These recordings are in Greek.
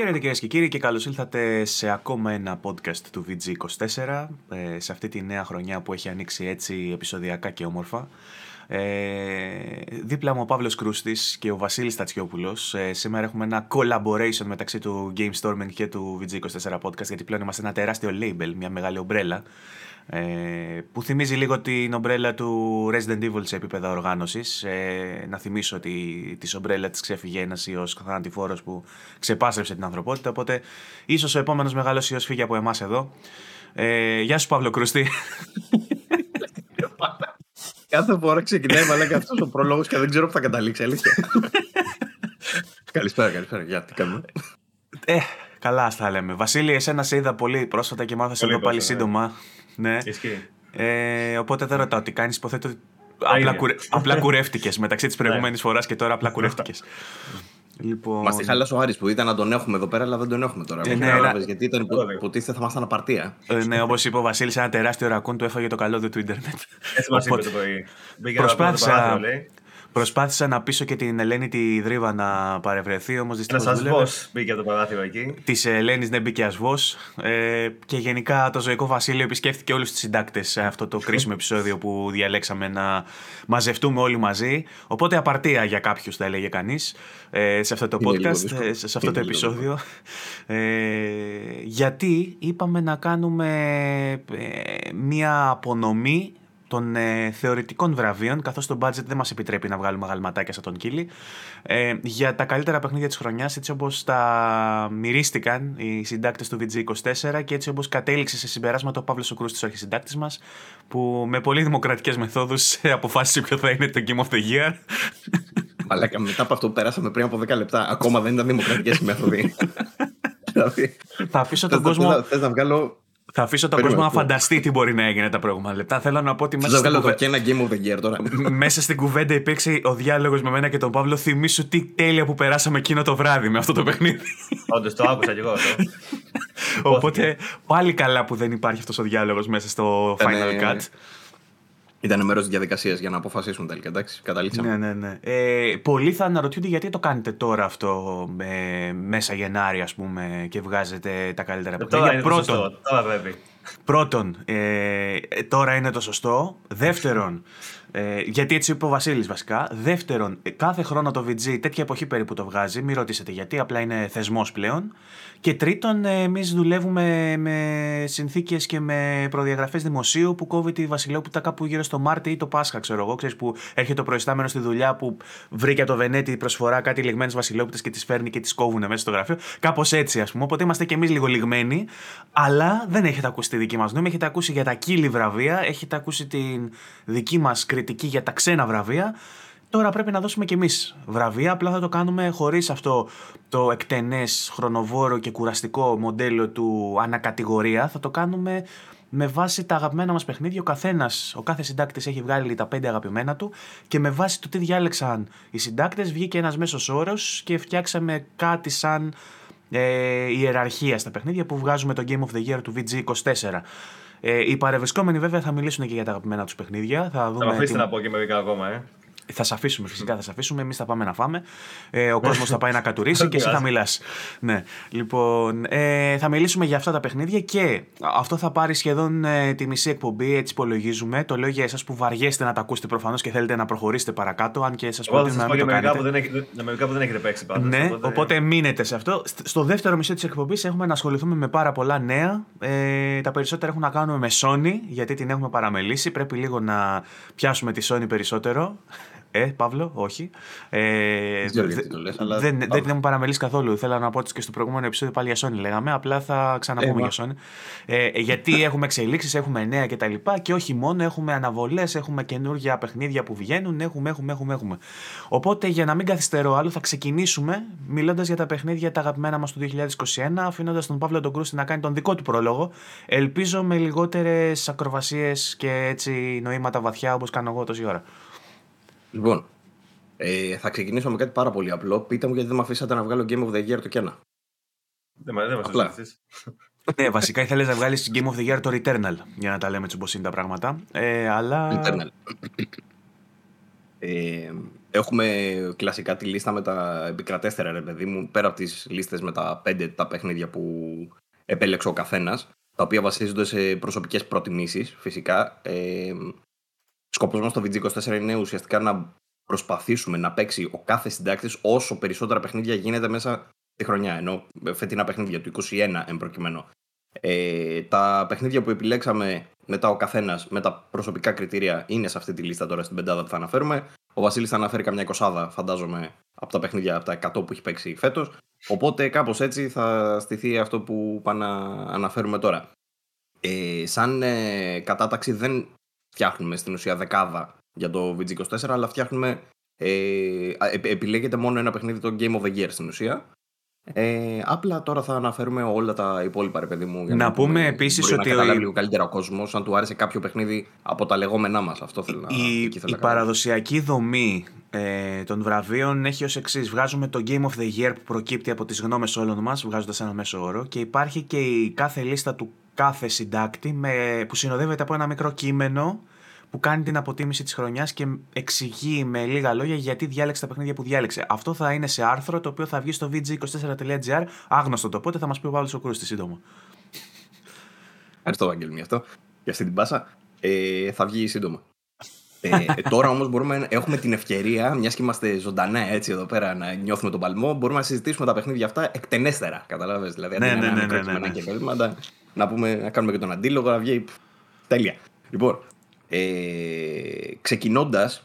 Χαίρετε κυρίες και κύριοι και καλώς ήλθατε σε ακόμα ένα podcast του VG24 ε, σε αυτή τη νέα χρονιά που έχει ανοίξει έτσι επεισοδιακά και όμορφα. Ε, δίπλα μου ο Παύλος Κρούστης και ο Βασίλης Τατσιόπουλος. Ε, σήμερα έχουμε ένα collaboration μεταξύ του Game Storming και του VG24 podcast γιατί πλέον είμαστε ένα τεράστιο label, μια μεγάλη ομπρέλα ε, που θυμίζει λίγο την ομπρέλα του Resident Evil σε επίπεδα οργάνωσης. Ε, να θυμίσω ότι της ομπρέλα της ξέφυγε ένας ιός θανατηφόρος που ξεπάσρεψε την ανθρωπότητα, οπότε ίσως ο επόμενος μεγάλος ιός φύγει από εμάς εδώ. Ε, γεια σου Παύλο Κρούστη. Κάθε φορά ξεκινάει μαλάκα αυτός ο πρόλογος και δεν ξέρω που θα καταλήξει. Αλήθεια. καλησπέρα, καλησπέρα. Για τι κάνουμε; Ε, καλά θα λέμε. Βασίλη, εσένα σε είδα πολύ πρόσφατα και μάθα σε εδώ πάλι σύντομα. Ναι. Ε, οπότε δεν ρωτάω τι κάνεις. Υποθέτω ότι απλά, κουρε... απλά κουρεύτηκες μεταξύ της προηγούμενης φοράς και τώρα απλά κουρεύτηκες. Λοιπόν... Μας τη χάλασε ο Άρης που ήταν να τον έχουμε εδώ πέρα, αλλά δεν τον έχουμε τώρα. Ε, ναι, γιατί ήταν υποτίθεται θα ήμασταν απαρτία. Ε, ναι, όπως είπε ο Βασίλης, ένα τεράστιο ρακούν του έφαγε το καλώδιο του Ιντερνετ. Έτσι μας είπε το πρωί. Προσπάθησα, Προσπάθησα να πείσω και την Ελένη τη Δρίβα να παρευρεθεί, όμως δυστυχώς. Ένας ασβός μπήκε από το παράθυρο εκεί. Της Ελένης δεν μπήκε ασβός. Ε, και γενικά το Ζωικό Βασίλειο επισκέφθηκε όλους τους συντάκτες σε αυτό το κρίσιμο επεισόδιο που διαλέξαμε να μαζευτούμε όλοι μαζί. Οπότε απαρτία για κάποιους, θα έλεγε κανείς, ε, σε αυτό το podcast, ε, σε αυτό το επεισόδιο. Ε, γιατί είπαμε να κάνουμε ε, μία απονομή των ε, θεωρητικών βραβείων, καθώς το budget δεν μας επιτρέπει να βγάλουμε γαλματάκια σαν τον Κίλι, ε, για τα καλύτερα παιχνίδια της χρονιάς, έτσι όπως τα μυρίστηκαν οι συντάκτες του VG24 και έτσι όπως κατέληξε σε συμπεράσματα ο Παύλος Οκρούστης, ο αρχισυντάκτης μας, που με πολύ δημοκρατικές μεθόδους αποφάσισε ποιο θα είναι το Game of the Year. Μαλάκα, μετά από αυτό που περάσαμε πριν από 10 λεπτά, ακόμα δεν ήταν δημοκρατικές οι μέθοδοι. δηλαδή, θα αφήσω τον κόσμο. Θες να βγάλω θα αφήσω τον κόσμο να φανταστεί τι μπορεί να έγινε τα προηγούμενα λεπτά. Θέλω να πω ότι μέσα στην, κουβέντα... ένα game of the year τώρα. μέσα στην κουβέντα υπήρξε ο διάλογος με μένα και τον Παύλο. Θυμήσου τι τέλεια που περάσαμε εκείνο το βράδυ με αυτό το παιχνίδι. Όντως το άκουσα κι εγώ αυτό. Οπότε πάλι καλά που δεν υπάρχει αυτός ο διάλογος μέσα στο Final Cut. Ήταν μέρος της διαδικασίας για να αποφασίσουν τελικά. Εντάξει, καταλήξαμε. Ναι, ναι, ναι. Ε, πολλοί θα αναρωτιούνται γιατί το κάνετε τώρα αυτό ε, μέσα Γενάρη, ας πούμε, και βγάζετε τα καλύτερα ε, παιχνίδια. Τώρα πρώτον, το σωστό. Τώρα πρέπει. Πρώτον, ε, τώρα είναι το σωστό. Δεύτερον, ε, γιατί έτσι είπε ο Βασίλης βασικά. Δεύτερον, κάθε χρόνο το VG, τέτοια εποχή περίπου το βγάζει, μην ρωτήσετε γιατί, απλά είναι θεσμός πλέον. Και τρίτον, ε, εμείς δουλεύουμε με συνθήκες και με προδιαγραφές δημοσίου που κόβει τη Βασιλόπουτα κάπου γύρω στο Μάρτι ή το Πάσχα, ξέρω εγώ. Ξέρεις που έρχεται ο προϊστάμενος στη δουλειά που βρήκε το Βενέτη προσφορά κάτι λιγμένες Βασιλόπουτες και τις φέρνει και τις κόβουν μέσα στο γραφείο. Κάπως έτσι, ας πούμε. Οπότε είμαστε κι εμείς λίγο λιγμένοι. Αλλά δεν έχετε ακούσει τη δική μας νόμη. Έχετε ακούσει για τα κύλι βραβεία, έχετε ακούσει την δική μας κριτική για τα ξένα βραβεία. Τώρα πρέπει να δώσουμε κι εμείς βραβεία, απλά θα το κάνουμε χωρίς αυτό το εκτενές, χρονοβόρο και κουραστικό μοντέλο του ανακατηγορία. Θα το κάνουμε με βάση τα αγαπημένα μας παιχνίδια. Ο καθένας, ο κάθε συντάκτης έχει βγάλει τα πέντε αγαπημένα του και με βάση το τι διάλεξαν οι συντάκτες βγήκε ένας μέσος όρος και φτιάξαμε κάτι σαν ε, ιεραρχία στα παιχνίδια που βγάζουμε το Game of the Year του VG24. Ε, οι παρευρισκόμενοι βέβαια θα μιλήσουν και για τα αγαπημένα τους παιχνίδια. Θα, δούμε θα αφήσετε να πω και μερικά ακόμα, ε. Θα σε αφήσουμε, φυσικά θα σε αφήσουμε. Εμείς θα πάμε να φάμε. Ε, ο κόσμος θα πάει να κατουρίσει και εσύ θα μιλάς. Ναι. Λοιπόν, ε, θα μιλήσουμε για αυτά τα παιχνίδια και αυτό θα πάρει σχεδόν ε, τη μισή εκπομπή, έτσι υπολογίζουμε. Το λέω για εσάς που βαριέστε να τα ακούσετε προφανώς και θέλετε να προχωρήσετε παρακάτω. Αν και σας πω ότι να μην το κάνετε. Που δεν έχετε, μερικά που δεν έχετε παίξει πάντα. Ναι, οπότε... οπότε μείνετε σε αυτό. Στο δεύτερο μισό της εκπομπής έχουμε να ασχοληθούμε με πάρα πολλά νέα. Ε, τα περισσότερα έχουν να κάνουν με Sony, γιατί την έχουμε παραμελήσει. Πρέπει λίγο να πιάσουμε τη Sony περισσότερο Ε, Παύλο, όχι. Ε, δεν ξέρω το λες, αλλά... Δεν, δεν, δεν μου παραμελήσει καθόλου. Θέλω να πω ότι και στο προηγούμενο επεισόδιο πάλι για Sony λέγαμε. Απλά θα ξαναπούμε ε, για Sony. Ε, γιατί έχουμε εξελίξεις, έχουμε νέα κτλ. Και, και όχι μόνο, έχουμε αναβολές, έχουμε καινούργια παιχνίδια που βγαίνουν. Έχουμε, έχουμε, έχουμε, έχουμε. Οπότε για να μην καθυστερώ άλλο, θα ξεκινήσουμε μιλώντας για τα παιχνίδια τα αγαπημένα μας του 2021, αφήνοντας τον Παύλο τον Κρούστη να κάνει τον δικό του πρόλογο. Ελπίζω με λιγότερες ακροβασίες και έτσι νοήματα βαθιά όπως κάνω εγώ τόση ώρα. Λοιπόν, ε, θα ξεκινήσω με κάτι πάρα πολύ απλό. Πείτε μου γιατί δεν με αφήσατε να βγάλω Game of the Year το Κένα. Δεν, δεν μας αφήσεις. ναι, βασικά ήθελες να βγάλεις Game of the Year το Returnal για να τα λέμε έτσι όπως είναι τα πράγματα. Ε, αλλά. Returnal. Ε, έχουμε κλασικά τη λίστα με τα επικρατέστερα, ρε παιδί μου, πέρα από τις λίστες με τα πέντε τα παιχνίδια που επέλεξε ο καθένας, τα οποία βασίζονται σε προσωπικές προτιμήσεις, φυσικά. Ε, Σκοπό μα στο VG24 είναι ουσιαστικά να προσπαθήσουμε να παίξει ο κάθε συντάκτης όσο περισσότερα παιχνίδια γίνεται μέσα τη χρονιά. Ενώ φετινά παιχνίδια του 21 εν προκειμένου. Ε, τα παιχνίδια που επιλέξαμε μετά ο καθένας με τα προσωπικά κριτήρια είναι σε αυτή τη λίστα τώρα στην πεντάδα που θα αναφέρουμε. Ο Βασίλης θα αναφέρει καμιά εικοσάδα, φαντάζομαι, από τα παιχνίδια από τα 100 που έχει παίξει φέτος. Οπότε κάπως έτσι θα στηθεί αυτό που πάμε να αναφέρουμε τώρα. Ε, σαν ε, κατάταξη δεν φτιάχνουμε στην ουσία δεκάδα για το VG24, αλλά φτιάχνουμε. Ε, επιλέγεται μόνο ένα παιχνίδι το Game of the Year στην ουσία. Ε, απλά τώρα θα αναφέρουμε όλα τα υπόλοιπα, ρε παιδί μου. Για να, να πούμε επίσης ότι. Να καταλάβει λίγο καλύτερα ο κόσμος, αν του άρεσε κάποιο παιχνίδι από τα λεγόμενά μας. Αυτό θέλω να Η, η παραδοσιακή δομή ε, των βραβείων έχει ως εξής. Βγάζουμε το Game of the Year που προκύπτει από τις γνώμες όλων μας, βγάζοντας ένα μέσο όρο, και υπάρχει και η κάθε λίστα του κάθε συντάκτη με, που συνοδεύεται από ένα μικρό κείμενο που κάνει την αποτίμηση της χρονιάς και εξηγεί με λίγα λόγια γιατί διάλεξε τα παιχνίδια που διάλεξε. Αυτό θα είναι σε άρθρο το οποίο θα βγει στο vg24.gr, άγνωστο το πότε, θα μας πει ο Παύλος Οκρούστη σύντομα. Ευχαριστώ, Βαγγέλμι, αυτό για αυτή την πάσα. Ε, θα βγει σύντομα. ε, τώρα όμως μπορούμε έχουμε την ευκαιρία, μιας και είμαστε ζωντανά έτσι εδώ πέρα, να νιώθουμε τον παλμό, μπορούμε να συζητήσουμε τα παιχνίδια αυτά εκτενέστερα. Κατάλαβε. Δηλαδή, ναι, ναι, ναι, ναι, ναι, ναι. Και να, πούμε, να κάνουμε και τον αντίλογο, να βγει. Τέλεια. Λοιπόν, ε, ξεκινώντας,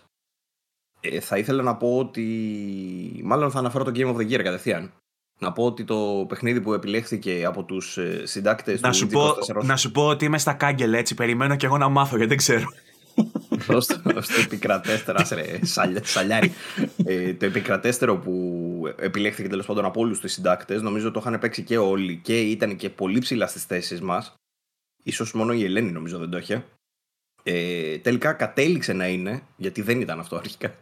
ε, θα ήθελα να πω ότι. Μάλλον θα αναφέρω το Game of the Year κατευθείαν. Να πω ότι το παιχνίδι που επιλέχθηκε από τους ε, συντάκτες του σου, πω, να σου πω ότι είμαι στα κάγκελ έτσι. Περιμένω και εγώ να μάθω γιατί δεν ξέρω. Στο, επικρατέστερο, σαλιάρι. ε, το επικρατέστερο που επιλέχθηκε τέλος πάντων από όλους τους συντάκτες, νομίζω το είχαν παίξει και όλοι και ήταν και πολύ ψηλά στις θέσεις μας. Ίσως μόνο η Ελένη νομίζω δεν το είχε. Ε, τελικά κατέληξε να είναι, γιατί δεν ήταν αυτό αρχικά,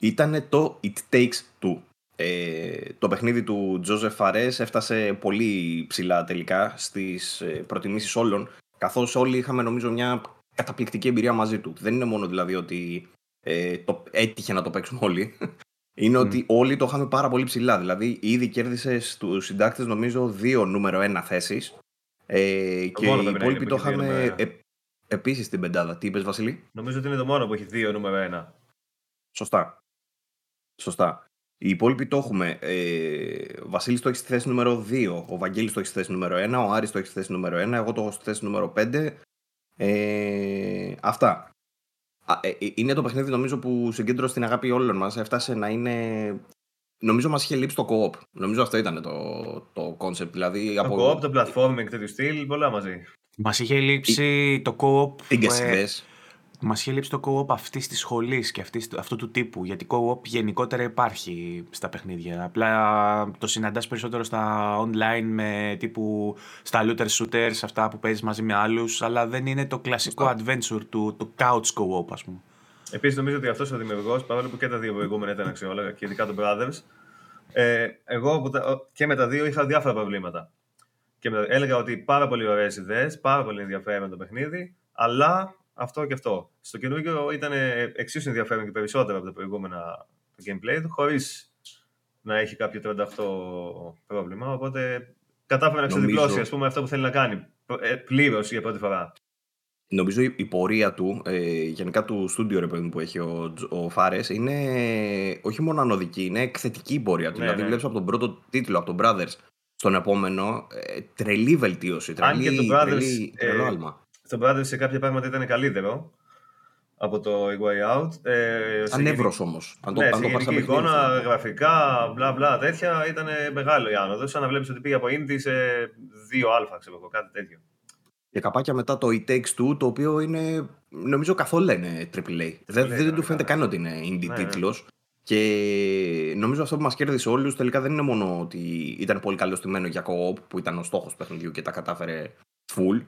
ήταν το It Takes Two. Ε, το παιχνίδι του Τζόζεφ Φαρές έφτασε πολύ ψηλά τελικά στις ε, προτιμήσεις όλων, καθώς όλοι είχαμε νομίζω μια καταπληκτική εμπειρία μαζί του. Δεν είναι μόνο δηλαδή ότι ε, το, έτυχε να το παίξουμε όλοι. Είναι ότι όλοι το είχαμε πάρα πολύ ψηλά. Δηλαδή, ήδη κέρδισε στους συντάκτες, νομίζω, δύο νούμερο ένα θέσεις. Ε, και οι υπόλοιποι το είχαμε επίσης στην πεντάδα. Τι είπες, Βασίλη; Νομίζω ότι είναι το μόνο που έχει δύο νούμερο ένα. Σωστά. Σωστά. Οι υπόλοιποι το έχουμε. Ε, Βασίλης το έχει στη θέση νούμερο 2. Ο Βαγγέλης το έχει στη θέση νούμερο 1. Ο Άρης το έχει στη θέση νούμερο 1. Εγώ το έχω στη θέση νούμερο 5. Ε, αυτά. Ε, ε, είναι το παιχνίδι νομίζω που συγκέντρωσε την αγάπη όλων μας. Έφτασε να είναι. Νομίζω μας είχε λείψει το co-op. Νομίζω αυτό ήταν το, το concept. Δηλαδή, το από... co-op, το platforming, τέτοιου στυλ, πολλά μαζί. Μας είχε λείψει το co-op. Τι Μας είχε λείψει το co-op αυτής της σχολής και αυτής, αυτού του τύπου. Γιατί co-op γενικότερα υπάρχει στα παιχνίδια. Απλά το συναντάς περισσότερο στα online με τύπου στα looter shooters, αυτά που παίζεις μαζί με άλλους. Αλλά δεν είναι το κλασικό adventure του, του couch co-op, ας πούμε. Επίσης, νομίζω ότι αυτός ο δημιουργός, παρόλο που και τα δύο προηγούμενα ήταν αξιόλογα και ειδικά το Brothers, ε, εγώ και με τα δύο είχα διάφορα προβλήματα. Και έλεγα ότι πάρα πολύ ωραίες ιδέες, πάρα πολύ ενδιαφέρον το παιχνίδι, αλλά αυτό και αυτό. Στο καινούργιο ήταν εξίσου ενδιαφέρον και περισσότερο από τα προηγούμενα το gameplay του, χωρίς να έχει κάποιο 38 πρόβλημα. Οπότε κατάφερε να ξεδιπλώσει Νομίζω... αυτό που θέλει να κάνει ε, πλήρως για πρώτη φορά. Νομίζω η πορεία του, ε, γενικά του στούντιο ρε που έχει ο, ο Φάρες, είναι όχι μόνο ανωδική, είναι εκθετική η πορεία του. Ναι, δηλαδή, ναι. βλέπεις από τον πρώτο τίτλο, από τον Brothers, στον επόμενο, ε, τρελή βελτίωση. Τρελή, Αν και το Brothers, τρελή, τρελό ε, άλμα. Το Brothers σε κάποια πράγματα ήταν καλύτερο. από το Way Out. Ε, Σαν εύρο όμως. Αν το, ναι, αν το εικόνα, γραφικά, μπλα μπλα τέτοια, ήταν μεγάλο η άνοδος. Σαν να βλέπεις ότι πήγε από Indie σε 2α, ξέρω εγώ, κάτι τέτοιο. Και καπάκια μετά το It Takes Two, το οποίο είναι, νομίζω καθόλου είναι AAA. Δεν, δεν του φαίνεται καν ότι είναι indie ναι, τίτλος. Ναι. Και νομίζω αυτό που μας κέρδισε όλους τελικά δεν είναι μόνο ότι ήταν πολύ καλό στημένο για co-op, που ήταν ο στόχος του παιχνιδιού και τα κατάφερε full.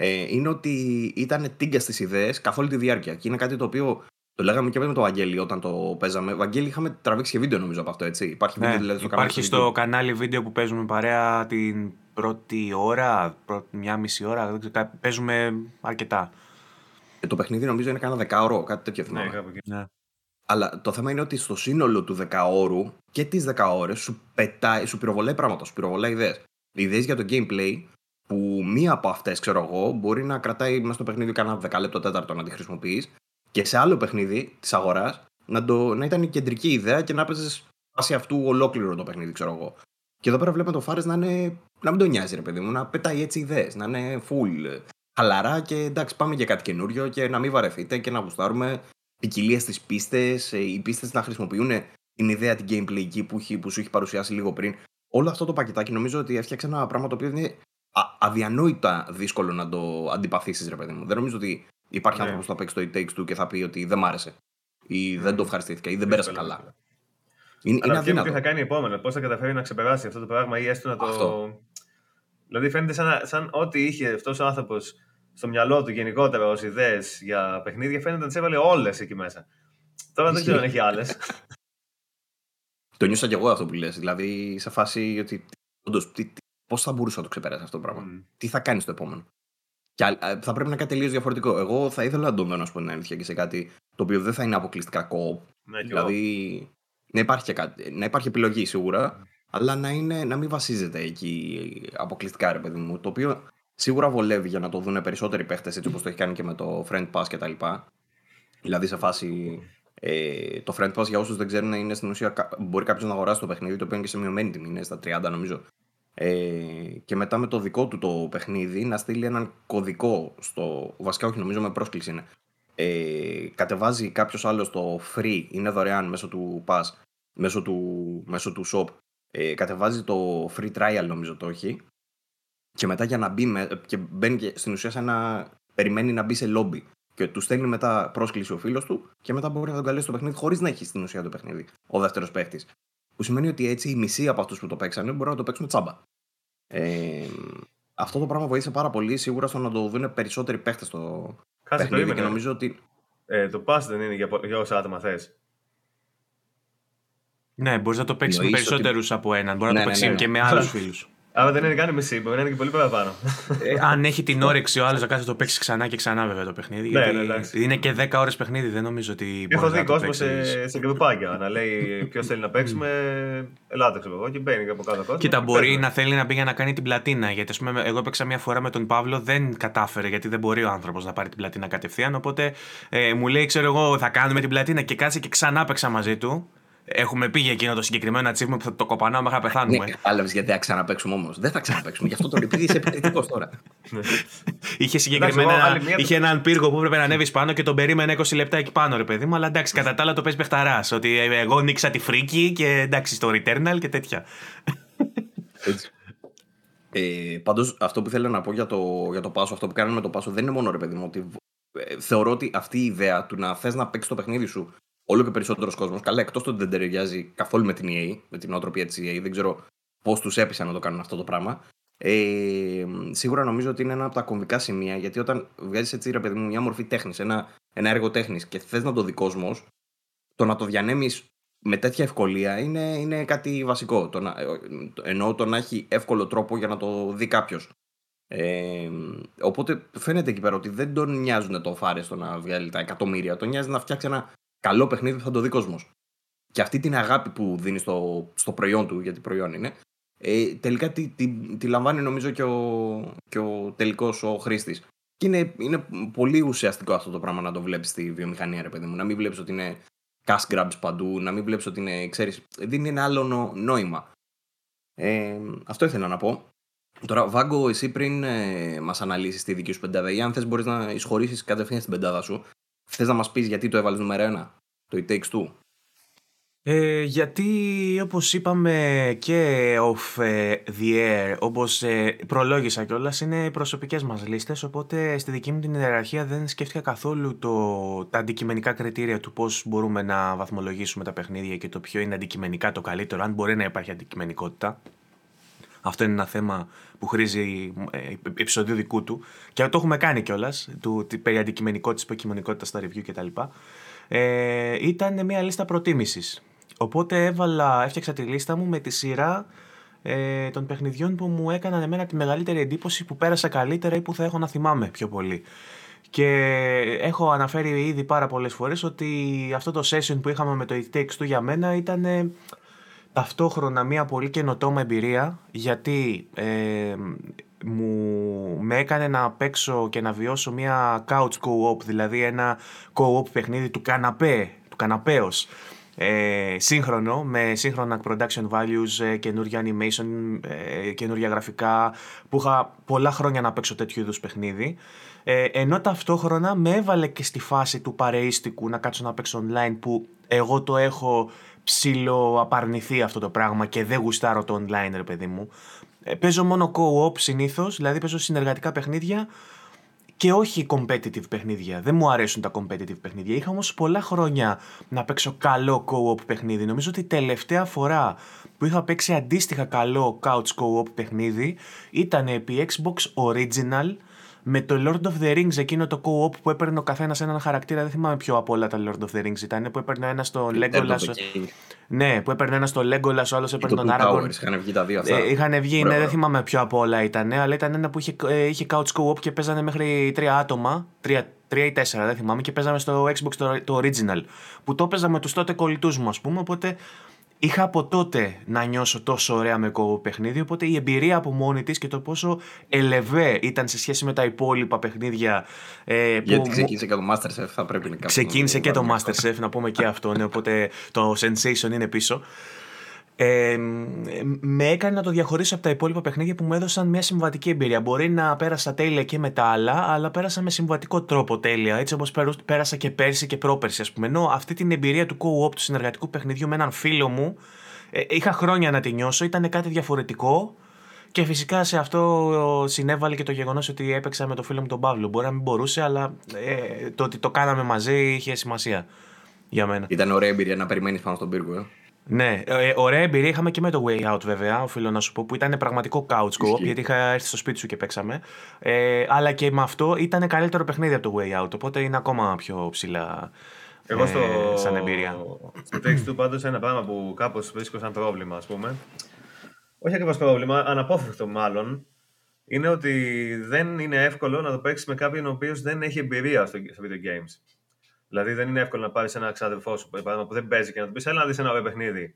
Ε, είναι ότι ήταν τίγκα στι ιδέες καθ' όλη τη διάρκεια. Και είναι κάτι το οποίο το λέγαμε και με το Βαγγέλη όταν το παίζαμε. Βαγγέλη, είχαμε τραβήξει και βίντεο νομίζω από αυτό, έτσι. Υπάρχει, βίντεο, ναι, δηλαδή, στο, υπάρχει κανάλι, στο κανάλι βίντεο που παίζουμε παρέα την πρώτη ώρα, πρώτη, μια μισή ώρα. Δεν ξέρω, παίζουμε αρκετά. Ε, το παιχνίδι νομίζω είναι κανένα δεκάωρο, κάτι τέτοιο θυμάμαι. Ναι, ναι. Αλλά το θέμα είναι ότι στο σύνολο του δεκαώρου και τις δεκαώρες σου πετάει, σου πυροβολάει πράγματα, σου πυροβολάει ιδέες. Ιδέες για το gameplay που μία από αυτές, ξέρω εγώ, μπορεί να κρατάει μέσα στο παιχνίδι κανένα δεκάλεπτο τέταρτο να τη χρησιμοποιείς και σε άλλο παιχνίδι της αγοράς να, να ήταν η κεντρική ιδέα και να παίζει βάσει αυτού ολόκληρο το παιχνίδι, ξέρω εγώ. Και εδώ πέρα βλέπουμε το Φάρε να, είναι, να μην τον νοιάζει, ρε παιδί μου, να πετάει έτσι ιδέες, να είναι full χαλαρά και εντάξει, πάμε για κάτι καινούριο και να μην βαρεθείτε και να γουστάρουμε ποικιλία στις πίστες, ε, οι πίστες να χρησιμοποιούν την ιδέα την gameplay εκεί που, που σου έχει παρουσιάσει λίγο πριν. Όλο αυτό το πακετάκι νομίζω ότι έφτιαξε ένα πράγμα το οποίο είναι αδιανόητα δύσκολο να το αντιπαθήσεις, ρε παιδί μου. Δεν νομίζω ότι υπάρχει ναι. άνθρωπος που θα παίξει το It Takes Two και θα πει ότι δεν μ' άρεσε ή δεν το ευχαριστήθηκα ή δεν πέρασε καλά. Είναι, είναι αδύνατο. τι θα κάνει επόμενο, πώς θα καταφέρει να ξεπεράσει αυτό το πράγμα ή έστω να το. Αυτό. Δηλαδή φαίνεται σαν, σαν ό,τι είχε αυτός ο άνθρωπος στο μυαλό του γενικότερα ως ιδέες για παιχνίδια, φαίνεται να τις έβαλε όλες εκεί μέσα. Τώρα δεν ξέρω αν έχει άλλες. το νιώσα κι εγώ αυτό που λες. Δηλαδή, σε φάση ότι. Όντως, πώς θα μπορούσε να το ξεπεράσει αυτό το πράγμα. Mm. Τι θα κάνεις στο επόμενο. Και θα πρέπει να είναι κάτι τελείως διαφορετικό. Εγώ θα ήθελα να τον δω να σου πω την αλήθεια και σε κάτι το οποίο δεν θα είναι αποκλειστικά co Ναι, δηλαδή να υπάρχει, και κάτι, να υπάρχει επιλογή σίγουρα, mm. αλλά να, είναι, να μην βασίζεται εκεί αποκλειστικά, ρε παιδί μου. Το οποίο σίγουρα βολεύει για να το δουν περισσότεροι παίχτες έτσι όπως το έχει κάνει και με το Friend Pass κτλ. Δηλαδή σε φάση. Ε, το Friend Pass για όσους δεν ξέρουν είναι στην ουσία μπορεί κάποιος να αγοράσει το παιχνίδι το οποίο είναι και σε μειωμένη τιμή, είναι στα 30 νομίζω. Ε, και μετά με το δικό του το παιχνίδι να στείλει έναν κωδικό στο. Βασικά, όχι, νομίζω με πρόσκληση είναι. Ε, κατεβάζει κάποιος άλλος το free, είναι δωρεάν μέσω του pass, μέσω του, μέσω του shop. Ε, κατεβάζει το free trial, νομίζω το έχει. Και μετά για να μπει, με, και μπαίνει και στην ουσία σαν να περιμένει να μπει σε lobby. Και του στέλνει μετά πρόσκληση ο φίλος του και μετά μπορεί να τον καλέσει στο παιχνίδι χωρίς να έχει στην ουσία το παιχνίδι ο δεύτερος παίχτης. Που σημαίνει ότι έτσι οι μισοί από αυτούς που το παίξανε μπορούν να το παίξουν τσάμπα. Ε, αυτό το πράγμα βοήθησε πάρα πολύ σίγουρα στο να το δουν περισσότεροι παίχτες στο Κάτσε παιχνίδι και νομίζω ότι. Ε, το pass δεν είναι για, για όσα άτομα θες. Ναι, μπορείς να το παίξεις με περισσότερου ότι... από έναν. Μπορεί να το ναι, παίξεις ναι, ναι, και με άλλους φίλους. Αλλά δεν είναι καν μισή, μπορεί να είναι και πολύ παραπάνω. Ε, αν έχει την όρεξη ο άλλος να κάθεται το παίξει ξανά και ξανά, βέβαια το παιχνίδι. Ναι, ναι, είναι και 10 ώρες παιχνίδι, δεν νομίζω ότι. Έχω δει κόσμο σε, σε γκρουπάκια να λέει ποιος θέλει να παίξουμε. Ελάτε, ξέρω εγώ, και μπαίνει από κάτω κόσμος. Κοίτα, μπορεί να θέλει να μπει για να κάνει την πλατίνα. Γιατί, ας πούμε, εγώ έπαιξα μια φορά με τον Παύλο, δεν κατάφερε γιατί δεν μπορεί ο άνθρωπος να πάρει την πλατίνα κατευθείαν. Οπότε ε, μου λέει, ξέρω εγώ, θα κάνουμε την πλατίνα και κάτσε και ξανά παίξα μαζί του. Έχουμε πει για εκείνο το συγκεκριμένο achievement που θα το κοπανάω μέχρι να πεθάνουμε. Ναι, κατάλαβε γιατί θα ξαναπέξουμε όμως. Δεν θα ξαναπέξουμε. Γι' αυτό το επειδή είσαι επιθετικός τώρα. είχε συγκεκριμένα. είχε έναν πύργο που έπρεπε να ανέβεις πάνω και τον περίμενε 20 λεπτά εκεί πάνω, ρε παιδί μου. Αλλά εντάξει, κατά τα άλλα το παίζει παιχταράς. Ότι εγώ νίξα τη φρίκη και εντάξει, στο Returnal και τέτοια. Έτσι. Ε, Πάντως, αυτό που θέλω να πω για το, για το πάσο, αυτό που κάνουμε με το πάσο δεν είναι μόνο ρε παιδί μου. Ότι, ε, θεωρώ ότι αυτή η ιδέα του να θες να παίξεις το παιχνίδι σου όλο και περισσότερος κόσμος. Καλά, εκτός ότι δεν ταιριάζει καθόλου με την EA, με την οτροπία της EA. Δεν ξέρω πώς τους έπεισαν να το κάνουν αυτό το πράγμα. Ε, σίγουρα νομίζω ότι είναι ένα από τα κομβικά σημεία γιατί όταν βγάζεις έτσι ρε παιδί μου μια μορφή τέχνης, ένα, ένα έργο τέχνης και θες να το δει κόσμο, το να το διανέμεις με τέτοια ευκολία είναι, είναι κάτι βασικό. Το να, εννοώ το να έχει εύκολο τρόπο για να το δει κάποιος. Ε, οπότε φαίνεται εκεί πέρα ότι δεν τον νοιάζουν το φάρε στο να βγάλει τα εκατομμύρια. Τον νοιάζει να φτιάξει ένα καλό παιχνίδι που θα το δει κόσμος. Και αυτή την αγάπη που δίνει στο, στο προϊόν του, γιατί προϊόν είναι, ε, τελικά τη, τη, τη, λαμβάνει νομίζω και ο, και ο τελικός ο χρήστης. Και είναι, είναι πολύ ουσιαστικό αυτό το πράγμα να το βλέπεις στη βιομηχανία, ρε παιδί μου. Να μην βλέπεις ότι είναι cash grabs παντού, να μην βλέπεις ότι είναι, ξέρεις, δίνει ένα άλλο νόημα. Ε, αυτό ήθελα να πω. Τώρα, Βάγκο, εσύ πριν ε, μας αναλύσεις τη δική σου πεντάδα, ή αν θες μπορείς να εισχωρήσεις κατευθείαν στην πεντάδα σου, Θες να μας πεις γιατί το έβαλες νούμερο 1, το It Takes Two. Ε, γιατί όπως είπαμε και off ε, the air, όπως ε, προλόγησα κιόλας, είναι οι προσωπικές μας λίστες, οπότε στη δική μου την ιεραρχία δεν σκέφτηκα καθόλου το, τα αντικειμενικά κριτήρια του πώς μπορούμε να βαθμολογήσουμε τα παιχνίδια και το ποιο είναι αντικειμενικά το καλύτερο, αν μπορεί να υπάρχει αντικειμενικότητα. Αυτό είναι ένα θέμα που χρήζει ε, επεισοδίου δικού του και το έχουμε κάνει κιόλας, περί αντικειμενικότητας, υποκειμενικότητας στα review κτλ. Ε, ήταν μια λίστα προτίμησης Οπότε έβαλα, έφτιαξα τη λίστα μου με τη σειρά ε, των παιχνιδιών που μου έκαναν εμένα τη μεγαλύτερη εντύπωση που πέρασα καλύτερα ή που θα έχω να θυμάμαι πιο πολύ. Και έχω αναφέρει ήδη πάρα πολλές φορές ότι αυτό το session που είχαμε με το It Takes Two για μένα ήταν ε, ταυτόχρονα μια πολύ καινοτόμα εμπειρία γιατί ε, μου με έκανε να παίξω και να βιώσω μια couch co-op, δηλαδή ένα co-op παιχνίδι του καναπέ, του καναπέως ε, σύγχρονο, με σύγχρονα production values, ε, καινούργια animation, ε, καινούργια γραφικά, που είχα πολλά χρόνια να παίξω τέτοιου είδους παιχνίδι. Ε, ενώ ταυτόχρονα με έβαλε και στη φάση του παρεΐστικου να κάτσω να παίξω online που εγώ το έχω ψηλό απαρνηθεί αυτό το πράγμα και δεν γουστάρω το online ρε παιδί μου. Ε, παίζω μόνο co-op συνήθως, δηλαδή παίζω συνεργατικά παιχνίδια και όχι competitive παιχνίδια. Δεν μου αρέσουν τα competitive παιχνίδια. Είχα όμως πολλά χρόνια να παίξω καλό co-op παιχνίδι. Νομίζω ότι η τελευταία φορά που είχα παίξει αντίστοιχα καλό couch co-op παιχνίδι ήταν επί Xbox Original με το Lord of the Rings, εκείνο το co-op που έπαιρνε ο καθένας έναν χαρακτήρα. Δεν θυμάμαι ποιο από όλα τα Lord of the Rings ήταν. Που έπαιρνε ένα στο Legolas. Ναι, που έπαιρνε ένα στο Legolas, ο άλλος έπαιρνε τον Aragorn. Είχαν βγει τα δύο αυτά. Ε, είχαν βγει, ναι, δεν θυμάμαι ποιο από όλα ήταν. Αλλά ήταν ένα που είχε, ε, είχε couch co-op και παίζανε μέχρι τρία άτομα. Τρία, τρία ή τέσσερα, δεν θυμάμαι. Και παίζαμε στο Xbox το, το original. Που το παίζαμε με τους τότε κολλητούς μου, ας πούμε. Οπότε είχα από τότε να νιώσω τόσο ωραία με κόβο παιχνίδι, οπότε η εμπειρία από μόνη της και το πόσο ελεβέ ήταν σε σχέση με τα υπόλοιπα παιχνίδια. Ε, Γιατί ξεκίνησε και το Masterchef, θα πρέπει να κάνουμε. Ξεκίνησε και το Masterchef, να πούμε και αυτό, ναι, οπότε το Sensation είναι πίσω ε, με έκανε να το διαχωρίσω από τα υπόλοιπα παιχνίδια που μου έδωσαν μια συμβατική εμπειρία. Μπορεί να πέρασα τέλεια και με τα άλλα, αλλά πέρασα με συμβατικό τρόπο τέλεια. Έτσι όπως πέρασα και πέρσι και πρόπερσι, ας πούμε. Ενώ αυτή την εμπειρία του co-op, του συνεργατικού παιχνιδιού με έναν φίλο μου, ε, είχα χρόνια να τη νιώσω, ήταν κάτι διαφορετικό. Και φυσικά σε αυτό συνέβαλε και το γεγονός ότι έπαιξα με το φίλο μου τον Παύλο. Μπορεί να μην μπορούσε, αλλά ε, το ότι το κάναμε μαζί είχε σημασία για μένα. Ήταν ωραία εμπειρία να περιμένεις πάνω στον πύργο. Ε. Ναι, ε, ωραία εμπειρία είχαμε και με το Way Out βέβαια, οφείλω να σου πω, που ήταν πραγματικό couch co γιατί είχα έρθει στο σπίτι σου και παίξαμε. Ε, αλλά και με αυτό ήταν καλύτερο παιχνίδι από το Way Out, οπότε είναι ακόμα πιο ψηλά Εγώ στο, ε, σαν εμπειρία. Στο Takes Two πάντως ένα πράγμα που κάπως βρίσκω σαν πρόβλημα, ας πούμε. Όχι ακριβώς πρόβλημα, αναπόφευκτο μάλλον, είναι ότι δεν είναι εύκολο να το παίξεις με κάποιον ο οποίος δεν έχει εμπειρία στο, στο video games. Δηλαδή δεν είναι εύκολο να πάρεις ένα ξάδερφό σου που δεν παίζει και να του πεις: Έλα να δεις ένα ωραίο παιχνίδι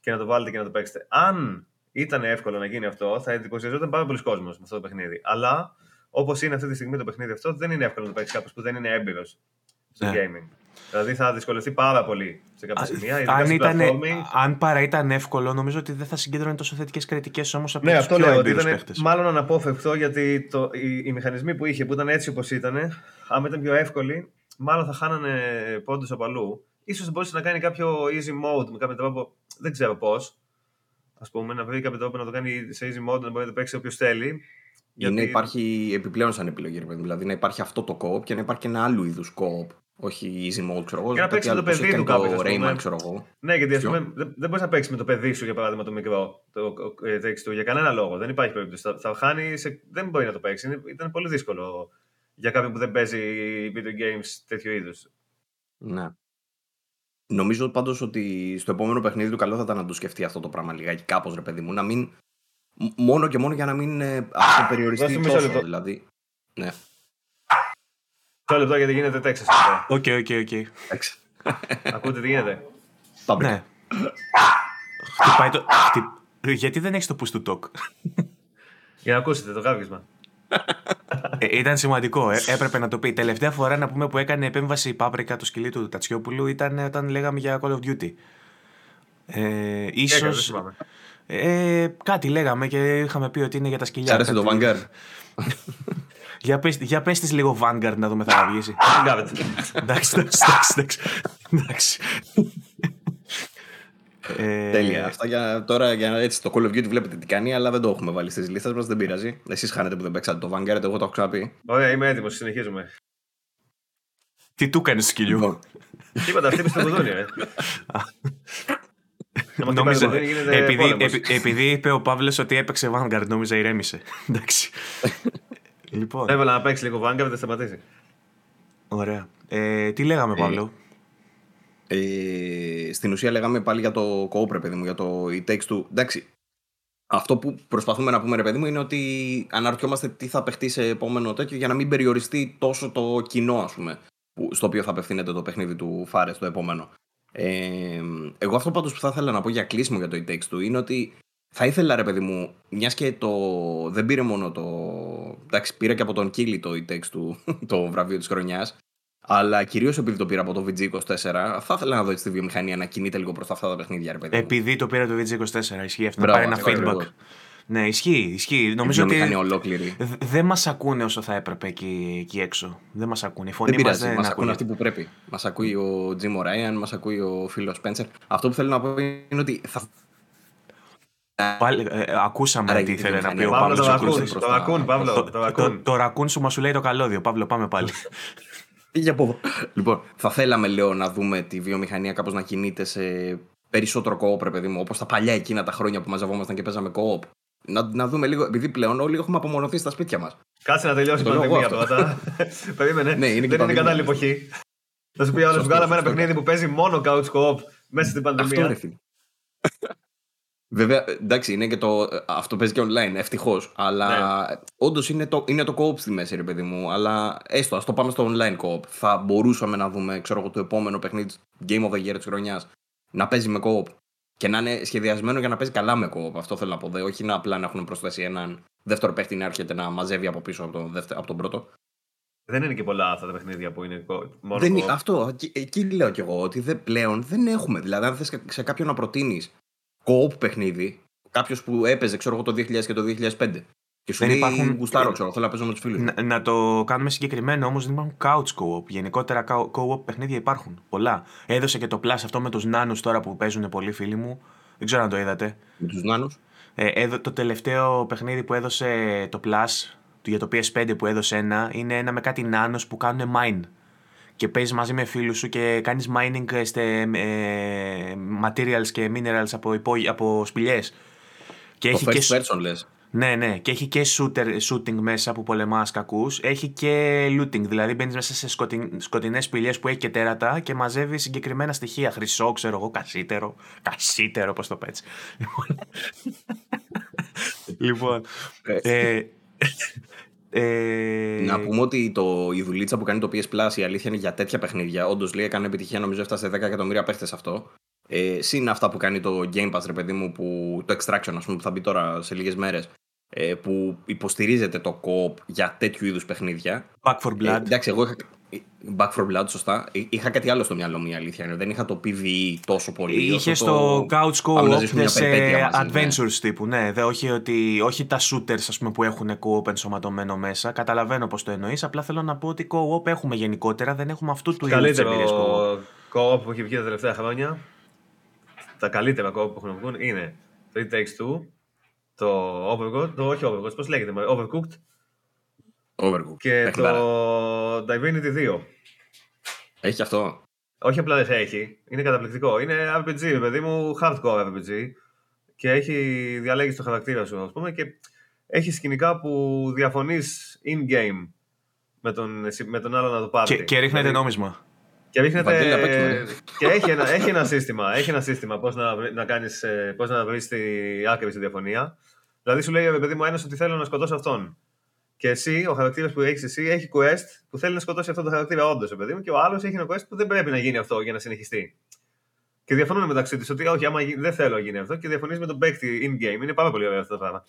και να το βάλετε και να το παίξετε. Αν ήταν εύκολο να γίνει αυτό, θα εντυπωσιαζόταν πάρα πολλοί κόσμος με αυτό το παιχνίδι. Αλλά όπως είναι αυτή τη στιγμή το παιχνίδι αυτό, δεν είναι εύκολο να το παίξεις κάποιος που δεν είναι έμπειρος στο yeah. Ναι. gaming. Δηλαδή θα δυσκολευτεί πάρα πολύ σε κάποια σημεία. Αν, ήταν, αν παρά ήταν εύκολο, νομίζω ότι δεν θα συγκέντρωνε τόσο θετικές κριτικές όμως από ναι, αυτό λέω. Ότι ήταν μάλλον αναπόφευκτο γιατί το, οι, οι, μηχανισμοί που είχε, που ήταν έτσι όπως ήταν, άμα ήταν πιο εύκολοι, μάλλον θα χάνανε πόντους από αλλού. Ίσως μπορούσε να κάνει κάποιο easy mode με κάποιο τρόπο, δεν ξέρω πώς. Α πούμε, να βρει κάποιο τρόπο να το κάνει σε easy mode, να μπορεί να το παίξει όποιος θέλει. Γιατί... Είναι, υπάρχει επιπλέον σαν επιλογή, δηλαδή να υπάρχει αυτό το co-op και να υπάρχει και ένα άλλο είδους co-op. Όχι easy mode, ξέρω εγώ. Και να παίξει με το παιδί του κάποιος. Rayman, ξέρω εγώ. Ναι, γιατί ας πούμε, δεν, δεν μπορείς να παίξεις με το παιδί σου, για παράδειγμα, το μικρό το, το, για κανένα λόγο. Δεν υπάρχει περίπτωση. Θα, θα χάνεις, σε, δεν μπορεί να το παίξεις. Ήταν πολύ δύσκολο για κάποιον που δεν παίζει video games τέτοιο είδους. Ναι. Νομίζω πάντως ότι στο επόμενο παιχνίδι του καλό θα ήταν να το σκεφτεί αυτό το πράγμα λιγάκι κάπως ρε παιδί μου. Να μην. Μόνο και μόνο για να μην ε, περιοριστεί τόσο, λεπτό. δηλαδή. Ναι. Μισό λεπτό γιατί γίνεται Τέξας. OK, OK, OK. Ακούτε τι γίνεται. Ναι. Χτυπάει το. Γιατί δεν έχεις το push to talk; Για να ακούσετε το κάβγισμα. Ε, ήταν σημαντικό. Ε, έπρεπε να το πει. Τελευταία φορά να πούμε που έκανε επέμβαση η Πάπρικα, το σκυλί του Τατσιόπουλου, ήταν όταν λέγαμε για Call of Duty. Ε, ίσως, ε, κάτι λέγαμε και είχαμε πει ότι είναι για τα σκυλιά. Σ' άρεσε το Vanguard; Για πες, για πες της λίγο Vanguard να δούμε θα βγεις. Vanguard. εντάξει, εντάξει, εντάξει. Εντάξει. Ε... Τέλεια. Αυτά για, τώρα για έτσι, το Call of Duty βλέπετε τι κάνει, αλλά δεν το έχουμε βάλει στις λίστες μας. Δεν πειράζει. Εσείς χάνετε που δεν παίξατε το Vanguard, εγώ το έχω ξαναπεί. Ωραία, είμαι έτοιμος. Συνεχίζουμε. Τι του κάνεις, σκυλιού; Λοιπόν. Τίποτα, χτύπησε το κουδούνι, ε. Νομίζω, επειδή, επειδή είπε ο Παύλος ότι έπαιξε Vanguard, νόμιζα ηρέμησε. Εντάξει. λοιπόν. Έβαλα να παίξει λίγο Vanguard, δεν σταματήσει. Ωραία. Ε, τι λέγαμε, ε, Παύλο; Ε, στην ουσία λέγαμε πάλι για το co παιδί μου, για το e takes two. Εντάξει, αυτό που προσπαθούμε να πούμε, ρε παιδί μου, είναι ότι αναρωτιόμαστε τι θα παιχτεί σε επόμενο τέτοιο για να μην περιοριστεί τόσο το κοινό, ας πούμε, στο οποίο θα απευθύνεται το παιχνίδι του Φάρε το επόμενο. Ε, εγώ αυτό πάντως που θα ήθελα να πω για κλείσιμο για το e takes two είναι ότι θα ήθελα ρε παιδί μου, μιας και το. Δεν πήρε μόνο το. Εντάξει, πήρε και από τον Κίλι το e takes του το βραβείο της χρονιάς. Αλλά κυρίως επειδή το πήρα από το VG24, θα ήθελα να δω τη βιομηχανία να κινείται λίγο προς αυτά τα παιχνίδια. Ρε παιδί. Επειδή το πήρα το VG24, ισχύει αυτό. Μπράβο, να πάρει ένα feedback. Ναι, ισχύει, ισχύει. Νομίζω ότι ολόκληρη. δεν μας ακούνε όσο θα έπρεπε εκεί, εκεί έξω. Δεν μας ακούνε. Η φωνή δεν πειράζει, μας ακούνε αυτοί που πρέπει. Μας ακούει ο Τζιμ Ράιαν, μας ακούει ο φίλος Σπένσερ. Αυτό που θέλω να πω είναι ότι θα Πάλι, ε, ακούσαμε Άρα, τι ήθελε να πει ο Παύλο. Το ρακούν, το ρακούν, Παύλο. Το ρακούνς σου μας σου λέει το καλώδιο. Παύλο, πάμε πάλι. Πήγε από Λοιπόν, θα θέλαμε, λέω, να δούμε τη βιομηχανία κάπως να κινείται σε περισσότερο κοόπ, ρε παιδί μου, όπως τα παλιά εκείνα τα χρόνια που μαζευόμασταν και παίζαμε κοόπ. Να, να δούμε λίγο, επειδή πλέον όλοι έχουμε απομονωθεί στα σπίτια μας. Κάτσε να τελειώσει η πανδημία τώρα. Περίμενε. Ναι, είναι Δεν είναι κατάλληλη εποχή. Θα σου πει άλλος, βγάλαμε ένα παιχνίδι που παίζει μόνο couch co-op μέσα στην πανδημία. Αυτό, Βέβαια, εντάξει, είναι και το, αυτό παίζει και online, ευτυχώς. Αλλά ναι. όντως είναι το, είναι το co-op στη μέση, ρε παιδί μου. Αλλά έστω, ας το πάμε στο online co-op. Θα μπορούσαμε να δούμε, ξέρω εγώ, το επόμενο παιχνίδι Game of the Year της χρονιάς να παίζει με co-op. Και να είναι σχεδιασμένο για να παίζει καλά με co-op. Αυτό θέλω να πω. Δε. Όχι να απλά να έχουν προσθέσει έναν δεύτερο παίχτη να έρχεται να μαζεύει από πίσω από τον, δεύτερο, από τον πρώτο. Δεν είναι και πολλά αυτά τα παιχνίδια που είναι μόνο δεν, co-op. Αυτό, εκεί, εκεί λέω κι εγώ ότι δεν, πλέον δεν έχουμε. Δηλαδή, αν θες σε κάποιον να προτείνεις co-op παιχνίδι, κάποιος που έπαιζε ξέρω εγώ το 2000 και το 2005. Και σου δεν λέει υπάρχουν... γουστάρω, ξέρω, θέλω να παίζω με τους φίλους. Να, να, το κάνουμε συγκεκριμένο όμως, δεν υπάρχουν couch co-op. Γενικότερα co-op παιχνίδια υπάρχουν. Πολλά. Έδωσε και το Plus αυτό με τους νάνους τώρα που παίζουν πολλοί φίλοι μου. Δεν ξέρω αν το είδατε. Με τους νάνους; Ε, το τελευταίο παιχνίδι που έδωσε το Plus για το PS5 που έδωσε ένα είναι ένα με κάτι νάνους που κάνουν mine και παίζεις μαζί με φίλους σου και κάνεις mining σε ε, materials και minerals από, υπό, από σπηλιές. Και το έχει first και... person λες. Ναι, ναι. Και έχει και shooter, shooting μέσα που πολεμάς κακούς. Έχει και looting. Δηλαδή μπαίνεις μέσα σε σκοτειν, σκοτεινές σπηλιές που έχει και τέρατα και μαζεύεις συγκεκριμένα στοιχεία. Χρυσό, ξέρω εγώ, κασίτερο. Κασίτερο, πώς το πέτσει. λοιπόν. ε, ε... Να πούμε ότι το, η δουλίτσα που κάνει το PS Plus η αλήθεια είναι για τέτοια παιχνίδια. Όντως λέει έκανε επιτυχία, νομίζω έφτασε 10 εκατομμύρια παίχτες αυτό. Ε, συν αυτά που κάνει το Game Pass, ρε παιδί μου, που, το Extraction, ας πούμε, που θα μπει τώρα σε λίγες μέρες. Ε, που υποστηρίζεται το co για τέτοιου είδους παιχνίδια. Back for Blood. Ε, εντάξει, εγώ είχα, Back for Blood, σωστά. Είχα κάτι άλλο στο μυαλό μου, η αλήθεια είναι. Δεν είχα το PvE τόσο πολύ. Είχες το Couch Co-op σε ναι. adventures ναι. τύπου. Ναι, δε, όχι, ότι, όχι τα shooters ας πούμε, που έχουν co-op ενσωματωμένο μέσα. Καταλαβαίνω πώς το εννοείς. Απλά θέλω να πω ότι co-op έχουμε γενικότερα. Δεν έχουμε αυτού του είδους εμπειρίε co-op. co-op που έχει βγει τα τελευταία χρόνια. Τα καλύτερα co-op που έχουν βγει είναι το It Takes Two, το Overcooked, το όχι Overcooked, πώς λέγεται, Overcooked. Overcooked. Και το Divinity 2. Έχει αυτό. Όχι απλά δεν έχει. Είναι καταπληκτικό. Είναι RPG, παιδί μου, hardcore RPG. Και έχει διαλέγεις το χαρακτήρα σου, ας πούμε, και έχει σκηνικά που διαφωνείς in-game με τον, με τον άλλο να το πάρει. Και, και ρίχνετε δηλαδή, νόμισμα. Και ρίχνετε. και έχει ένα, έχει ένα σύστημα, έχει ένα σύστημα πώς να, να, κάνεις, ε, πώς να βρεις τη άκρη στη διαφωνία. Δηλαδή σου λέει, παιδί μου, ένας ότι θέλω να σκοτώσω αυτόν. Και εσύ, ο χαρακτήρας που έχεις εσύ, έχει quest που θέλει να σκοτώσει αυτό το χαρακτήρα, όντως, παιδί μου, και ο άλλος έχει ένα quest που δεν πρέπει να γίνει αυτό για να συνεχιστεί. Και διαφωνούν μεταξύ τους ότι, όχι, άμα δεν θέλω να γίνει αυτό, και διαφωνείς με τον παίκτη in-game. Είναι πάρα πολύ ωραίο αυτό το πράγμα.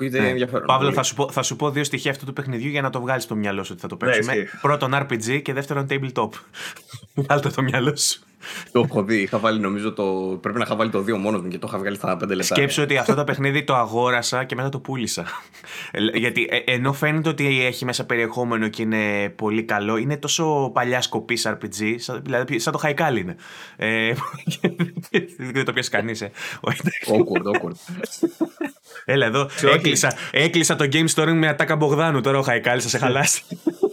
Ακούγεται ναι. ενδιαφέρον. Παύλο, θα σου, πω, θα σου πω δύο στοιχεία αυτού του παιχνιδιού για να το βγάλεις στο μυαλό σου ότι θα το ναι, παίξουμε. Ναι, Πρώτον RPG και δεύτερον tabletop. Βγάλτε το μυαλό σου. Το έχω δει. Είχα βάλει, νομίζω, το... πρέπει να είχα βάλει το 2 μόνος μου και το είχα βγάλει στα 5 λεπτά. Σκέψου ότι αυτό το παιχνίδι το αγόρασα και μετά το πούλησα. Ε, Γιατί ε, ενώ φαίνεται ότι έχει μέσα περιεχόμενο και είναι πολύ καλό, είναι τόσο παλιά σκοπή RPG, σαν, δηλαδή σαν το Χαϊκάλι είναι. Ε, δεν το πιάσει κανείς. Ε. Όχι, εντάξει. awkward, awkward. Έλα εδώ, όχι. έκλεισα, έκλεισα το game story με ατάκα Μπογδάνου. Τώρα ο Χαϊκάλι θα σε χαλάσει.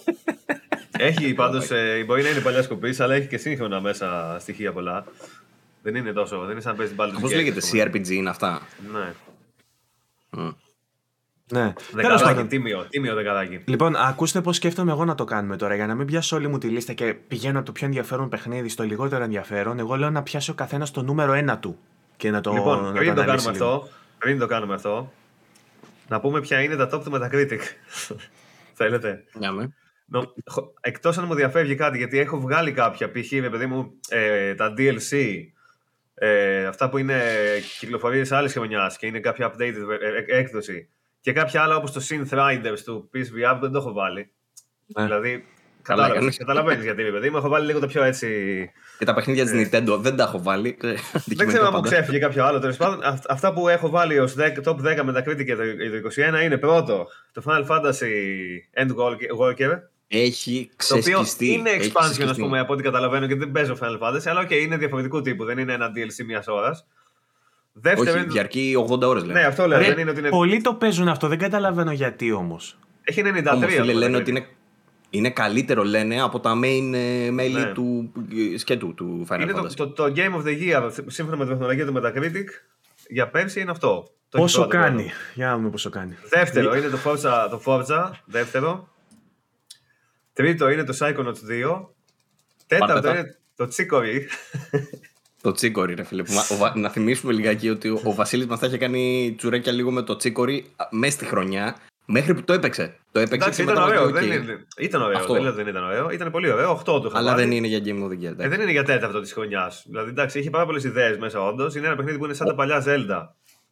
Έχει πάντως, μπορεί να είναι παλιά σκοπή, αλλά έχει και σύγχρονα μέσα στοιχεία πολλά. Δεν είναι τόσο, δεν είναι σαν να παίζεις την Πώ λέγεται, CRPG είναι αυτά. Ναι. Μμ. ναι. Τέλος Δεκαδάκι, πάντων. τίμιο, τίμιο δεκαδάκι. Λοιπόν, ακούστε πώς σκέφτομαι εγώ να το κάνουμε τώρα. Για να μην πιάσω όλη μου τη λίστα και πηγαίνω από το πιο ενδιαφέρον παιχνίδι στο λιγότερο ενδιαφέρον, εγώ λέω να πιάσει ο καθένας το νούμερο ένα του. Και να το, λοιπόν, να πριν το, αναλύσει κάνουμε λίγο. αυτό, πριν το κάνουμε αυτό, να πούμε ποια είναι τα top του Metacritic. Θέλετε; Για με. Εκτός αν μου διαφεύγει κάτι, γιατί έχω βγάλει κάποια π.χ. με παιδί μου ε, τα DLC, ε, αυτά που είναι κυκλοφορίες άλλης χρονιάς και είναι κάποια updated ε, ε, έκδοση. Και κάποια άλλα όπως το Synth Riders του PSVR δεν το έχω βάλει. Ναι. Δηλαδή, Καλά κάνεις. καταλαβαίνεις γιατί, ρε παιδί μου. Έχω βάλει λίγο το πιο έτσι. Και τα παιχνίδια της Nintendo δεν τα έχω βάλει. Ε. Δεν ξέρω αν μου ξέφυγε κάποιο άλλο. Τέλος πάντων, αυ- αυτά που έχω βάλει ως top 10 Metacritic για το, για το 21 είναι πρώτο το Final Fantasy Endwalker. Έχει Το οποίο ξεσκιστεί. είναι έχει expansion, ας ξεσκιστεί. πούμε, από ό,τι καταλαβαίνω και δεν παίζω Final Fantasy, αλλά οκ, είναι διαφορετικού τύπου. Δεν είναι ένα DLC μιας ώρας. Δεύτερο Όχι, είναι. διαρκεί 80 ώρες Ναι, λένε. αυτό λέω. Ρε, Δεν είναι ότι είναι. Πολλοί το παίζουν αυτό, δεν καταλαβαίνω γιατί όμως. Έχει 93. Όμως, φίλε, το λένε Metacritic. ότι είναι, είναι καλύτερο λένε από τα main ε, μέλη Ναι. του ε, σκέτου του Final Είναι το, Fantasy. το, το Game of the Year, σύμφωνα με την τεχνολογία του Metacritic, για πέρσι είναι αυτό. Το Πόσο έχει πρώτο κάνει. πρώτο. Για να δούμε πόσο κάνει. Δεύτερο είναι το Forza, το Forza, δεύτερο. Τρίτο είναι το Psychonauts 2. Τέταρτο Πάρτε τα. είναι το Chicory. Το τσίκορι, ρε φίλε. που μα- ο Βα- να θυμίσουμε λιγάκι ότι ο, ο Βασίλης μας θα είχε κάνει τσουρέκια λίγο με το τσίκορι μέσα στη χρονιά μέχρι που το έπαιξε. Το έπαιξε Εντάξει, και ήταν μετά ωραίο. οκ. Δεν είναι, ήταν ωραίο. Αυτό. Δεν λέω ότι δεν ήταν ωραίο. Ήταν πολύ ωραίο. 8 του είχα Αλλά βάλει. δεν είναι για Game of the Year. Ε, εντάξει. δεν είναι για τέταρτο της χρονιάς. Δηλαδή, εντάξει, έχει πάρα πολλές ιδέες μέσα, όντως. Είναι ένα παιχνίδι που είναι σαν τα παλιά Zelda.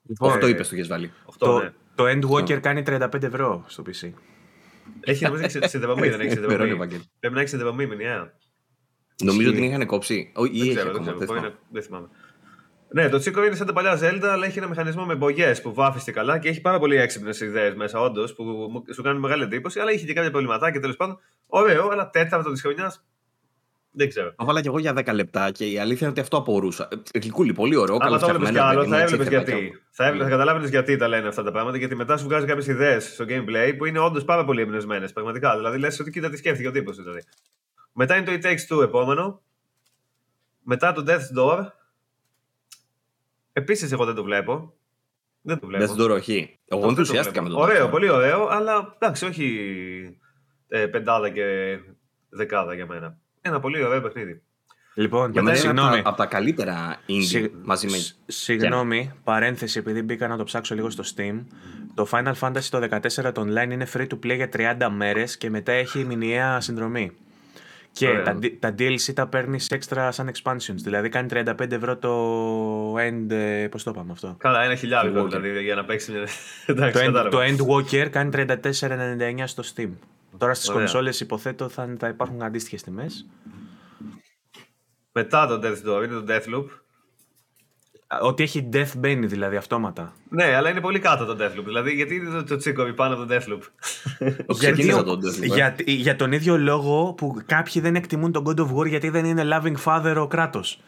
Λοιπόν, Αυτό ε, είπες το είχες βάλει. 8, το, ναι. το Endwalker κάνει 35 ευρώ στο PC. Έχει νομίζω έχει συνδεδεμένη, δεν έχει Περώνει, συνδεδεμένη. Βαγγέλη. Πρέπει να έχει συνδεδεμένη μηνιαία. Νομίζω ότι Ισχύει. την είχαν κόψει. Ω, Ή Δεν έχει ξέρω, δεν ακόμα. ξέρω. δεν μπορεί θυμάμαι. να- Δεν θυμάμαι. Ναι, το Chico είναι σαν τα παλιά Zelda, αλλά έχει ένα μηχανισμό με μπογιές που βάφεις καλά και έχει πάρα πολύ έξυπνες ιδέες μέσα, όντως, που μου- σου κάνουν μεγάλη εντύπωση, αλλά είχε και κάποια προβληματάκια τέλος πάντων. Ωραίο, αλλά τέταρτος της χρονιάς. Δεν ξέρω. Το βάλα κι εγώ για 10 λεπτά και η αλήθεια είναι ότι αυτό απορούσα. Ε, Γλυκούλη, πολύ ωραίο. Αν το έβλεπε κι καλοφτιαγμένο, άλλο, παιδί μου, θα έτσι, έβλεπες έχει γιατί. τέτοια. Θα, έβλεπες, θα καταλάβαινες γιατί τα λένε αυτά τα πράγματα, γιατί μετά σου βγάζει κάποιες ιδέες στο gameplay που είναι όντως πάρα πολύ εμπνευσμένες. Πραγματικά. Δηλαδή λες ότι κοίτα τι σκέφτηκε ο τύπος. Δηλαδή. Μετά είναι το It Takes Two επόμενο. Μετά το Death's Door. Επίσης εγώ δεν το βλέπω. Δεν το βλέπω. Δεν το όχι. Εγώ Αυτό ενθουσιάστηκα με το το βλέπω. Ωραίο, Dark Souls. πολύ ωραίο, αλλά εντάξει, όχι ε, πεντάδα και δεκάδα για μένα. Ένα πολύ ωραίο παιχνίδι. Λοιπόν, Για μένα είναι από συγγνώμη. τα, από τα καλύτερα indie Συγ- μαζί με. σ- Συγγνώμη, παρένθεση, επειδή μπήκα να το ψάξω λίγο στο Steam. Το Final Fantasy το 14 το online είναι free to play για 30 μέρες και μετά έχει μηνιαία συνδρομή. Και Ωραία. τα, D- τα DLC τα παίρνεις extra σαν expansions. Δηλαδή κάνει 35 ευρώ το end. ε, Πώς το είπαμε αυτό; Καλά, ένα χιλιάδικο Walker. δηλαδή για να παίξεις. μια- Το Εντάξει, end, κατάλαβα. το end Walker κάνει 34,99 στο Steam. Τώρα στις Ωραία. κονσόλες υποθέτω θα, θα υπάρχουν αντίστοιχες τιμές. Μετά το Death's Door είναι το Deathloop. Α, Ότι έχει death μπαίνει δηλαδή αυτόματα. Ναι, αλλά είναι πολύ κάτω το Deathloop. Δηλαδή, γιατί είναι το, το Chicory πάνω από το Deathloop. Ξεκίνησα ο- τον Deathloop, ε. για, για τον ίδιο λόγο που κάποιοι δεν εκτιμούν τον God of War γιατί δεν είναι loving father ο κράτος.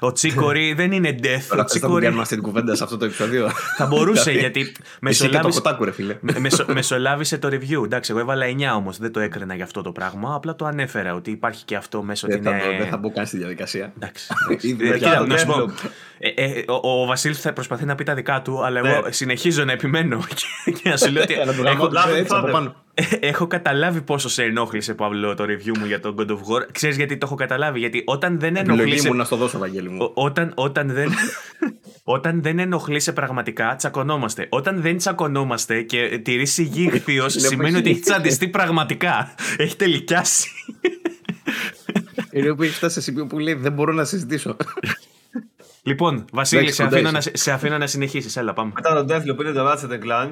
Ο Τσίκορη δεν είναι death. Ο Τώρα θες να μην Τσίκορη κάνουμε αυτή την κουβέντα σε αυτό το επεισόδιο. θα μπορούσε Δηλαδή, γιατί Εσύ και το μεσολάβησε, κοτάκου, ρε φίλε. με- μεσο- μεσολάβησε το review. Εντάξει, εγώ έβαλα 9 όμως, δεν το έκρινα για αυτό το πράγμα. Απλά το ανέφερα ότι υπάρχει και αυτό μέσω ότι Δεν θα, είναι. δεν θα μπω καν στη διαδικασία. Εντάξει. Ήδη Ε, μετά κοίτα, το να σου πω, Deathloop. Ε, ε, ο, ο Βασίλης θα προσπαθεί να πει τα δικά του, αλλά Ναι. εγώ συνεχίζω να επιμένω και, και να σου λέω ότι Να το έχω, γαμώ Loving έτσι από Father. πάνω. ε, έχω καταλάβει πόσο σε ενόχλησε, Παύλο, το review μου για τον God of War. Ξέρεις γιατί το έχω καταλάβει, γιατί όταν δεν Επιλογή ενοχλείσαι... μου να στο δώσω, Βαγγέλη μου. Ο- όταν, όταν, δεν, όταν δεν ενοχλείσαι πραγματικά, τσακωνόμαστε. Όταν δεν τσακωνόμαστε και τηρεί υγιή ηχθείος, σημαίνει ότι έχει τσαντιστεί πραγματικά. Έχει τελικιάσει. Είναι που έχει φτάσει σε σημείο που λέει δεν μπορώ να συζητήσω. λοιπόν, Βασίλη, Εντάξει, σε κοντά αφήνω, να, είσαι. σε αφήνω να συνεχίσεις. Έλα, πάμε. Μετά το Deathloop είναι το Ratchet Clank.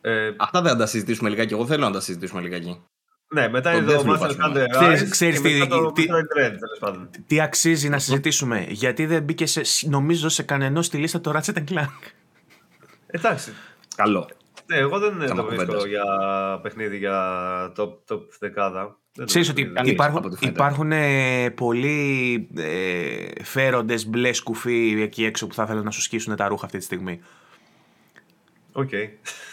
Ε, Αυτά δεν θα τα συζητήσουμε λιγάκι. Εγώ θέλω να τα συζητήσουμε λιγάκι. Ναι, μετά είναι το Master Hunter Ξέρεις- Rise ξέρεις και τι- μετά το τι- Metroid Dread, τέλος πάντων. Τι αξίζει να συζητήσουμε, γιατί δεν μπήκε σε, νομίζω σε κανένα στη λίστα το Ratchet Clank. Εντάξει. Καλό. Ναι, εγώ δεν Θέμα το βρίσκω κουβέντας. για παιχνίδι για top, top δεκάδα. Δεν το Ξέρεις βρίσκω ότι παιχνίδι. Κανείς, υπάρχουν, από ό,τι φαίνεται. υπάρχουν ε, πολλοί ε, φέροντες μπλε σκουφί εκεί έξω που θα ήθελαν να σου σκίσουν τα ρούχα αυτή τη στιγμή. Οκ.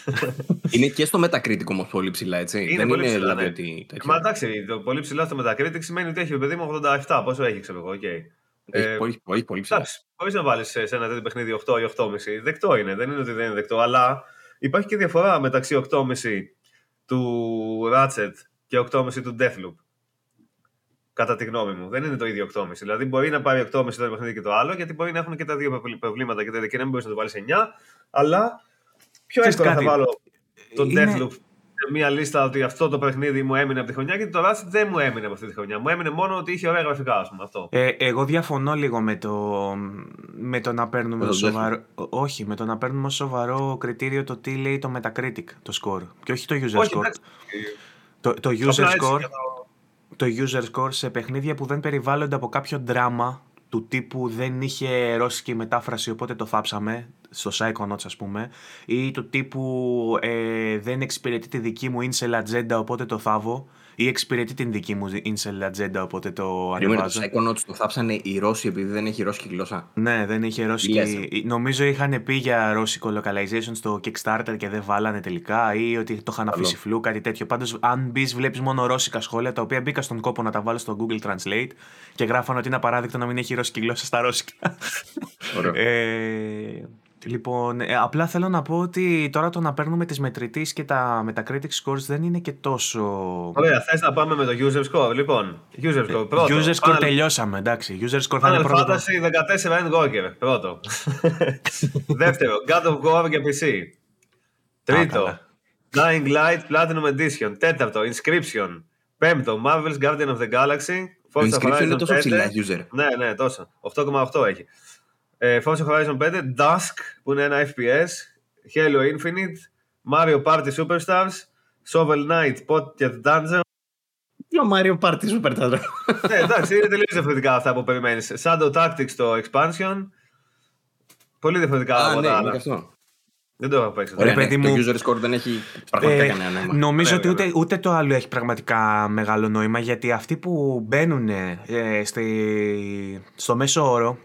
Είναι και στο Metacritic όμως πολύ ψηλά, έτσι. Είναι δεν πολύ είναι ψηλά, δηλαδή ναι. ότι. τέτοιο. Μα εντάξει, το πολύ ψηλά στο Metacritic σημαίνει ότι έχει παιδί μου 87. Πόσο έχει, ξέρω εγώ. οκ. Έχει, Ε, πολύ, πολύ, πολύ ψηλά. Εντάξει, μπορείς να βάλεις σε ένα τέτοιο παιχνίδι 8 ή 8,5. Δεκτό είναι, δεν είναι ότι δεν είναι δεκτό. Αλλά υπάρχει και διαφορά μεταξύ 8,5 του Ratchet και 8,5 του Deathloop. Κατά τη γνώμη μου. Δεν είναι το ίδιο 8,5. Δηλαδή μπορεί να πάρει 8,5 το ένα παιχνίδι και το άλλο, γιατί μπορεί να έχουν και τα δύο προβλήματα και, τα- και να μην μπορείς να το βάλεις 9. Αλλά πιο Ξέρεις εύκολα θα κάτι, βάλω το είναι- Deathloop σε μία λίστα ότι αυτό το παιχνίδι μου έμεινε από τη χρονιά και το Ratchet δεν μου έμεινε από αυτή τη χρονιά. Μου έμεινε μόνο ότι είχε ωραία γραφικά, ας πούμε. Αυτό. Ε, εγώ διαφωνώ λίγο με το, με το να παίρνουμε Με ως τον σοβαρό, όχι, με το να παίρνουμε ως σοβαρό κριτήριο το τι λέει το Metacritic, το score. Και όχι το user Όχι, score. εντάξει. Το, το user Απλά έτσι score για το- το user score σε παιχνίδια που δεν περιβάλλονται από κάποιο δράμα του τύπου δεν είχε ρώσικη μετάφραση οπότε το θάψαμε στο Psychonauts ας πούμε ή του τύπου ε, δεν εξυπηρετεί τη δική μου incel ατζέντα οπότε το θάβω ή εξυπηρετεί την δική μου incel ατζέντα οπότε το Περίμενε, το ανεβάζω. Psychonauts το θάψανε οι Ρώσοι επειδή δεν έχει ρώσικη γλώσσα. Ναι, δεν είχε λες, ρώσικη. Νομίζω είχαν πει για ρώσικο localization στο Kickstarter και δεν βάλανε τελικά ή ότι το είχαν αφήσει φλού, κάτι τέτοιο. Πάντως, αν μπεις, βλέπεις μόνο ρώσικα σχόλια τα οποία μπήκα στον κόπο να τα βάλω στο Google Translate και γράφανε ότι είναι απαράδεκτο να μην έχει ρώσικη γλώσσα στα ρώσικα. Ωραίο. ε, λοιπόν, ε, απλά θέλω να πω ότι τώρα το να παίρνουμε τις μετρητής και τα Metacritic scores δεν είναι και τόσο. Ωραία, θες να πάμε με το user score. Λοιπόν, user score πρώτο. User score Final- τελειώσαμε, εντάξει. User score θα είναι Final πρώτο. Fantasy 14 End Walker. Πρώτο. Δεύτερο, God of War για PC. Τρίτο, καλά. Dying Light Platinum Edition. Τέταρτο, Inscription. Πέμπτο, Marvel's Guardian of the Galaxy. Το Forza inscription είναι Horizon τόσο 5. ψηλά, user. Ναι, ναι, τόσο. 8,8 έχει. Ε, Forza Horizon 5, Dusk που είναι ένα FPS, Halo Infinite, Mario Party Superstars, Shovel Knight Pocket Dungeon. Τι ο Mario Party Super Nintendo. ναι, εντάξει, είναι τελείως διαφορετικά αυτά που περιμένεις. Shadow Tactics το expansion. Πολύ διαφορετικά Α, από ναι, τα είναι άλλα. και αυτό. Δεν το έχω παίξει. Ωραία, τώρα. Ωραία, παιδί ναι, μου. Το user score δεν έχει πραγματικά Ε, κανένα νόημα. Νομίζω Ναι, ότι βέβαια. ούτε, ούτε το άλλο έχει πραγματικά μεγάλο νόημα γιατί αυτοί που μπαίνουν ε, στη, στο μέσο όρο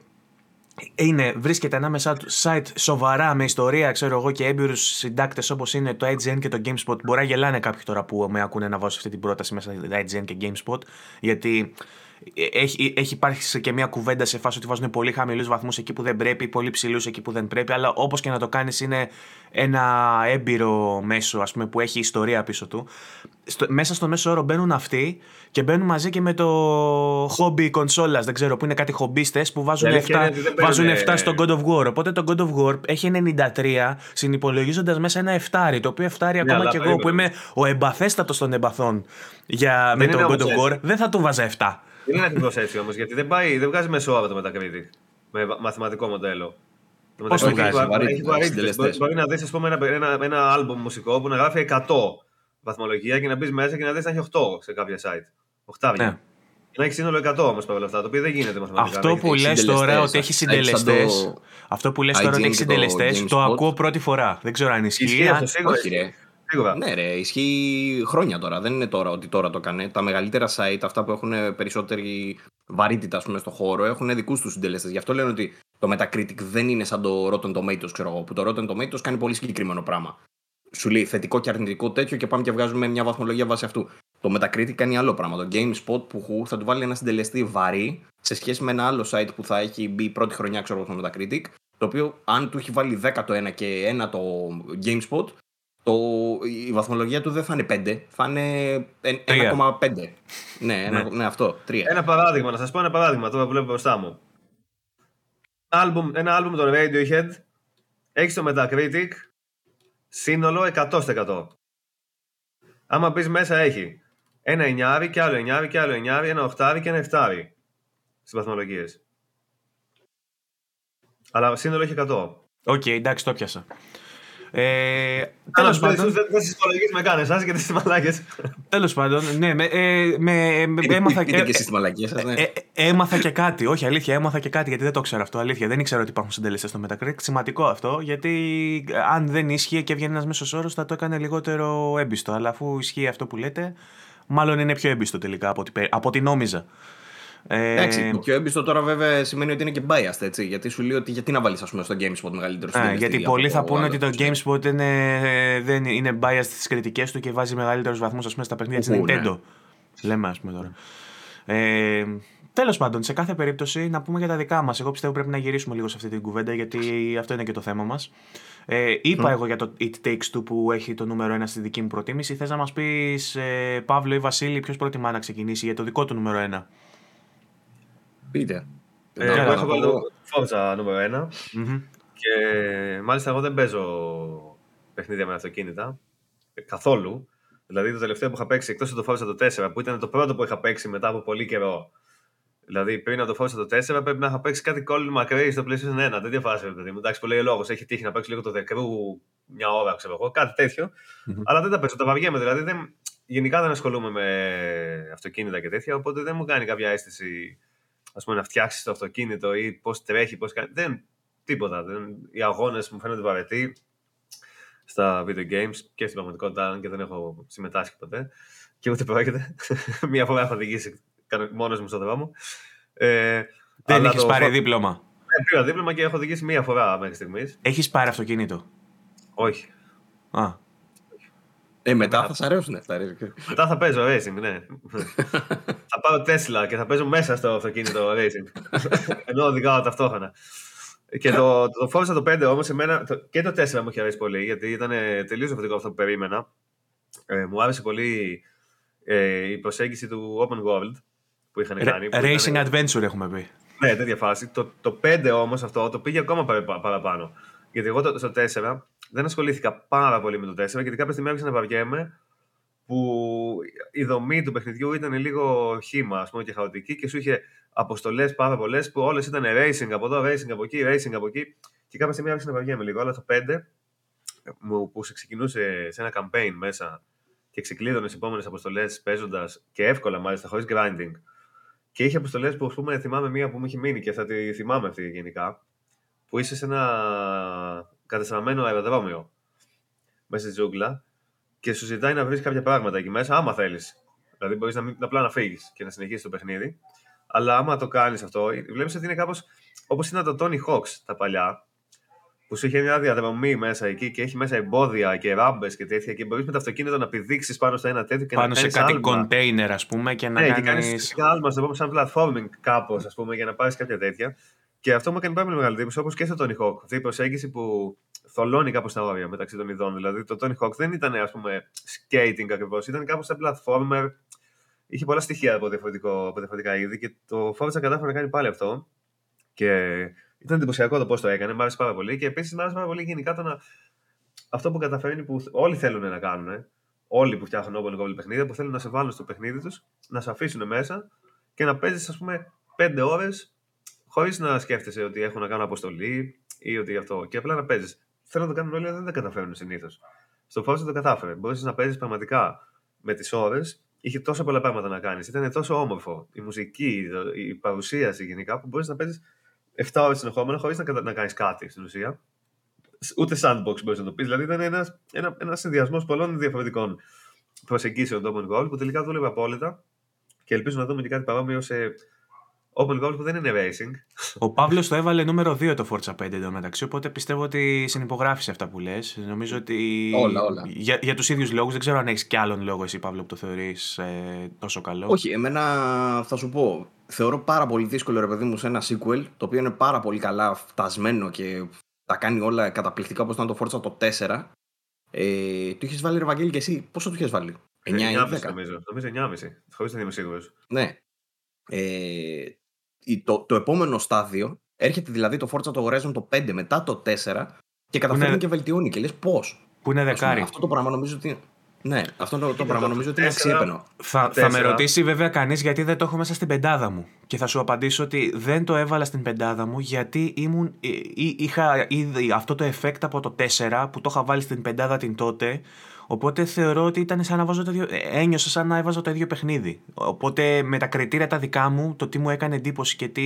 είναι, βρίσκεται ανάμεσά του site σοβαρά με ιστορία, ξέρω εγώ, και έμπειρους συντάκτες όπως είναι το IGN και το GameSpot. Μπορεί να γελάνε κάποιοι τώρα που με ακούνε να βάζω αυτή την πρόταση μέσα στο IGN και GameSpot, γιατί έχει, έχει υπάρξει και μια κουβέντα σε φάση ότι βάζουν πολύ χαμηλούς βαθμούς εκεί που δεν πρέπει, πολύ ψηλούς εκεί που δεν πρέπει. Αλλά όπως και να το κάνεις, είναι ένα έμπειρο μέσο ας πούμε, που έχει ιστορία πίσω του. Στο, μέσα στο μέσο όρο μπαίνουν αυτοί και μπαίνουν μαζί και με το hobby κονσόλα. Δεν ξέρω που είναι κάτι χομπίστες που βάζουν, Η αλήθεια 7, είναι ότι δεν βάζουν παίρνουνε- 7 στο God of War. Οπότε το God of War έχει 93, συνυπολογίζοντας μέσα ένα 7. Το οποίο 7 ακόμα Ναι, αλλά και εγώ που περίμενε. είμαι ο εμπαθέστατος των εμπαθών για, με Δεν το είναι God όμως of War, έτσι. δεν θα του βάζα 7. Δεν είναι ακριβώς έτσι όμως, γιατί δεν, πάει, δεν βγάζει μέσο όρο το Metacritic με βα- μαθηματικό μοντέλο. Το Πώς το Metacritic βγάζει, έχει βα- βαρύτητα, έχει βαρύτητες. συντελεστές. Μπορεί, μπορεί να δεις, ας πούμε, ένα, ένα, ένα album μουσικό που να γράφει 100 βαθμολογία και να μπεις μέσα και να δεις να έχει 8 σε κάποια site. 8 Ναι. Και να έχει σύνολο 100 όμως παρόλα αυτά, το οποίο δεν γίνεται μαθηματικά. Αυτό Δεν που έχει λες τώρα συντελεστές. ότι έχει Έχει σαν συντελεστές. το Αυτό που λες τώρα ότι IGN έχει και το συντελεστές, το GameSpot. ακούω πρώτη φορά. Δεν ξέρω αν ισχύει. Ισχύει αν- αυτό, σίγουρα. Όχι, ρε. Σίγουρα. Ναι, ρε, ισχύει χρόνια τώρα. Δεν είναι τώρα ότι τώρα το έκανε. Τα μεγαλύτερα site, αυτά που έχουν περισσότερη βαρύτητα ας πούμε, στο χώρο, έχουν δικούς τους συντελεστέ. Γι' αυτό λένε ότι το Metacritic δεν είναι σαν το Rotten Tomatoes, ξέρω εγώ. Που το Rotten Tomatoes κάνει πολύ συγκεκριμένο πράγμα. Σου λέει θετικό και αρνητικό τέτοιο και πάμε και βγάζουμε μια βαθμολογία βάσει αυτού. Το Metacritic κάνει άλλο πράγμα. Το GameSpot που χου θα του βάλει ένα συντελεστή βαρύ σε σχέση με ένα άλλο site που θα έχει μπει πρώτη χρονιά, ξέρω εγώ, στο Metacritic. Το οποίο αν του έχει βάλει 10 το ένα και ένα το GameSpot, το, η βαθμολογία του δεν θα είναι 5, θα είναι εν- Τρία. 1,5. ναι, ένα- ναι, αυτό, 3. Ένα παράδειγμα, να σας πω ένα παράδειγμα τώρα που βλέπω μπροστά μου. Άλμπουμ, ένα άλμπουμ των Radiohead έχεις στο Metacritic σύνολο 100%. Άμα μπει μέσα έχει ένα εννιάρι και άλλο εννιάρι και άλλο εννιάρι, ένα οχτάρι και ένα εφτάρι στις βαθμολογίες. Αλλά σύνολο έχει 100. Οκ, εντάξει, το πιάσα. Ε, Τέλος πάντων. Δεν συστολογεί καν εσά γιατί είστε μαλάκες. Τέλος πάντων, ναι, με, ε, με, με, έμαθα και. και εσεί μαλακίες ναι. Ε, έμαθα και κάτι. Όχι, αλήθεια, έμαθα και κάτι γιατί δεν το ξέρω αυτό. Αλήθεια, δεν ήξερα ότι υπάρχουν συντελεστές στο Metacritic. Σημαντικό αυτό γιατί αν δεν ίσχυε και βγαίνει ένας μέσος όρος θα το έκανε λιγότερο έμπιστο. Αλλά αφού ισχύει αυτό που λέτε, μάλλον είναι πιο έμπιστο τελικά από ό,τι, από ό,τι νόμιζα. Ε, Εντάξει, το πιο έμπιστο τώρα βέβαια σημαίνει ότι είναι και biased, έτσι. Γιατί σου λέει ότι γιατί να βάλεις στο GameSpot μεγαλύτερο ε, Γιατί πολλοί θα πούνε ότι το GameSpot είναι, δεν είναι biased στις κριτικές του και βάζει μεγαλύτερους βαθμούς στα παιχνίδια της Nintendo. Ναι. Λέμε, ας πούμε τώρα. Ε, Τέλος πάντων, σε κάθε περίπτωση να πούμε για τα δικά μας. Εγώ πιστεύω πρέπει να γυρίσουμε λίγο σε αυτή την κουβέντα γιατί αυτό είναι και το θέμα μας. Ε, είπα εγώ για το It Takes Two που έχει το νούμερο 1 στη δική μου προτίμηση. Θες να μας πεις, ε, Παύλο ή Βασίλη, ποιος προτιμά να ξεκινήσει για το δικό του νούμερο 1. Πείτε. Ε, εγώ έχω βάλει το Forza νούμερο 1 και μάλιστα εγώ δεν παίζω παιχνίδια με αυτοκίνητα ε, καθόλου. Δηλαδή το τελευταίο που είχα παίξει εκτός από το Forza το 4 που ήταν το πρώτο που είχα παίξει μετά από πολύ καιρό. Δηλαδή πριν από το Forza το 4 πρέπει να είχα παίξει κάτι κόλλημα μακρύ στο PlayStation 1. Δεν διαφάσαι, παιδί μου. Εντάξει, που λέει ο λόγος. Έχει τύχει να παίξει λίγο το The Crew μια ώρα, ξέρω εγώ, κάτι τέτοιο. Mm-hmm. Αλλά δεν τα παίζω, τα βαριέμαι. Δηλαδή δεν, γενικά δεν ασχολούμαι με αυτοκίνητα και τέτοια, οπότε δεν μου κάνει κάποια αίσθηση ας πούμε, να φτιάξεις το αυτοκίνητο ή πώς τρέχει, πώς κάνει. Δεν, τίποτα. Δεν, οι αγώνες μου φαίνονται βαρετοί στα video games και στην πραγματικότητα, και δεν έχω συμμετάσχει ποτέ. Και ούτε πρόκειται. Μία φορά έχω οδηγήσει μόνος μου στον δρόμο. Ε, δεν έχεις πάρει δίπλωμα; Ε, πήρα δίπλωμα και έχω οδηγήσει μία φορά μέχρι στιγμής. Έχεις πάρει αυτοκίνητο; Όχι. Α. Ε, μετά θα σα αρέσουν αυτά. Μετά θα παίζω racing, ναι. θα πάρω Tesla και θα παίζω μέσα στο αυτοκίνητο racing. Ενώ οδηγάω ταυτόχρονα. Και το, το Forza το 5 όμως, εμένα και το 4 μου έχει αρέσει πολύ, γιατί ήταν τελείως διαφορετικό αυτό που περίμενα. Ε, μου άρεσε πολύ ε, η προσέγγιση του Open World που είχαν κάνει. Racing Adventure έχουμε πει. Ναι, τέτοια φάση. Το, το 5 όμως αυτό το πήγε ακόμα παραπάνω. Γιατί εγώ το, στο 4 δεν ασχολήθηκα πάρα πολύ με το 4 γιατί κάποια στιγμή άρχισα να βαριέμαι που η δομή του παιχνιδιού ήταν λίγο χήμα ας πούμε, και χαοτική και σου είχε αποστολές πάρα πολλές που όλες ήταν racing από εδώ, racing από εκεί, racing από εκεί. Και κάποια στιγμή άρχισα να βαριέμαι λίγο. Αλλά το 5 που σε ξεκινούσε σε ένα campaign μέσα και ξεκλείδωνες τι επόμενες αποστολές παίζοντας και εύκολα μάλιστα χωρίς grinding. Και είχε αποστολές που ας πούμε, θυμάμαι μία που μου είχε μείνει και θα τη θυμάμαι αυτή γενικά. Που είσαι σε ένα κατεστραμμένο αεροδρόμιο μέσα στη τζούγκλα και σου ζητάει να βρεις κάποια πράγματα εκεί μέσα, άμα θέλεις. Δηλαδή, μπορείς να, να απλά να φύγεις και να συνεχίσεις το παιχνίδι. Αλλά άμα το κάνεις αυτό, βλέπεις ότι είναι κάπως όπως ήταν το Tony Hawks τα παλιά, που σου είχε μια διαδρομή μέσα εκεί και έχει μέσα εμπόδια και ράμπες και τέτοια και μπορείς με το αυτοκίνητο να πηδήξεις πάνω στο ένα τέτοιο και πάνω να σε κάτι κοντέινερ, ας πούμε, και να ναι, κάνεις... και κάνει άλμα, να πούμε, σαν platforming κάπως, ας πούμε, για να πάρεις κάποια τέτοια. Και αυτό μου έκανε πάρα πολύ μεγάλη εντύπωση, όπως και στο Tony Hawk. Αυτή η προσέγγιση που θολώνει κάπως τα όρια μεταξύ των ειδών. Δηλαδή το Tony Hawk δεν ήταν, ας πούμε, skating ακριβώς, ήταν κάπως σαν platformer. Είχε πολλά στοιχεία από, από διαφορετικά είδη και το Forza κατάφερε να κάνει πάλι αυτό. Και ήταν εντυπωσιακό το πώς το έκανε, μου άρεσε πάρα πολύ. Και επίσης μου άρεσε πάρα πολύ γενικά το να. Αυτό που καταφέρνει που όλοι θέλουν να κάνουν, όλοι που φτιάχνουν open goal παιχνίδια, που θέλουν να σε βάλουν στο παιχνίδι τους, να σε αφήσουν μέσα και να παίζεις, ας πούμε, πέντε ώρες χωρίς να σκέφτεσαι ότι έχω να κάνω αποστολή ή ότι αυτό. Και απλά να παίζεις. Θέλω να το κάνουν όλοι, αλλά δεν τα καταφέρουν συνήθως. Στο Forza το κατάφερε. Μπορείς να παίζεις πραγματικά με τις ώρες. Είχε τόσα πολλά πράγματα να κάνεις. Ήταν τόσο όμορφο. Η μουσική, η παρουσίαση γενικά που μπορείς να παίζεις 7 ώρες συνεχόμενα χωρίς να, να κάνεις κάτι στην ουσία. Ούτε sandbox μπορείς να το πεις. Δηλαδή ήταν ένας ένας, ένας συνδυασμός πολλών διαφορετικών προσεγγίσεων του Open Goal που τελικά δούλευε απόλυτα και ελπίζω να δούμε και κάτι παρόμοιο σε Open Goal που δεν είναι racing. Ο Παύλος το έβαλε νούμερο 2 το Forza 5 εντωμεταξύ, οπότε πιστεύω ότι συνυπογράφεις αυτά που λες. Νομίζω ότι. Όλα, όλα. Για, για τους ίδιους λόγους, δεν ξέρω αν έχεις κι άλλον λόγο εσύ, Παύλο, που το θεωρείς ε, τόσο καλό. Όχι, εμένα θα σου πω. Θεωρώ πάρα πολύ δύσκολο, ρε παιδί μου, σε ένα sequel το οποίο είναι πάρα πολύ καλά φτασμένο και τα κάνει όλα καταπληκτικά όπως ήταν το Forza το 4. Ε, του είχες βάλει ρε Βαγγέλη και εσύ, πόσο του είχες βάλει, 9 ή 10. Νομίζω, νομίζω 9,5. Χωρίς να είμαι σίγουρος. Ναι. Ε, το, το επόμενο στάδιο έρχεται δηλαδή το Forza το Horizon το 5 μετά το 4 και καταφέρνει και βελτιώνει και λες πώς; Που είναι δεκάρι. αυτό το πράγμα νομίζω ότι Ναι, αυτό το, το πράγμα νομίζω ότι είναι αξιέπαινο. Θα, θα με ρωτήσει βέβαια κανείς γιατί δεν το έχω μέσα στην πεντάδα μου. Και θα σου απαντήσω ότι δεν το έβαλα στην πεντάδα μου γιατί ήμουν, είχα ήδη αυτό το effect από το 4 που το είχα βάλει στην πεντάδα την τότε. Οπότε θεωρώ ότι ήταν σαν να βάζω το ίδιο. Ένιωσα σαν να έβαζα το ίδιο παιχνίδι. Οπότε με τα κριτήρια τα δικά μου, το τι μου έκανε εντύπωση και τι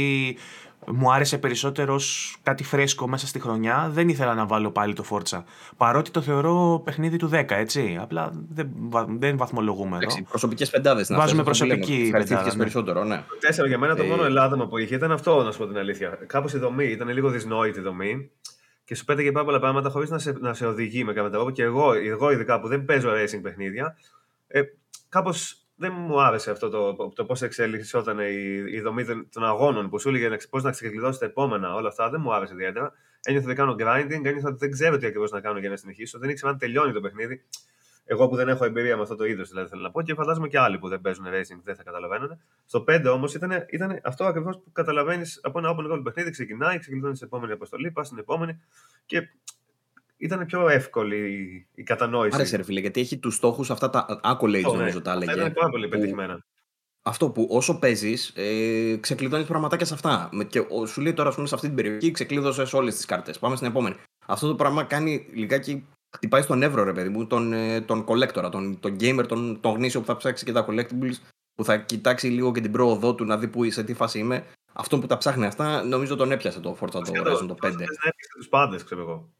μου άρεσε περισσότερο κάτι φρέσκο μέσα στη χρονιά, δεν ήθελα να βάλω πάλι το Φόρτσα. Παρότι το θεωρώ παιχνίδι του 10, έτσι. Απλά δεν, δεν βαθμολογούμε εδώ. Προσωπικές πεντάδες να Βάζουμε προσωπική πεντάδα. Ναι. περισσότερο, ναι. Τέσσερα για μένα το ε... μόνο ελάττωμα που είχε ήταν αυτό, να σου πω την αλήθεια. Κάπως η δομή ήταν λίγο δυσνόητη η δομή και σου πέταγε πάρα πολλά πράγματα χωρίς να, σε, να σε οδηγεί με κάποιο τρόπο. Και εγώ, εγώ ειδικά που δεν παίζω racing παιχνίδια, ε, κάπως δεν μου άρεσε αυτό το, το πώς εξελισσόταν η, η δομή των αγώνων που σου έλεγε πώς να ξεκλειδώσει τα επόμενα, όλα αυτά. Δεν μου άρεσε ιδιαίτερα. Ένιωθα ότι κάνω grinding, ένιωθα ότι δεν ξέρω τι ακριβώς να κάνω για να συνεχίσω. Δεν ήξερα αν τελειώνει το παιχνίδι. Εγώ που δεν έχω εμπειρία με αυτό το είδος, δηλαδή θέλω να πω, και φαντάζομαι και άλλοι που δεν παίζουν racing δεν θα καταλαβαίνουν. Στο 5 όμως ήταν, ήταν αυτό ακριβώς που καταλαβαίνεις από ένα open world παιχνίδι. Ξεκινάει, ξεκινάει στην επόμενη αποστολή, πας στην επόμενη και ήταν πιο εύκολη η κατανόηση. Άρεσε, ρε φίλε, γιατί έχει τους στόχους αυτά τα accolades, ναι. νομίζω τα έλεγε. Ήταν πάρα πολύ πετυχημένα. Αυτό που όσο παίζεις, ε, ξεκλειδώνεις πραγματάκια σε αυτά. Και σου λέει τώρα, ας πούμε, σε αυτή την περιοχή ξεκλείδωσες όλες τις κάρτες. Πάμε στην επόμενη. Αυτό το πράγμα κάνει λιγάκι. Χτυπάει στον εύρο, ρε παιδί μου, τον, ε, τον collector, τον, τον gamer, τον, τον γνήσιο που θα ψάξει και τα collectibles, που θα κοιτάξει λίγο και την πρόοδό του να δει που, σε τι φάση είμαι. Αυτό που τα ψάχνει αυτά, νομίζω τον έπιασε το Forza το Horizon το 5. Δεν τους πάντες, ξέρω εγώ.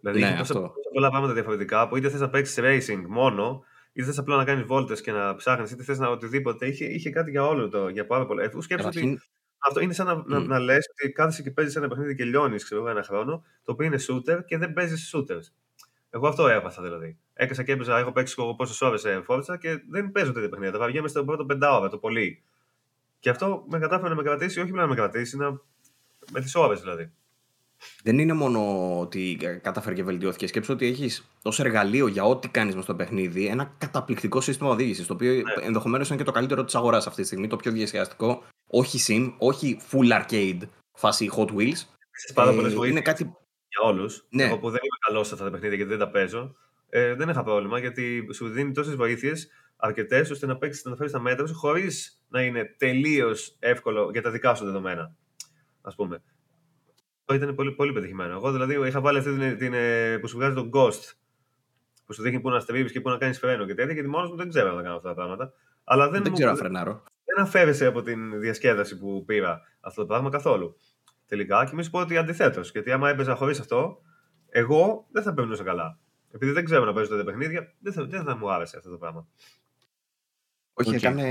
Δηλαδή ναι, έχει τόσα πολλά πράγματα διαφορετικά που είτε θες να παίξεις racing μόνο, είτε θες απλά να κάνεις βόλτες και να ψάχνεις, είτε θες να οτιδήποτε. Είχε, είχε κάτι για όλο το, για πάρα πολλά. Εγώ σκέψω ότι αυτό είναι σαν να, mm. να, να λες ότι κάθεσαι και παίζεις ένα παιχνίδι και λιώνεις ένα χρόνο, το οποίο είναι shooter και δεν παίζεις shooters. Εγώ αυτό έπαθα δηλαδή. Έκασα και έπαιζα, έχω παίξει πόσες ώρες σε φόρτσα και δεν παίζω τέτοια παιχνίδια. Τα βγαίνουμε στο πρώτο πεντάωρα το πολύ. Και αυτό με κατάφερε να με κρατήσει, όχι μόνο να με κρατήσει, να... με τις ώρες δηλαδή δεν είναι μόνο ότι κατάφερε και βελτιώθηκε. Σκέψω ότι έχεις ως εργαλείο για ό,τι κάνεις με στο παιχνίδι ένα καταπληκτικό σύστημα οδήγησης. Το οποίο ναι. ενδεχομένως είναι και το καλύτερο της αγοράς αυτή τη στιγμή, το πιο διασκεδαστικό. Όχι sim, όχι full arcade φάση Hot Wheels. Πάρα ε, είναι κάτι... για όλους. Ναι. Εγώ που δεν είμαι καλός σε αυτά τα παιχνίδια γιατί δεν τα παίζω, ε, δεν είχα πρόβλημα γιατί σου δίνει τόσες βοήθειες αρκετές ώστε να παίξεις να φέρεις τα μέτρα σου χωρίς να είναι τελείως εύκολο για τα δικά σου δεδομένα. Α πούμε ήταν πολύ, πολύ πετυχημένο. Εγώ δηλαδή είχα βάλει αυτή την, την, ε, που σου βγάζει τον Ghost. Που σου δείχνει πού να στρεβεί και πού να κάνεις φρένο και τέτοια. Γιατί μόνος μου δεν ξέρω να κάνω αυτά τα πράγματα. Αλλά δεν, δεν ξέρω να φρενάρω. Δεν αφαίρεσε από την διασκέδαση που πήρα αυτό το πράγμα καθόλου. Τελικά και μη σου πω ότι αντιθέτως. Γιατί άμα έπαιζα χωρίς αυτό, εγώ δεν θα περνούσα καλά. Επειδή δεν ξέρω να παίζω τέτοια παιχνίδια, δεν θα, δεν θα μου άρεσε αυτό το πράγμα. Όχι, okay. έκανε,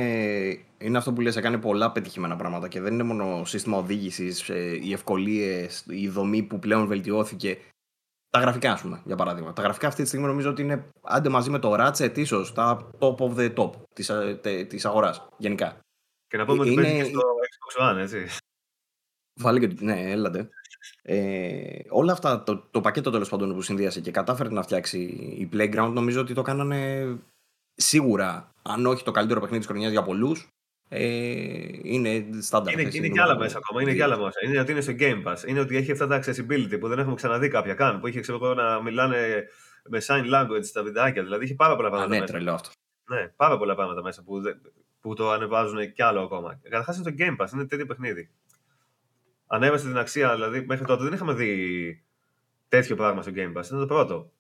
είναι αυτό που λες, έκανε πολλά πετυχημένα πράγματα και δεν είναι μόνο σύστημα οδήγησης, ε, οι ευκολίες, η δομή που πλέον βελτιώθηκε. Τα γραφικά, ας πούμε, για παράδειγμα. Τα γραφικά αυτή τη στιγμή νομίζω ότι είναι άντε μαζί με το Ratchet, ίσως τα top of the top της της αγοράς γενικά. Και να πούμε ότι είναι... και στο Xbox One, έτσι. Βάλε και ναι, έλατε. Ε, όλα αυτά, το, το πακέτο τέλος πάντων που συνδύασε και κατάφερε να φτιάξει η Playground, νομίζω ότι το κάνανε σίγουρα, αν όχι το καλύτερο παιχνίδι της χρονιάς για πολλούς, ε, είναι στάνταρ. Είναι, είναι και άλλα μέσα ακόμα. Είναι και άλλα μέσα. Είναι ότι είναι στο Game Pass. Είναι ότι έχει αυτά τα accessibility που δεν έχουμε ξαναδεί κάποια καν. Που είχε ξέρω, να μιλάνε με sign language στα βιντεάκια. Δηλαδή έχει πάρα πολλά πράγματα. Α, ναι, μέσα. τρελό αυτό. Ναι, πάρα πολλά πράγματα μέσα που, που το ανεβάζουν κι άλλο ακόμα. Καταρχάς είναι το Game Pass. Είναι τέτοιο παιχνίδι. Ανέβασε την αξία, δηλαδή μέχρι τότε δεν είχαμε δει τέτοιο πράγμα στο Game Pass. Ήταν το πρώτο.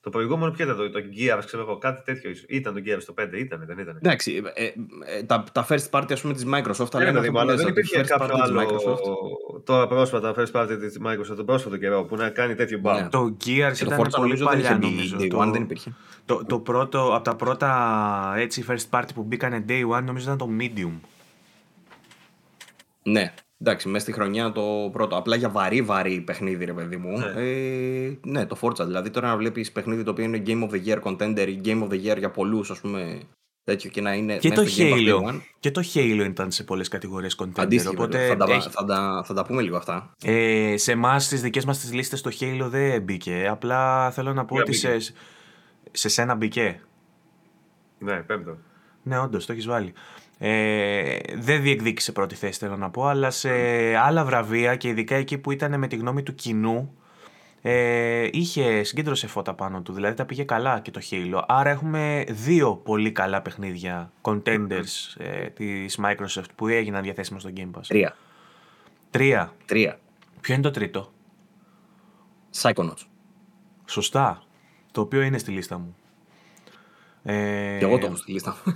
Το προηγούμενο ποιο ήταν το, το Gears, ξέρω εγώ, κάτι τέτοιο. Ήταν το Gears το 5, ήταν, δεν ήταν; Εντάξει, ε, ε, τα, τα first party ας πούμε της Microsoft, αλλά ναι, ναι, δεν υπήρχε κάποιο άλλο Microsoft. τώρα πρόσφατα first party της Microsoft, το πρόσφατο καιρό, που να κάνει τέτοιο μπαμ. Ναι. Το Gears ήταν το πολύ παλιά νομίζω. Day one δεν υπήρχε. Το, το πρώτο, από τα πρώτα έτσι first party που μπήκανε Day One νομίζω ήταν το Medium. Ναι, Εντάξει, μέσα στη χρονιά το πρώτο. Απλά για βαρύ βαρύ παιχνίδι, ρε παιδί μου. Ναι, ε, ναι το Forza. Δηλαδή τώρα να βλέπεις παιχνίδι το οποίο είναι Game of the Year contender ή Game of the Year για πολλούς, ας πούμε. Τέτοιο και να είναι. Και, το Halo, και το Halo ήταν σε πολλές κατηγορίες contender. Αντίστοιχα, οπότε θα, τα, έχει... θα, τα, θα τα πούμε λίγο αυτά. Ε, σε εμάς, στις δικές μας τις λίστες, το Halo δεν μπήκε. Απλά θέλω να πω ότι σε, σε σένα μπήκε. Ναι, πέμπτο. Ναι, όντως, το έχεις βάλει. Ε, δεν διεκδίκησε πρώτη θέση θέλω να πω αλλά σε άλλα βραβεία και ειδικά εκεί που ήταν με τη γνώμη του κοινού ε, είχε συγκέντρωσε φώτα πάνω του, δηλαδή τα πήγε καλά και το Halo. Άρα έχουμε δύο πολύ καλά παιχνίδια, contenders ε, της Microsoft που έγιναν διαθέσιμα στο Game Pass. Τρία. Τρία. Τρία. Ποιο είναι το τρίτο; Psychonauts. Σωστά. Το οποίο είναι στη λίστα μου. Ε, και εγώ το έχω στη λίστα μου.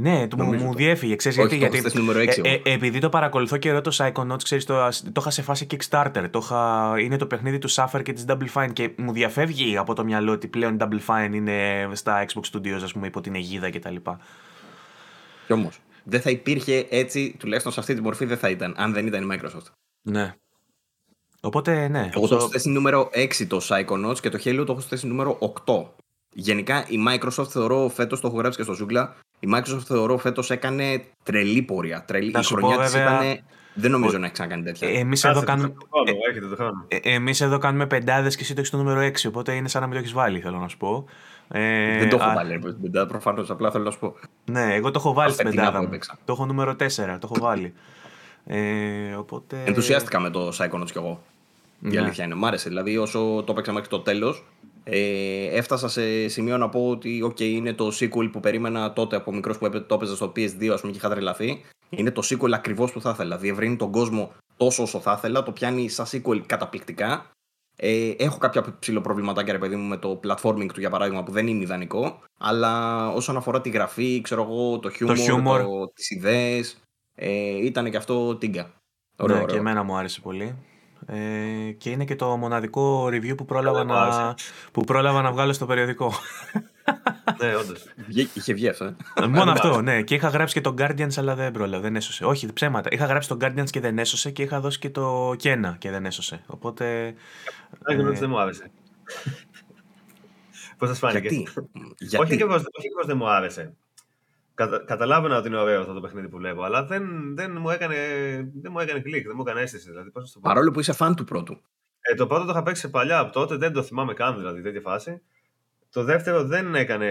Ναι, το, μου, μου διέφυγε. Ξέρεις, Όχι, γιατί, το γιατί νούμερο 6, ε, ε, επειδή το παρακολουθώ καιρό το Psychonauts, ξέρεις, το, το είχα σε φάση Kickstarter. Το είχα, είναι το παιχνίδι του Suffer και της Double Fine και μου διαφεύγει από το μυαλό ότι πλέον η Double Fine είναι στα Xbox Studios, ας πούμε, υπό την αιγίδα κτλ. Κι όμως, δεν θα υπήρχε έτσι, τουλάχιστον σε αυτή τη μορφή δεν θα ήταν, αν δεν ήταν η Microsoft. Ναι. Οπότε, ναι. Εγώ το έχω θέσει νούμερο 6 το Psychonauts και το Halo το έχω θέσει νούμερο 8. Γενικά η Microsoft θεωρώ φέτος, το έχω γράψει και στο Ζούγκλα, η Microsoft θεωρώ φέτος έκανε τρελή πορεία. Τρελή. Να η σου χρονιά πω, της βέβαια, ήταν. Δεν νομίζω να έχει ξανακάνει τέτοια. Εμείς Κάτσε, εδώ, το κάνουμε, χρόνο, έχετε το χρόνο. ε, εμείς εδώ κάνουμε πεντάδες και εσύ το έχεις το νούμερο 6, οπότε είναι σαν να μην το έχεις βάλει, θέλω να σου πω. Ε, δεν το έχω α, βάλει, ρε, πεντάδα, προφανώς. Απλά θέλω να σου πω. Ναι, εγώ το έχω βάλει στην Φετινά πεντάδα που μου. έπαιξα. Το έχω νούμερο 4, το έχω βάλει. Ε, οπότε... Ενθουσιάστηκα με το Psychonauts κι εγώ. Η Ναι. αλήθεια είναι. Μ' άρεσε. Δηλαδή, όσο το έπαιξα μέχρι το τέλος, ε, έφτασα σε σημείο να πω ότι okay, είναι το sequel που περίμενα τότε από μικρός που έπαι- το έπαιζα στο PS2, ας πούμε, και είχα τρελαθεί. Είναι το sequel ακριβώς που θα ήθελα. Διευρύνει τον κόσμο τόσο όσο θα ήθελα. Το πιάνει σαν sequel καταπληκτικά. Ε, έχω κάποια ψηλοπροβληματάκια, ρε παιδί μου, με το platforming του για παράδειγμα που δεν είναι ιδανικό. Αλλά όσον αφορά τη γραφή, ξέρω εγώ, το humor, χιούμορ. το, τις ιδέες, ε, ήταν και αυτό τίγκα. Ωραίο, ναι, και ωραίο. εμένα μου άρεσε πολύ. Ε, και είναι και το μοναδικό review που πρόλαβα, Καλά, μου να, άρεσε. που πρόλαβα να βγάλω στο περιοδικό. Ναι, όντως. Βγε- Είχε βγει αυτό. ε. Μόνο μου αυτό, άρεσε. ναι. Και είχα γράψει και τον Guardians, αλλά δεν πρόλαβε, δεν έσωσε. Όχι, ψέματα. Είχα γράψει τον Guardians και δεν έσωσε και είχα δώσει και το Κένα και δεν έσωσε. Οπότε. Δεν ε, δεν μου άρεσε. Πώς σας φάνηκε; Γιατί; Όχι Γιατί; και πως, όχι πως δεν μου άρεσε. Κατα, καταλάβαινα ότι είναι ωραίο αυτό το παιχνίδι που βλέπω, αλλά δεν, δεν, μου, έκανε, δεν μου έκανε κλικ, δεν μου έκανε αίσθηση. Δηλαδή, πώς να το πω. Παρόλο που είσαι φαν του πρώτου. Ε, το πρώτο το είχα παίξει παλιά από τότε, δεν το θυμάμαι καν δηλαδή τέτοια φάση. Το δεύτερο δεν έκανε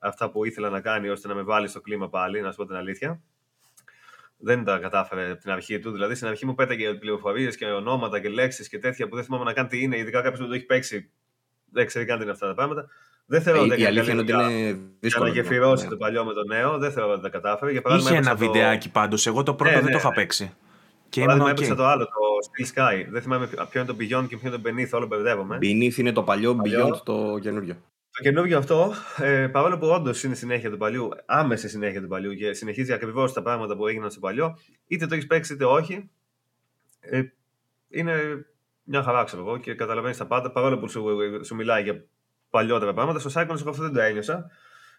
αυτά που ήθελα να κάνει ώστε να με βάλει στο κλίμα πάλι, να σου πω την αλήθεια. Δεν τα κατάφερε από την αρχή του. Δηλαδή στην αρχή μου πέταγε πληροφορίες και ονόματα και λέξεις και τέτοια που δεν θυμάμαι να κάνει τι είναι. Ειδικά κάποιος που το έχει παίξει δεν ξέρει καν τι είναι αυτά τα πράγματα. Δεν θεωρώ ότι Ε, Η έκανε αλήθεια είναι καλή ότι δουλειά είναι για δύσκολο. να γεφυρώσει Ναι. το παλιό με το νέο. Δεν θεωρώ ότι τα κατάφερε. Για παράδειγμα, Είχε ένα έπαιξα το- βιντεάκι πάντως. Εγώ το πρώτο Ναι, δεν ναι, το είχα ναι. παίξει. Και Παράδειγμα, ήμουν έπαιξα ok. το άλλο, το Steel Sky. Δεν θυμάμαι ποιο είναι το Beyond και ποιο είναι το Beneath, όλο μπερδεύομαι. Beneath είναι το παλιό, Παλιό. Beyond το καινούριο. Το καινούργιο αυτό, ε, παρόλο που όντως είναι συνέχεια του παλιού, άμεση συνέχεια του παλιού και συνεχίζει ακριβώς τα πράγματα που έγιναν στο παλιό, είτε το έχεις παίξει είτε όχι, ε, είναι μια χαρά, ξέρω εγώ, και καταλαβαίνεις τα πάντα. Παρόλο που σου, σου μιλάει για παλιότερα πράγματα, στο Psychonauts εγώ αυτό δεν το ένιωσα.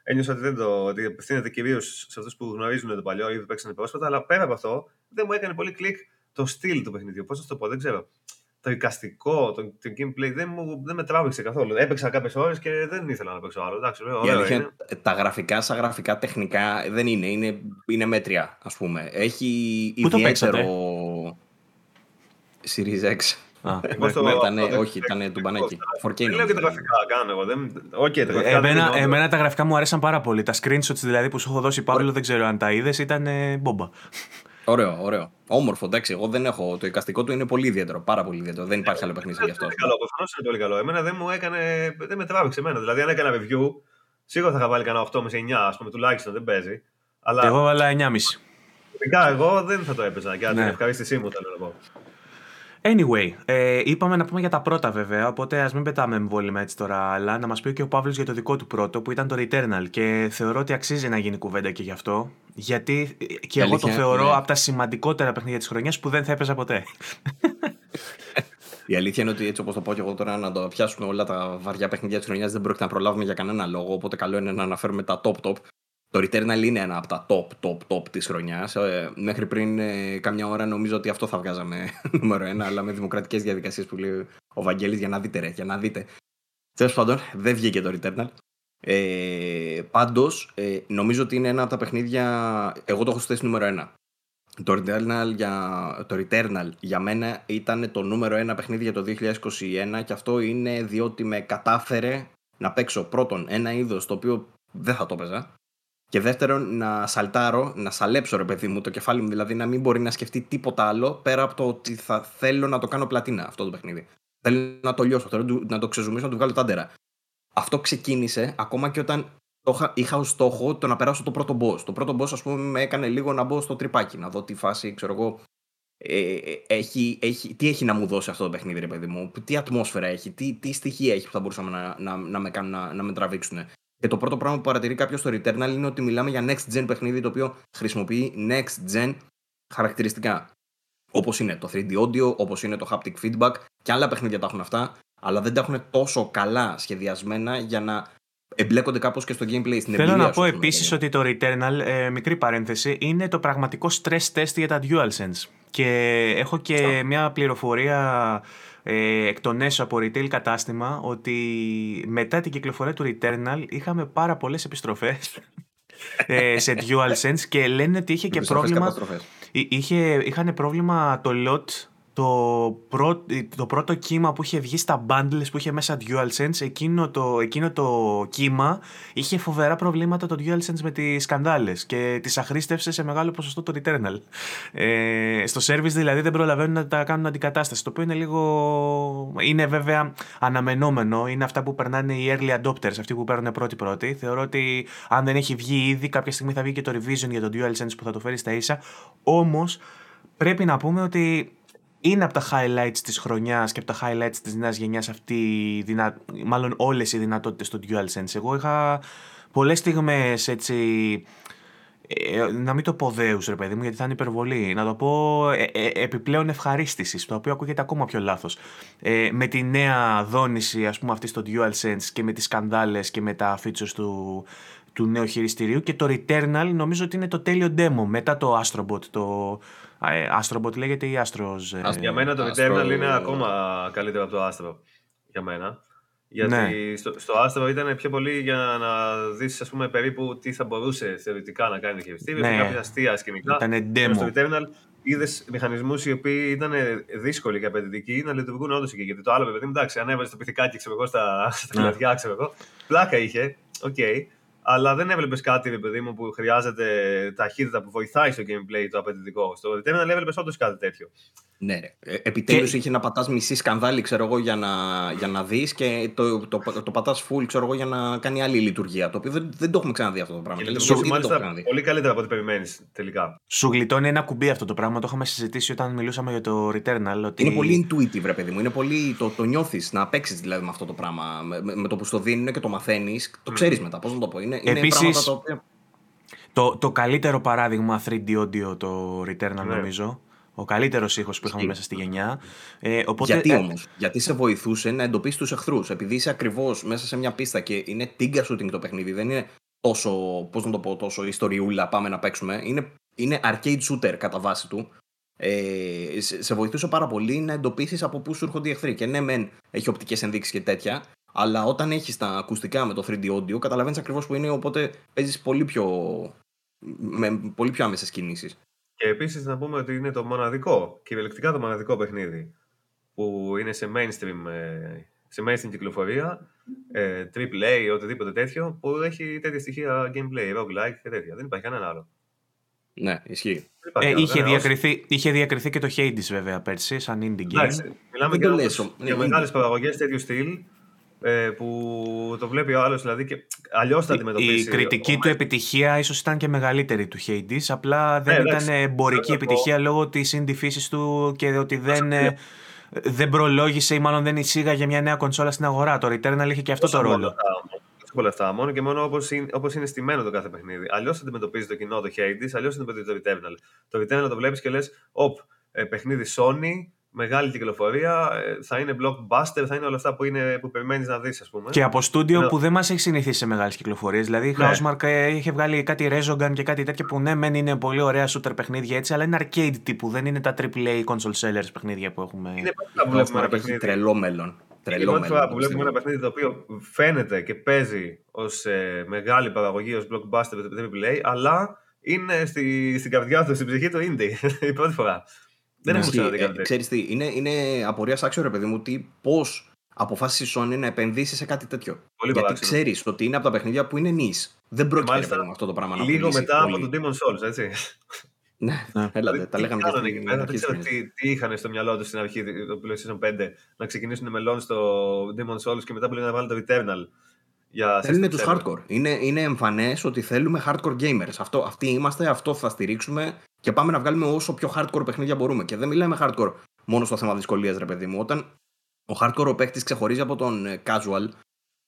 Ένιωσα ότι, δεν το, ότι απευθύνεται κυρίως σε αυτούς που γνωρίζουν το παλιό ή δεν παίξανε πρόσφατα, αλλά πέρα από αυτό δεν μου έκανε πολύ κλικ το στυλ του παιχνιδιού. Πώς να σου το πω, δεν ξέρω. Το εικαστικό, το, το gameplay δεν, μου, δεν με τράβηξε καθόλου. Έπαιξα κάποιες ώρες και δεν ήθελα να παίξω άλλο. Εντάξει, λέω, Η ωραίο αλήθεια είναι. είναι, τα γραφικά σαν γραφικά τεχνικά δεν είναι, είναι, είναι μέτρια, ας πούμε. Έχει Πού το ιδιαίτερο Series X. Α, Εγώ στο- Ναι, αυτό ήταν, δεν- όχι, ήταν τουμπανάκι. 4K Δεν λέω νομίζω και τα ήταν. γραφικά κάνω εγώ. Δεν... Οκ, τα γραφικά δεν Εμένα, είναι εμένα τα γραφικά μου αρέσαν πάρα πολύ. Τα screenshots δηλαδή που σου έχω δώσει Παύλο, δεν ξέρω αν τα είδες, ήταν ε, μπόμπα. Ωραίο, ωραίο. Όμορφο, εντάξει. Εγώ δεν έχω. Το εικαστικό του είναι πολύ ιδιαίτερο. Πάρα πολύ ιδιαίτερο. Δεν υπάρχει άλλο παιχνίδι γι' αυτό. Είναι καλό, προφανώς είναι πολύ καλό. Εμένα δεν μου έκανε. Δεν με τράβηξε εμένα. Δηλαδή, αν έκανα review, σίγουρα θα είχα βάλει κανένα 8 με 9, ας πούμε, τουλάχιστον δεν παίζει. Αλλά Εγώ βάλα 9,5. Ειδικά εγώ δεν θα το έπαιζα για την Ναι. ευχαρίστησή μου, θέλω να πω. Anyway, ε, είπαμε να πούμε για τα πρώτα βέβαια, οπότε ας μην πετάμε εμβόλυμα έτσι τώρα, αλλά να μας πει και ο Παύλος για το δικό του πρώτο που ήταν το Returnal. Και θεωρώ ότι αξίζει να γίνει κουβέντα και γι' αυτό. Γιατί ε, και εγώ το Αλήθεια, θεωρώ ναι. από τα σημαντικότερα παιχνίδια της χρονιάς που δεν θα έπαιζα ποτέ. Η αλήθεια είναι ότι έτσι όπως το πω και εγώ τώρα να το πιάσουμε όλα τα βαριά παιχνίδια της χρονιάς δεν πρόκειται να προλάβουμε για κανένα λόγο. Οπότε καλό είναι να αναφέρουμε τα top top. Το Returnal είναι ένα από τα top top top της χρονιάς. Ε, μέχρι πριν ε, καμιά ώρα νομίζω ότι αυτό θα βγάζαμε νούμερο ένα, αλλά με δημοκρατικές διαδικασίες που λέει ο Βαγγέλης για να δείτε, ρε, για να δείτε. Τέλος πάντων, δεν βγήκε το Returnal. Ε, Πάντως, ε, νομίζω ότι είναι ένα από τα παιχνίδια. Εγώ το έχω στη θέση νούμερο ένα. Το Returnal, για, το Returnal για μένα ήταν το νούμερο ένα παιχνίδι για το 2021 και αυτό είναι διότι με κατάφερε να παίξω πρώτον ένα είδος το οποίο δεν θα το έπαιζα και δεύτερον να σαλτάρω, να σαλέψω ρε παιδί μου το κεφάλι μου δηλαδή να μην μπορεί να σκεφτεί τίποτα άλλο πέρα από το ότι θα θέλω να το κάνω πλατίνα αυτό το παιχνίδι. Θέλει να το λιώσω, θέλω να το ξεζουμίσω, να του βγάλω τάντερα. Αυτό ξεκίνησε ακόμα και όταν το είχα, είχα ως στόχο το να περάσω το πρώτο boss. Το πρώτο boss, ας πούμε, με έκανε λίγο να μπω στο τρυπάκι, να δω τι φάση, ξέρω εγώ, ε, έχει, έχει, τι έχει να μου δώσει αυτό το παιχνίδι, ρε παιδί μου, τι ατμόσφαιρα έχει, τι, τι στοιχεία έχει που θα μπορούσαμε να, να, να, με, κάνουν, να, να με τραβήξουν. Και το πρώτο πράγμα που παρατηρεί κάποιος στο Returnal είναι ότι μιλάμε για next gen παιχνίδι το οποίο χρησιμοποιεί next gen χαρακτηριστικά. Όπως είναι το 3D audio, όπως είναι το haptic feedback και άλλα παιχνίδια τα έχουν αυτά, αλλά δεν τα έχουν τόσο καλά σχεδιασμένα για να εμπλέκονται κάπως και στο gameplay στην Θέλω να πω επίσης ότι το Returnal, ε, μικρή παρένθεση, είναι το πραγματικό stress test για τα DualSense. Και έχω και μια πληροφορία ε, εκ των έσω από retail κατάστημα ότι μετά την κυκλοφορία του Returnal είχαμε πάρα πολλές επιστροφές ε, σε DualSense και λένε ότι είχε και πρόβλημα... Είχε, είχαν πρόβλημα το lot το, πρω, το πρώτο κύμα που είχε βγει στα bundles που είχε μέσα DualSense, εκείνο το, εκείνο το κύμα είχε φοβερά προβλήματα το DualSense με τις σκανδάλες και τις αχρήστευσε σε μεγάλο ποσοστό το Returnal. Ε, στο service δηλαδή δεν προλαβαίνουν να τα κάνουν αντικατάσταση, το οποίο είναι λίγο... είναι βέβαια αναμενόμενο, είναι αυτά που περνάνε οι early adopters, αυτοί που παίρνουν πρώτη-πρώτη. Θεωρώ ότι αν δεν έχει βγει ήδη, κάποια στιγμή θα βγει και το revision για το DualSense που θα το φέρει στα ίσα. Όμως πρέπει να πούμε ότι είναι από τα highlights της χρονιάς και από τα highlights της νέας γενιάς αυτή, δυνα... μάλλον όλες οι δυνατότητες στο DualSense. Εγώ είχα πολλές στιγμές έτσι, ε, να μην το πω δέους ρε παιδί μου γιατί θα είναι υπερβολή, να το πω ε, ε, επιπλέον ευχαρίστησης, το οποίο ακούγεται ακόμα πιο λάθος. Ε, με τη νέα δόνηση ας πούμε αυτή στο DualSense και με τις σκανδάλες και με τα features του, του νέου χειριστηρίου και το Returnal νομίζω ότι είναι το τέλειο demo μετά το Astrobot, το ε, Astrobot λέγεται ή Astros. Ε, για μένα το Returnal είναι ακόμα καλύτερο από το Astro. Για μένα. Γιατί ναι. στο, στο Astro ήταν πιο πολύ για να δεις, ας πούμε, περίπου τι θα μπορούσε θεωρητικά να κάνει το χειριστήριο, ναι. κάποια αστεία σκηνικά. Ήταν demo. Στο Returnal είδες μηχανισμούς οι οποίοι ήταν δύσκολοι και απαιτητικοί να λειτουργούν όντως εκεί. Γιατί το άλλο, παιδί εντάξει, ανέβαζες το πιθηκάκι ξέρω εγώ, στα, στα ναι. ξέρω εγώ. Πλάκα είχε, ok. Okay αλλά δεν έβλεπες κάτι, ρε παιδί μου, που χρειάζεται ταχύτητα που βοηθάει στο gameplay το απαιτητικό. Στο Returnal έβλεπες όντως κάτι τέτοιο. Ναι, ρε. Επιτέλους και... είχε να πατάς μισή σκανδάλη, ξέρω εγώ, για να, για να δεις και το, το, το, το πατάς full, ξέρω εγώ, για να κάνει άλλη λειτουργία. Το οποίο δεν, δεν το έχουμε ξαναδεί αυτό το πράγμα. Και σου, μάλιστα, πολύ καλύτερα από ό,τι περιμένεις τελικά. Σου γλιτώνει ένα κουμπί αυτό το πράγμα. Το είχαμε συζητήσει όταν μιλούσαμε για το Returnal. Ότι... Είναι πολύ intuitive, ρε παιδί μου. Είναι πολύ, το, το νιώθεις να παίξεις δηλαδή με αυτό το πράγμα. Με, με το που στο δίνουν και το μαθαίνεις, το ξέρεις μετά. Πώς να το πω. Είναι, είναι Επίσης, το, το καλύτερο παράδειγμα 3D audio το Returnal ναι. νομίζω. Ο καλύτερος ήχος που είχαμε μέσα στη γενιά. Ε, οπότε, Γιατί ε, όμως, Γιατί σε βοηθούσε να εντοπίσεις τους εχθρούς. Επειδή είσαι ακριβώς μέσα σε μια πίστα και είναι τίγκα shooting το παιχνίδι, δεν είναι τόσο, πώς να το πω, τόσο ιστοριούλα, πάμε να παίξουμε. Είναι, είναι arcade shooter κατά βάση του. Ε, σε, σε βοηθούσε πάρα πολύ να εντοπίσεις από πού σου έρχονται οι εχθροί. Και ναι, μεν έχει οπτικές ενδείξεις και τέτοια, αλλά όταν έχεις τα ακουστικά με το 3D audio, καταλαβαίνεις ακριβώς που είναι, οπότε παίζεις πολύ πιο. με πολύ πιο άμεσες κινήσεις. Και επίσης να πούμε ότι είναι το μοναδικό, κυριολεκτικά το μοναδικό παιχνίδι που είναι σε mainstream, ε, σε mainstream κυκλοφορία, ε, AAA, οτιδήποτε τέτοιο, που έχει τέτοια στοιχεία gameplay, roguelike και τέτοια. Δεν υπάρχει κανένα άλλο. Ναι, ισχύει. Ε, είχε, διακριθεί, είχε διακριθεί και το Hades βέβαια πέρσι, σαν indie game. Εντάξει, μιλάμε για, για μεγάλες παραγωγές τέτοιου στυλ ε, που το βλέπει ο άλλος δηλαδή και αλλιώς θα αντιμετωπίσει. Η κριτική του επιτυχία ίσως ήταν και μεγαλύτερη του Hades. Απλά δεν ναι, ήταν εμπορική επιτυχία πω... λόγω της indie φύση του και ότι δεν, ε, δεν προλόγησε ή μάλλον δεν εισήγαγε μια νέα κονσόλα στην αγορά. Το Returnal είχε και αυτό το ρόλο. Πολλά αυτά, μόνο και μόνο όπως είναι, όπως είναι στημένο το κάθε παιχνίδι. Αλλιώς αντιμετωπίζει το κοινό το Hades, αλλιώς αντιμετωπίζει το Returnal. Το Returnal το βλέπεις και λες, Οπ, ε, παιχνίδι Sony, μεγάλη κυκλοφορία, ε, θα είναι blockbuster, θα είναι όλα αυτά που, είναι, που περιμένεις να δεις, ας πούμε. Και από στούντιο που δεν μας έχει συνηθίσει σε μεγάλες κυκλοφορίες. Δηλαδή, η ναι. Housemark ε, είχε βγάλει κάτι Resogun και κάτι τέτοιο που ναι, μεν είναι πολύ ωραία shooter παιχνίδια έτσι, αλλά είναι arcade τύπου, δεν είναι τα AAA console sellers παιχνίδια που έχουμε. Είναι πρώτη που βλέπουμε ένα παιχνίδι. Τρελό μέλλον. Είναι πρώτη φορά που βλέπουμε ένα παιχνίδι το οποίο φαίνεται και παίζει ως ε, μεγάλη παραγωγή, ως blockbuster AAA, αλλά είναι στη, στην καρδιά του, στην ψυχή του indie. η πρώτη φορά. Δεν έχω ξαναδεί κάτι Ξέρεις τι, είναι, είναι απορία άξιο ρε παιδί μου, ότι πώς αποφάσισες η Sony να επενδύσεις σε κάτι τέτοιο. Πολύ Γιατί ξέρεις ότι είναι από τα παιχνίδια που είναι νης. Δεν πρόκειται με αυτό το πράγμα να Λίγο μετά από το Demon Souls, έτσι. Ναι, Ναι. έλατε, Δηλαδή, τα τι λέγαμε και κάνανε εκεί στην πέρα, αρχή Δεν της ξέρω χρονιάς. τι, τι είχαν στο μυαλό τους στην αρχή του PlayStation 5 να ξεκινήσουν με launch στο Demon Souls και μετά που λένε να βάλουν το Returnal. Για Θέλουν system τους seller. hardcore. Είναι, είναι εμφανές ότι θέλουμε hardcore gamers. Αυτό, αυτοί είμαστε, αυτό θα στηρίξουμε και πάμε να βγάλουμε όσο πιο hardcore παιχνίδια μπορούμε. Και δεν μιλάμε hardcore μόνο στο θέμα δυσκολία, ρε παιδί μου. Όταν ο hardcore ο παίκτη ξεχωρίζει από τον ε, casual,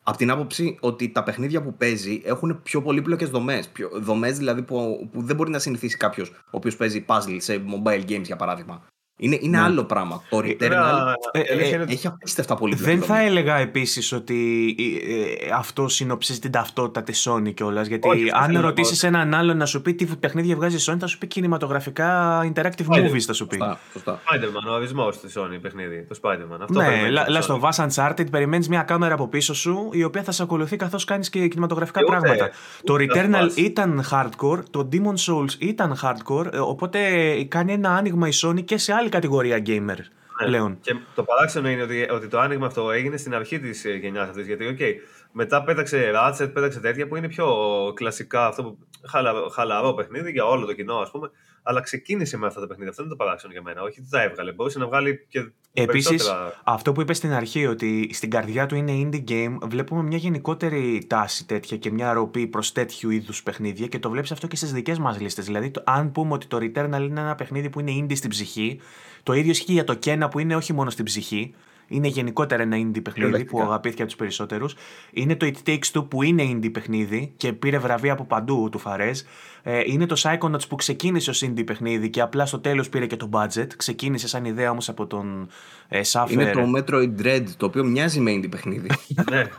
από την άποψη ότι τα παιχνίδια που παίζει έχουν πιο πολύπλοκες δομές. Δομές δηλαδή που, που δεν μπορεί να συνηθίσει κάποιος ο οποίος παίζει puzzle σε mobile games για παράδειγμα. Είναι, είναι Ναι. άλλο πράγμα. Το Returnal Βέβαια, Ε, η αλήθεια ε, είναι ότι έχει απίστευτα πολύπλοκη Δεν δομή. θα έλεγα επίσης ότι ε, ε, αυτό συνοψίζει την ταυτότητα της Sony κιόλας. Γιατί Όχι, αυτό αν θέλω να ρωτήσει έναν άλλον να σου πει τι παιχνίδια βγάζει η Sony, θα σου πει κινηματογραφικά interactive Όχι, movies, θα σου πει. Σωστά, σωστά. Spider-Man, ο ορισμό της Sony παιχνίδι. Το Spider-Man. Αυτό Ναι, περιμένεις λα- από της λα- στο Sony. Vast Uncharted περιμένεις μια κάμερα από πίσω σου η οποία θα σε ακολουθεί καθώς κάνεις και κινηματογραφικά Και ούτε- πράγματα. το ούτε Returnal θα σπάς. ήταν hardcore, το Demon Souls ήταν hardcore, ε, οπότε κάνει ένα άνοιγμα η Sony και σε άλλη κατηγορία gamer Ναι. πλέον. Και το παράξενο είναι ότι, ότι το άνοιγμα αυτό έγινε στην αρχή της γενιάς αυτής. Γιατί, οκ, μετά πέταξε Ratchet, πέταξε τέτοια που είναι πιο κλασικά, αυτό που, χαλα, χαλαρό παιχνίδι για όλο το κοινό, ας πούμε. Αλλά ξεκίνησε με αυτά τα παιχνίδια. Αυτό είναι το παράξενο για μένα. Όχι ότι τα έβγαλε. Μπορούσε να βγάλει και Επίσης, περισσότερα. αυτό που είπες στην αρχή, ότι στην καρδιά του είναι indie game, βλέπουμε μια γενικότερη τάση τέτοια και μια ροπή προς τέτοιου είδους παιχνίδια και το βλέπεις αυτό και στις δικές μας λίστες. Δηλαδή, το, αν πούμε ότι το Returnal είναι ένα παιχνίδι που είναι indie στην ψυχή, το ίδιο ισχύει για το Kena που είναι όχι μόνο στην ψυχή. Είναι γενικότερα ένα indie παιχνίδι Κυριολεκτικά. που αγαπήθηκε από τους περισσότερους. Είναι το It Takes Two που είναι indie παιχνίδι και πήρε βραβεία από παντού του Φαρές. Ε, είναι το Psychonauts που ξεκίνησε ως indie παιχνίδι και απλά στο τέλος πήρε και το budget. Ξεκίνησε σαν ιδέα όμως από τον ε, Suffer. Είναι το Metroid Dread, το οποίο μοιάζει με indie παιχνίδι. ναι.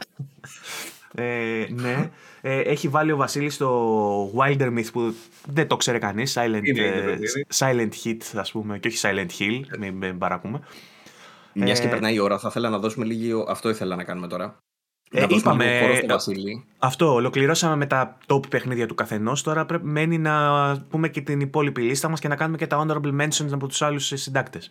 Ε, ναι. Ε, έχει βάλει ο Βασίλης το Wilder Myth που δεν το ξέρει κανείς. Silent, Είναι, είναι ε, παιχνίδι. silent Hit, ας πούμε, και όχι Silent Hill. Μην, μην παρακούμε. Μιας και Ε, περνάει η ώρα, θα ήθελα να δώσουμε λίγη. Αυτό ήθελα να κάνουμε τώρα. Ε, να δώσουμε είπαμε, λίγο χώρο στο ε, Βασίλη. Αυτό, ολοκληρώσαμε με τα top παιχνίδια του καθενός. Τώρα πρέπει, μένει να πούμε και την υπόλοιπη λίστα μας και να κάνουμε και τα honorable mentions από τους άλλους συντάκτες.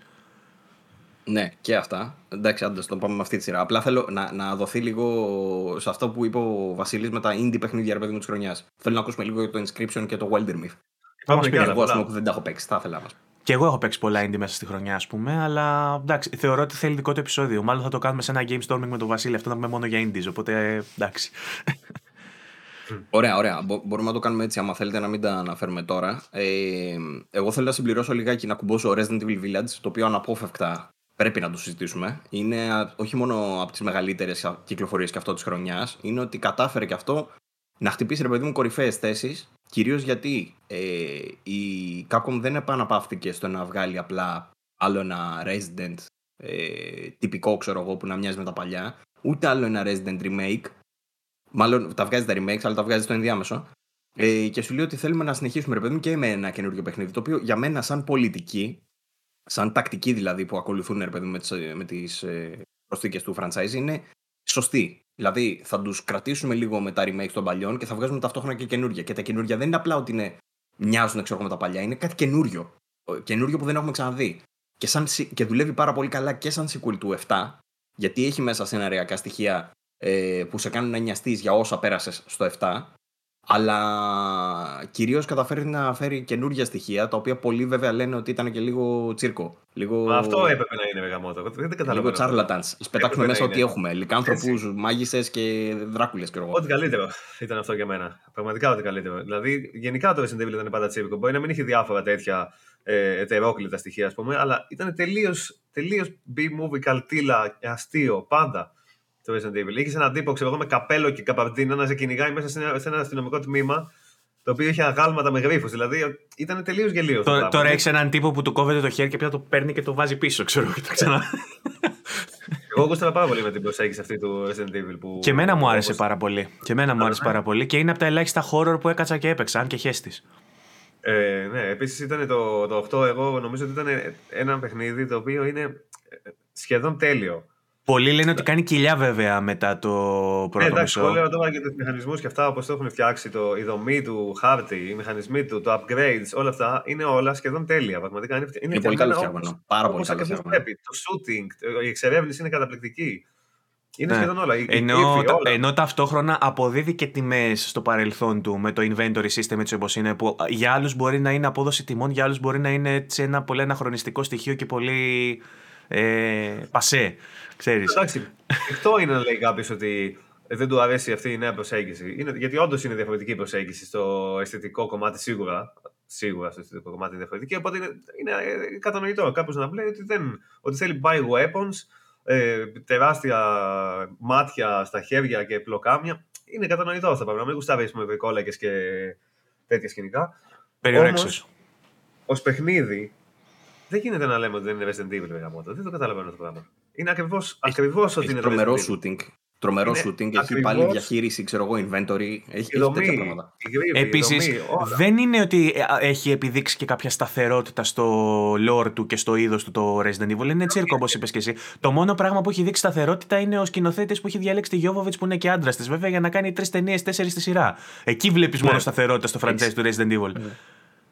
Ναι, και αυτά. Εντάξει, άντε, το πάμε με αυτή τη σειρά. Απλά θέλω να, να δοθεί λίγο σε αυτό που είπε ο Βασίλης με τα indie παιχνίδια ρε παιδί μου της χρονιάς. Θέλω να ακούσουμε λίγο το Inscription και το Wilder Myth. Πάμε μας και πει, άλλα Εγώ, α πούμε, πολλά. που δεν τα έχω παίξει, θα ήθελα να μας. Και εγώ έχω παίξει πολλά indie μέσα στη χρονιά, ας πούμε, αλλά εντάξει, θεωρώ ότι θέλει δικό του επεισόδιο. Μάλλον θα το κάνουμε σε ένα game storming με τον Βασίλη. Αυτό θα πούμε μόνο για indies, οπότε ε, εντάξει. Ωραία, ωραία. Μπο- μπορούμε να το κάνουμε έτσι, άμα θέλετε να μην τα αναφέρουμε τώρα. Ε, εγώ θέλω να συμπληρώσω λιγάκι να κουμπώσω Resident Evil Village, το οποίο αναπόφευκτα πρέπει να το συζητήσουμε. Είναι α, όχι μόνο από τις μεγαλύτερες κυκλοφορίες και αυτό της χρονιάς, είναι ότι κατάφερε και αυτό να χτυπήσει ρε παιδί μου κορυφαίες θέσεις. Κυρίως γιατί ε, η Capcom δεν επαναπαύθηκε στο να βγάλει απλά άλλο ένα Resident ε, τυπικό, ξέρω εγώ, που να μοιάζει με τα παλιά, ούτε άλλο ένα Resident Remake. Μάλλον τα βγάζει τα remakes, αλλά τα βγάζει στο ενδιάμεσο. Ε, και σου λέει ότι θέλουμε να συνεχίσουμε, ρε παιδί μου, και με ένα καινούριο παιχνίδι. Το οποίο για μένα, σαν πολιτική, σαν τακτική δηλαδή που ακολουθούν ρε παιδί μου, με τις, ε, με τις ε, προσθήκες του franchise, είναι σωστή. Δηλαδή θα τους κρατήσουμε λίγο με τα remakes των παλιών και θα βγάζουμε ταυτόχρονα και καινούργια. Και τα καινούργια δεν είναι απλά ότι είναι, μοιάζουν ξέρω, εγώ, με τα παλιά, είναι κάτι καινούριο. Ε, Καινούριο που δεν έχουμε ξαναδεί. Και, σαν, σι- και δουλεύει πάρα πολύ καλά και σαν sequel του 7, γιατί έχει μέσα σεναριακά στοιχεία ε, που σε κάνουν να νοιαστείς για όσα πέρασες στο 7, αλλά κυρίως καταφέρει να φέρει καινούργια στοιχεία, τα οποία πολλοί βέβαια λένε ότι ήταν και λίγο τσίρκο. Λίγο, Μα αυτό έπρεπε να είναι μεγαμότο. Δεν δεν καταλαβαίνω. λίγο τσάρλατανς. Ας πετάξουμε Έπρεπε μέσα να ό,τι είναι. έχουμε. Λικάνθρωπους, μάγισσες και δράκουλες, ξέρω εγώ. Ό,τι καλύτερο ήταν αυτό για μένα. Πραγματικά ό,τι καλύτερο. Δηλαδή, γενικά το Resident Evil ήταν πάντα τσίρκο. Μπορεί να μην είχε διάφορα τέτοια ε, ετερόκλητα στοιχεία, ας πούμε, αλλά ήταν τελείως τελείως B-movie, καλτήλα, αστείο, πάντα το Resident Evil. Είχε έναν τύπο, ξέρω εγώ, με καπέλο και καπαρτίνα να σε κυνηγάει μέσα σε ένα, σε ένα αστυνομικό τμήμα, το οποίο είχε αγάλματα με γρήφου. Δηλαδή, ήταν τελείως γελίος. αυτό το Τώρα, πράγμα. τώρα έχεις έναν τύπο που του κόβεται το χέρι και πια το παίρνει και το βάζει πίσω, ξέρω και το ξανά. Εγώ γούσταρα πάρα πολύ με την προσέγγιση αυτή του Resident Evil. Που, και εμένα μου άρεσε όπως- πάρα πολύ. Και εμένα μου άρεσε πάρα πολύ. Και είναι από τα ελάχιστα horror που έκατσα και έπαιξα, αν και χέστη. Ε, ναι, επίσης ήταν το, το 8. Εγώ νομίζω ότι ήταν ένα παιχνίδι το οποίο είναι ε, σχεδόν τέλειο. Πολλοί λένε ότι κάνει κοιλιά βέβαια μετά το Ναι, πρώτο εντάξει, μισό. εγώ λέω τώρα για τους μηχανισμούς και αυτά όπως το έχουν φτιάξει, το, η δομή του χάρτη, οι μηχανισμοί του, το upgrades, όλα αυτά είναι όλα σχεδόν τέλεια. Πραγματικά είναι, Είναι πολύ καλό φτιαγμένα φτιαγμένο. όπως- Πάρα πολύ όπως καλό ακριβώς φτιαγμένο. πρέπει. Το shooting, η εξερεύνηση είναι καταπληκτική. Είναι Ναι. σχεδόν όλα. Η- η Ενώ, ύφη, τα- όλα. ενώ ταυτόχρονα αποδίδει και τιμές στο παρελθόν του με το inventory system έτσι όπως είναι. Που για άλλους μπορεί να είναι απόδοση τιμών, για άλλους μπορεί να είναι έτσι ένα πολύ αναχρονιστικό στοιχείο και πολύ ε, πασέ. Ξέρεις. Εντάξει, αυτό είναι να λέει κάποιος ότι δεν του αρέσει αυτή η νέα προσέγγιση. Είναι, γιατί όντως είναι διαφορετική η προσέγγιση στο αισθητικό κομμάτι σίγουρα. Σίγουρα στο αισθητικό κομμάτι είναι διαφορετική. Οπότε είναι, είναι ε, κατανοητό κάποιος να λέει ότι, δεν, ότι θέλει buy weapons, ε, τεράστια μάτια στα χέρια και πλοκάμια. Είναι κατανοητό αυτά τα πράγματα. Μην γουστάρεις με βρικόλακε και τέτοια σκηνικά. Περιορέξιος. Ω παιχνίδι, δεν γίνεται να λέμε ότι δεν είναι Resident Evil. ρε γαμώτο. Δεν το καταλαβαίνω αυτό το πράγμα. Είναι ακριβώ ακριβώς ότι Έχει είναι το τρομερό Resident Evil. shooting. Τρομερό Είναι shooting. Έχει ακριβώς- πάλι διαχείριση, ξέρω εγώ, inventory. Έχει, Η έχει τέτοια δομή, πράγματα. η γρήβη, η Επίσης, δομή, όλα. δεν είναι ότι ε, έχει επιδείξει και κάποια σταθερότητα στο lore του και στο είδος του το Resident Evil. Είναι τσίρκο, όπως είπες και εσύ. Το μόνο πράγμα που έχει δείξει σταθερότητα είναι ο σκηνοθέτης που έχει διαλέξει τη Γιώβοβιτς, που είναι και άντρας της, βέβαια, για να κάνει τρεις ταινίες, τέσσερις στη σειρά. Εκεί βλέπεις μόνο σταθερότητα στο franchise του Resident Evil.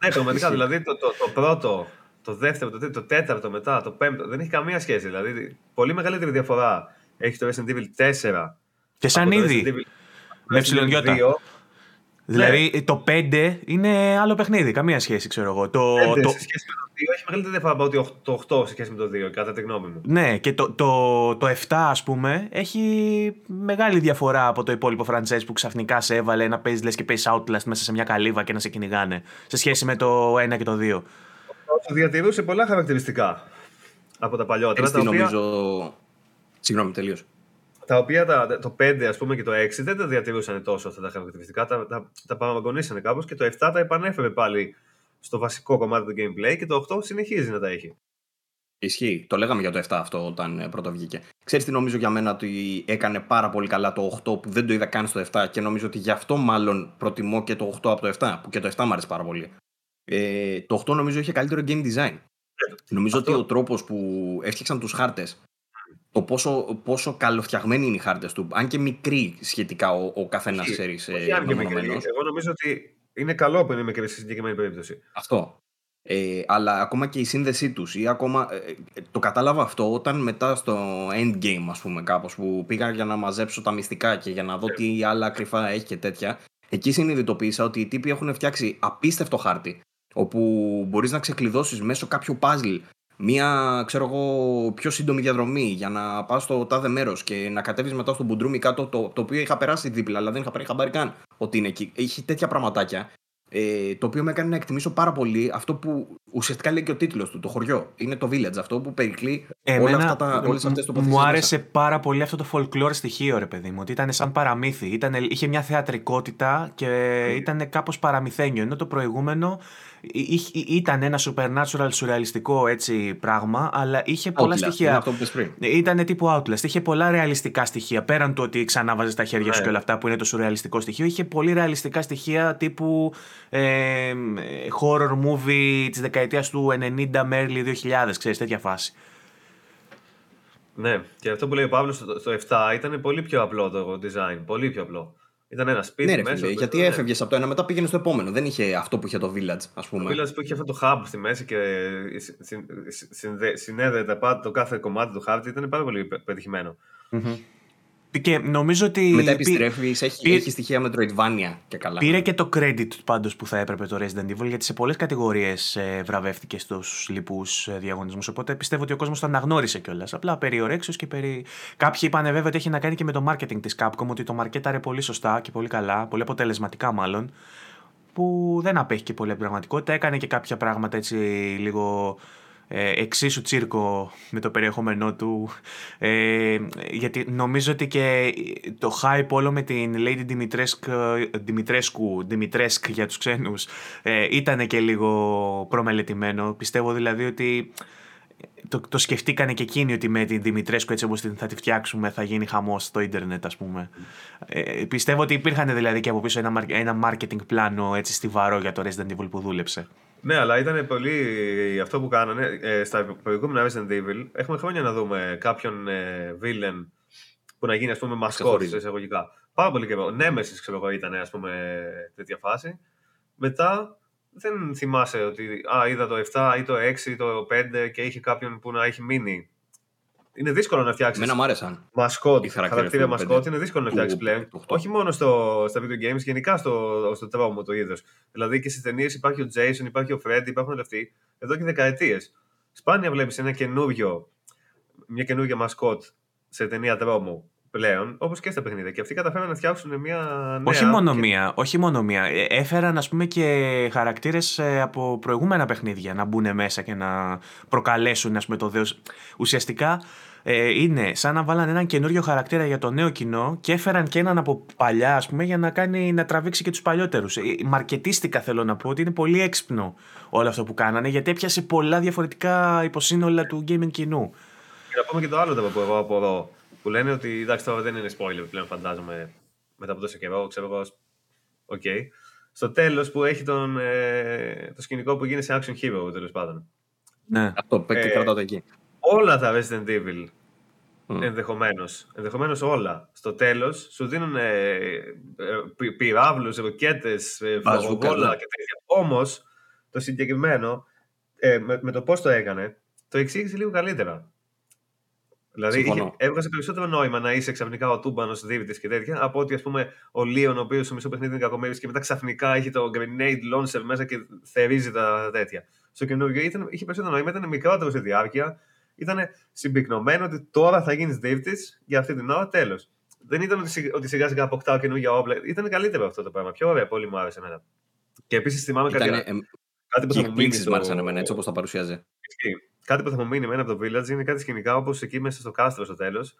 Ναι, πραγματικά. δηλαδή το, το, το πρώτο, το δεύτερο, το τρίτο, το τέταρτο μετά, το πέμπτο. Δεν έχει καμία σχέση. Δηλαδή, πολύ μεγαλύτερη διαφορά έχει το Resident Evil 4. Και σαν από το ήδη. Resident Evil- Με Resident Evil ψιλονιώτα. 2. Δηλαδή το 5 είναι άλλο παιχνίδι, καμία σχέση, ξέρω εγώ. Το, Πέντε το, σε σχέση με το 2 έχει μεγαλύτερη διαφορά από ότι το 8 σε σχέση με το 2, κατά τη γνώμη μου. Ναι, και το, το, το 7, ας πούμε, έχει μεγάλη διαφορά από το υπόλοιπο franchise που ξαφνικά σε έβαλε να παίζεις λες και παίζεις Outlast μέσα σε μια καλύβα και να σε κυνηγάνε. Σε σχέση με το 1 και το 2. Το διατηρούσε πολλά χαρακτηριστικά από τα παλιότερα. Έτσι Τα οποία, νομίζω. Συγγνώμη, τελείω. τα οποία τα, το 5 ας πούμε και το 6 δεν τα διατηρούσαν τόσο αυτά τα χαρακτηριστικά. Τα, τα, τα παραγωνίσανε κάπως και το 7 τα επανέφερε πάλι στο βασικό κομμάτι του gameplay και το 8 συνεχίζει να τα έχει. Ισχύει. Το λέγαμε για το 7 αυτό όταν ε, πρώτο βγήκε. Ξέρεις τι νομίζω για μένα ότι έκανε πάρα πολύ καλά το 8 που δεν το είδα καν στο 7 και νομίζω ότι γι' αυτό μάλλον προτιμώ και το 8 από το 7 που και το 7 μου άρεσε πάρα πολύ. Ε, το 8 νομίζω είχε καλύτερο game design. Νομίζω αυτό- ότι ο τρόπος που έφτιαξαν τους χάρτες το πόσο, πόσο καλοφτιαγμένοι είναι οι χάρτες του, αν και μικροί σχετικά ο, ο καθένας, Όχι, ξέρεις, ε, όχι αν και μικρή. μεμονωμένος. Εγώ νομίζω ότι είναι καλό που είναι μικρή στη συγκεκριμένη περίπτωση. Αυτό. Ε, αλλά ακόμα και η σύνδεσή τους ή ακόμα, ε, ε, το κατάλαβα αυτό όταν μετά στο endgame ας πούμε κάπως που πήγα για να μαζέψω τα μυστικά και για να δω τι άλλα κρυφά έχει και τέτοια εκεί συνειδητοποίησα ότι οι τύποι έχουν φτιάξει απίστευτο χάρτη όπου μπορείς να ξεκλειδώσεις μέσω κάποιου puzzle μία ξέρω εγώ πιο σύντομη διαδρομή για να πας στο τάδε μέρος και να κατέβεις μετά στο μπουντρούμι κάτω το, το οποίο είχα περάσει δίπλα αλλά δεν είχα πάρει χαμπάρι καν ότι είναι εκεί. Έχει τέτοια πραγματάκια ε, το οποίο με έκανε να εκτιμήσω πάρα πολύ αυτό που ουσιαστικά λέει και ο τίτλος του, το χωριό. Είναι το village, αυτό που περικλεί όλα αυτά τα, όλες αυτές τις τοποθεσίες μου μέσα. άρεσε πάρα πολύ αυτό το folklore στοιχείο, ρε παιδί μου. Ότι ήταν σαν παραμύθι. Ήταν, είχε μια θεατρικότητα και ήταν κάπως παραμυθένιο. Ενώ το προηγούμενο εί- εί- ήταν ένα supernatural, σουρεαλιστικό έτσι πράγμα, αλλά είχε πολλά Outlast, είναι στοιχεία. αυτό που είπες πριν. Ήταν τύπου Outlast. Είχε πολλά ρεαλιστικά στοιχεία. Πέραν του ότι ξανά βάζει τα χέρια σου Ναι. και όλα αυτά που είναι το σουρεαλιστικό στοιχείο, είχε πολύ ρεαλιστικά στοιχεία τύπου ε, horror movie της δεκαετίας του 90 με early 2000, ξέρεις, τέτοια φάση. Ναι, και αυτό που λέει ο Παύλος στο, στο 7 ήταν πολύ πιο απλό το design. Πολύ πιο απλό. Ήταν ένα σπίτι Ναι, ρε μέσα. φίλε, το- γιατί ναι. έφευγες από το ένα, μετά πήγαινε στο επόμενο. Δεν είχε αυτό που είχε το village, ας Το πούμε. Village που είχε αυτό το hub στη μέση και συ- συ- συ- συνδε- συνέδεε τα πάντα, το κάθε κομμάτι του χάρτη ήταν πάρα πολύ πε- πετυχημένο. Και νομίζω ότι. Μετά πή- επιστρέφεις, έχει, πήρε- έχει στοιχεία Metroidvania και καλά. Πήρε και το credit πάντως που θα έπρεπε το Resident Evil γιατί σε πολλές κατηγορίες ε, βραβεύτηκε στους λοιπούς ε, διαγωνισμούς οπότε πιστεύω ότι ο κόσμος το αναγνώρισε κιόλας. Απλά περί ωρέξεως και περί... Κάποιοι είπαν βέβαια ότι έχει να κάνει και με το marketing της Capcom ότι το μαρκέταρε πολύ σωστά και πολύ καλά, πολύ αποτελεσματικά μάλλον που δεν απέχει και πολύ από την πραγματικότητα. Έκανε και κάποια πράγματα έτσι λίγο ε, εξίσου τσίρκο με το περιεχόμενό του. Ε, γιατί νομίζω ότι και το hype όλο με την Lady Dimitrescu, Dimitrescu, Dimitrescu για τους ξένους ε, ήταν και λίγο προμελετημένο. Πιστεύω δηλαδή ότι το, το σκεφτήκανε και εκείνοι ότι με την Δημητρέσκου έτσι όπως την θα τη φτιάξουμε θα γίνει χαμός στο ίντερνετ ας πούμε. Ε, πιστεύω ότι υπήρχαν δηλαδή και από πίσω ένα, mar- ένα marketing πλάνο έτσι στιβαρό για το Resident Evil που δούλεψε. Ναι, αλλά ήταν πολύ αυτό που κάνανε ε, στα προηγούμενα Resident Evil. Έχουμε χρόνια να δούμε κάποιον ε, villain που να γίνει ας πούμε μασκότ Ξεχωρίζει. σε εισαγωγικά. Πάρα πολύ καιρό. Nemesis ξέρω εγώ ήταν ας πούμε τέτοια φάση. Μετά δεν θυμάσαι ότι α, είδα το 7 ή το 6 ή το 5 και είχε κάποιον που να έχει μείνει είναι δύσκολο να φτιάξεις. Εμένα μου άρεσαν. Μασκότ, Οι χαρακτήρες χαρακτήρα του μασκότ πέντε. είναι δύσκολο να Του- φτιάξεις πλέον. του οκτώ. Όχι μόνο στο, στα video games, γενικά στο, στο τρόμο το είδος. Δηλαδή και στις ταινίες υπάρχει ο Jason, υπάρχει ο Fred, υπάρχουν όλοι αυτοί εδώ και δεκαετίες. Σπάνια βλέπεις ένα καινούριο, μια καινούργια μασκότ σε ταινία τρόμου πλέον, όπως και στα παιχνίδια. Και αυτοί καταφέραν να φτιάξουν μια νέα. όχι μόνο και- μία, όχι μόνο μία. Ε, Έφεραν ας πούμε και χαρακτήρες ε, από προηγούμενα παιχνίδια να μπουν μέσα και να προκαλέσουν ας πούμε το δέος. Ουσιαστικά ε, είναι σαν να βάλαν έναν καινούριο χαρακτήρα για το νέο κοινό και έφεραν και έναν από παλιά ας πούμε για να, κάνει, να τραβήξει και τους παλιότερους. Ε, Μαρκετίστικα θέλω να πω ότι είναι πολύ έξυπνο όλο αυτό που κάνανε γιατί έπιασε πολλά διαφορετικά υποσύνολα του gaming κοινού. Και να πούμε και το άλλο τώρα που εγώ απορώ. Που λένε ότι εντάξει τώρα δεν είναι spoiler πλέον φαντάζομαι μετά από τόσο καιρό, ξέρω εγώ. Οκ. Στο τέλος που έχει τον, ε, το σκηνικό που γίνει σε action hero τέλος πάντων. Ναι. Αυτό, παίκτη Ε, κρατάω το εκεί. Όλα τα Resident Evil Μμ. ενδεχομένως. Ενδεχομένως όλα. Στο τέλος σου δίνουν ε, ε, πυ- πυράβλους, ροκέτες, Μπαζούκα, φαγοβόλα ναι. και τέτοια. Όμως το συγκεκριμένο ε, με, με το πώς το έκανε, το εξήγησε λίγο καλύτερα. Δηλαδή Συμφωνώ. είχε, έβγαζε περισσότερο νόημα να είσαι ξαφνικά ο τούμπανος δίβητη και τέτοια από ότι ας πούμε ο Λίον, ο οποίος στο μισό παιχνίδι είναι κακομοίρης και μετά ξαφνικά έχει το grenade launcher μέσα και θερίζει τα τέτοια. Στο καινούργιο ήταν, είχε περισσότερο νόημα, ήταν μικρότερο σε διάρκεια, ήταν συμπυκνωμένο ότι τώρα θα γίνεις δίβητη για αυτή την ώρα, τέλος. Δεν ήταν ότι, σιγ- ότι σιγά σιγά αποκτάω καινούργια όπλα. Ήταν καλύτερο αυτό το πράγμα. Πιο ωραία, πολύ μου άρεσε εμένα. Και επίσης θυμάμαι κάτι, Ήτανε, ε, κάτι που και θα μου μείνει. εκπλήξεις στο- μ' άρεσαν εμένα, έτσι όπως τα παρουσιάζει. Ισχύει. Κάτι που θα μου μείνει εμένα από το Village είναι κάτι σκηνικά όπως εκεί μέσα στο κάστρο στο τέλος,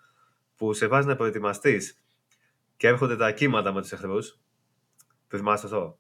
που σε βάζει να προετοιμαστείς και έρχονται τα κύματα με τους εχθρούς. Το θυμάστε αυτό;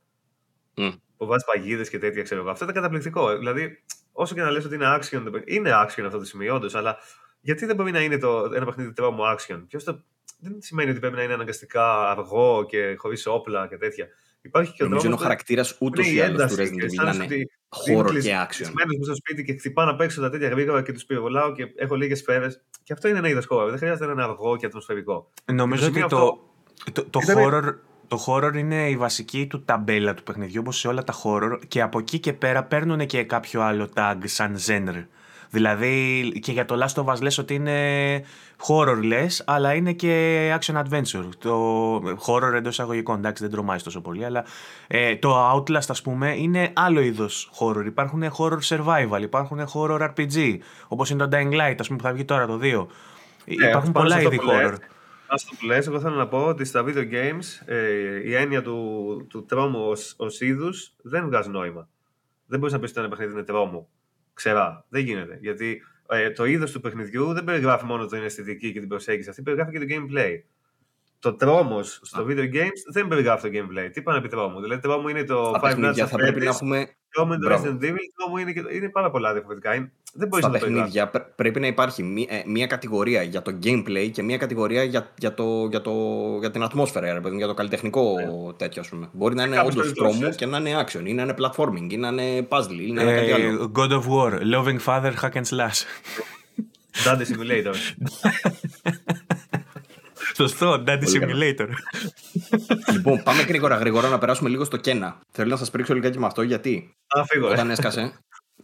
Μμ. Που βάζεις παγίδες και τέτοια, ξέρω εγώ. Αυτό ήταν καταπληκτικό. Δηλαδή, όσο και να λες ότι είναι action, το παιχνίδι- είναι action αυτό το σημείο, όντως, αλλά γιατί δεν μπορεί να είναι το, ένα παιχνίδι τρόμο action; Ποιος το, δεν σημαίνει ότι πρέπει να είναι αναγκαστικά αργό και χωρίς όπλα και τέτοια. Υπάρχει και ο Νομίζω είναι ο τρόμος που- χαρακτήρας που ούτως είναι ή η άλλως του ένταση Resident και Evil να αισθάνεσαι είναι ότι horror είναι και action. κλεισμένος μέσα στο σπίτι και χτυπάω να παίξω τα τέτοια γρήγορα και τους πυροβολάω και έχω λίγες σφαίρες. Και αυτό είναι ένα είδος horror. Δεν χρειάζεται να είναι αργό και ατμοσφαιρικό. Νομίζω το ότι σημείο το, το, το, ήταν- horror, το horror είναι η βασική του ταμπέλα του παιχνιδιού, όπως σε όλα τα horror, και από εκεί και πέρα παίρνουν και κάποιο άλλο tag σαν genre. Δηλαδή και για το Last of Us λες ότι είναι horror λες, αλλά είναι και action adventure. Το horror εντός εισαγωγικών, εντάξει δεν τρομάζει τόσο πολύ, αλλά ε, το Outlast ας πούμε είναι άλλο είδος horror. Υπάρχουν horror survival, υπάρχουν horror RPG, όπως είναι το Dying Light ας πούμε που θα βγει τώρα το 2. Υπάρχουν πάνω πολλά σε αυτό είδη που λες, horror. Αυτό που λες, εγώ θέλω να πω ότι στα video games ε, η έννοια του, του τρόμου ως, ως είδους δεν βγάζει νόημα. Δεν μπορείς να πεις ότι ένα παιχνίδι είναι τρόμο. Ξερά. Δεν γίνεται. Γιατί ε, το είδος του παιχνιδιού δεν περιγράφει μόνο την αισθητική και την προσέγγιση. Αυτή περιγράφει και το gameplay. Το τρόμος στο video games δεν περιγράφει το gameplay. Τι πάνε να πει τρόμο. Δηλαδή, τρόμο είναι το Στα Five Nights παιχνίδια at θα πρέπει να Freddy's, έχουμε τρόμο είναι το Μπράβο. Resident Evil, τρόμο είναι, και, είναι πάρα πολλά διαφορετικά. Είναι, δεν μπορείς στα να το περιγράψεις. παιχνίδια πρέ- πρέπει να υπάρχει μία, ε, μία κατηγορία για το gameplay και μία κατηγορία για, για, το, για, το, για την ατμόσφαιρα, ρε παιδί μου, για το καλλιτεχνικό τέτοιο, ας πούμε. Μπορεί να είναι κάποιες όντως περιπτώσεις, τρόμο ε. και να είναι action, ή να είναι platforming, ή να είναι puzzle, ή να είναι κάτι άλλο. Ε, God of War, Loving Father, Hack and Slash. Dante Simulator. Σωστό, Daddy Πολύ καλό. Simulator. λοιπόν, πάμε γρήγορα, γρήγορα να περάσουμε λίγο στο κένα. Θέλω να σας πρίξω λιγάκι με αυτό γιατί Α, φύγω. ε. όταν έσκασε.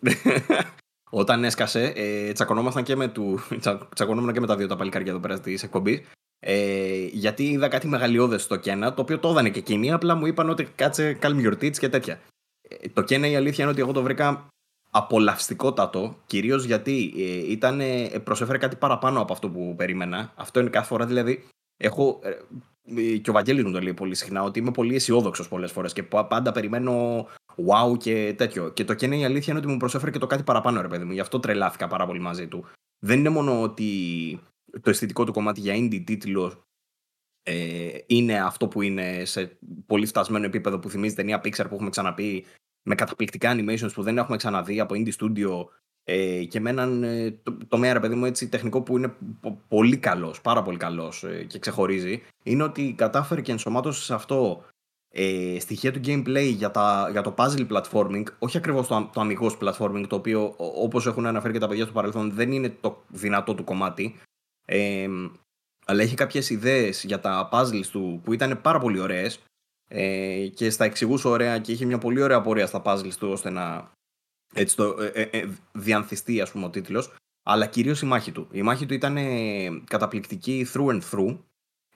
όταν έσκασε, ε, τσακωνόμασταν και με, του, τσα, τσακωνόμουν και με τα δύο τα παλικάρια εδώ πέρα της εκπομπής. Ε, γιατί είδα κάτι μεγαλειώδες στο Κένα, το οποίο το έδανε και εκείνοι, απλά μου είπαν ότι κάτσε calm your tits και τέτοια. Ε, το Κένα η αλήθεια είναι ότι εγώ το βρήκα απολαυστικότατο, κυρίως γιατί ε, ήταν, ε, προσέφερε κάτι παραπάνω από αυτό που περίμενα. Αυτό είναι κάθε φορά δηλαδή. Έχω, ε, ε, και ο Βαγγέλης μου το λέει πολύ συχνά, ότι είμαι πολύ αισιόδοξος πολλές φορές και πα- πάντα περιμένω wow και τέτοιο. Και το Κένα η αλήθεια είναι ότι μου προσέφερε και το κάτι παραπάνω, ρε παιδί μου. Γι' αυτό τρελάθηκα πάρα πολύ μαζί του. Δεν είναι μόνο ότι το αισθητικό του κομμάτι για indie τίτλο ε, είναι αυτό που είναι σε πολύ φτασμένο επίπεδο που θυμίζει ταινία Pixar που έχουμε ξαναπεί με καταπληκτικά animations που δεν έχουμε ξαναδεί από indie studio ε, και με έναν ε, το- τομέα ρε παιδί μου έτσι τεχνικό που είναι πο- πολύ καλός, πάρα πολύ καλός ε, και ξεχωρίζει είναι ότι κατάφερε και ενσωμάτωσε σε αυτό ε, στοιχεία του gameplay για, τα, για το puzzle platforming, όχι ακριβώς το, το αμυγός platforming, το οποίο ο- όπως έχουν αναφέρει και τα παιδιά στο παρελθόν δεν είναι το δυνατό του κομμάτι, ε, αλλά έχει κάποιες ιδέες για τα puzzles του που ήταν πάρα πολύ ωραίες ε, και στα εξηγούσε ωραία και είχε μια πολύ ωραία πορεία στα puzzles του ώστε να έτσι το, ε, ε, ε, διανθιστεί ας πούμε ο τίτλος αλλά κυρίως η μάχη του. Η μάχη του ήταν καταπληκτική through and through,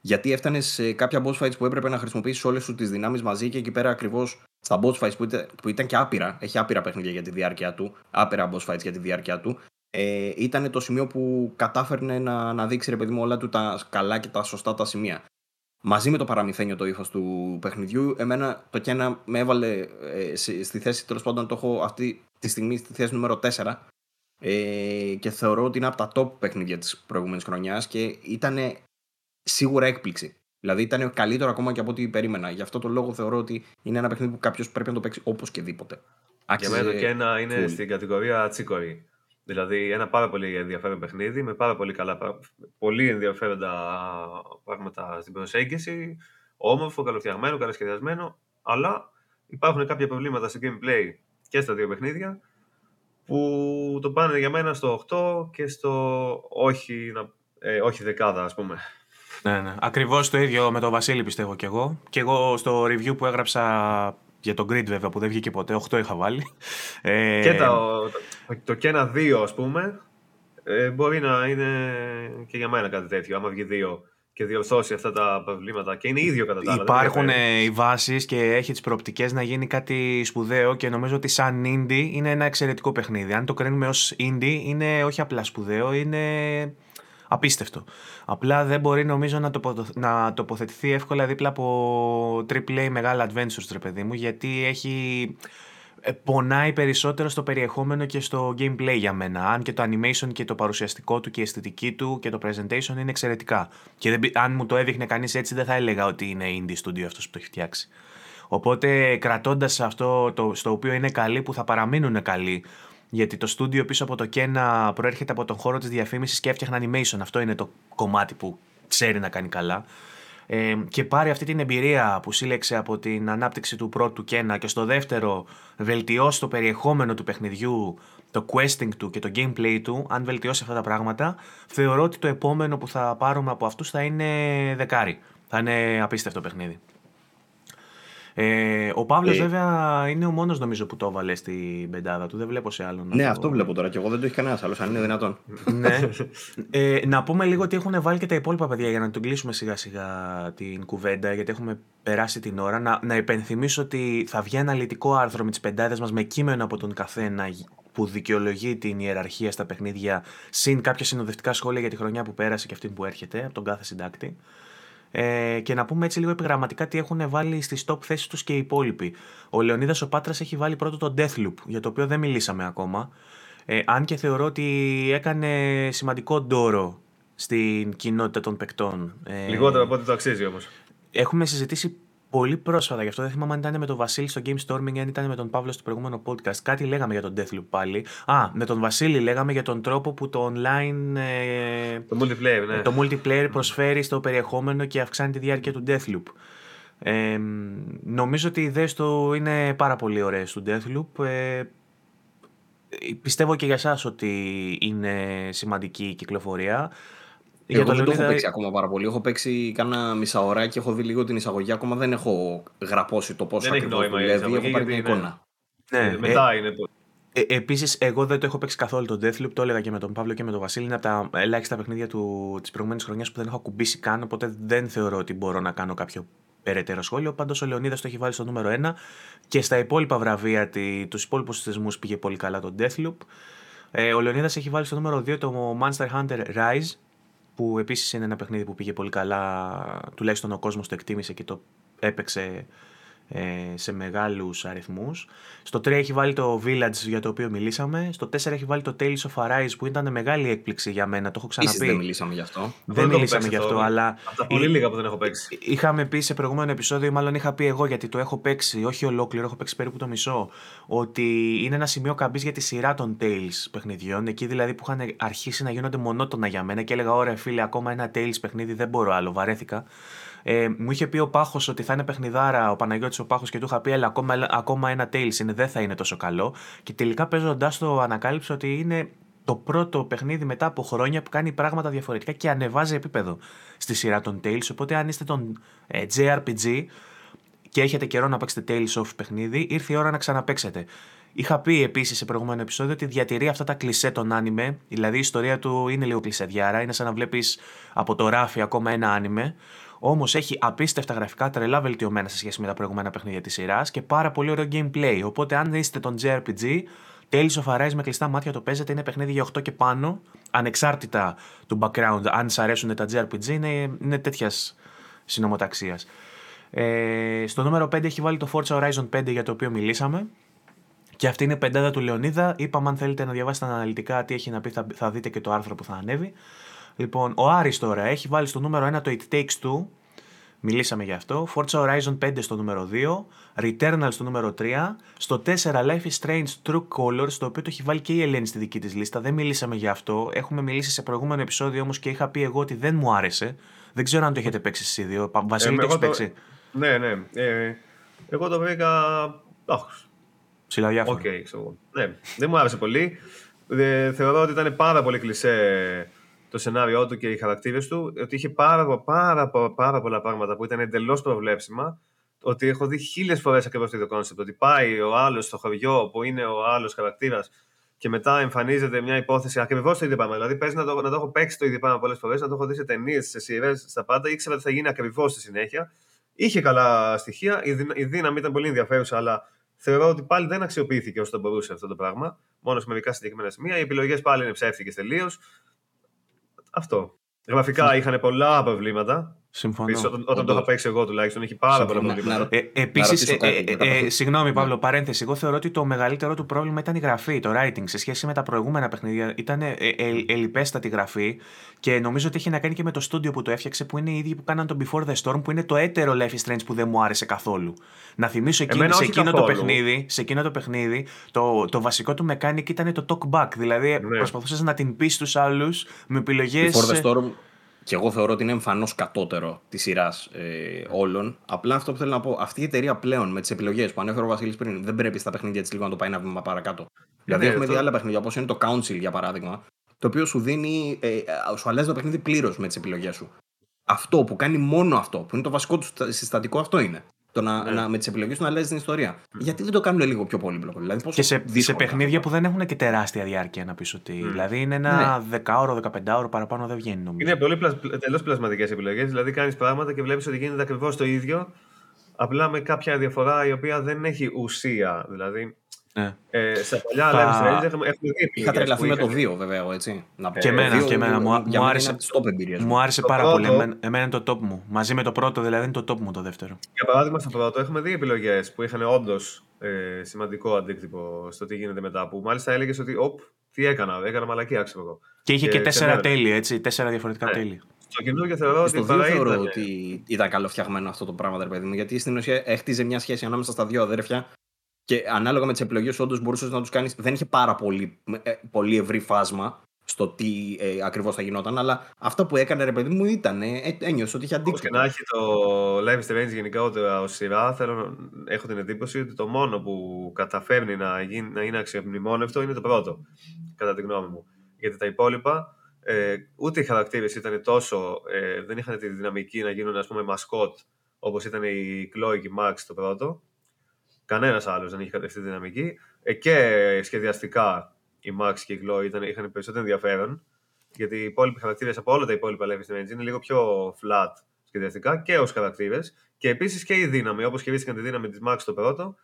γιατί έφτανε σε κάποια boss fights που έπρεπε να χρησιμοποιήσεις όλες σου τις δυνάμεις μαζί και εκεί πέρα ακριβώς στα boss fights που ήταν, που ήταν και άπειρα, έχει άπειρα παιχνίδια για τη διάρκεια του, άπειρα boss fights για τη διάρκεια του, ε, ήταν το σημείο που κατάφερνε να, να δείξει ρε παιδί μου όλα του τα καλά και τα σωστά τα σημεία. Μαζί με το παραμυθένιο το ύφος του παιχνιδιού, εμένα το Κένα με έβαλε ε, στη θέση, τέλος πάντων το έχω αυτή τη στιγμή στη θέση νούμερο 4 ε, και θεωρώ ότι είναι από τα top παιχνίδια της προηγούμενης χρονιάς και ήταν σίγουρα έκπληξη. Δηλαδή ήταν καλύτερο ακόμα και από ό,τι περίμενα. Γι' αυτό το λόγο θεωρώ ότι είναι ένα παιχνίδι που κάποιος πρέπει να το παίξει όπως και δίποτε. Για μένα το Κένα είναι στην κατηγορία τσίκορη. Δηλαδή ένα πάρα πολύ ενδιαφέρον παιχνίδι με πάρα πολύ, καλά, πολύ ενδιαφέροντα πράγματα στην προσέγγιση. Όμορφο, καλοφτιαγμένο, καλοσχεδιασμένο. Αλλά υπάρχουν κάποια προβλήματα στο gameplay και στα δύο παιχνίδια που το πάνε για μένα στο 8 και στο όχι, ε, όχι δεκάδα ας πούμε. Ναι, ναι. Ακριβώς το ίδιο με τον Βασίλη πιστεύω κι εγώ. Και εγώ στο review που έγραψα για τον Grid βέβαια που δεν βγήκε ποτέ, 8 είχα βάλει. Ε... Και το, το, το 2 ας πούμε ε, μπορεί να είναι και για μένα κάτι τέτοιο, άμα βγει 2 και διορθώσει αυτά τα προβλήματα. Και είναι ίδιο κατά τα άλλα. Υπάρχουν οι βάσεις και έχει τις προοπτικές να γίνει κάτι σπουδαίο και νομίζω ότι σαν indie είναι ένα εξαιρετικό παιχνίδι. Αν το κρίνουμε ως indie, είναι όχι απλά σπουδαίο, είναι απίστευτο. Απλά δεν μπορεί νομίζω να, τοποθε... να τοποθετηθεί εύκολα δίπλα από AAA μεγάλα adventures, ρε παιδί μου, γιατί έχει ε, πονάει περισσότερο στο περιεχόμενο και στο gameplay για μένα. Αν και το animation και το παρουσιαστικό του και η αισθητική του και το presentation είναι εξαιρετικά. Και δεν, αν μου το έδειχνε κανείς έτσι, δεν θα έλεγα ότι είναι indie studio αυτός που το έχει φτιάξει. Οπότε κρατώντας αυτό το, στο οποίο είναι καλοί, που θα παραμείνουν καλοί, γιατί το στούντιο πίσω από το Κένα προέρχεται από τον χώρο της διαφήμισης και έφτιαχνα animation. Αυτό είναι το κομμάτι που ξέρει να κάνει καλά ε, και πάρει αυτή την εμπειρία που σύλλεξε από την ανάπτυξη του πρώτου και ένα και στο δεύτερο βελτιώσει το περιεχόμενο του παιχνιδιού, το questing του και το gameplay του, αν βελτιώσει αυτά τα πράγματα, θεωρώ ότι το επόμενο που θα πάρουμε από αυτούς θα είναι δεκάρι. Θα είναι απίστευτο παιχνίδι. Ε, ο Παύλος, ε, βέβαια, είναι ο μόνος νομίζω που το έβαλε στην πεντάδα του. Δεν βλέπω σε άλλον. Ναι, αυτό βλέπω τώρα και εγώ δεν το έχει κανένας άλλος, αν είναι δυνατόν. ναι. Ε, να πούμε λίγο ότι έχουν βάλει και τα υπόλοιπα παιδιά για να τον κλείσουμε σιγά σιγά την κουβέντα, γιατί έχουμε περάσει την ώρα. Να, να υπενθυμίσω ότι θα βγει αναλυτικό άρθρο με τις πεντάδες μας με κείμενο από τον καθένα που δικαιολογεί την ιεραρχία στα παιχνίδια, συν κάποια συνοδευτικά σχόλια για τη χρονιά που πέρασε και αυτή που έρχεται από τον κάθε συντάκτη. Ε, και να πούμε έτσι λίγο επιγραμματικά τι έχουν βάλει στις top θέσεις τους και οι υπόλοιποι. Ο Λεωνίδας ο Πάτρας έχει βάλει πρώτο το Deathloop, για το οποίο δεν μιλήσαμε ακόμα. Ε, αν και θεωρώ ότι έκανε σημαντικό ντόρο στην κοινότητα των παικτών. Ε, Λιγότερο από ό,τι το αξίζει όμως. Έχουμε συζητήσει πολύ πρόσφατα, γι' αυτό δεν θυμάμαι αν ήταν με τον Βασίλη στο Game Storming ή αν ήταν με τον Παύλο στο προηγούμενο podcast. Κάτι λέγαμε για τον Deathloop πάλι. Α, με τον Βασίλη λέγαμε για τον τρόπο που το online. Ε, το multiplayer, ναι. Το multiplayer προσφέρει στο περιεχόμενο και αυξάνει τη διάρκεια του Deathloop. Ε, νομίζω ότι οι ιδέες του είναι πάρα πολύ ωραίες του Deathloop. Ε, πιστεύω και για εσάς ότι είναι σημαντική η κυκλοφορία. Εγώ δεν το έχω παίξει ακόμα πάρα πολύ. Έχω παίξει κάνα μισά ώρα και έχω δει λίγο την εισαγωγή. Ακόμα δεν έχω γραπώσει το πόσο ακριβώς δουλεύει. Έχω πάρει μια εικόνα. Ναι, ε, μετά είναι το. Ε, Επίσης, εγώ δεν το έχω παίξει καθόλου τον Deathloop. Το έλεγα και με τον Παύλο και με τον Βασίλη. Είναι από τα ελάχιστα παιχνίδια της προηγούμενης χρονιάς που δεν έχω ακουμπήσει καν. Οπότε δεν θεωρώ ότι μπορώ να κάνω κάποιο περαιτέρω σχόλιο. Πάντως ο Λεωνίδας το έχει βάλει στο νούμερο 1 και στα υπόλοιπα βραβεία, τους υπόλοιπους θεσμούς πήγε πολύ καλά τον Deathloop. Ε, ο Λεωνίδας έχει βάλει στο νούμερο 2 το Monster Hunter Rise που επίσης είναι ένα παιχνίδι που πήγε πολύ καλά, τουλάχιστον ο κόσμος το εκτίμησε και το έπαιξε ε, σε μεγάλους αριθμούς. Στο 3 έχει βάλει το Village για το οποίο μιλήσαμε. Στο 4 έχει βάλει το Tales of Arise που ήταν μεγάλη έκπληξη για μένα. Το έχω ξαναπεί. Ίσως δεν μιλήσαμε γι' αυτό. Δεν, δεν μιλήσαμε γι' αυτό, αλλά. Από τα πολύ λίγα που δεν έχω παίξει. Είχαμε πει σε προηγούμενο επεισόδιο, μάλλον είχα πει εγώ γιατί το έχω παίξει, όχι ολόκληρο, έχω παίξει περίπου το μισό. Ότι είναι ένα σημείο καμπής για τη σειρά των Tales παιχνιδιών. Εκεί δηλαδή που είχαν αρχίσει να γίνονται μονότονα για μένα και έλεγα: Ωραία, φίλε, ακόμα ένα Tales παιχνίδι δεν μπορώ άλλο, βαρέθηκα. Ε, μου είχε πει ο Πάχος ότι θα είναι παιχνιδάρα ο Παναγιώτης ο Πάχος και του είχα πει: ακόμα, ακόμα ένα Tales είναι, δεν θα είναι τόσο καλό. Και τελικά παίζοντάς το ανακάλυψε ότι είναι το πρώτο παιχνίδι μετά από χρόνια που κάνει πράγματα διαφορετικά και ανεβάζει επίπεδο στη σειρά των Tales. Οπότε, αν είστε τον ε, JRPG και έχετε καιρό να παίξετε Tales of παιχνίδι, ήρθε η ώρα να ξαναπέξετε. Είχα πει επίσης σε προηγούμενο επεισόδιο ότι διατηρεί αυτά τα κλισέ των άνιμε. Δηλαδή η ιστορία του είναι λίγο κλισεδιάρα. Είναι σαν να βλέπεις από το ράφι ακόμα ένα άνιμε. Όμως έχει απίστευτα γραφικά, τρελά βελτιωμένα σε σχέση με τα προηγούμενα παιχνίδια της σειράς και πάρα πολύ ωραίο gameplay. Οπότε, αν είστε τον JRPG, Tales of Arise με κλειστά μάτια το παίζετε. Είναι παιχνίδι για 8 και πάνω. Ανεξάρτητα του background, αν σα αρέσουν τα JRPG, είναι, είναι τέτοιας συνομοταξία. Ε, στο νούμερο 5 έχει βάλει το Forza Horizon 5 για το οποίο μιλήσαμε. Και αυτή είναι η πεντάδα του Λεωνίδα. Είπαμε αν θέλετε να διαβάσετε αναλυτικά τι έχει να πει, θα, θα δείτε και το άρθρο που θα ανέβει. Λοιπόν, ο Άρης τώρα έχει βάλει στο νούμερο 1 το It Takes Two. Μιλήσαμε γι' αυτό. Forza Horizon 5 στο νούμερο 2. Returnal στο νούμερο 3. Στο 4 Life is Strange True Colors, το οποίο το έχει βάλει και η Ελένη στη δική της λίστα. Δεν μιλήσαμε γι' αυτό. Έχουμε μιλήσει σε προηγούμενο επεισόδιο όμως και είχα πει εγώ ότι δεν μου άρεσε. Δεν ξέρω αν το έχετε παίξει εσείς δύο. Βασίλη, ε, το έχεις παίξει; Ναι, ναι. Ε, εγώ το βρήκα. Ψηλά διάφορα. Okay, ναι, δεν μου άρεσε πολύ. Ε, θεωρώ ότι ήταν πάρα πολύ κλισέ το σενάριό του και οι χαρακτήρες του. Ότι είχε πάρα, πάρα, πάρα, πάρα πολλά πράγματα που ήταν εντελώς προβλέψιμα. Ότι έχω δει χίλιες φορές ακριβώς το ίδιο concept. Ότι πάει ο άλλος στο χωριό που είναι ο άλλος χαρακτήρας και μετά εμφανίζεται μια υπόθεση ακριβώς το ίδιο πράγμα. Δηλαδή, παίζει να το, να το έχω παίξει το ίδιο πράγμα πολλές φορές, να το έχω δει σε ταινίες, σε σειρές, στα πάντα. Ήξερα ότι θα γίνει ακριβώς στη συνέχεια. Είχε καλά στοιχεία. Η, δύναμη ήταν πολύ ενδιαφέρουσα, αλλά θεωρώ ότι πάλι δεν αξιοποιήθηκε όσο το μπορούσε αυτό το πράγμα. Μόνο σε μερικά συγκεκριμένα σημεία. Οι επιλογές πάλι είναι ψεύτικες τελείως. Αυτό. Γραφικά είχαν πολλά προβλήματα. Συμφωνώ. όταν, όταν το είχα παίξει εγώ τουλάχιστον, έχει πάρα πολλά προβλήματα. Ε, Επίσης, ε, ε, ε, συγγνώμη Παύλο, παρένθεση. Εγώ θεωρώ ότι το μεγαλύτερο του πρόβλημα ήταν η γραφή, το writing. Σε σχέση με τα προηγούμενα παιχνίδια, ήταν ε, ελιπέστατη γραφή και νομίζω ότι έχει να κάνει και με το στούντιο που το έφτιαξε, που είναι οι ίδιοι που κάναν το Before the Storm, που είναι το έτερο Life is Strange που δεν μου άρεσε καθόλου. Να θυμίσω εκείνη, σε, εκείνο το παιχνίδι, σε εκείνο το παιχνίδι, το, το βασικό του mechanic ήταν το talk back. Δηλαδή ναι. προσπαθούσες να την πεις στους άλλους με επιλογές. Before the Storm και εγώ θεωρώ ότι είναι εμφανώς κατώτερο της σειράς ε, όλων. Απλά αυτό που θέλω να πω, αυτή η εταιρεία πλέον με τις επιλογές που ανέφερε ο Βασίλης πριν, δεν πρέπει στα παιχνίδια της λίγο να το πάει ένα βήμα παρακάτω. δηλαδή, ναι, έχουμε δει άλλα παιχνίδια, όπως είναι το Council για παράδειγμα, το οποίο σου δίνει, ε, ε σου αλλάζει το παιχνίδι πλήρως με τις επιλογές σου. Αυτό που κάνει μόνο αυτό, που είναι το βασικό του συστατικό, αυτό είναι. Το να, ναι. να, με τις επιλογές του να αλλάζει την ιστορία. Γιατί δεν το κάνουν λίγο πιο πολύπλοκο. Δηλαδή, και σε, σε παιχνίδια που δεν έχουν και τεράστια διάρκεια να πεις ότι. Mm. Δηλαδή είναι ένα ναι. 10ωρο, 15ωρο παραπάνω δεν βγαίνει νομίζω. Είναι πολύ πλασ... τελώ πλασματικές επιλογές. Δηλαδή κάνεις πράγματα και βλέπεις ότι γίνεται ακριβώς το ίδιο. Απλά με κάποια διαφορά η οποία δεν έχει ουσία. Δηλαδή ναι. Ε, στα παλιά θα... Live έχουμε, έχουμε δει Είχα τρελαθεί με το 2 βέβαια εγώ έτσι. Να πω. Και εμένα, και εμένα. Μου, μου άρεσε, μου άρεσε πάρα πρώτο, πολύ. Εμένα, εμένα είναι το top μου. Μαζί με το πρώτο δηλαδή είναι το top μου το δεύτερο. Για παράδειγμα στο πρώτο έχουμε δει επιλογές που είχαν όντως ε, σημαντικό αντίκτυπο στο τι γίνεται μετά. Που μάλιστα έλεγες ότι οπ, τι έκανα, έκανα μαλακία ξέρω εγώ. Και είχε και, και τέσσερα τέλη, έτσι, τέσσερα διαφορετικά ναι. τέλη. Στο καινούργιο θεωρώ ότι. Στο θεωρώ ότι ήταν καλοφτιαγμένο αυτό το πράγμα, ρε παιδί μου. Γιατί στην ουσία έχτιζε μια σχέση ανάμεσα στα δύο αδέρφια και ανάλογα με τις επιλογές σου, όντως μπορούσες να τους κάνεις. Δεν είχε πάρα πολύ, ε, πολύ ευρύ φάσμα στο τι ε, ακριβώς θα γινόταν, αλλά αυτά που έκανε ρε παιδί μου ήταν. Ε, ένιωσε ότι είχε αντίκτυπο. και να έχει το Live Strange γενικά ω σειρά, θέλω, έχω την εντύπωση ότι το μόνο που καταφέρνει να, γίνει, να είναι αξιομνημόνευτο είναι το πρώτο, κατά τη γνώμη μου. Γιατί τα υπόλοιπα, ε, ούτε οι χαρακτήρες ήταν τόσο. Ε, δεν είχαν τη δυναμική να γίνουν, ας πούμε, μασκότ όπως ήταν η Chloe και η Max το πρώτο. Κανένας άλλος δεν είχε αυτή τη δυναμική. Ε, και σχεδιαστικά η Max και η Glow ήταν, είχαν περισσότερο ενδιαφέρον. Γιατί οι υπόλοιποι χαρακτήρες από όλα τα υπόλοιπα Level Strange είναι λίγο πιο flat σχεδιαστικά και ως χαρακτήρες. Και επίσης και η δύναμη, όπως χειρίστηκαν τη δύναμη της Max το πρώτο,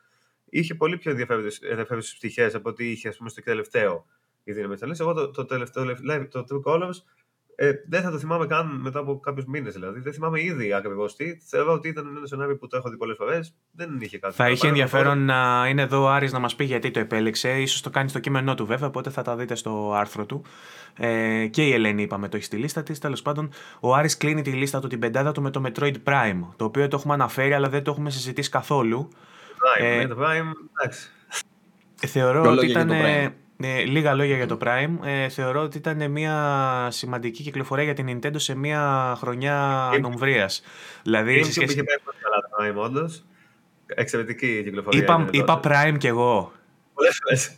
είχε πολύ πιο ενδιαφέρουσες πτυχές από ό,τι είχε ας πούμε, στο τελευταίο η δύναμη της Εγώ το, το τελευταίο, το True Colors, ε, δεν θα το θυμάμαι καν μετά από κάποιους μήνες. Δηλαδή. Δεν θυμάμαι ήδη ακριβώς τι. Θεωρώ ότι ήταν ένα σενάριο που το έχω δει πολλές φορές. Δεν είχε κάτι. Θα είχε ενδιαφέρον να είναι εδώ ο Άρης να μας πει γιατί το επέλεξε. σω το κάνει στο κείμενό του βέβαια, οπότε θα τα δείτε στο άρθρο του. Ε, και η Ελένη, είπαμε, το έχει στη λίστα της. Τέλος πάντων, ο Άρης κλείνει τη λίστα του την πεντάδα του με το Metroid Prime. Το οποίο το έχουμε αναφέρει, αλλά δεν το έχουμε συζητήσει καθόλου. Prime, ε, το Prime, εντάξει. Θεωρώ ότι ήταν. Ε, λίγα λόγια για το Prime. Ε, θεωρώ ότι ήταν μια σημαντική κυκλοφορία για την Nintendo σε μια χρονιά ανομβρίας. Δηλαδή, είναι σχέση... είχε καλά το Prime, όντως. Εξαιρετική κυκλοφορία. Είπα, είπα Prime κι εγώ. Πολλές φορές.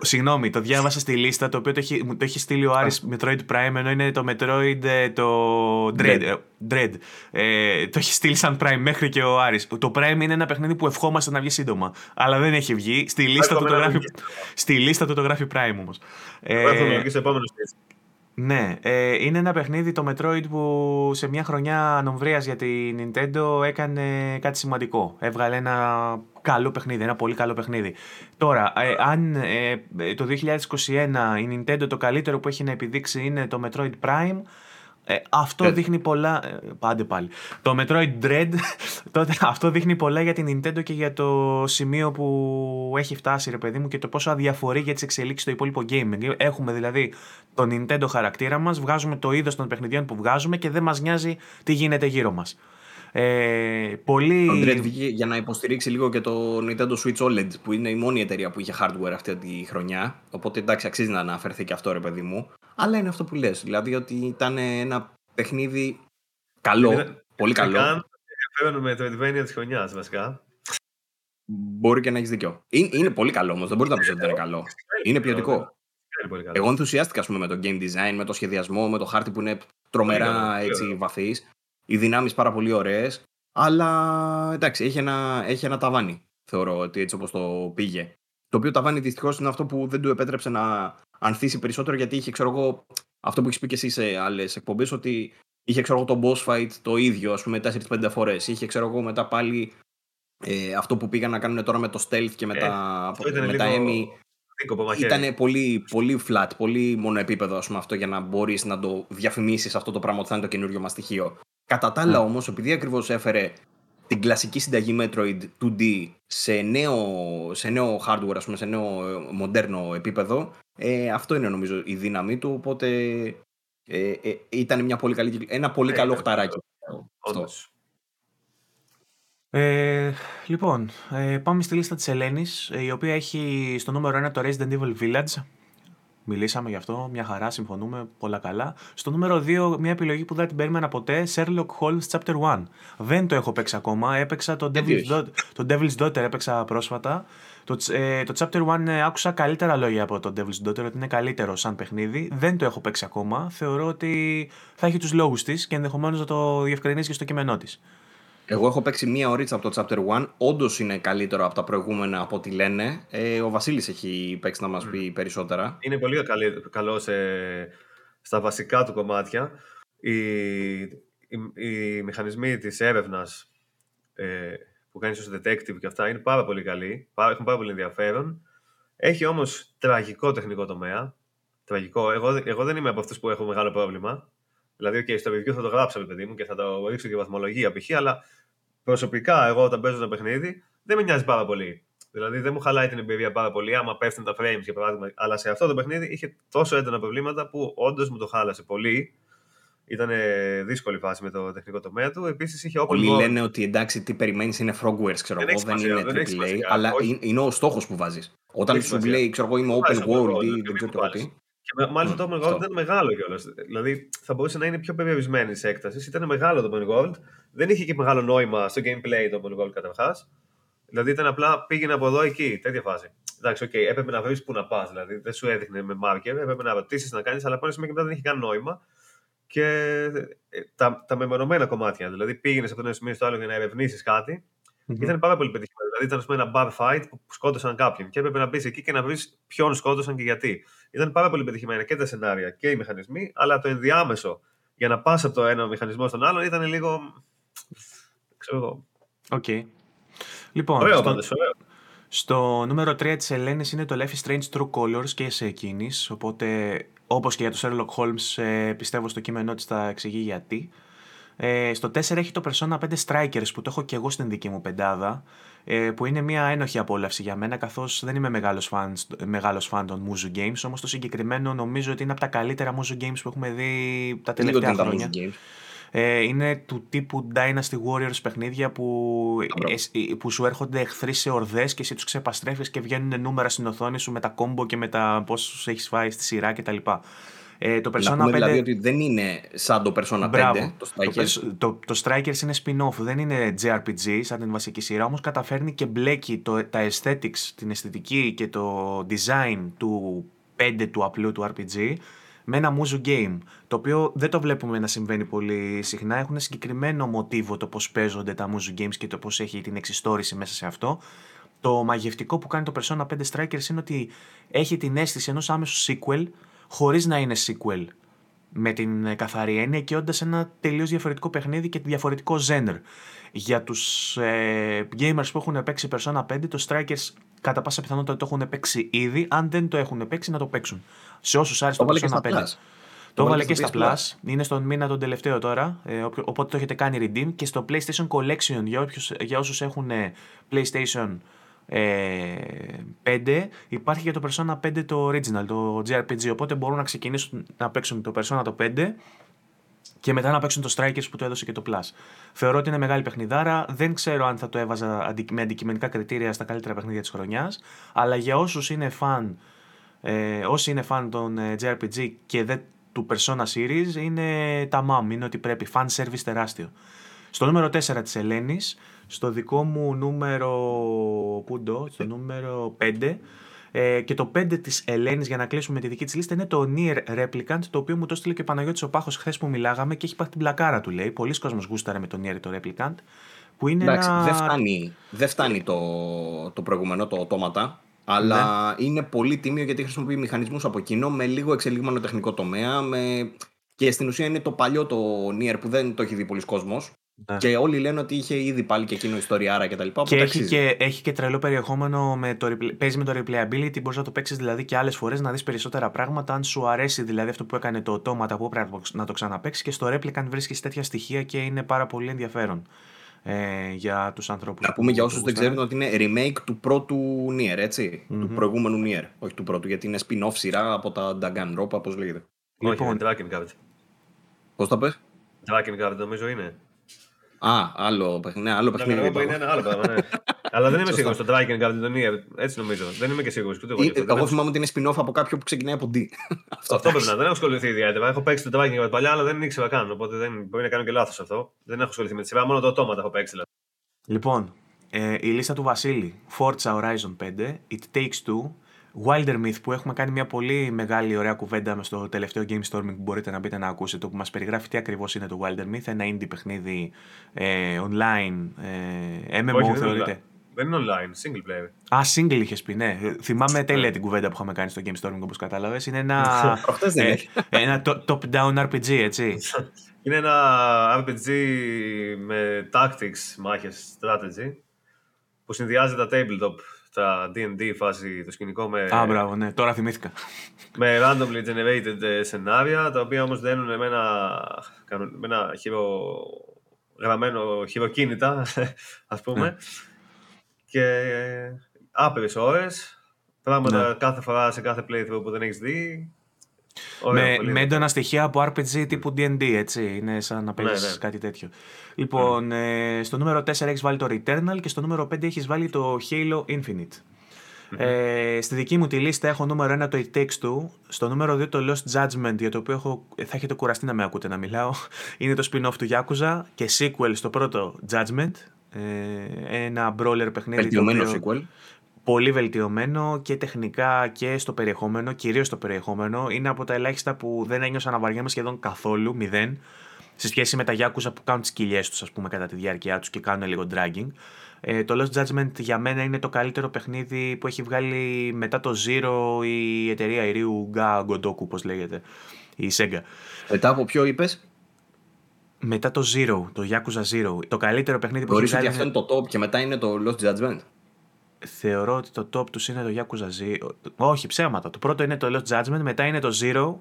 Συγγνώμη, το διάβασα στη λίστα το οποίο το έχει, μου το έχει στείλει ο Άρης Metroid Prime ενώ είναι το Metroid ε, το Dread. ε, Dread. Ε, το έχει στείλει σαν Prime μέχρι και ο Άρης. Το Prime είναι ένα παιχνίδι που ευχόμαστε να βγει σύντομα. Αλλά δεν έχει βγει. Στη λίστα, του το, Εύχομαι να γράφει, βγει. στη λίστα του το γράφει Prime όμως. Ε, Εγώ εύχομαι να βγει στο επόμενο stage. Ναι, ε, είναι ένα παιχνίδι το Metroid που σε μια χρονιά ανομβρίας για την Nintendo έκανε κάτι σημαντικό. Έβγαλε ένα καλό παιχνίδι, ένα πολύ καλό παιχνίδι. Τώρα, ε, αν ε, ε, το 2021 η Nintendo το καλύτερο που έχει να επιδείξει είναι το Metroid Prime, ε, αυτό Dread. δείχνει πολλά. ε, Πάντε πάλι. Το Metroid Dread, τότε αυτό δείχνει πολλά για την Nintendo και για το σημείο που έχει φτάσει, ρε παιδί μου, και το πόσο αδιαφορεί για τις εξελίξεις στο υπόλοιπο gaming. Έχουμε δηλαδή το Nintendo χαρακτήρα μας, βγάζουμε το είδος των παιχνιδιών που βγάζουμε και δεν μας νοιάζει τι γίνεται γύρω μας. Ε, πολύ... Το Dread βγήκε για να υποστηρίξει λίγο και το Nintendo Switch OLED που είναι η μόνη εταιρεία που είχε hardware αυτή τη χρονιά. Οπότε εντάξει, αξίζει να αναφερθεί και αυτό ρε παιδί μου. Αλλά είναι αυτό που λες. Δηλαδή ότι ήταν ένα παιχνίδι καλό, Είναι- πολύ καλό. Καν ενδιαφέρον με το Advania της χρονιάς βασικά. Μπορεί και να έχεις δίκιο. Είναι, είναι πολύ καλό όμως, δεν μπορείς να πεις ότι δεν είναι καλό. Είναι ποιοτικό. Είναι πολύ καλό. Εγώ ενθουσιάστηκα ας πούμε, με το game design, με το σχεδιασμό, με το χάρτη που είναι Πολύ τρομερά καλό, πολύ έτσι, καλό. βαθύς. Οι δυνάμεις πάρα πολύ ωραίες. Αλλά εντάξει, έχει ένα, έχει ένα ταβάνι, θεωρώ, ότι έτσι όπως το πήγε. Το οποίο ταβάνι δυστυχώς είναι αυτό που δεν του επέτρεψε να ανθίσει περισσότερο, γιατί είχε, ξέρω εγώ, αυτό που έχεις πει και εσύ σε άλλες εκπομπές, ότι είχε, ξέρω εγώ, το boss fight το ίδιο, ας πούμε, 4-5 φορές. Είχε, ξέρω εγώ, μετά πάλι ε, αυτό που πήγαν να κάνουν τώρα με το stealth και με Ε, τα, αυτό ήταν με τα λίγο Emmy. Δίκοπο μαχαίρι. Ήταν πολύ, πολύ flat, πολύ μονοεπίπεδο ας πούμε, αυτό για να μπορείς να το διαφημίσεις αυτό το πράγμα ότι θα είναι το καινούριο μας στοιχείο. Κατά τα άλλα Ναι. όμως, επειδή ακριβώς έφερε την κλασική συνταγή Metroid 2D σε νέο, σε νέο hardware, ας πούμε, σε νέο ε, μοντέρνο επίπεδο, ε, αυτό είναι νομίζω η δύναμή του. Οπότε ε, ε, ήταν μια πολύ καλή, κυκλ- ένα πολύ Ναι, καλό ήταν χταράκι. Αυτός. Όντως. Ε, λοιπόν, ε, πάμε στη λίστα της Ελένης, ε, η οποία έχει στο νούμερο 1 το Resident Evil Village. Μιλήσαμε γι' αυτό, μια χαρά, συμφωνούμε, πολλά καλά. Στο νούμερο 2, μια επιλογή που δεν την περίμενα ποτέ, Sherlock Holmes Chapter 1. Δεν το έχω παίξει ακόμα, έπαιξα το Γιατί Devil's, όχι; Daughter, το Devil's Daughter, έπαιξα πρόσφατα. Το, τς- ε, το Chapter 1 ε, άκουσα καλύτερα λόγια από το Devil's Daughter, ότι είναι καλύτερο σαν παιχνίδι. Δεν το έχω παίξει ακόμα. Θεωρώ ότι θα έχει τους λόγους της και ενδεχομένως να το διευκρινίσει και στο κείμενό της. Εγώ έχω παίξει μία ωρίτσα από το Chapter 1. Όντως είναι καλύτερο από τα προηγούμενα από ό,τι λένε. Ε, ο Βασίλης έχει παίξει να μας πει περισσότερα. Είναι πολύ καλή- καλός σε, στα βασικά του κομμάτια. Οι, οι, οι μηχανισμοί της έρευνας ε, που κάνεις ως detective και αυτά είναι πάρα πολύ καλοί, πάρα- έχουν πάρα πολύ ενδιαφέρον. Έχει όμως τραγικό τεχνικό τομέα. Τραγικό. Εγώ, εγώ δεν είμαι από αυτούς που έχω μεγάλο πρόβλημα. Δηλαδή, okay, στο review θα το γράψω, ρε παιδί μου, και θα το ρίξω και βαθμολογία π.χ. Αλλά προσωπικά, εγώ όταν παίζω ένα παιχνίδι, δεν με νοιάζει πάρα πολύ. Δηλαδή, δεν μου χαλάει την εμπειρία πάρα πολύ άμα πέφτουν τα frames, για παράδειγμα. Αλλά σε αυτό το παιχνίδι είχε τόσο έντονα προβλήματα που όντως μου το χάλασε πολύ. Ήταν δύσκολη φάση με το τεχνικό τομέα του. Επίσης είχε open Πολλοί world. λένε ότι εντάξει, τι περιμένεις είναι Frogwares, ξέρω Δεν εγώ, έχει δεν σημασία, είναι δεν έχει AAA, σημασία. αλλά Όχι. είναι, είναι ο στόχος που βάζεις. Όταν έχει σου σημασία. λέει, ξέρω εγώ, είμαι Που open βάζεις open world world, ή και δεν μην ξέρω το εγώ βάλεις. τι. Και με- μάλιστα το Μμ, open world αυτό. ήταν μεγάλο κιόλας. Δηλαδή θα μπορούσε να είναι πιο περιορισμένη σε έκτασης. Ήταν μεγάλο το open world. Δεν είχε και μεγάλο νόημα στο gameplay το open world καταρχάς. Δηλαδή ήταν απλά πήγαινε από εδώ εκεί, τέτοια φάση. Εντάξει, οκ, έπρεπε να βρεις πού να πας. Δηλαδή δεν σου έδειχνε με marker, έπρεπε να ρωτήσεις να κάνεις, αλλά από ένα σημείο και μετά δεν είχε καν νόημα. Και ε, τα, τα μεμονωμένα κομμάτια. Δηλαδή πήγαινες από το ένα σημείο στο άλλο για να ερευνήσεις κάτι. Μμμ. Ήταν πάρα πολύ πετυχημένο. Δηλαδή ήταν ας πούμε, ένα bar fight που σκότωσαν κάποιον και έπρεπε να μπεις εκεί και να βρεις ποιον σκότωσαν και γιατί. Ήταν πάρα πολύ πετυχημένα και τα σενάρια και οι μηχανισμοί, αλλά το ενδιάμεσο για να πας από το ένα μηχανισμό στον άλλον ήταν λίγο. ξέρω εγώ. Οκ. Λοιπόν, Ωραίο στο, πάντως, ωραίο. στο νούμερο 3 της Ελένης είναι το Life is Strange True Colors και σε εκείνης, οπότε όπως και για το Sherlock Holmes ε, πιστεύω στο κείμενό της θα εξηγεί γιατί. Ε, στο 4 έχει το Persona 5 Strikers που το έχω και εγώ στην δική μου πεντάδα, ε, που είναι μια ένοχη απόλαυση για μένα καθώς δεν είμαι μεγάλος φαν, μεγάλος φαν των Muzu Games, όμως το συγκεκριμένο νομίζω ότι είναι από τα καλύτερα Muzu Games που έχουμε δει τα Λίγο τελευταία δεν ήταν χρόνια. Muzu Games. Ε, είναι του τύπου Dynasty Warriors παιχνίδια που, Μπράβο. εσ- ε, που σου έρχονται εχθροί σε ορδές και εσύ τους ξεπαστρέφεις και βγαίνουν νούμερα στην οθόνη σου με τα κόμπο και με τα πώς έχεις φάει στη σειρά κτλ. Ε, το Persona Να πούμε 5... δηλαδή ότι δεν είναι σαν το Persona 5 Μπράβο. το Το, Strikers. Pers- το, το Strikers είναι spin-off, δεν είναι JRPG σαν την βασική σειρά, όμως καταφέρνει και μπλέκει το, τα aesthetics, την αισθητική και το design του 5 του απλού του RPG με ένα μουζου game, το οποίο δεν το βλέπουμε να συμβαίνει πολύ συχνά. Έχουν συγκεκριμένο μοτίβο το πώς παίζονται τα μουζου games και το πώς έχει την εξιστόρηση μέσα σε αυτό. Το μαγευτικό που κάνει το Persona 5 Strikers είναι ότι έχει την αίσθηση ενός άμεσου sequel χωρίς να είναι sequel με την ε, καθαρή έννοια και όντας ένα τελείως διαφορετικό παιχνίδι και διαφορετικό genre. Για τους ε, gamers που έχουν παίξει Persona 5, το Strikers κατά πάσα πιθανότητα το έχουν παίξει ήδη. Αν δεν το έχουν παίξει, να το παίξουν. Σε όσους άρεσε Το το, βάλε και Persona στα 5. Plus. Το βάλε έβαλε και στα στο PS Plus. Είναι στον μήνα τον τελευταίο τώρα. Ε, όποιο- οπότε το έχετε κάνει redeem. Και στο PlayStation Collection για, όποιους, για όσους έχουν ε, PlayStation ε, 5 υπάρχει και το Persona 5 το original, το JRPG. Οπότε μπορούν να ξεκινήσουν να παίξουν το Persona το 5 και μετά να παίξουν το Strikers που το έδωσε και το Plus. Θεωρώ ότι είναι μεγάλη παιχνιδάρα. Δεν ξέρω αν θα το έβαζα αντι- με αντικειμενικά κριτήρια στα καλύτερα παιχνίδια της χρονιάς. Αλλά για όσους είναι φαν, ε, όσοι είναι φαν των ε, JRPG και δεν του Persona Series, είναι τα μάμ. Είναι ότι πρέπει. Fan service τεράστιο. Στο νούμερο 4 της Ελένης, στο δικό μου νούμερο... Πού το, στο νούμερο 5, ε, και το 5 της Ελένης για να κλείσουμε τη δική της λίστα είναι το Nier Replicant, το οποίο μου το έστειλε και ο Παναγιώτης ο Πάχος χθες που μιλάγαμε και έχει πάρει την πλακάρα του λέει. Πολλοί κόσμος γούσταρε με το Nier το Replicant, που είναι Εντάξει, ένα... δεν φτάνει, δεν φτάνει το, το προηγούμενο, το οτόματα, αλλά Ναι. είναι πολύ τίμιο γιατί χρησιμοποιεί μηχανισμούς από κοινό με λίγο εξελιγμένο τεχνικό τομέα με... και στην ουσία είναι το παλιό το Nier που δεν το έχει δει πολλοί κόσμος Ναι. και όλοι λένε ότι είχε ήδη πάλι και εκείνο ιστοριάρα και τα λοιπά. Και οπότε έχει, αξίζει. και έχει και τρελό περιεχόμενο με το replay- παίζει με το replayability. Μπορείς να το παίξεις δηλαδή και άλλες φορές να δεις περισσότερα πράγματα. Αν σου αρέσει δηλαδή αυτό που έκανε το οτόματα που πρέπει να το ξαναπέξει και στο Replicant βρίσκεις τέτοια στοιχεία και είναι πάρα πολύ ενδιαφέρον ε, για τους ανθρώπους. Να πούμε για όσους δεν ξέρουν ότι είναι remake του πρώτου Nier, ετσι Του προηγούμενου Nier. Όχι του πρώτου, γιατί είναι spin-off σειρά από τα Danganronpa, όπως λέγεται. Όχι, Λοιπόν. είναι Drakengard. Πώς τα πες; Drakengard νομίζω είναι. Α, άλλο παιχνίδι. Ναι, άλλο παιχνίδι. Drakengard είναι είπα. ένα άλλο πράγμα, ναι. Αλλά δεν είμαι σίγουρος. Το Drakengard είναι το Nier. Έτσι νομίζω. Δεν είμαι και σίγουρος. Ούτε εγώ. Ή- γι' αυτό. Δεν Εγώ έχω- θυμάμαι ότι είναι spin-off από κάποιο που ξεκινάει από D. Αυτό πρέπει να. Δεν έχω ασχοληθεί ιδιαίτερα. Έχω παίξει το Drakengard παλιά, αλλά δεν ήξερα καν. Οπότε δεν, μπορεί να κάνω και λάθος αυτό. Δεν έχω ασχοληθεί με τη σειρά. Μόνο το οτόματα έχω παίξει. δηλαδή. Λοιπόν, ε, η λίστα του Βασίλη. Forza Horizon 5, It Takes Two, Wilder Myth που έχουμε κάνει μια πολύ μεγάλη ωραία κουβέντα με στο τελευταίο Game Storming που μπορείτε να μπείτε να ακούσετε που μας περιγράφει τι ακριβώς είναι το Wilder Myth, ένα indie παιχνίδι ε, online, ε, MMO Όχι, δεν είναι θεωρείται. online. Δεν είναι online, single player. Α, single είχες πει, ναι. Ε, Θυμάμαι τέλεια την κουβέντα που είχαμε κάνει στο Game Storming, όπως κατάλαβες. Είναι ένα, Προχτές δεν ε, έχει. ένα to- top-down RPG, έτσι. Είναι ένα RPG με tactics, μάχες, strategy που συνδυάζει τα tabletop, τα D&D φάση, το σκηνικό με, Α, μπράβο, ναι, τώρα θυμήθηκα. με randomly generated ε, σενάρια, τα οποία όμως δένουν με ένα, κανον- με ένα χειρο, γραμμένο χειροκίνητα, ας πούμε, Ναι. και ε, άπειρες ώρες, πράγματα Ναι. κάθε φορά σε κάθε playthrough που δεν έχεις δει. Ωραίο, με, πολύ με ωραίο. έντονα στοιχεία από RPG τύπου D&D, έτσι. Είναι σαν να παίζεις ναι. κάτι τέτοιο. Λοιπόν, ε, στο νούμερο 4 έχεις βάλει το Returnal και στο νούμερο 5 έχεις βάλει το Halo Infinite. Ε, στη δική μου τη λίστα έχω νούμερο 1 το It Takes Two, στο νούμερο 2 το Lost Judgment, για το οποίο έχω, θα έχετε κουραστεί να με ακούτε να μιλάω. Είναι το spin-off του Yakuza και sequel στο πρώτο Judgment. Ε, ένα brawler παιχνίδι. το Βελτιωμένο οποίο- sequel. Πολύ βελτιωμένο και τεχνικά και στο περιεχόμενο, κυρίως στο περιεχόμενο. Είναι από τα ελάχιστα που δεν ένιωσα να βαριέμαι σχεδόν καθόλου, μηδέν, σε σχέση με τα Yakuza που κάνουν τις κοιλιές τους, ας πούμε, κατά τη διάρκεια τους και κάνουν λίγο dragging. Ε, το Lost Judgment για μένα είναι το καλύτερο παιχνίδι που έχει βγάλει μετά το Zero η εταιρεία η Ryu Ga Godoku, όπως λέγεται, η Sega. Μετά από ποιο είπες; Μετά το Zero, το Yakuza Zero, το καλύτερο παιχνίδι που Μπορείς έχει ότι βγάλει... αυτό είναι το top και μετά είναι το Lost Judgment; Θεωρώ ότι το top τους είναι το Yakuza Zero. Όχι, ψέματα. Το πρώτο είναι το Lost Judgment, μετά είναι το Zero,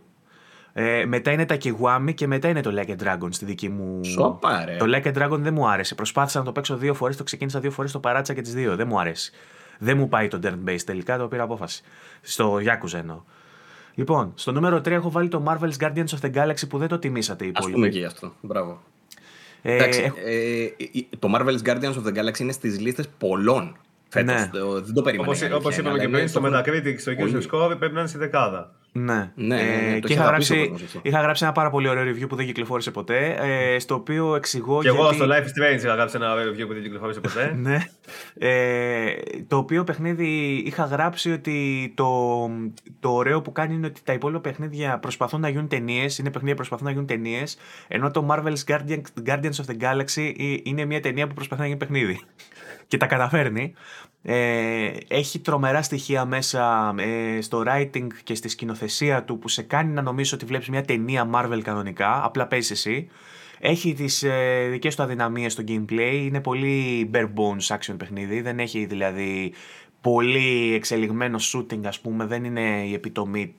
ε, μετά είναι τα Kiwami και μετά είναι το Like a Dragon στη δική μου. Σοπα, ρε. Το Like a Dragon δεν μου άρεσε. Προσπάθησα να το παίξω δύο φορές, το ξεκίνησα δύο φορές, το παράτσα και τις δύο. Δεν μου αρέσει. Δεν μου πάει το turn based τελικά, το πήρα απόφαση. Στο Yakuza εννοώ. Λοιπόν, στο νούμερο 3 έχω βάλει το Marvel's Guardians of the Galaxy που δεν το τιμήσατε οι Ας πούμε υπόλοιποι. και γι' αυτό. Μπράβο. Ε, Εντάξει, έχω- ε, ε, το Marvel's Guardians of the Galaxy είναι στις λίστες πολλών φέτος. Ναι. Το- Δεν το περίμενα. Όπως, η αλήθεια όπως είναι, είπαμε αλλά και είναι πριν, στο το- Metacritic, στο πολύ. user score πρέπει να είναι στη δεκάδα. Ναι. Ναι, ναι, ναι, Ε, το και είχε είχα αγαπήσει ο γράψει, κόσμος αυτό. είχα γράψει ένα πάρα πολύ ωραίο review που δεν κυκλοφόρησε ποτέ. Ε, στο οποίο εξηγώ. Και εγώ γιατί... στο Life is Strange είχα γράψει ένα review που δεν κυκλοφόρησε ποτέ. ναι. Ε, το οποίο παιχνίδι είχα γράψει ότι το, το ωραίο που κάνει είναι ότι τα υπόλοιπα παιχνίδια προσπαθούν να γίνουν ταινίες. Είναι παιχνίδια που προσπαθούν να γίνουν ταινίες. Ενώ το Marvel's Guardians, Guardians of the Galaxy ε, είναι μια ταινία που προσπαθεί να γίνει παιχνίδι. Και τα καταφέρνει. Ε, έχει τρομερά στοιχεία μέσα ε, στο writing και στη σκηνοθεσία του που σε κάνει να νομίζεις ότι βλέπεις μια ταινία Marvel κανονικά, απλά παίζεις εσύ. Έχει τις ε, δικές του αδυναμίες στο gameplay, είναι πολύ bare bones action παιχνίδι, δεν έχει δηλαδή πολύ εξελιγμένο shooting ας πούμε, δεν είναι η επιτομή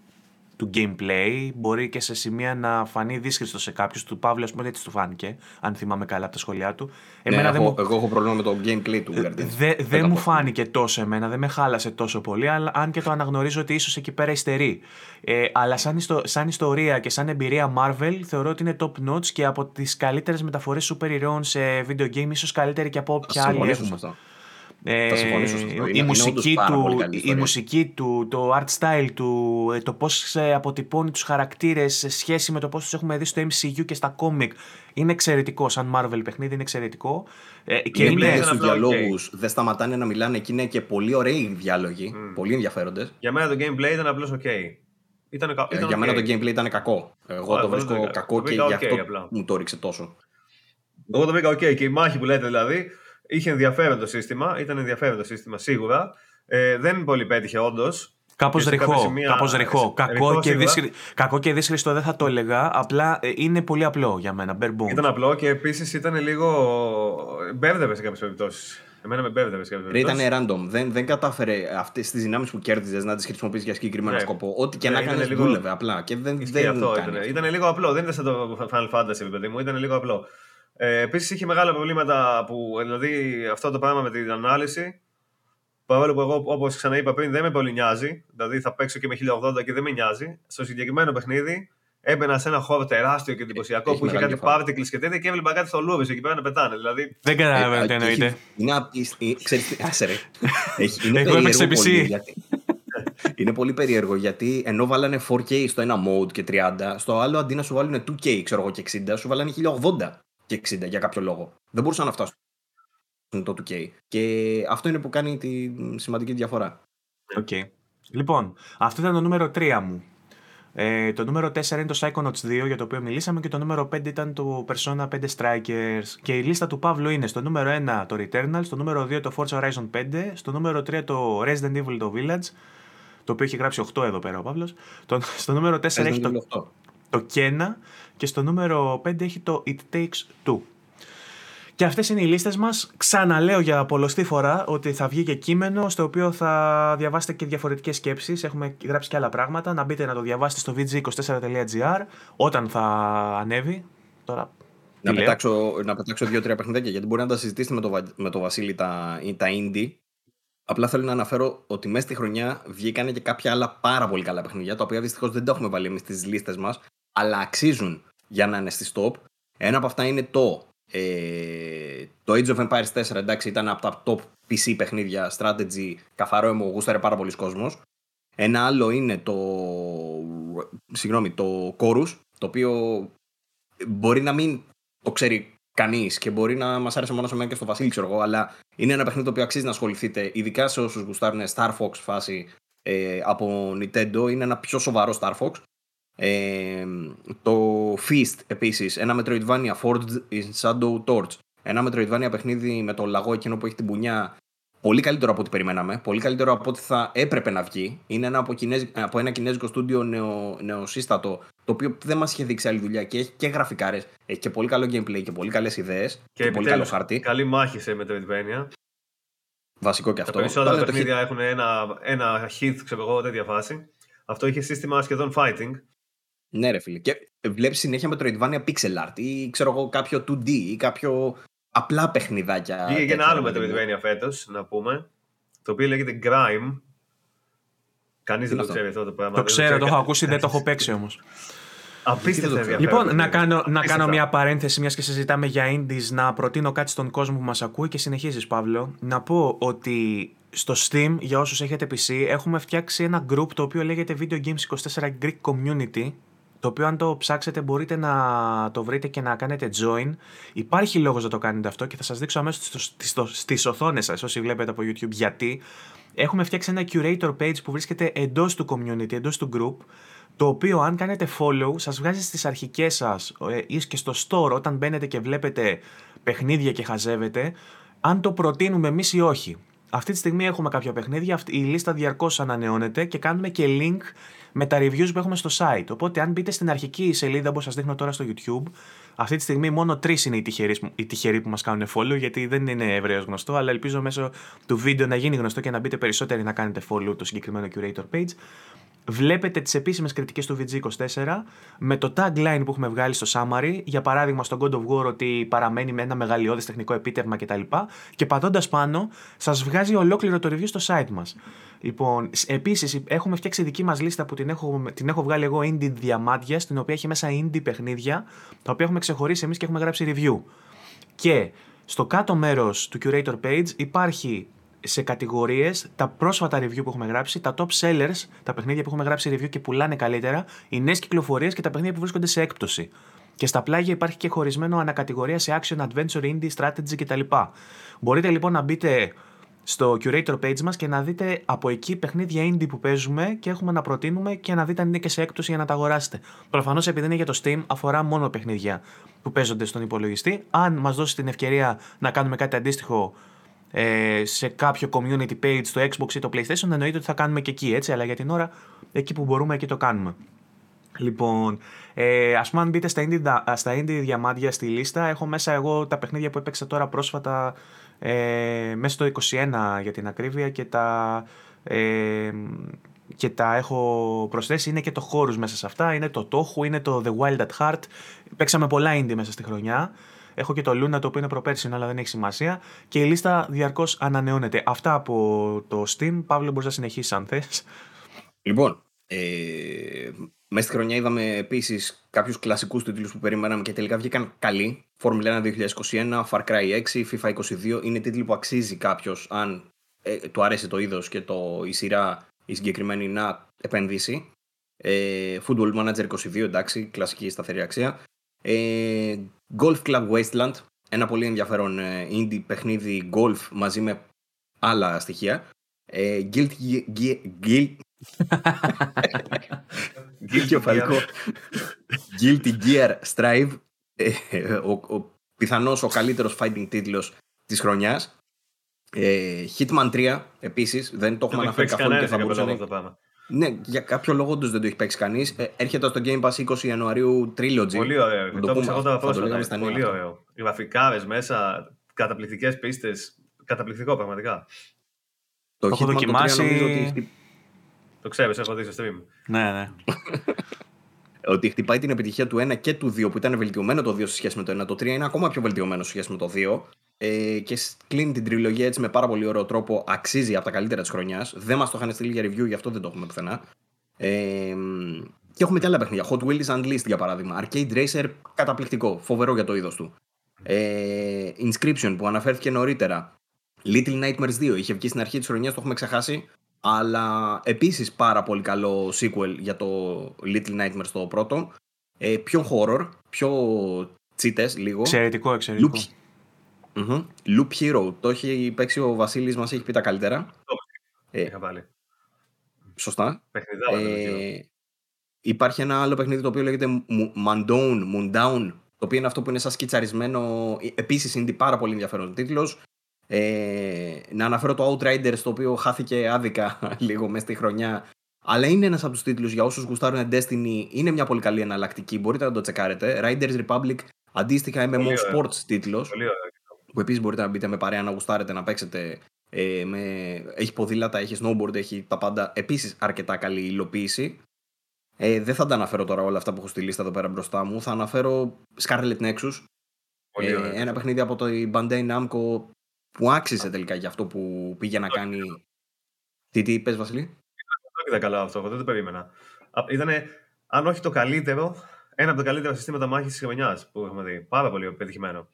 του gameplay. Μπορεί και σε σημεία να φανεί δύσκολο σε κάποιους. Του Παύλου, ας πούμε, έτσι του φάνηκε, αν θυμάμαι καλά από τα σχόλιά του. Ναι, δεν έχω, μου- Εγώ έχω πρόβλημα με το gameplay του Guardians. Δε- Δεν δεν τα μου πω. φάνηκε τόσο εμένα, δεν με χάλασε τόσο πολύ, αλλά αν και το αναγνωρίζω ότι ίσως εκεί πέρα υστερεί. Ε, αλλά σαν, ιστο- σαν ιστορία και σαν εμπειρία Marvel θεωρώ ότι είναι top notch και από τις καλύτερες μεταφορές σούπερ ηρώων σε video game, ίσως καλύτερη και από Θα όποια άλλη συμφωνήσω σε έχουμε. αυτό. Ε, Θα συμφωνήσω σε αυτό. Είναι- η, είναι μουσική όντως πάρα του, πολύ καλή η ιστορία. μουσική του, το art style του, ε, το πώς ε, αποτυπώνει τους χαρακτήρες σε σχέση με το πώς τους έχουμε δει στο MCU και στα comic είναι εξαιρετικό. Σαν Marvel παιχνίδι είναι εξαιρετικό. Ε, και Και είναι, είναι- στου απλά οκ. διαλόγους δεν σταματάνε να μιλάνε και είναι και πολύ ωραίοι διάλογοι, πολύ ενδιαφέροντες. Για μένα το gameplay ήταν απλώς OK. Ήταν, κα- ήταν Ε, για ok. μένα το gameplay ήταν κακό. Εγώ Ωραία, το δεν το βρίσκω βρήκα. κακό Το και βρήκα γι' ok αυτό απλά. μου το έριξε τόσο. Εγώ το βρήκα OK και η μάχη που λέτε δηλαδή είχε ενδιαφέρον το σύστημα. Ήταν ενδιαφέρον το σύστημα σίγουρα. Ε, δεν πολύ πέτυχε όντως. Κάπως Και σε κάποια ρηχό, σημεία- κάπως ρηχό. σε- Κακό, ρηχό και σίγουρα. δύσχυ- κακό και δύσχρηστο δεν θα το έλεγα, απλά ε, είναι πολύ απλό για μένα, bare bones. Ήταν απλό και επίσης ήταν λίγο. Μπέρδευε σε κάποιες περιπτώσεις. Εμένα με μπέρδευε σε κάποιες Ρε, περιπτώσεις. ήταν random. Δεν, δεν κατάφερε αυτές τις δυνάμεις που κέρδιζες να τις χρησιμοποιήσεις για συγκεκριμένο Ναι. σκοπό. Ό,τι και Ναι, να ήταν κάνεις λίγο- δούλευε απλά. Και δεν, Ισχύει δεν αυτό κάνει. ήταν. Ήταν λίγο απλό. Δεν ήταν σαν το Final Fantasy, παιδί μου. Ήταν λίγο απλό. Ε, Επίσης είχε μεγάλα προβλήματα που. Δηλαδή αυτό το πράγμα με την ανάλυση. Παρόλο που εγώ, όπως ξαναείπα πριν, δεν με πολύ νοιάζει. Δηλαδή θα παίξω και με 1080 και δεν με νοιάζει. Στο συγκεκριμένο παιχνίδι έμπαινα σε ένα χώρο τεράστιο και εντυπωσιακό Έχει που είχε μεγάλη κάτι διαφορά. particles και τέτοια και έβλεπα κάτι θολούβε εκεί πέρα να πετάνε. Δηλαδή. Δεν καταλαβαίνω Ε, τι και εννοείται. έχει- Είναι απίστη. Ξέρεις τι, άσε ρε. Έχει- Είναι Εγώ έπαιξα περίεργο PC. πολύ, γιατί- Είναι πολύ περίεργο γιατί ενώ βάλανε 4K στο ένα mode και 30, στο άλλο αντί να σου βάλουν 2K ξέρω εγώ, και 60, σου βάλανε 1080 και 60 για κάποιο λόγο. Δεν μπορούσαν να φτάσουν το 2K. Και αυτό είναι που κάνει τη σημαντική διαφορά. Οκ. Λοιπόν, αυτό ήταν το νούμερο 3 μου. Ε, το νούμερο 4 είναι το Psychonauts 2 για το οποίο μιλήσαμε και το νούμερο 5 ήταν το Persona 5 Strikers. Και η λίστα του Παύλου είναι στο νούμερο 1 το Returnal, στο νούμερο 2 το Forza Horizon 5, στο νούμερο 3 το Resident Evil το Village, το οποίο έχει γράψει 8 εδώ πέρα ο Παύλος. Το, στο νούμερο 4 έχει Resident το, Evil 8. το Kena και στο νούμερο 5 έχει το It Takes Two. Και αυτές είναι οι λίστες μας. Ξαναλέω για πολλωστή φορά ότι θα βγει και κείμενο στο οποίο θα διαβάσετε και διαφορετικές σκέψεις. Έχουμε γράψει και άλλα πράγματα. Να μπείτε να το διαβάσετε στο vg24.gr όταν θα ανέβει. Τώρα Να τι λέω. πετάξω, να πετάξω δύο-τρία παιχνιδάκια γιατί μπορεί να τα συζητήσετε με το, Βα- με το Βασίλη τα, τα indie. Απλά θέλω να αναφέρω ότι μέσα στη χρονιά βγήκαν και κάποια άλλα πάρα πολύ καλά παιχνίδια τα οποία δυστυχώς δεν τα έχουμε βάλει εμείς στις λίστες μας, αλλά αξίζουν για να είναι στη top. Ένα από αυτά είναι το. Ε, το Age of Empires 4, εντάξει, ήταν από τα top PC παιχνίδια, strategy, καθαρό αιμο, γούσταρε πάρα πολλοί κόσμος. Ένα άλλο είναι το, συγγνώμη, το Chorus, το οποίο μπορεί να μην το ξέρει κανείς και μπορεί να μας άρεσε μόνο σε μένα και στο Βασίλη, ξέρω εγώ, αλλά είναι ένα παιχνίδι το οποίο αξίζει να ασχοληθείτε, ειδικά σε όσους γουστάρουν Star Fox φάση ε, από Nintendo. Είναι ένα πιο σοβαρό Star Fox. Ε, το Feast επίσης, ένα Metroidvania Forged in Shadow Torch. Ένα Metroidvania παιχνίδι με το λαγό εκείνο που έχει την πουνιά. Πολύ καλύτερο από ό,τι περιμέναμε. Πολύ καλύτερο από ό,τι θα έπρεπε να βγει. Είναι ένα από, κινέζι- από ένα κινέζικο στούντιο νεο, νεοσύστατο, το οποίο δεν μας είχε δείξει άλλη δουλειά και έχει και γραφικάρες. Έχει και πολύ καλό gameplay και πολύ καλές ιδέες. Και, Και, πολύ καλό επιτέλους, χάρτη. Καλή μάχη σε Metroidvania. Βασικό και Τα αυτό. περισσότερα Τώρα το παιχνίδια έχουν ένα, ένα hit, ξέρω εγώ, τέτοια φάση. Αυτό είχε σύστημα σχεδόν fighting. Ναι, ρε φίλε. Και βλέπεις συνέχεια Metroidvania pixel art ή ξέρω εγώ κάποιο 2D ή κάποιο απλά παιχνιδάκια. Βγήκε και ένα τέτοια, άλλο ρε παιδί μου. Metroidvania φέτος, να πούμε. Το οποίο λέγεται Grime. Κανείς δεν είναι το αυτό; ξέρει αυτό; το πράγμα. Το δεν ξέρω, το έχω κα- ακούσει, δεν το έχω παίξει όμως. Απίστευτα Δεν το ξέρω. ενδιαφέρον. Λοιπόν, να κάνω, να Απίστευτα. κάνω μια παρένθεση, μιας και συζητάμε για indies, να προτείνω κάτι στον κόσμο που μας ακούει και συνεχίζεις, Παύλο. Να πω ότι στο Steam, για όσους έχετε PC, έχουμε φτιάξει ένα group το οποίο λέγεται Video Games 24 Greek Community, το οποίο αν το ψάξετε μπορείτε να το βρείτε και να κάνετε join. Υπάρχει λόγος να το κάνετε αυτό και θα σας δείξω αμέσως στις, στις οθόνες σας, όσοι βλέπετε από YouTube, γιατί έχουμε φτιάξει ένα curator page που βρίσκεται εντός του community, εντός του group, το οποίο αν κάνετε follow σας βγάζει στις αρχικές σας ε, ή και στο store όταν μπαίνετε και βλέπετε παιχνίδια και χαζεύετε, αν το προτείνουμε εμείς ή όχι. Αυτή τη στιγμή έχουμε κάποια παιχνίδια, η λίστα διαρκώς ανανεώνεται και κάνουμε και link με τα reviews που έχουμε στο site. Οπότε, αν μπείτε στην αρχική σελίδα που σας δείχνω τώρα στο YouTube, αυτή τη στιγμή μόνο τρεις είναι οι τυχεροί, οι τυχεροί που μας κάνουν follow, γιατί δεν είναι ευρέως γνωστό, αλλά ελπίζω μέσω του βίντεο να γίνει γνωστό και να μπείτε περισσότεροι να κάνετε follow το συγκεκριμένο curator page βλέπετε τις επίσημες κριτικές του VG24 με το tagline που έχουμε βγάλει στο summary, για παράδειγμα στο God of War ότι παραμένει με ένα μεγαλειώδες τεχνικό επίτευγμα κτλ. Και πατώντας πάνω σας βγάζει ολόκληρο το review στο site μας. Λοιπόν, επίσης έχουμε φτιάξει δική μας λίστα που την έχω, την έχω βγάλει εγώ indie διαμάντια, στην οποία έχει μέσα indie παιχνίδια, τα οποία έχουμε ξεχωρίσει εμείς και έχουμε γράψει review. Και στο κάτω μέρος του curator page υπάρχει σε κατηγορίες τα πρόσφατα review που έχουμε γράψει, τα top sellers, τα παιχνίδια που έχουμε γράψει review και πουλάνε καλύτερα, οι νέες κυκλοφορίες και τα παιχνίδια που βρίσκονται σε έκπτωση. Και στα πλάγια υπάρχει και χωρισμένο ανακατηγορία σε action, adventure, indie, strategy κτλ. Μπορείτε λοιπόν να μπείτε στο curator page μας και να δείτε από εκεί παιχνίδια indie που παίζουμε και έχουμε να προτείνουμε και να δείτε αν είναι και σε έκπτωση για να τα αγοράσετε. Προφανώς επειδή είναι για το Steam αφορά μόνο παιχνίδια που παίζονται στον υπολογιστή. Αν μας δώσει την ευκαιρία να κάνουμε κάτι αντίστοιχο ε, σε κάποιο community page στο Xbox ή το PlayStation, εννοείται ότι θα κάνουμε και εκεί, έτσι, αλλά για την ώρα εκεί που μπορούμε εκεί το κάνουμε. Λοιπόν, ε, ας πούμε αν μπείτε στα indie, στα indie διαμάντια στη λίστα, έχω μέσα εγώ τα παιχνίδια που έπαιξα τώρα πρόσφατα ε, μέσα στο 21 για την ακρίβεια και τα, ε, και τα έχω προσθέσει. Είναι και το χώρους μέσα σε αυτά, είναι το Toho, είναι το The Wild at Heart. Παίξαμε πολλά indie μέσα στη χρονιά. Έχω και το Luna το οποίο είναι προπέρσινο, αλλά δεν έχει σημασία. Και η λίστα διαρκώς ανανεώνεται. Αυτά από το Steam. Παύλο, μπορείς να συνεχίσεις αν θες. Λοιπόν, ε, μέσα στη χρονιά είδαμε επίσης κάποιους κλασικούς τίτλους που περιμέναμε και τελικά βγήκαν καλοί. Formula 1 2021, Far Cry 6, FIFA 22. Είναι τίτλοι που αξίζει κάποιος, αν ε, του αρέσει το είδος και το, η σειρά η συγκεκριμένη να επενδύσει. Ε, Football Manager 22, εντάξει, κλασική σταθερή αξία. Ε, Golf Club Wasteland, ένα πολύ ενδιαφέρον ε, indie παιχνίδι golf μαζί με άλλα στοιχεία. Ε, Guilty, Guilty, Guilty, Guilty Gear Strive, ε, ο, ο, πιθανώς ο καλύτερος fighting τίτλος της χρονιάς. Ε, Hitman 3 επίσης, δεν το έχουμε αναφέρει καθόλου και θα μπορούσε να... Ναι, για κάποιο λόγο όντω δεν το έχει παίξει κανείς. Ε, έρχεται στο Game Pass 20 Ιανουαρίου Trilogy. Πολύ ωραίο. Το, το πούμε, εγώ τώρα πρόσφατα. Πολύ ωραίο. Οι γραφικάρες μέσα, καταπληκτικές πίστες. Καταπληκτικό πραγματικά. Το, έχω δοκιμάσει. Ότι... Το ξέρεις, έχω δει στο stream. Ναι, ναι. ότι χτυπάει την επιτυχία του 1 και του 2 που ήταν βελτιωμένο το 2 σε σχέση με το 1. Το 3 είναι ακόμα πιο βελτιωμένο σε σχέση με το 2 ε, και κλείνει την τριλογία έτσι με πάρα πολύ ωραίο τρόπο. Αξίζει από τα καλύτερα της χρονιάς. Δεν μας το είχαν στείλει για review, γι' αυτό δεν το έχουμε πουθενά. Ε, και έχουμε και άλλα παιχνίδια. Hot Wheels Unleashed για παράδειγμα. Arcade Racer καταπληκτικό. Φοβερό για το είδος του. Ε, Inscription που αναφέρθηκε νωρίτερα. Little Nightmares 2 είχε βγει στην αρχή της χρονιάς, το έχουμε ξεχάσει. Αλλά επίσης πάρα πολύ καλό sequel για το Little Nightmares το πρώτο. Ε, πιο horror, πιο τσίτες λίγο. Εξαιρετικό, εξαιρετικό. Mm-hmm. Loop Hero. Το έχει παίξει ο Βασίλης, μας έχει πει τα καλύτερα. Ε, Είχα βάλει. Σωστά. Ε, υπάρχει ένα άλλο παιχνίδι το οποίο λέγεται Mundown, Mundown, το οποίο είναι αυτό που είναι σαν σκιτσαρισμένο. Ε, Επίσης είναι πάρα πολύ ενδιαφέρον τίτλος. Ε, να αναφέρω το Outriders, το οποίο χάθηκε άδικα λίγο μέσα στη χρονιά. Αλλά είναι ένας από τους τίτλους για όσους γουστάρουν Destiny. Είναι μια πολύ καλή εναλλακτική. Μπορείτε να το τσεκάρετε. Riders Republic, αντίστοιχα MMO Sports τίτλος που επίσης μπορείτε να μπείτε με παρέα να γουστάρετε να παίξετε. Ε, με... Έχει ποδήλατα, έχει snowboard, έχει τα πάντα. Επίσης αρκετά καλή υλοποίηση. Ε, δεν θα τα αναφέρω τώρα όλα αυτά που έχω στη λίστα εδώ πέρα μπροστά μου. Θα αναφέρω Scarlet Nexus. Ε, ένα παιχνίδι από το Bandai Namco που άξιζε τελικά για αυτό που πήγε να κάνει. Τι, τι είπες Βασίλη; Δεν είδα καλά αυτό, δεν το περίμενα. Ήτανε, αν όχι το καλύτερο, ένα από τα καλύτερα συστήματα μάχης της χρονιάς που έχουμε δει. Πάρα πολύ πετυχημένο.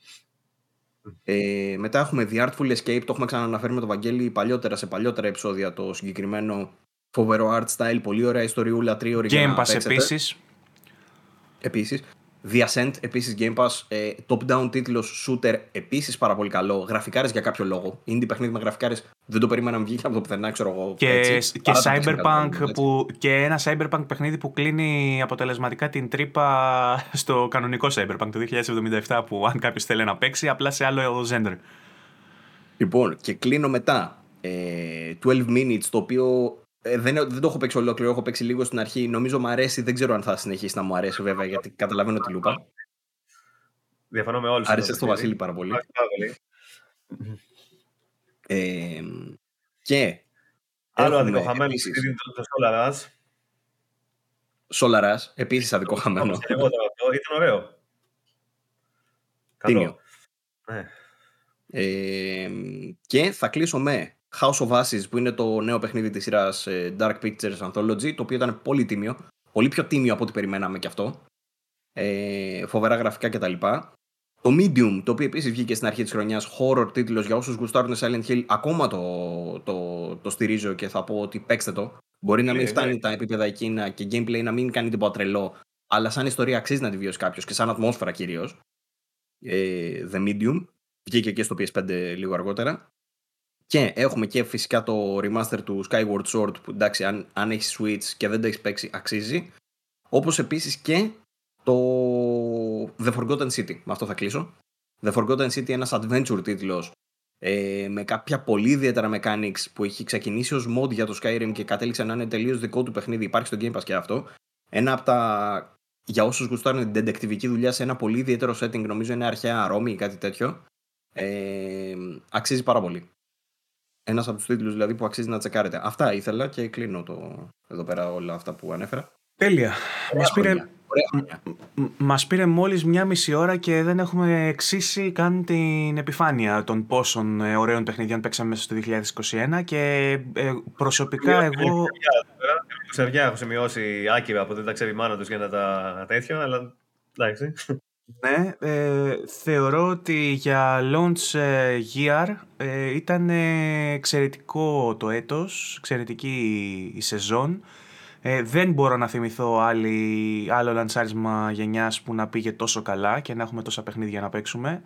Ε, μετά έχουμε The Artful Escape, το έχουμε ξαναναφέρει με τον Βαγγέλη παλιότερα σε παλιότερα επεισόδια το συγκεκριμένο φοβερό art style, πολύ ωραία ιστοριούλα, τρίωρη Game Pass επίσης. Επίσης. The Ascent, επίσης Game Pass, ε, top-down τίτλος shooter, επίσης πάρα πολύ καλό, γραφικάρες για κάποιο λόγο, indie παιχνίδι με γραφικάρες, δεν το περίμενα να βγει από το πουθενά, ξέρω εγώ. Και, έτσι, και, παρά το cyberpunk τεχνικά που, και ένα cyberpunk παιχνίδι που κλείνει αποτελεσματικά την τρύπα στο κανονικό cyberpunk το 2077 που αν κάποιος θέλει να παίξει απλά σε άλλο gender. Λοιπόν, και κλείνω μετά. Ε, 12 Minutes, το οποίο ε, δεν, δεν το έχω παίξει ολόκληρο, έχω παίξει λίγο στην αρχή. Νομίζω μου αρέσει, δεν ξέρω αν θα συνεχίσει να μου αρέσει βέβαια, γιατί καταλαβαίνω τη λούπα. Διαφωνώ με όλους. Άρεσε εδώ, στο παιχνίδι. Βασίλη πάρα πολύ. Άρεσε πάρα πολύ. Ε, και Άλλο έχουμε αδικοχαμένο επίσης παιχνίδι το το Solar Ash. Solaras, επίσης αδικό χαμένο. Όπως και εγώ τώρα αυτό, Ήταν ωραίο. Καλό. Τίμιο. Ναι. Ε, και θα κλείσω με House of Ashes που είναι το νέο παιχνίδι της σειράς ε, Dark Pictures Anthology το οποίο ήταν πολύ τίμιο, πολύ πιο τίμιο από ό,τι περιμέναμε κι αυτό. Ε, φοβερά γραφικά κτλ το Medium, το οποίο επίσης βγήκε στην αρχή της χρονιάς horror τίτλος για όσους γουστάρουν Silent Hill ακόμα το, το, το στηρίζω και θα πω ότι παίξτε το. Μπορεί να μην Ναι, φτάνει ναι. τα επίπεδα εκείνα και gameplay να μην κάνει τίποτα τρελό αλλά σαν ιστορία αξίζει να τη βιώσει κάποιος και σαν ατμόσφαιρα κυρίως. Ε, The Medium βγήκε και στο PS5 λίγο αργότερα και έχουμε και φυσικά το remaster του Skyward Sword που εντάξει αν, αν έχεις Switch και δεν το έχεις παίξει αξίζει. Όπως επίσης και το The Forgotten City. Με αυτό θα κλείσω. The Forgotten City ένας adventure τίτλος ε, με κάποια πολύ ιδιαίτερα mechanics που έχει ξεκινήσει ως mod για το Skyrim και κατέληξε να είναι τελείως δικό του παιχνίδι. Υπάρχει στο Game Pass και αυτό. Ένα από τα για όσους γουστάρουν την detectivική δουλειά σε ένα πολύ ιδιαίτερο setting νομίζω είναι αρχαία Ρώμη ή κάτι τέτοιο ε, αξίζει πάρα πολύ ένας από τους τίτλους δηλαδή που αξίζει να τσεκάρετε. Αυτά ήθελα και κλείνω το, εδώ πέρα όλα αυτά που ανέφερα. Τέλεια. Μας πήρε, Χρόνια. Ωραία χρόνια. μ- μας πήρε μόλις μια μισή ώρα και δεν έχουμε εξήσει καν την επιφάνεια των πόσων ε, ωραίων παιχνιδιών παίξαμε μέσα στο 2021 και ε, προσωπικά εγώ... Ξεριά έχω σημειώσει άκυρα που δεν τα ξέρει η μάνα τους για να τα τέτοια, αλλά εντάξει. Ναι, ε, θεωρώ ότι για launch ε, year ε, ήταν ε, εξαιρετικό το έτος, εξαιρετική η σεζόν. Ε, δεν μπορώ να θυμηθώ άλλη, άλλο λανσάρισμα γενιάς που να πήγε τόσο καλά και να έχουμε τόσα παιχνίδια να παίξουμε.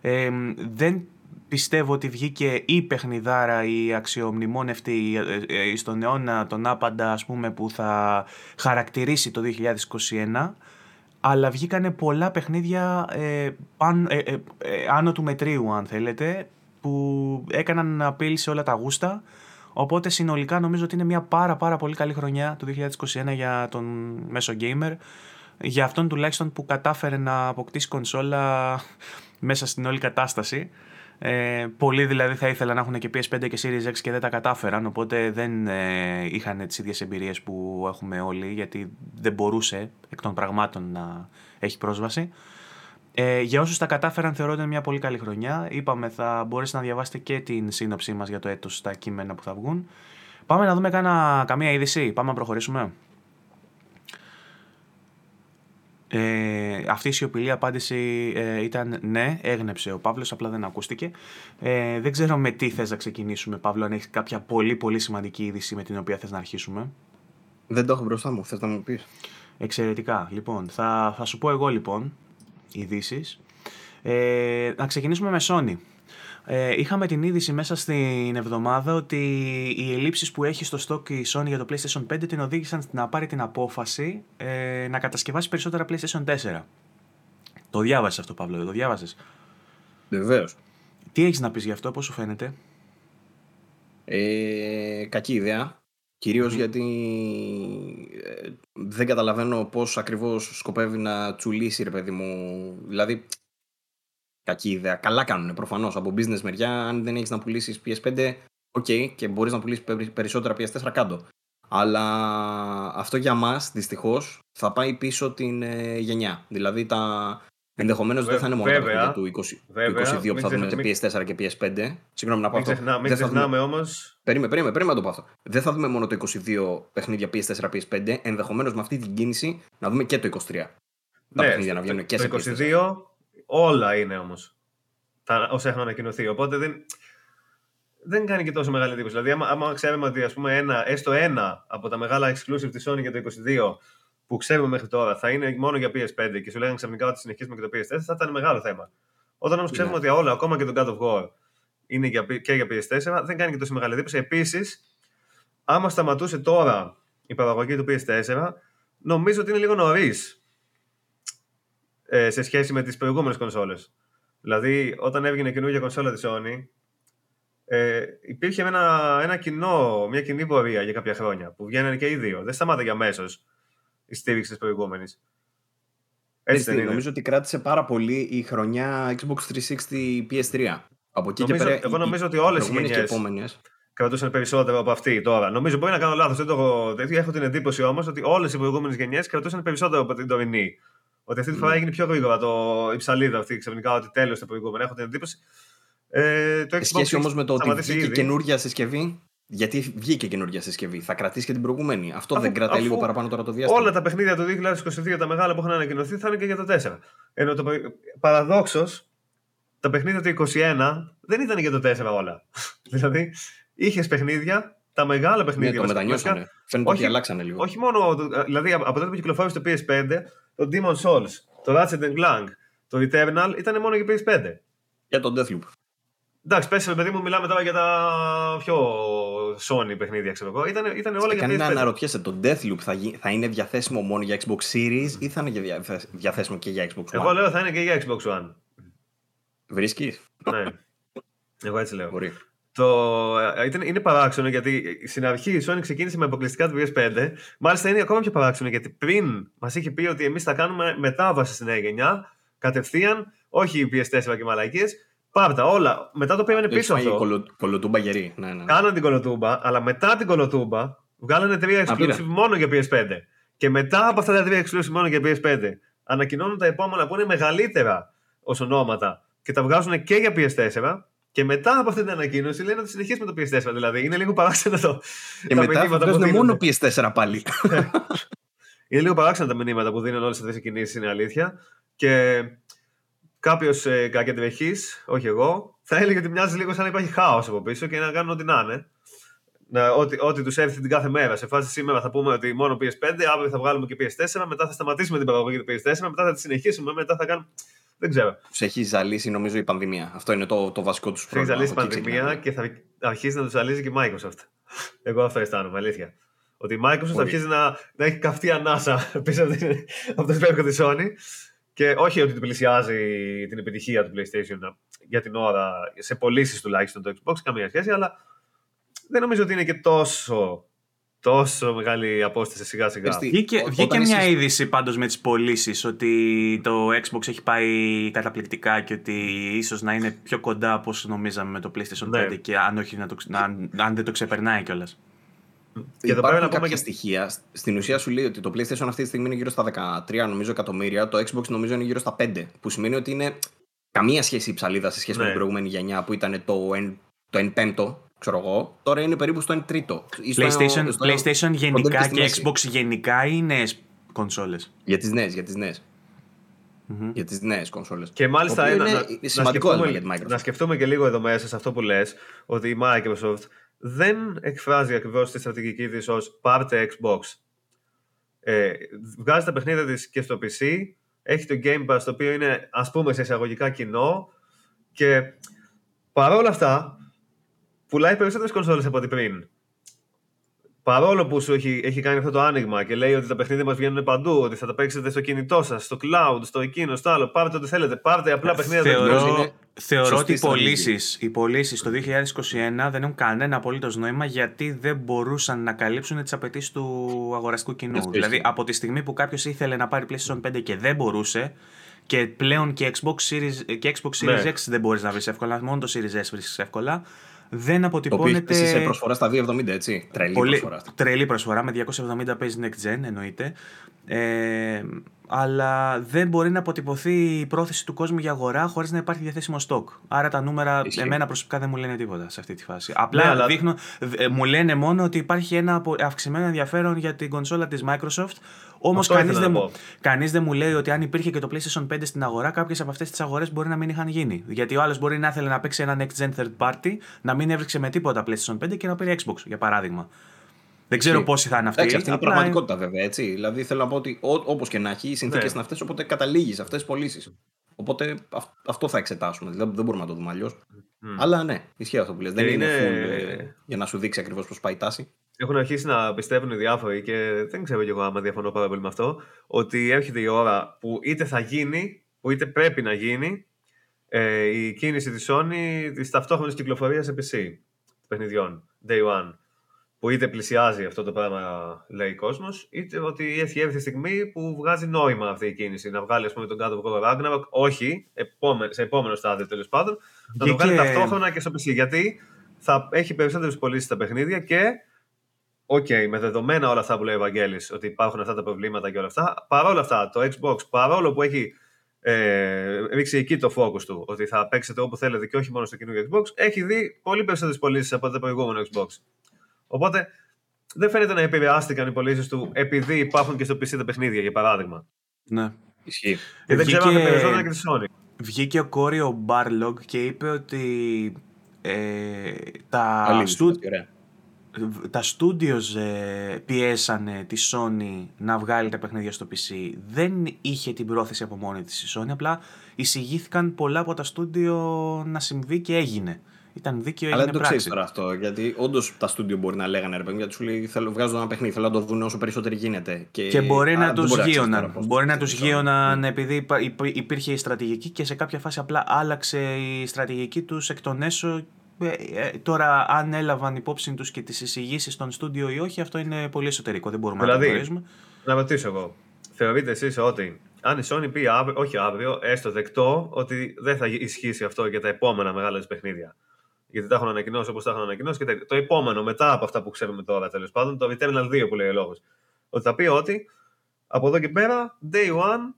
Ε, δεν πιστεύω ότι βγήκε η παιχνιδάρα η αξιομνημόνευτη ε, ε, στον αιώνα τον άπαντα ας πούμε που θα χαρακτηρίσει το 2021 αλλά βγήκανε πολλά παιχνίδια ε, παν- ε, ε, ε, άνω του μετρίου αν θέλετε που έκαναν να απειλή σε όλα τα γούστα. Οπότε συνολικά νομίζω ότι είναι μια πάρα πάρα πολύ καλή χρονιά το 2021 για τον μέσο gamer. Για αυτόν τουλάχιστον που κατάφερε να αποκτήσει κονσόλα μέσα στην όλη κατάσταση ε, πολλοί δηλαδή θα ήθελαν να έχουν και PS5 και Series X και δεν τα κατάφεραν οπότε δεν ε, είχαν τις ίδιες εμπειρίες που έχουμε όλοι γιατί δεν μπορούσε εκ των πραγμάτων να έχει πρόσβαση. Ε, για όσους τα κατάφεραν θεωρώ ότι είναι μια πολύ καλή χρονιά. Είπαμε θα μπορέσετε να διαβάσετε και την σύνοψή μας για το έτος στα κείμενα που θα βγουν. Πάμε να δούμε κάνα, καμία είδηση. Πάμε να προχωρήσουμε. Ε, αυτή η σιωπηλή απάντηση ε, ήταν ναι, έγνεψε ο Παύλος, απλά δεν ακούστηκε. Ε, δεν ξέρω με τι θες να ξεκινήσουμε, Παύλο, αν έχεις κάποια πολύ πολύ σημαντική είδηση με την οποία θες να αρχίσουμε. Δεν το έχω μπροστά μου, θες να μου πεις. Εξαιρετικά. Λοιπόν, θα, θα σου πω εγώ λοιπόν ειδήσεις. Ε, να ξεκινήσουμε με Sony. Ε, είχαμε την είδηση μέσα στην εβδομάδα ότι οι ελλείψεις που έχει στο stock η Sony για το PlayStation 5 την οδήγησαν να πάρει την απόφαση ε, να κατασκευάσει περισσότερα PlayStation 4. Το διάβασες αυτό, Παύλο, δεν το διάβασες; Βεβαίως. Τι έχεις να πεις γι' αυτό, πώς σου φαίνεται; Ε, κακή ιδέα. Κυρίως γιατί ε, δεν καταλαβαίνω πώς ακριβώς σκοπεύει να τσουλήσει, ρε παιδί μου. Δηλαδή, κακή ιδέα. Καλά κάνουν προφανώς από business μεριά. Αν δεν έχεις να πουλήσεις PS5, OK, και μπορείς να πουλήσεις περι- περισσότερα PS4 κάτω. Αλλά αυτό για μας, δυστυχώς, θα πάει πίσω την ε, γενιά. Δηλαδή, τα... ενδεχομένως δεν θα είναι μόνο τα Βέβαια, παιχνίδια του 20, του βέβαια, 22 που μην θα δούμε ξεχ- σε PS4 και PS5. Συγγνώμη να πω Μην, αυτό. ξεχνά, μην Δεν θα δούμε- ξεχνάμε όμως. Περίμενε, περίμενε, περίμενε να το πω αυτό. Δεν θα δούμε μόνο το 22 παιχνίδια PS4, PS5. Ενδεχομένως με αυτή την κίνηση να δούμε και το 23. Τα παιχνίδια να βγαίνουν και σε Ναι, το PS4. 22 όλα είναι όμως. τα, όσα έχουν ανακοινωθεί. Οπότε δεν, δεν κάνει και τόσο μεγάλη εντύπωση. Δηλαδή, άμα, άμα ξέρουμε ότι ας πούμε, ένα, έστω ένα από τα μεγάλα exclusive της Sony για το 22 που ξέρουμε μέχρι τώρα θα είναι μόνο για PS5 και σου λέγανε ξαφνικά ότι συνεχίζουμε και το PS4, θα ήταν μεγάλο θέμα. Όταν όμως ξέρουμε ότι όλα, ακόμα και το God of War, είναι για, και για PS4, δεν κάνει και τόσο μεγάλη εντύπωση. Επίσης, άμα σταματούσε τώρα η παραγωγή του PS4, νομίζω ότι είναι λίγο νωρίς ε, σε σχέση με τις προηγούμενες κονσόλες. Δηλαδή, όταν έβγαινε καινούργια κονσόλα της Sony, ε, υπήρχε ένα, ένα κοινό, μια κοινή πορεία για κάποια χρόνια που βγαίνανε και οι δύο. Δεν σταμάτησε αμέσως η στήριξη της προηγούμενης. Έτσι δεν είναι. Νομίζω ότι κράτησε πάρα πολύ η χρονιά Xbox 360 PS3. Από εκεί νομίζω, και πέρα. Εγώ νομίζω ότι όλες οι γενιές κρατούσαν περισσότερο από αυτή τώρα. Νομίζω μπορεί να κάνω λάθος, δεν το έχω τέτοιο. Έχω την εντύπωση όμως ότι όλες οι προηγούμενες γενιές κρατούσαν περισσότερο από την τωρινή. Ότι αυτή τη φορά mm. έγινε πιο γρήγορα το, η ψαλίδα αυτή ξαφνικά ότι τέλο το προηγούμενο. Έχω την εντύπωση. Ε, το σχέση όμως με το ότι βγήκε καινούργια συσκευή. Γιατί βγήκε καινούργια συσκευή, θα κρατήσει και την προηγούμενη. Αυτό αφού, δεν κρατάει αφού λίγο παραπάνω τώρα το διάστημα. Όλα τα παιχνίδια του 2022, τα μεγάλα που έχουν ανακοινωθεί, θα είναι και για το 4. Ενώ το παραδόξως, τα παιχνίδια του 2021 δεν ήταν για το 4 όλα. δηλαδή, είχες παιχνίδια, τα μεγάλα παιχνίδια. Ναι, το μετανιώσανε. Φαίνεται ότι αλλάξανε λίγο. Όχι μόνο, δηλαδή από τότε που κυκλοφόρησε το PS5, το Demon Souls, το Ratchet Clank, το Eternal ήταν μόνο για PS5. Για τον Deathloop. Εντάξει, πες παιδί μου, μιλάμε τώρα για τα πιο Sony παιχνίδια, ξέρω εγώ. Ήταν, ήταν όλα για PS5. να αναρωτιέσαι, το Deathloop θα, θα είναι διαθέσιμο μόνο για Xbox Series ή θα είναι διαθέσιμο και για Xbox One; Εγώ λέω θα είναι και για Xbox One. Βρίσκεις; Ναι. Εγώ έτσι λέω. Μπορεί. Το, ε, ήταν, είναι παράξενο γιατί στην αρχή η Sony ξεκίνησε με αποκλειστικά το PS5. Μάλιστα είναι ακόμα πιο παράξενο γιατί πριν μας είχε πει ότι εμείς θα κάνουμε μετάβαση στην νέα γενιά κατευθείαν, όχι PS4 και μαλακίες. Πάρτα όλα. Μετά το πήγανε πίσω αυτό. Κολο, κολοτούμπα γερή. Ναι, ναι. Κάναν την κολοτούμπα, αλλά μετά την κολοτούμπα βγάλανε τρία exclusive μόνο για PS5. Και μετά από αυτά τα τρία exclusive μόνο για PS5 ανακοινώνουν τα επόμενα που είναι μεγαλύτερα ως ονόματα και τα βγάζουν και για PS4 και μετά από αυτή την ανακοίνωση λένε ότι συνεχίσουμε το PS4. Δηλαδή είναι λίγο παράξενο το. Και τα μετά βγάζουν μόνο PS4 πάλι. είναι λίγο παράξενο τα μηνύματα που δίνουν όλες αυτές οι κινήσεις, είναι αλήθεια. Και κάποιος ε, κακεντρεχή, όχι εγώ, θα έλεγε ότι μοιάζει λίγο σαν να υπάρχει χάος από πίσω και να κάνουν ό,τι να είναι. Να, ό,τι, ό,τι τους έρθει την κάθε μέρα. Σε φάση σήμερα θα πούμε ότι μόνο PS5, αύριο θα βγάλουμε και PS4, μετά θα σταματήσουμε την παραγωγή του PS4, μετά θα τη συνεχίσουμε, μετά θα κάνουμε. Δεν ξέρω. Τους έχει ζαλίσει νομίζω η πανδημία. Αυτό είναι το, το βασικό τους πρόβλημα. Έχει ζαλίσει η πανδημία και θα αρχίσει να τους ζαλίζει και η Microsoft. Εγώ αυτό αισθάνομαι, αλήθεια. Ότι η Microsoft θα αρχίσει να, να έχει καυτή ανάσα πίσω από το σπέκο της Sony. Και όχι ότι πλησιάζει την επιτυχία του PlayStation για την ώρα, σε πωλήσεις τουλάχιστον το Xbox, καμία σχέση, αλλά δεν νομίζω ότι είναι και τόσο τόσο μεγάλη απόσταση σιγά σιγά. Βγήκε, βγήκε μια είσαι... είδηση πάντως με τις πωλήσεις ότι το Xbox έχει πάει καταπληκτικά και ότι ίσως να είναι πιο κοντά από όσο νομίζαμε με το PlayStation 5 ναι. και αν, όχι, να το, να, αν δεν το ξεπερνάει κιόλας. Και Υπάρχουν να κάποια και... στοιχεία. Στην ουσία σου λέει ότι το PlayStation αυτή τη στιγμή είναι γύρω στα 13 νομίζω εκατομμύρια, το Xbox νομίζω είναι γύρω στα 5, που σημαίνει ότι είναι καμία σχέση η ψαλίδα σε σχέση ναι. με την προηγούμενη γενιά που ήταν το 1, το 1 πέμπτο ξέρω εγώ, τώρα είναι περίπου στο 1 τρίτο. PlayStation, στο, PlayStation γενικά και Xbox γενικά ή νέε κονσόλες. Για τις νέες, για τις νέες. Mm-hmm. Για τις νέες κονσόλες. Και μάλιστα είναι, να, σημαντικό να σκεφτούμε, για τη Microsoft. Να σκεφτούμε και λίγο εδώ μέσα σε αυτό που λες, ότι η Microsoft δεν εκφράζει ακριβώς τη στρατηγική της ως πάρτε Xbox. Ε, βγάζει τα παιχνίδια της και στο PC, έχει το Game Pass το οποίο είναι ας πούμε σε εισαγωγικά κοινό και παρόλα αυτά πουλάει περισσότερες κονσόλες από ό,τι πριν. Παρόλο που σου έχει, έχει κάνει αυτό το άνοιγμα και λέει ότι τα παιχνίδια μας βγαίνουν παντού, ότι θα τα παίξετε στο κινητό σας, στο cloud, στο εκείνο, στο άλλο. Πάρτε ό,τι θέλετε. Πάρτε απλά παιχνίδια Θεωρώ, θεωρώ ότι οι πωλήσεις το 2021 δεν έχουν κανένα απολύτως νόημα γιατί δεν μπορούσαν να καλύψουν τις απαιτήσεις του αγοραστικού κοινού. Δηλαδή, από τη στιγμή που κάποιος ήθελε να πάρει PlayStation 5 και δεν μπορούσε, και πλέον και Xbox Series, και Xbox Series ναι. X δεν μπορείς να βρεις εύκολα, μόνο το Series S βρίσκεις εύκολα δεν αποτυπώνεται. Το σε προσφορά στα 270, έτσι. Τρελή Πολύ... προσφορά. Τρελή προσφορά με 270 παίζει next gen, εννοείται. Ε, αλλά δεν μπορεί να αποτυπωθεί η πρόθεση του κόσμου για αγορά χωρίς να υπάρχει διαθέσιμο στόκ. Άρα τα νούμερα Ισχύει. εμένα προσωπικά δεν μου λένε τίποτα σε αυτή τη φάση. Απλά Ναι, αλλά- δείχνουν, ε, μου λένε μόνο ότι υπάρχει ένα απο- αυξημένο ενδιαφέρον για την κονσόλα της Microsoft. Όμως Αυτό κανείς ήθελα δεν, να μου- πω. κανείς δεν μου λέει ότι αν υπήρχε και το PlayStation 5 στην αγορά, κάποιες από αυτές τις αγορές μπορεί να μην είχαν γίνει. Γιατί ο άλλος μπορεί να ήθελε να παίξει ένα next gen third party, να μην έβριξε με τίποτα PlayStation 5 και να πάρει Xbox, για παράδειγμα. Δεν ξέρω Ισχύει. πόσοι θα είναι αυτοί. Εντάξει, αυτή είναι η απλά- πραγματικότητα βέβαια. Έτσι. Δηλαδή θέλω να πω ότι όπως και να έχει, οι συνθήκες Ναι. είναι αυτές, οπότε καταλήγεις σε αυτές τις πωλήσεις. Οπότε αυ- αυτό θα εξετάσουμε. Δηλαδή δεν μπορούμε να το δούμε αλλιώς. Αλλά ναι, ισχύει αυτό που λες. Δεν Και είναι είναι- full ε, για να σου δείξει ακριβώς πώς πάει η τάση. Έχουν αρχίσει να πιστεύουν οι διάφοροι και δεν ξέρω κι εγώ άμα διαφωνώ πάρα πολύ με αυτό, ότι έρχεται η ώρα που είτε θα γίνει, που είτε πρέπει να γίνει ε, η κίνηση της Sony της ταυτόχρονης κυκλοφορίας σε PC παιχνιδιών, Day One. Που είτε πλησιάζει αυτό το πράγμα, λέει ο κόσμος, είτε ότι έχει έρθει η στιγμή που βγάζει νόημα αυτή η κίνηση. Να βγάλει, ας πούμε, τον God of War Ragnarok, όχι, επόμε- σε επόμενο στάδιο τέλος πάντων, να το Βγήκε- βγάλει ταυτόχρονα και στο PC. Γιατί θα έχει περισσότερες πωλήσεις στα παιχνίδια και Οκ, με δεδομένα όλα αυτά που λέει ο Ευαγγέλης, ότι υπάρχουν αυτά τα προβλήματα και όλα αυτά, παρόλα αυτά το Xbox, παρόλο που έχει ε, ρίξει εκεί το focus του, ότι θα παίξετε όπου θέλετε και όχι μόνο στο καινούργιο Xbox, έχει δει πολύ περισσότερες πωλήσεις από το προηγούμενο Xbox. Οπότε δεν φαίνεται να επηρεάστηκαν οι πωλήσεις του επειδή υπάρχουν και στο PC τα παιχνίδια, για παράδειγμα. Ναι. Ισχύει. Και δεν ξέρω αν Βγήκε- είναι περισσότερο και τη Sony. Βγήκε ο Κόριο Μπάρλογκ και είπε ότι ε, τα, Καλή στου, δυστυχία, ωραία. τα studios ε, πιέσανε τη Sony να βγάλει τα παιχνίδια στο PC. Δεν είχε την πρόθεση από μόνη της η Sony, απλά εισηγήθηκαν πολλά από τα studio να συμβεί και έγινε. Ήταν δίκαιο, Αλλά έγινε δεν το ξέρεις πράξη. τώρα αυτό. Γιατί όντως τα στούντιο μπορεί να λέγανε ρε παιδί, γιατί σου λέει θέλω, βγάζω ένα παιχνίδι, θέλω να το δουν όσο περισσότερο γίνεται. Και, Και μπορεί Α, να δεν τους μπορεί ξέρεις τώρα γείωναν. πώς Μπορεί το να τους ξέρεις. γείωναν Ναι. επειδή υπα- υπ- υπήρχε η στρατηγική και σε κάποια φάση απλά άλλαξε η στρατηγική τους εκ των έσω. Ε, ε, τώρα, αν έλαβαν υπόψη τους και τις εισηγήσεις των στούντιο ή όχι, αυτό είναι πολύ εσωτερικό. Δεν μπορούμε να Δηλαδή, το γνωρίζουμε. Να ρωτήσω εγώ. Θεωρείτε εσείς ότι αν η Sony πει αύριο, όχι αύριο, έστω δεκτό, ότι δεν θα ισχύσει αυτό για τα επόμενα μεγάλα της παιχνίδια; Γιατί τα έχουν ανακοινώσει όπως τα έχουν ανακοινώσει και τέτοια. Το επόμενο, μετά από αυτά που ξέρουμε τώρα τέλος πάντων, το Returnal 2 που λέει ο λόγος. Ότι θα πει ότι από εδώ και πέρα, day one,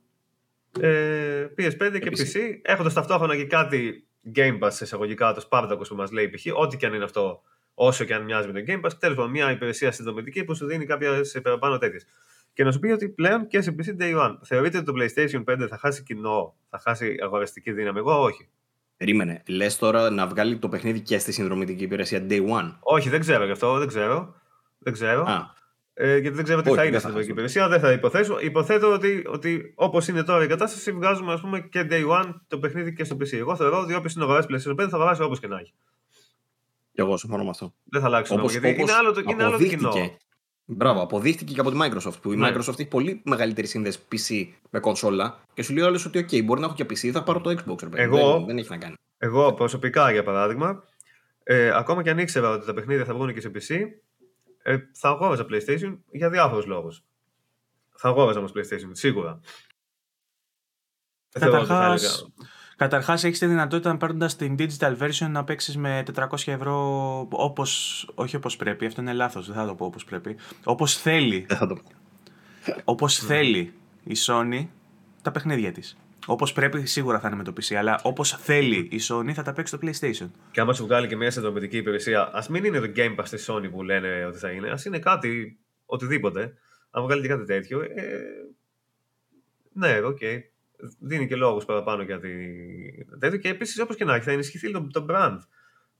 ε, PS5 και PC. PC, έχοντας ταυτόχρονα και κάτι Game Pass εισαγωγικά, το Spartacus που μας λέει π.χ., ό,τι και αν είναι αυτό, όσο και αν μοιάζει με το Game Pass, τέλος πάντων μια υπηρεσία συνδρομητική που σου δίνει κάποιε παραπάνω τέτοιες. Και να σου πει ότι πλέον και σε PC Day One. Θεωρείτε ότι το PlayStation 5 θα χάσει κοινό, θα χάσει αγοραστική δύναμη; Εγώ όχι. Περίμενε. Λες τώρα να βγάλει το παιχνίδι και στη συνδρομητική υπηρεσία Day One; Όχι, δεν ξέρω γι' αυτό, δεν ξέρω. Δεν ξέρω. Α, Ε, γιατί δεν ξέρω τι Όχι, θα είναι δεν στην θα ευρωπαϊκή χάσουμε. υπηρεσία. Δεν θα υποθέσω. Υποθέτω ότι, ότι όπως είναι τώρα η κατάσταση, βγάζουμε ας πούμε, και day one το παιχνίδι και στο PC. Εγώ θεωρώ ότι όποιος είναι αγοράσει PlayStation 5 θα αγοράσει όπως και να έχει. και εγώ συμφωνώ με αυτό. Δεν θα αλλάξει νόμο. Όπως, Γιατί όπως είναι άλλο το, είναι άλλο το κοινό. Αποδείχτηκε. Μπράβο, αποδείχτηκε και από τη Microsoft. Που η Ναι. Microsoft έχει πολύ μεγαλύτερη σύνδεση PC με κονσόλα και σου λέει όλο ότι, OK, μπορεί να έχω και PC, θα πάρω το Xbox. Ρε, παιδί. Εγώ- δεν, δεν έχει να κάνει. Εγώ προσωπικά, για παράδειγμα, ε, ακόμα και αν ήξερα ότι τα παιχνίδια θα βγουν και σε PC, ε, θα αγόραζα PlayStation για διάφορους λόγους. Θα αγόραζα όμως PlayStation, σίγουρα. Δεν θεωρώ ότι θα Καταρχάς, έλεγα- καταρχάς έχεις τη δυνατότητα παίρνοντας την digital version να παίξεις με 400 ευρώ όπως, όχι όπως πρέπει, αυτό είναι λάθος, δεν θα το πω όπως πρέπει, όπως θέλει, Δεν θα το πω. όπως θέλει η Sony τα παιχνίδια της. Όπως πρέπει σίγουρα θα είναι με το PC, αλλά όπως θέλει η Sony θα τα παίξει στο PlayStation. Και άμα σου βγάλει και μια συνδρομητική υπηρεσία, ας μην είναι το Game Pass της Sony που λένε ότι θα είναι, ας είναι κάτι, οτιδήποτε. Αν βγάλει και κάτι τέτοιο, ε, ναι, οκ. Δίνει και λόγους παραπάνω για τη... τέτοιο. Και επίσης, όπως και να έχει, θα ενισχυθεί το, το brand.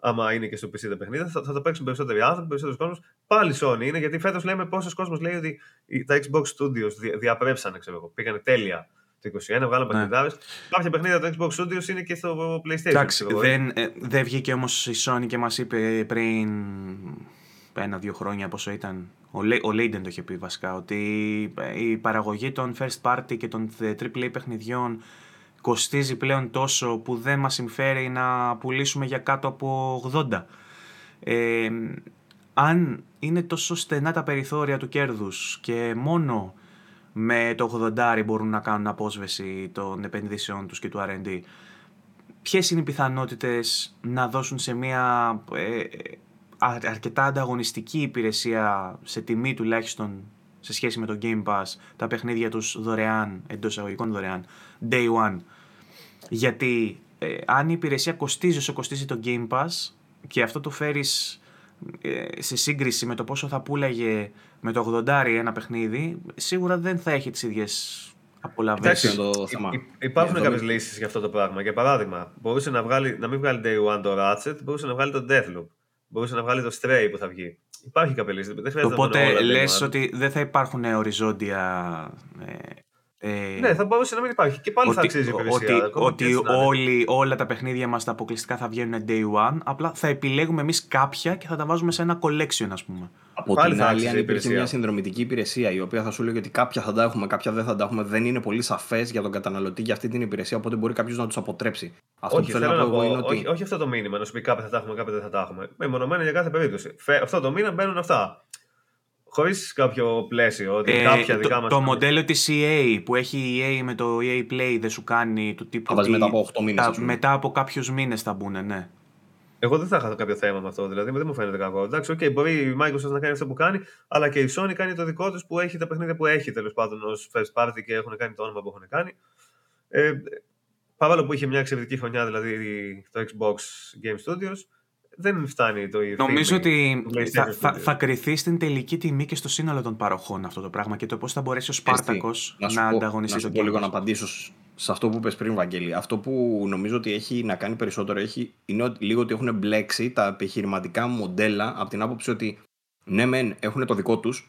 Άμα είναι και στο PC τα παιχνίδια, θα, θα το παίξουν περισσότεροι άνθρωποι, περισσότερο κόσμο. Πάλι Sony είναι, γιατί φέτος λέμε πόσος κόσμος λέει ότι οι- τα Xbox Studios δια, διαπρέψανε, ξέρω εγώ. Πήγανε τέλεια το 21, βγάλανε Ναι. παιχνιδάρε. Κάποια παιχνίδια των Xbox Studios είναι και στο PlayStation. Εντάξει, ξέρω εγώ. δεν, ε, δεν βγήκε όμως η Sony και μας είπε πριν ένα-δύο χρόνια πόσο ήταν. Ο, Λέ- ο Λέιντεν το είχε πει βασικά, ότι ε, η παραγωγή των first party και των ε, AAA παιχνιδιών κοστίζει πλέον τόσο που δεν μας συμφέρει να πουλήσουμε για κάτω από 80. Ε, αν είναι τόσο στενά τα περιθώρια του κέρδους και μόνο με το 80 μπορούν να κάνουν απόσβεση των επενδύσεων τους και του R&D, ποιες είναι οι πιθανότητες να δώσουν σε μια ε, α- αρκετά ανταγωνιστική υπηρεσία σε τιμή τουλάχιστον σε σχέση με το Game Pass τα παιχνίδια τους δωρεάν, εντός εισαγωγικών δωρεάν, day one. Γιατί ε, αν η υπηρεσία κοστίζει όσο κοστίζει το Game Pass και αυτό το φέρεις ε, σε σύγκριση με το πόσο θα πουλάγε με το 80 ένα παιχνίδι, σίγουρα δεν θα έχει τις ίδιες απολαύσεις. το θέμα. υπάρχουν Yeah, κάποιες το- λύσεις για αυτό το πράγμα. Για παράδειγμα, μπορούσε να, βγάλει, να μην βγάλει Day One το Ratchet, μπορούσε να βγάλει το Deathloop. Μπορούσε να βγάλει το Stray που θα βγει. Υπάρχει κάποια λύση. Δεν χρειάζεται να είναι Οπότε όλα Day λες One. ότι δεν θα υπάρχουν οριζόντια... Ε, ε, Ναι, θα μπορούσε να μην υπάρχει. Και πάλι θα αξίζει η υπηρεσία. ότι, ακόμα και ότι έτσι να είναι. όλοι, όλα τα παιχνίδια μας τα αποκλειστικά θα βγαίνουν day one, απλά θα επιλέγουμε εμείς κάποια και θα τα βάζουμε σε ένα collection ας πούμε. Από Πάλι την θα άλλη, άξιζε αν η υπήρχε υπηρεσία. μια συνδρομητική υπηρεσία η οποία θα σου λέει ότι κάποια θα τα έχουμε, κάποια δεν θα τα έχουμε, δεν είναι πολύ σαφές για τον καταναλωτή για αυτή την υπηρεσία. Οπότε μπορεί κάποιος να τους αποτρέψει. Αυτό όχι, που θέλω να πω εγώ είναι ότι. όχι, όχι αυτό το μήνυμα, να σου πει κάποια θα τα έχουμε, κάποια δεν θα τα έχουμε. Μεμονωμένα για κάθε περίπτωση. Φε- αυτό το μήνα μπαίνουν αυτά. Χωρίς κάποιο πλαίσιο. Ότι Ε, κάποια το, δικά μας. το μοντέλο της EA που έχει η EA με το EA Play δεν σου κάνει του τύπου Θα βάζει ότι μετά από 8 μήνες, τα- ας πούμε. μετά από κάποιους μήνες θα μπουν, ναι. Εγώ δεν θα είχα κάποιο θέμα με αυτό. Δηλαδή δεν μου φαίνεται κακό. Εντάξει, okay, μπορεί η Microsoft να κάνει αυτό που κάνει, αλλά και η Sony κάνει το δικό του που έχει τα παιχνίδια που έχει τέλος πάντων ως first party και έχουν κάνει το όνομα που έχουν κάνει. Ε, παρόλο που είχε μια εξαιρετική χρονιά, δηλαδή το Xbox Game Studios, δεν φτάνει το ίδιο. Νομίζω ότι του PlayStation θα, θα, Studios. θα κρυθεί στην τελική τιμή και στο σύνολο των παροχών αυτό το πράγμα και το πώς θα μπορέσει ο Σπάρτακος να, σου πω- ανταγωνιστεί να σου το πω Game λίγο Pass. να απαντήσω σ- σε αυτό που είπες πριν, Βαγγέλη. Αυτό που νομίζω ότι έχει να κάνει περισσότερο έχει, είναι ότι, λίγο ότι έχουν μπλέξει τα επιχειρηματικά μοντέλα από την άποψη ότι ναι, μεν έχουν το δικό τους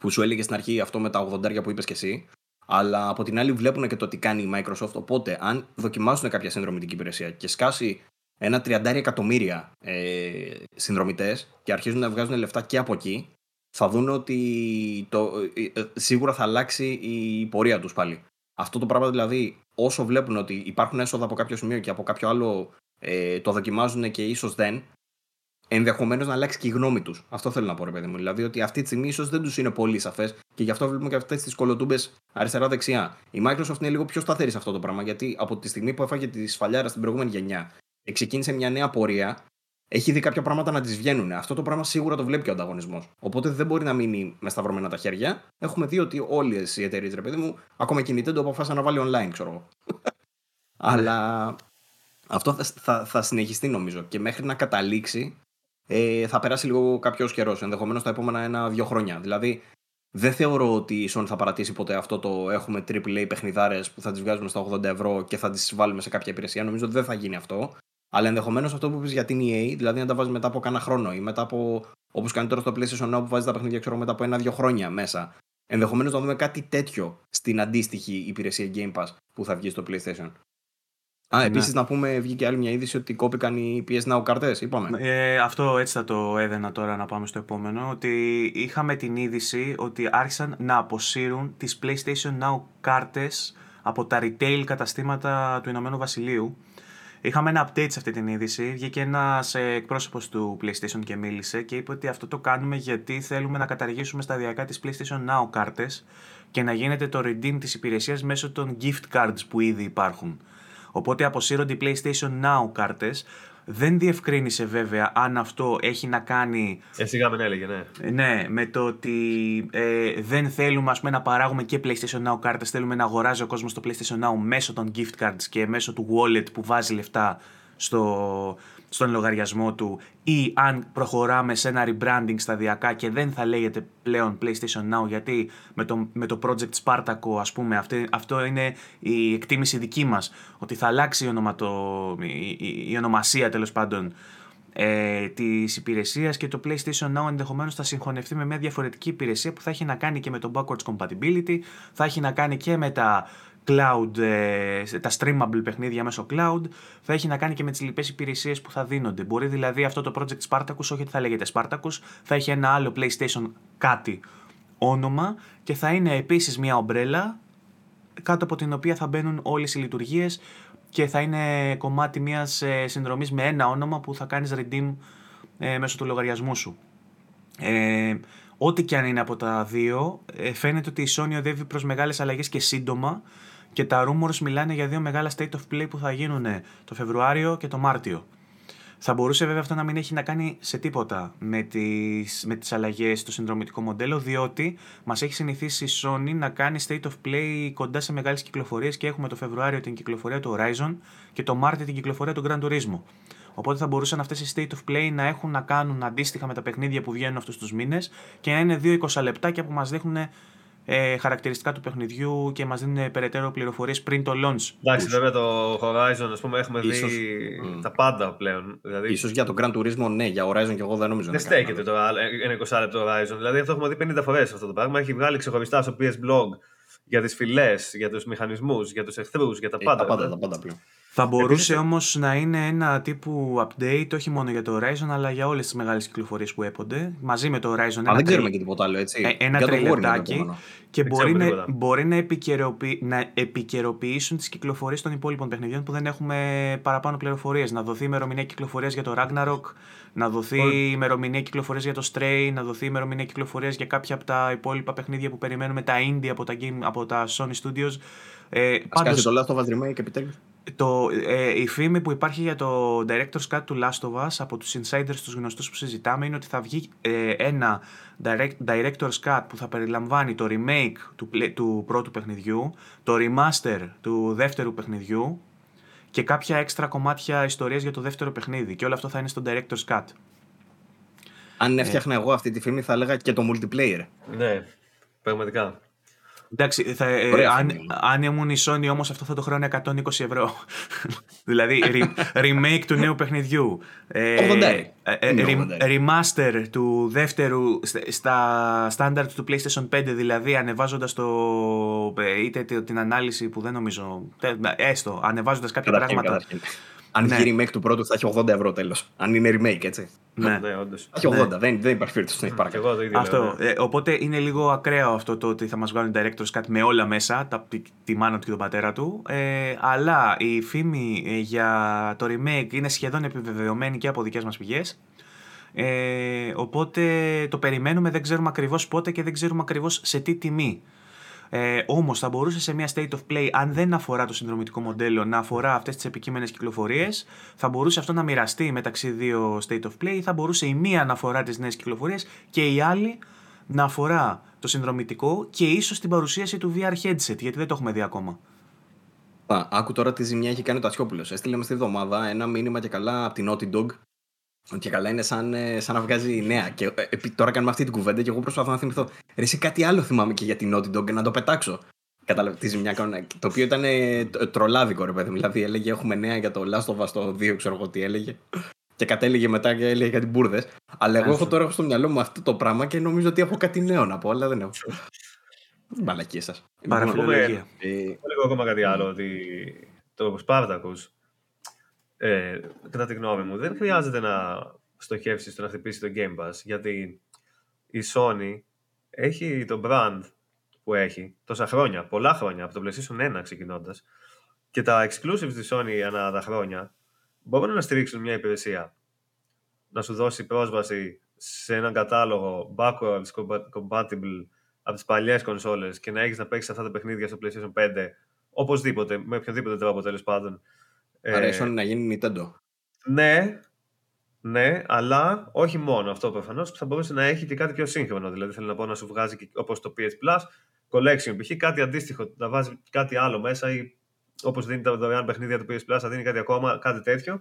που σου έλεγε στην αρχή αυτό με τα 80 που είπες και εσύ, αλλά από την άλλη βλέπουν και το τι κάνει η Microsoft. Οπότε, αν δοκιμάσουν κάποια συνδρομητική υπηρεσία και σκάσει ένα 30 εκατομμύρια ε, συνδρομητές και αρχίζουν να βγάζουν λεφτά και από εκεί, θα δουν ότι το, ε, ε, σίγουρα θα αλλάξει η πορεία τους πάλι. Αυτό το πράγμα δηλαδή, όσο βλέπουν ότι υπάρχουν έσοδα από κάποιο σημείο και από κάποιο άλλο ε, το δοκιμάζουν και ίσως δεν, ενδεχομένως να αλλάξει και η γνώμη τους. Αυτό θέλω να πω, ρε παιδί μου. Δηλαδή ότι αυτή τη στιγμή ίσως δεν τους είναι πολύ σαφές και γι' αυτό βλέπουμε και αυτές τις κολοτούμπες αριστερά-δεξιά. Η Microsoft είναι λίγο πιο σταθερή σε αυτό το πράγμα γιατί από τη στιγμή που έφαγε τη σφαλιάρα στην προηγούμενη γενιά και ξεκίνησε μια νέα πορεία, έχει δει κάποια πράγματα να της βγαίνουν. Αυτό το πράγμα σίγουρα το βλέπει και ο ανταγωνισμός. Οπότε δεν μπορεί να μείνει με σταυρωμένα τα χέρια. Έχουμε δει ότι όλες οι εταιρείες, ρε παιδί μου, ακόμα και η Nintendo αποφάσισαν να βάλει online, ξέρω εγώ. Αλλά αυτό θα, θα, θα συνεχιστεί νομίζω και μέχρι να καταλήξει ε, θα περάσει λίγο κάποιος καιρός, ενδεχομένως τα επόμενα ένα-δύο χρόνια. Δηλαδή, δεν θεωρώ ότι η Sony θα παρατήσει ποτέ αυτό το έχουμε AAA παιχνιδάρες που θα τις βγάζουμε στα 80 ευρώ και θα τις βάλουμε σε κάποια υπηρεσία. Νομίζω ότι δεν θα γίνει αυτό. Αλλά ενδεχομένως αυτό που είπε για την EA, δηλαδή να τα βάζεις μετά από κάνα χρόνο ή μετά από. Όπως κάνει τώρα στο PlayStation Now που βάζει τα παιχνίδια ξέρω, μετά από ένα-δύο χρόνια μέσα. Ενδεχομένως να δούμε κάτι τέτοιο στην αντίστοιχη υπηρεσία Game Pass που θα βγει στο PlayStation. Α, επίσης να πούμε, βγήκε άλλη μια είδηση ότι κόπηκαν οι PS Now κάρτε, είπαμε. Ε, αυτό έτσι θα το έδαινα τώρα να πάμε στο επόμενο. Ότι είχαμε την είδηση ότι άρχισαν να αποσύρουν τις PlayStation Now κάρτες από τα retail καταστήματα του Ηνωμένου Βασιλείου. Είχαμε ένα update σε αυτή την είδηση. Βγήκε ένας εκπρόσωπος του PlayStation και μίλησε και είπε ότι αυτό το κάνουμε γιατί θέλουμε να καταργήσουμε σταδιακά τις PlayStation Now κάρτες και να γίνεται το redeem της υπηρεσίας μέσω των gift cards που ήδη υπάρχουν. Οπότε αποσύρονται οι PlayStation Now κάρτες. Δεν διευκρίνησε βέβαια αν αυτό έχει να κάνει Ε, σιγά με έλεγε, ναι. ναι, με το ότι ε, δεν θέλουμε ας πούμε, να παράγουμε και PlayStation Now κάρτες, θέλουμε να αγοράζει ο κόσμος το PlayStation Now μέσω των gift cards και μέσω του wallet που βάζει λεφτά στο, στον λογαριασμό του ή αν προχωράμε σε ένα rebranding σταδιακά και δεν θα λέγεται πλέον PlayStation Now γιατί με το, με το Project Spartaco ας πούμε αυτή, αυτό είναι η εκτίμηση δική μας ότι θα αλλάξει η, ονοματο, η, η, η ονομασία τέλος πάντων ε, της υπηρεσίας και το PlayStation Now ενδεχομένως θα συγχωνευτεί με μια διαφορετική υπηρεσία που θα έχει να κάνει και με το backwards compatibility, θα έχει να κάνει και με τα cloud, ε, τα streamable παιχνίδια μέσω cloud, θα έχει να κάνει και με τις λοιπές υπηρεσίες που θα δίνονται. Μπορεί δηλαδή αυτό το project Spartacus, όχι ότι θα λέγεται Spartacus, θα έχει ένα άλλο PlayStation κάτι όνομα και θα είναι επίσης μια ομπρέλα κάτω από την οποία θα μπαίνουν όλες οι λειτουργίες και θα είναι κομμάτι μιας ε, συνδρομής με ένα όνομα που θα κάνεις redeem ε, μέσω του λογαριασμού σου. Ε, ό,τι και αν είναι από τα δύο, ε, φαίνεται ότι η Sony οδεύει προς μεγάλες αλλαγές και σύντομα και τα rumors μιλάνε για δύο μεγάλα state of play που θα γίνουν το Φεβρουάριο και το Μάρτιο. Θα μπορούσε βέβαια αυτό να μην έχει να κάνει σε τίποτα με τις, με τις αλλαγές στο συνδρομητικό μοντέλο, διότι μας έχει συνηθίσει η Sony να κάνει state of play κοντά σε μεγάλες κυκλοφορίες και έχουμε το Φεβρουάριο την κυκλοφορία του Horizon και το Μάρτιο την κυκλοφορία του Gran Turismo. Οπότε θα μπορούσαν αυτές οι state of play να έχουν να κάνουν αντίστοιχα με τα παιχνίδια που βγαίνουν αυτούς τους μήνες και να είναι 2-20 λεπτάκια που μας δείχνουν ε, χαρακτηριστικά του παιχνιδιού και μας δίνουν περαιτέρω πληροφορίες πριν το launch. Εντάξει, βέβαια το Horizon, ας πούμε, έχουμε ίσως, δει mm. τα πάντα πλέον. Δηλαδή... Ίσως για το Grand Turismo, ναι, για Horizon και εγώ δεν νομίζω. Δεν στέκεται τώρα ένα 20 λεπτό Horizon. Δηλαδή αυτό έχουμε δει 50 φορές αυτό το πράγμα. Έχει βγάλει ξεχωριστά στο PS Blog για τις φυλές, για τους μηχανισμούς, για τους εχθρούς, για τα ε, πάντα. τα πάντα, τα πάντα πλέον. Θα μπορούσε όμως να είναι ένα τύπου update όχι μόνο για το Horizon αλλά για όλες τις μεγάλες κυκλοφορίες που έπονται. Μαζί με το Horizon. Α, δεν ξέρουμε και τίποτα άλλο, έτσι. Ε, ένα τρελετάκι. Και μπορεί να, μπορεί να, επικαιροποιη, να επικαιροποιήσουν τις κυκλοφορίες των υπόλοιπων παιχνιδιών που δεν έχουμε παραπάνω πληροφορίες. Να δοθεί ημερομηνία κυκλοφορίας για το Ragnarok, να δοθεί η ημερομηνία κυκλοφορίας για το Stray, να δοθεί ημερομηνία κυκλοφορίας για κάποια από τα υπόλοιπα παιχνίδια που περιμένουμε, τα indie από τα, game, από τα Sony Studios. Ε, Ας πάντως, το Last of Us Remake επιτέλους. Το, ε, η φήμη που υπάρχει για το Director's Cut του Last of Us από τους insiders τους γνωστούς που συζητάμε είναι ότι θα βγει ε, ένα direct, Director's Cut που θα περιλαμβάνει το remake του, του πρώτου παιχνιδιού, το remaster του δεύτερου παιχνιδιού και κάποια έξτρα κομμάτια ιστορίας για το δεύτερο παιχνίδι και όλο αυτό θα είναι στο Director's Cut. Αν έφτιαχνα εγώ αυτή τη φήμη θα έλεγα και το multiplayer. Ναι, πραγματικά. Εντάξει, θα, ε, αν, αν ήμουν η Sony όμως αυτό θα το χρόνο 120 ευρώ. δηλαδή remake του νέου παιχνιδιού. Ε, ε, ε remaster του δεύτερου στα standard του PlayStation 5 δηλαδή ανεβάζοντας το, είτε την ανάλυση που δεν νομίζω, έστω, ανεβάζοντας κάποια πράγματα. Αν ναι. γίνει remake του πρώτου θα έχει 80 ευρώ τέλος. Αν είναι remake, έτσι. Ναι, ναι όντως. Έχει 80, ναι. δεν, δεν υπάρχει περίπτωση να έχει παρακάτω. Αυτό. Ναι. Ε, οπότε είναι λίγο ακραίο αυτό το ότι θα μας βγάλουν directors κάτι με όλα μέσα, τα, τη, τη μάνα του και τον πατέρα του. Ε, αλλά η φήμη ε, για το remake είναι σχεδόν επιβεβαιωμένη και από δικές μας πηγές. Ε, οπότε το περιμένουμε, δεν ξέρουμε ακριβώς πότε και δεν ξέρουμε ακριβώς σε τι τιμή. Ε, Όμως θα μπορούσε σε μια state of play, αν δεν αφορά το συνδρομητικό μοντέλο, να αφορά αυτές τις επικείμενες κυκλοφορίες, θα μπορούσε αυτό να μοιραστεί μεταξύ δύο state of play, θα μπορούσε η μία να αφορά τις νέες κυκλοφορίες και η άλλη να αφορά το συνδρομητικό και ίσως την παρουσίαση του VR headset, γιατί δεν το έχουμε δει ακόμα. Α, άκου τώρα τι ζημιά έχει κάνει ο Τασιόπουλος. Έστειλε με στη εβδομάδα ένα μήνυμα και καλά από την Naughty Dog και καλά είναι σαν, ε, σαν να βγάζει νέα. Και ε, τώρα κάνουμε αυτή την κουβέντα και εγώ προσπαθώ να θυμηθώ. Ρε, εσύ κάτι άλλο θυμάμαι και για την Naughty Dog να το πετάξω. Κατάλαβε τη ζημιά κάνω. Το οποίο ήταν ε, τρολάδικο, ρε παιδί. Δηλαδή έλεγε έχουμε νέα για το Last of Us το 2, ξέρω εγώ τι έλεγε. Και κατέληγε μετά και έλεγε κάτι μπουρδες. Αλλά εγώ έχω τώρα στο μυαλό μου αυτό το πράγμα και νομίζω ότι έχω κάτι νέο να πω, αλλά δεν έχω. Μαλακίες σας. Παραφιλολογία. Λίγο ακόμα κάτι άλλο. Ότι το Spartacus ε, κατά τη γνώμη μου, δεν χρειάζεται να στοχεύσεις στο να χτυπήσει το Game Pass, γιατί η Sony έχει το brand που έχει τόσα χρόνια, πολλά χρόνια, από το PlayStation 1 ξεκινώντας, και τα exclusives της Sony ανά τα χρόνια μπορούν να στηρίξουν μια υπηρεσία. Να σου δώσει πρόσβαση σε έναν κατάλογο backwards compatible από τις παλιές κονσόλες και να έχεις να παίξεις αυτά τα παιχνίδια στο PlayStation 5 οπωσδήποτε, με οποιοδήποτε τρόπο τέλος πάντων, Αρέσει ε, να γίνει Nintendo. Ναι, ναι, αλλά όχι μόνο αυτό προφανώς. Θα μπορούσε να έχει και κάτι πιο σύγχρονο. Δηλαδή, θέλω να πω να σου βγάζει όπως το PS Plus, collection π.χ. κάτι αντίστοιχο, να βάζει κάτι άλλο μέσα ή όπως δίνει τα δωρεάν παιχνίδια του PS Plus, θα δίνει κάτι ακόμα, κάτι τέτοιο.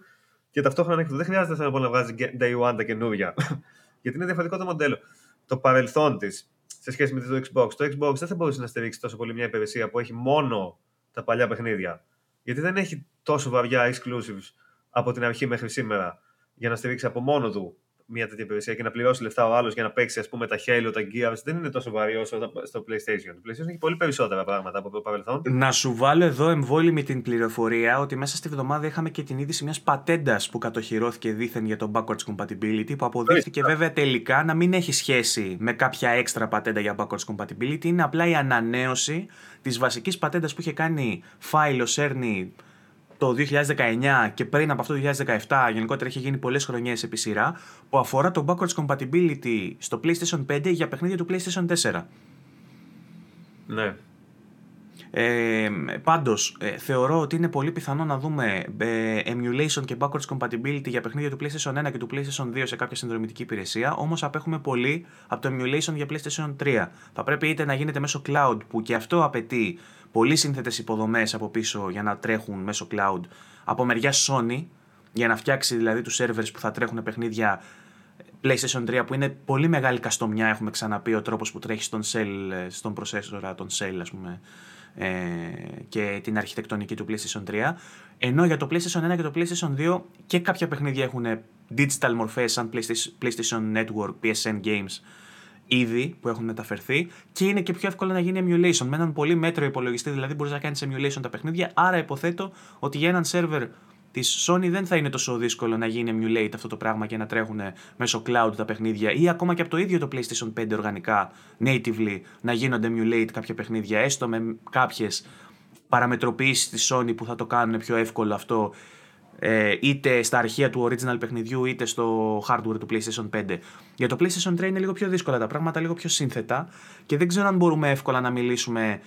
Και ταυτόχρονα δεν χρειάζεται θέλω να, πω, να βγάζει day one τα καινούργια. Γιατί είναι διαφορετικό το μοντέλο. Το παρελθόν της σε σχέση με το Xbox. Το Xbox δεν θα μπορούσε να στηρίξει τόσο πολύ μια υπηρεσία που έχει μόνο τα παλιά παιχνίδια. Γιατί δεν έχει τόσο βαριά exclusives από την αρχή μέχρι σήμερα για να στηρίξει από μόνο του μια τέτοια υπηρεσία και να πληρώσει λεφτά ο άλλος για να παίξει ας πούμε, τα Halo, τα Gears, δεν είναι τόσο βαρύ όσο στο PlayStation. Το PlayStation έχει πολύ περισσότερα πράγματα από το παρελθόν. Να σου βάλω εδώ εμβόλυμη την πληροφορία ότι μέσα στη βδομάδα είχαμε και την είδηση μιας πατέντας που κατοχυρώθηκε δίθεν για το backwards compatibility, που αποδείχθηκε βέβαια τελικά να μην έχει σχέση με κάποια έξτρα πατέντα για backwards compatibility. Είναι απλά η ανανέωση της βασικής πατέντας που είχε κάνει Philo Cerny το 2019 και πριν από αυτό το 2017, γενικότερα έχει γίνει πολλές χρονιές επί σειρά, που αφορά το backwards compatibility στο PlayStation 5 για παιχνίδια του PlayStation 4. Ναι. Ε, πάντως, ε, θεωρώ ότι είναι πολύ πιθανό να δούμε ε, emulation και backwards compatibility για παιχνίδια του PlayStation 1 και του PlayStation 2 σε κάποια συνδρομητική υπηρεσία, όμως απέχουμε πολύ από το emulation για PlayStation 3. Θα πρέπει είτε να γίνεται μέσω cloud, που και αυτό απαιτεί πολύ σύνθετες υποδομές από πίσω για να τρέχουν μέσω cloud, από μεριά Sony, για να φτιάξει δηλαδή τους servers που θα τρέχουν παιχνίδια PlayStation 3 που είναι πολύ μεγάλη καστομιά, έχουμε ξαναπεί ο τρόπος που τρέχει στον cell, στον processor, τον cell ας πούμε, ε, και την αρχιτεκτονική του PlayStation 3. Ενώ για το PlayStation 1 και το PlayStation 2 και κάποια παιχνίδια έχουν digital μορφές σαν PlayStation Network, PSN Games ήδη που έχουν μεταφερθεί και είναι και πιο εύκολο να γίνει emulation. Με έναν πολύ μέτρο υπολογιστή δηλαδή μπορείς να κάνεις emulation τα παιχνίδια. Άρα υποθέτω ότι για έναν server της Sony δεν θα είναι τόσο δύσκολο να γίνει emulate αυτό το πράγμα και να τρέχουν μέσω cloud τα παιχνίδια ή ακόμα και από το ίδιο το PlayStation 5 οργανικά natively να γίνονται emulate κάποια παιχνίδια έστω με κάποιες παραμετροποιήσεις της Sony που θα το κάνουν πιο εύκολο αυτό ε, είτε στα αρχεία του original παιχνιδιού είτε στο hardware του PlayStation 5. Για το PlayStation 3 είναι λίγο πιο δύσκολα τα πράγματα, λίγο πιο σύνθετα και δεν ξέρω αν μπορούμε εύκολα να μιλήσουμε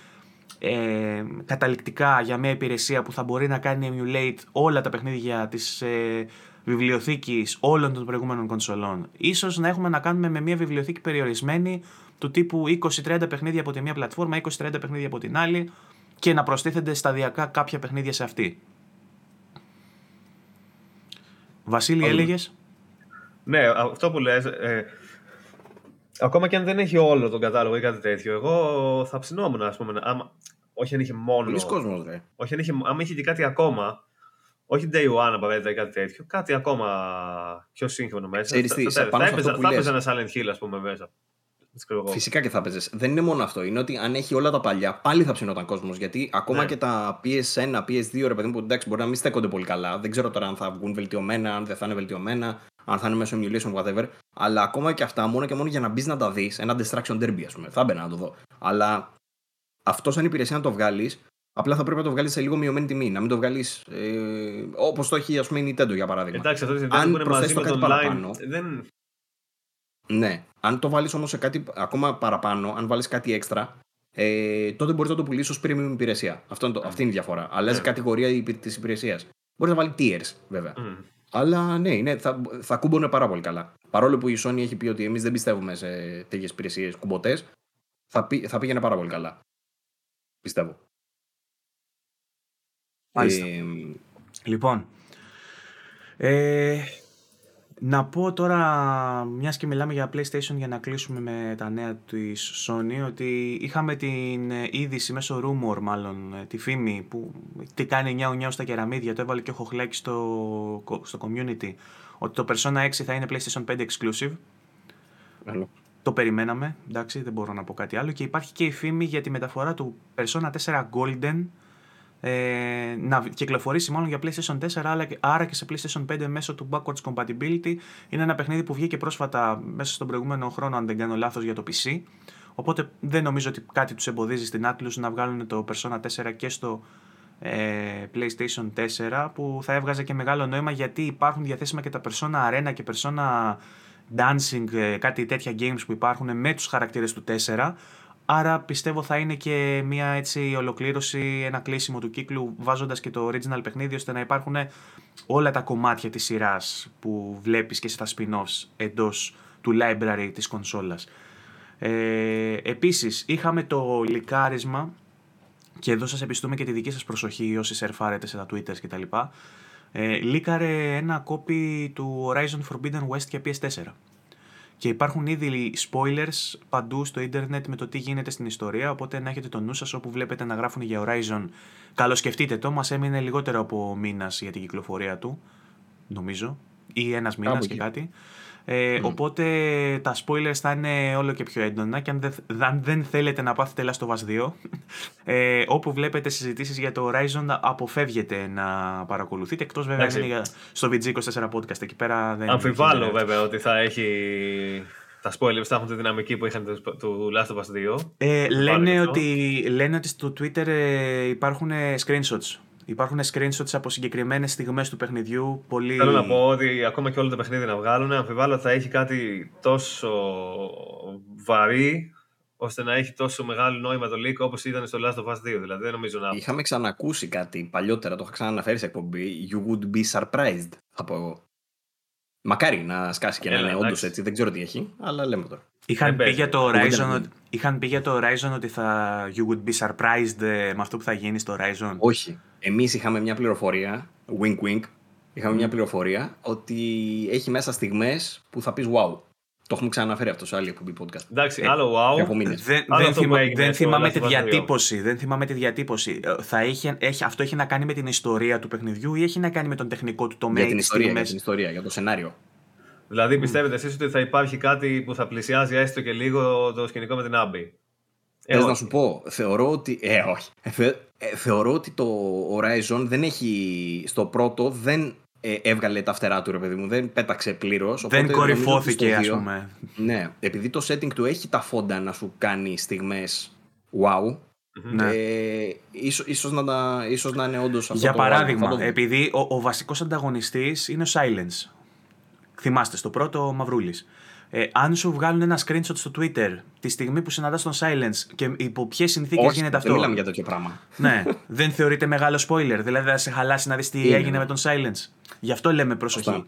ε, καταληκτικά για μια υπηρεσία που θα μπορεί να κάνει emulate όλα τα παιχνίδια της ε, βιβλιοθήκης όλων των προηγούμενων κονσολών. Ίσως να έχουμε να κάνουμε με μια βιβλιοθήκη περιορισμένη του τύπου 20-30 παιχνίδια από τη μία πλατφόρμα, 20-30 παιχνίδια από την άλλη και να προστίθενται σταδιακά κάποια παιχνίδια σε αυτή. Βασίλη, έλεγες; Ναι, αυτό που λες, ε, ακόμα και αν δεν έχει όλο τον κατάλογο ή κάτι τέτοιο, εγώ θα ψινόμουν, ας πούμε, άμα, όχι αν είχε μόνο... Πολλοί κόσμος, ρε. Όχι αν είχε, άμα είχε και κάτι ακόμα, όχι day one απαραίτητα ή κάτι τέτοιο, κάτι ακόμα πιο σύγχρονο μέσα. Ξέρεις τι, θα, πάνω θα, σε αυτό έπαιζε, που θα λες. έπαιζε ένα Silent Hill, ας πούμε, μέσα. Έτσι ξέρω εγώ. Φυσικά και θα παίζε. Δεν είναι μόνο αυτό. Είναι ότι αν έχει όλα τα παλιά, πάλι θα ψινόταν κόσμος. Γιατί ακόμα Ναι. και τα PS1, PS2, ρε παιδί μου, που εντάξει, μπορεί να μην στέκονται πολύ καλά. Δεν ξέρω τώρα αν θα βγουν βελτιωμένα, αν δεν θα είναι βελτιωμένα, αν θα είναι μέσω emulation, whatever. Αλλά ακόμα και αυτά, μόνο και μόνο για να μπεις να τα δεις, ένα distraction derby, ας πούμε. Θα μπαίνα να το δω. Αλλά αυτός σαν υπηρεσία να το βγάλεις, απλά θα πρέπει να το βγάλεις σε λίγο μειωμένη τιμή. Να μην το βγάλεις ε, όπως το έχει, ας πούμε, η Nintendo για παράδειγμα. Εντάξει, αυτό Αν δεν είναι μαζί προσθέσεις με το το κάτι online. παραπάνω. Δεν... Ναι. Αν το βάλεις όμως σε κάτι ακόμα παραπάνω, αν βάλεις κάτι έξτρα, ε, τότε μπορείς να το πουλήσεις ως premium υπηρεσία. Αυτό είναι το, αυτή είναι η διαφορά. Αλλάζει Ναι. κατηγορία της υπηρεσίας. Μπορείς να βάλεις tiers, βέβαια. Μμ. Αλλά ναι, είναι, θα, θα κούμπονε πάρα πολύ καλά. Παρόλο που η Sony έχει πει ότι εμείς δεν πιστεύουμε σε τέτοιες υπηρεσίες κουμποτέ, θα, πει- θα πήγαινε πάρα πολύ καλά. Πιστεύω. Μάλιστα. Ε, Λοιπόν, ε, να πω τώρα, μιας και μιλάμε για PlayStation για να κλείσουμε με τα νέα της Sony, ότι είχαμε την ε, είδηση μέσω rumor μάλλον, ε, τη φήμη που τι κάνει νιάου νιάου στα κεραμίδια, το έβαλε και ο Χοχλάκης στο, στο community, ότι το Persona 6 θα είναι PlayStation 5 exclusive. καλό. Το περιμέναμε, εντάξει, δεν μπορώ να πω κάτι άλλο. Και υπάρχει και η φήμη για τη μεταφορά του Persona 4 Golden ε, να κυκλοφορήσει μάλλον για PlayStation 4, αλλά και, άρα και σε PlayStation 5 μέσω του backwards compatibility. Είναι ένα παιχνίδι που βγήκε πρόσφατα μέσα στον προηγούμενο χρόνο, αν δεν κάνω λάθος, για το PC. Οπότε δεν νομίζω ότι κάτι τους εμποδίζει στην Atlus να βγάλουν το Persona 4 και στο ε, PlayStation 4 που θα έβγαζε και μεγάλο νόημα γιατί υπάρχουν διαθέσιμα και τα Persona Arena και Persona Dancing, ε, κάτι τέτοια games που υπάρχουν με τους χαρακτήρες του 4 Άρα πιστεύω θα είναι και μια έτσι ολοκλήρωση, ένα κλείσιμο του κύκλου βάζοντας και το original παιχνίδι ώστε να υπάρχουν όλα τα κομμάτια της σειράς που βλέπεις και στα spin-offs εντός του library της κονσόλας. Ε, επίσης είχαμε το λικάρισμα και εδώ σας επιστούμε και τη δική σας προσοχή όσοι σερφάρετε σε τα Twitter και τα λοιπά. Ε, λίκαρε ένα κόπι του Horizon Forbidden West για PS4. Και υπάρχουν ήδη spoilers παντού στο ίντερνετ με το τι γίνεται στην ιστορία, οπότε να έχετε το νου σας όπου βλέπετε να γράφουν για Horizon. Καλοσκεφτείτε το, μας έμεινε λιγότερο από μήνας για την κυκλοφορία του, νομίζω, ή ένας μήνας και εκεί. κάτι. Ε, Οπότε τα spoilers θα είναι όλο και πιο έντονα και αν δεν, αν δεν θέλετε να πάθετε Last of Us 2, ε, όπου βλέπετε συζητήσεις για το Horizon αποφεύγετε να παρακολουθείτε, εκτός βέβαια αν Εντάξει. είναι για, στο VG24 podcast, εκεί πέρα δεν Αμφιβάλλω δεν- βέβαια ότι θα έχει. Τα spoilers θα έχουν τη δυναμική που είχαν του- του Last of Us 2. Ε, Το λένε, πάρει αυτό. ότι, λένε ότι στο Twitter ε, υπάρχουν ε, screenshots. Υπάρχουν screenshots από συγκεκριμένες στιγμές του παιχνιδιού. Πολύ... Θέλω να πω ότι ακόμα και όλο το παιχνίδι να βγάλουν, αμφιβάλλω ότι θα έχει κάτι τόσο βαρύ ώστε να έχει τόσο μεγάλο νόημα το leak όπως ήταν στο Last of Us 2. Δηλαδή δεν νομίζω να. Είχαμε ξανακούσει κάτι παλιότερα, το είχα ξαναναφέρει σε εκπομπή. You would be surprised, θα πω εγώ. Μακάρι να σκάσει και να είναι όντως έτσι, δεν ξέρω τι έχει, αλλά λέμε τώρα. Είχαν πει, για το Horizon, είχαν πει για το Horizon ότι θα you would be surprised ε, με αυτό που θα γίνει στο Horizon. Όχι. Εμείς είχαμε μια πληροφορία, wink wink, είχαμε μια πληροφορία ότι έχει μέσα στιγμές που θα πεις wow. Το έχουμε ξαναφέρει αυτό σε άλλη εκπομπή podcast. Εντάξει, ε, άλλο wow. Δεν, δεν, θυμα, δεν θυμάμαι τη διατύπωση. Δεν θυμάμαι τη διατύπωση. Ε, θα έχει, έχει, αυτό έχει να κάνει με την ιστορία του παιχνιδιού ή έχει να κάνει με τον τεχνικό του τομέα. Για την ιστορία, για, την ιστορία, για το σενάριο. Δηλαδή, πιστεύετε εσείς ότι θα υπάρχει κάτι που θα πλησιάζει έστω και λίγο το σκηνικό με την Άμπη; Ε, να σου πω, θεωρώ ότι. Ε, όχι. Ε, ε, θεωρώ ότι το Horizon δεν έχει. Στο πρώτο δεν ε, έβγαλε τα φτερά του, ρε παιδί μου. Δεν πέταξε πλήρως. Δεν κορυφώθηκε, ας πούμε. Ναι, επειδή το setting του έχει τα φόντα να σου κάνει στιγμές wow. Ναι. Ε, ίσως, ίσως, να, ίσως να είναι όντως αυτό Για παράδειγμα, επειδή ο, ο βασικός ανταγωνιστής είναι ο Silence. Θυμάστε, στο πρώτο ο Μαυρούλης. Ε, αν σου βγάλουν ένα screenshot στο Twitter τη στιγμή που συναντάς τον Silence και υπό ποιες συνθήκες γίνεται αυτό. Δεν μιλάμε για τέτοιο πράγμα. ναι, δεν θεωρείται μεγάλο spoiler. Δηλαδή θα σε χαλάσει να δεις τι έγινε με τον Silence. Γι' αυτό λέμε προσοχή. Σωστά.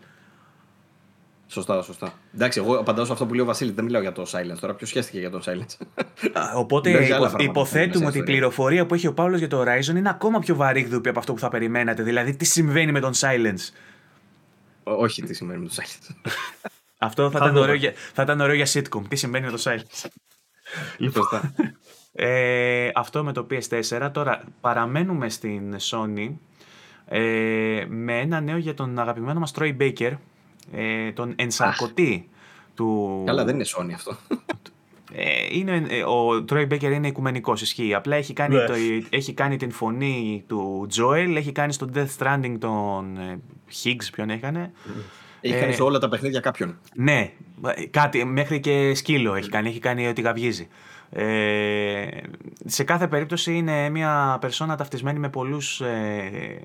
Σωστά, σωστά. Εντάξει, εγώ απαντάω σε αυτό που λέει ο Βασίλης. Δεν μιλάω για το silence τώρα. Ποιος σχέστηκε για τον silence; Οπότε υπο, υποθέτουμε ότι η πληροφορία που έχει ο Παύλος για το Horizon είναι ακόμα πιο βαρύγδουπη από αυτό που θα περιμένατε. Δηλαδή, τι συμβαίνει με τον silence; όχι, τι συμβαίνει με τον silence. αυτό θα, ήταν ωραίο, για, θα ήταν ωραίο για sitcom. Τι συμβαίνει με τον silence. λοιπόν, ε, αυτό με το PS4. Τώρα παραμένουμε στην Sony ε, με ένα νέο για τον αγαπημένο μας Troy Baker, ε, τον ενσαρκωτή του... Καλά, δεν είναι Sony αυτό. Ε, είναι, ε, ο Troy Baker είναι οικουμενικός, ισχύει. Απλά έχει κάνει, ναι. το, έχει κάνει την φωνή του Joel, έχει κάνει στο Death Stranding τον ε, Higgs, ποιον έκανε. Έχεις κάνει σε όλα τα παιχνίδια κάποιον. Ναι, κάτι, μέχρι και σκύλο έχει κάνει, έχει κάνει ό,τι γαβγίζει. Ε, σε κάθε περίπτωση είναι μια περσόνα ταυτισμένη με πολλούς ε,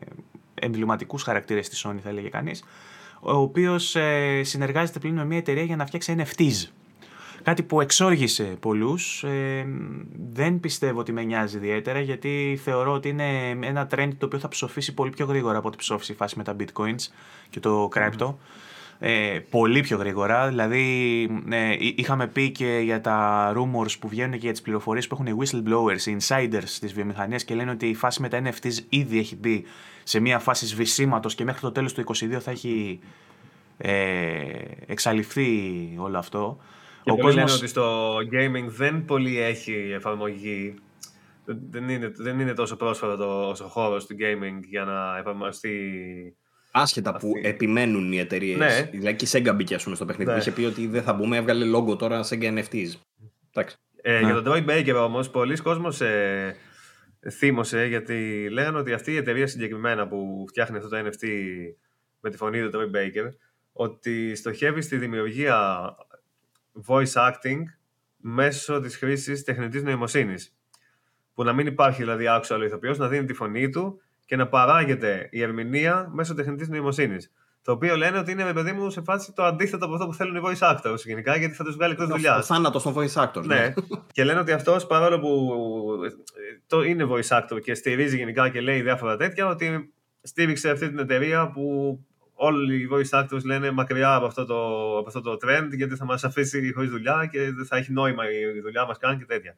εμβληματικούς χαρακτήρες στη Sony θα έλεγε κανείς ο οποίος ε, συνεργάζεται πλέον με μια εταιρεία για να φτιάξει NFTs. Κάτι που εξόργησε πολλούς, ε, δεν πιστεύω ότι με νοιάζει ιδιαίτερα γιατί θεωρώ ότι είναι ένα trend το οποίο θα ψοφήσει πολύ πιο γρήγορα από ό,τι ψόφισε η φάση με τα bitcoins και το crypto ε, πολύ πιο γρήγορα. Δηλαδή, ε, είχαμε πει και για τα rumors που βγαίνουν και για τις πληροφορίες που έχουν οι whistleblowers, οι insiders τη βιομηχανία και λένε ότι η φάση με τα NFTs ήδη έχει μπει σε μια φάση σβησίματος και μέχρι το τέλος του 2022 θα έχει ε, εξαλειφθεί όλο αυτό. Και Ο κόσμος... λένε ότι στο gaming δεν πολύ έχει εφαρμογή. Δεν είναι, δεν είναι τόσο πρόσφατο όσο χώρος του gaming για να εφαρμοστεί Άσχετα που επιμένουν οι εταιρείες. Ναι. Δηλαδή και η Sega μπήκε πούμε, στο παιχνίδι. Ναι. Είχε πει ότι δεν θα μπούμε, έβγαλε λόγο τώρα Sega NFTs. Ε, για τον Troy Baker όμως, πολλοί κόσμοι ε, θύμωσε γιατί λέγανε ότι αυτή η εταιρεία συγκεκριμένα που φτιάχνει αυτό το NFT με τη φωνή του Troy Baker, ότι στοχεύει στη δημιουργία voice acting μέσω της χρήσης τεχνητής νοημοσύνης. Που να μην υπάρχει δηλαδή άξιο άλλο ηθοποιός, να δίνει τη φωνή του και να παράγεται η ερμηνεία μέσω τεχνητής νοημοσύνης. Το οποίο λένε ότι είναι, παιδί μου, σε φάση το αντίθετο από αυτό που θέλουν οι voice actors γενικά, γιατί θα τους βγάλει εκτός δουλειάς. Ο θάνατος των voice actors. Ναι. ναι. και λένε ότι αυτός παρόλο που το είναι voice actor και στηρίζει γενικά και λέει διάφορα τέτοια, ότι στήριξε αυτή την εταιρεία που όλοι οι voice actors λένε μακριά από αυτό το, από αυτό το trend, γιατί θα μας αφήσει χωρίς δουλειά και δεν θα έχει νόημα η δουλειά μας καν και τέτοια.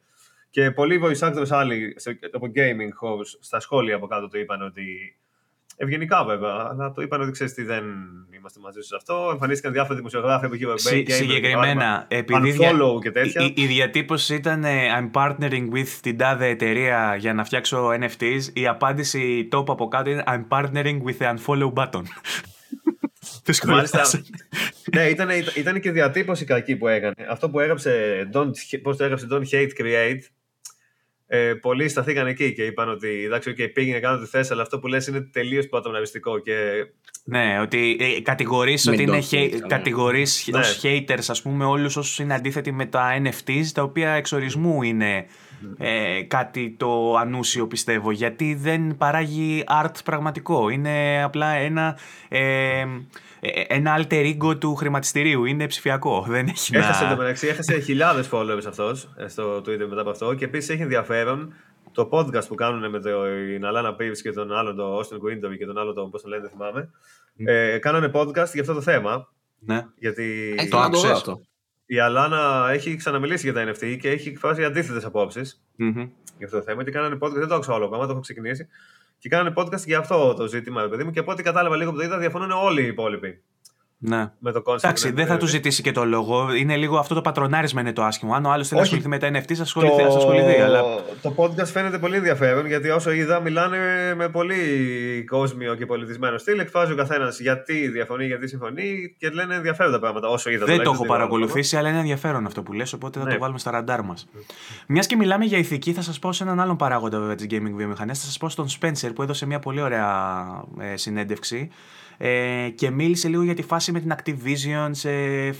Και πολλοί voice actors άλλοι από gaming χώρους στα σχόλια από κάτω το είπαν ότι Ευγενικά βέβαια, αλλά το είπαν ότι ξέρεις τι δεν είμαστε μαζί σου σε αυτό. Εμφανίστηκαν διάφοροι δημοσιογράφοι από εκεί Συ, Συγκεκριμένα, επειδή και τέτοια. Η, η, διατύπωση ήταν I'm partnering with την τάδε εταιρεία για να φτιάξω NFTs. Η απάντηση top από κάτω είναι I'm partnering with the unfollow button. Μάλιστα. ναι, ήταν, ήταν και διατύπωση κακή που έκανε. Αυτό που έγραψε, don't, πώς το έγραψε Don't Hate Create, ε, πολλοί σταθήκαν εκεί και είπαν ότι εντάξει, okay, πήγαινε κάνω τη θέση, αλλά αυτό που λες είναι τελείως πατομναριστικό. Και... Ναι, ότι ε, κατηγορείς ότι είναι hate, ναι. κατηγορείς ναι. ως haters, ας πούμε, όλους όσους είναι αντίθετοι με τα NFTs, τα οποία εξορισμού είναι ε, κάτι το ανούσιο πιστεύω γιατί δεν παράγει art πραγματικό. Είναι απλά ένα, ε, ένα alter ego του χρηματιστηρίου. Είναι ψηφιακό. Δεν έχει έχασε, να... μεταξύ, έχασε χιλιάδες followers αυτός ε, στο Twitter μετά από αυτό και επίσης έχει ενδιαφέρον το podcast που κάνουν με την Αλάνα Πίβς και τον άλλο, τον Austin Wintory και τον άλλο, τον, πώς το λένε, δεν θυμάμαι. Mm. Ε, κάνανε podcast για αυτό το θέμα. Ναι. Γιατί Έχει το να δω άκουσες; αυτό. Η Αλάνα έχει ξαναμιλήσει για τα NFT και έχει εκφράσει αντίθετες απόψεις Μμμ. για αυτό το θέμα. Και κάνανε podcast, δεν το άκουσα όλο ακόμα, το έχω ξεκινήσει. Και κάνανε podcast για αυτό το ζήτημα, ρε παιδί μου. Και από ό,τι κατάλαβα λίγο που το είδα, διαφωνούν όλοι οι υπόλοιποι Ναι. με το concept. Εντάξει, του δεν θα NFT. του ζητήσει και το λόγο. Είναι λίγο αυτό το πατρονάρισμα είναι το άσχημο. Αν ο άλλος θέλει να Όχι. ασχοληθεί με τα NFT, θα ασχοληθεί. ας ασχοληθεί αλλά... το podcast φαίνεται πολύ ενδιαφέρον γιατί όσο είδα μιλάνε με πολύ κόσμιο και πολιτισμένο στυλ. Εκφράζει ο καθένας γιατί διαφωνεί, γιατί συμφωνεί και λένε ενδιαφέροντα πράγματα όσο είδα. Δεν το τουλάχιστον, έχω δεν είδα παρακολουθήσει, αλλά είναι ενδιαφέρον αυτό που λες, οπότε θα Ναι. το βάλουμε στα ραντάρ μας. Μιας και μιλάμε για ηθική, θα σας πω σε έναν άλλον παράγοντα βέβαια της gaming βιομηχανίας. Θα σας πω στον Spencer που έδωσε μια πολύ ωραία ε, συνέντευξη ε, και μίλησε λίγο για τη φάση με την Activision, σε,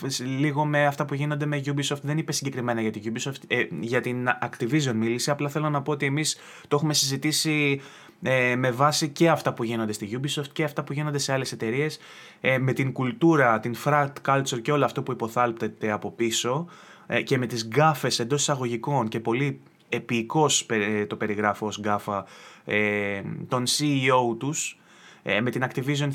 σε- λίγο με αυτά που γίνονται με Ubisoft. Δεν είπε συγκεκριμένα για την Ubisoft, ε, για την Activision μίλησε. Απλά θέλω να πω ότι εμείς το έχουμε συζητήσει ε, με βάση και αυτά που γίνονται στη Ubisoft και αυτά που γίνονται σε άλλες εταιρείες, ε, με την κουλτούρα, την frat culture και όλο αυτό που υποθάλπτεται από πίσω ε, και με τις γκάφες εντός εισαγωγικών και πολύ επίοικος ε, το περιγράφω ως γκάφα ε, τον CEO τους ε, με την Activision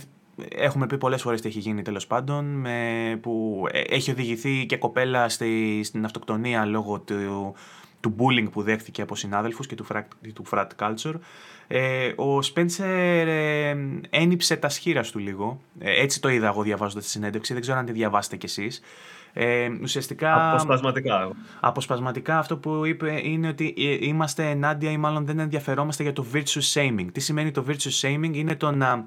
έχουμε πει πολλές φορές τι έχει γίνει τέλος πάντων με, που ε, έχει οδηγηθεί και κοπέλα στη, στην αυτοκτονία λόγω του, του bullying που δέχθηκε από συνάδελφους και του frat, του frat culture ε, ο Σπέντσερ ε, ένυψε τα σχήρα του λίγο. Ε, έτσι το είδα εγώ διαβάζοντας τη συνέντευξη. Δεν ξέρω αν τη διαβάσετε κι εσείς. Ε, ουσιαστικά. Αποσπασματικά. Αποσπασματικά αυτό που είπε είναι ότι ε, είμαστε ενάντια ή μάλλον δεν ενδιαφερόμαστε για το virtue shaming. Τι σημαίνει το virtue shaming; Είναι το να,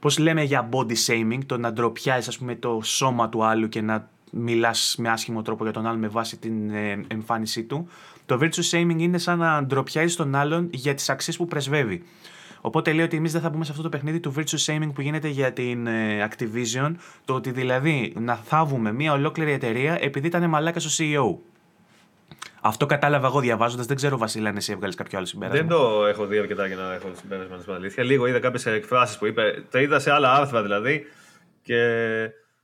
πώς λέμε για body shaming, το να ντροπιάζεις ας πούμε το σώμα του άλλου και να μιλάς με άσχημο τρόπο για τον άλλον με βάση την ε, εμφάνισή του. Το virtue shaming είναι σαν να ντροπιάζεις τον άλλον για τις αξίες που πρεσβεύει. Οπότε λέει ότι εμείς δεν θα μπούμε σε αυτό το παιχνίδι του virtue shaming που γίνεται για την ε, Activision. Το ότι δηλαδή να θάβουμε μια ολόκληρη εταιρεία επειδή ήταν μαλάκας ο CEO. Αυτό κατάλαβα εγώ διαβάζοντας. Δεν ξέρω, Βασίλη, αν εσύ έβγαλες κάποιο άλλο συμπέρασμα. Δεν το έχω δει αρκετά για να έχω συμπέρασμα να σου πω την αλήθεια. Λίγο είδα κάποιες εκφράσεις που είπε. Τα είδα σε άλλα άρθρα δηλαδή. Και.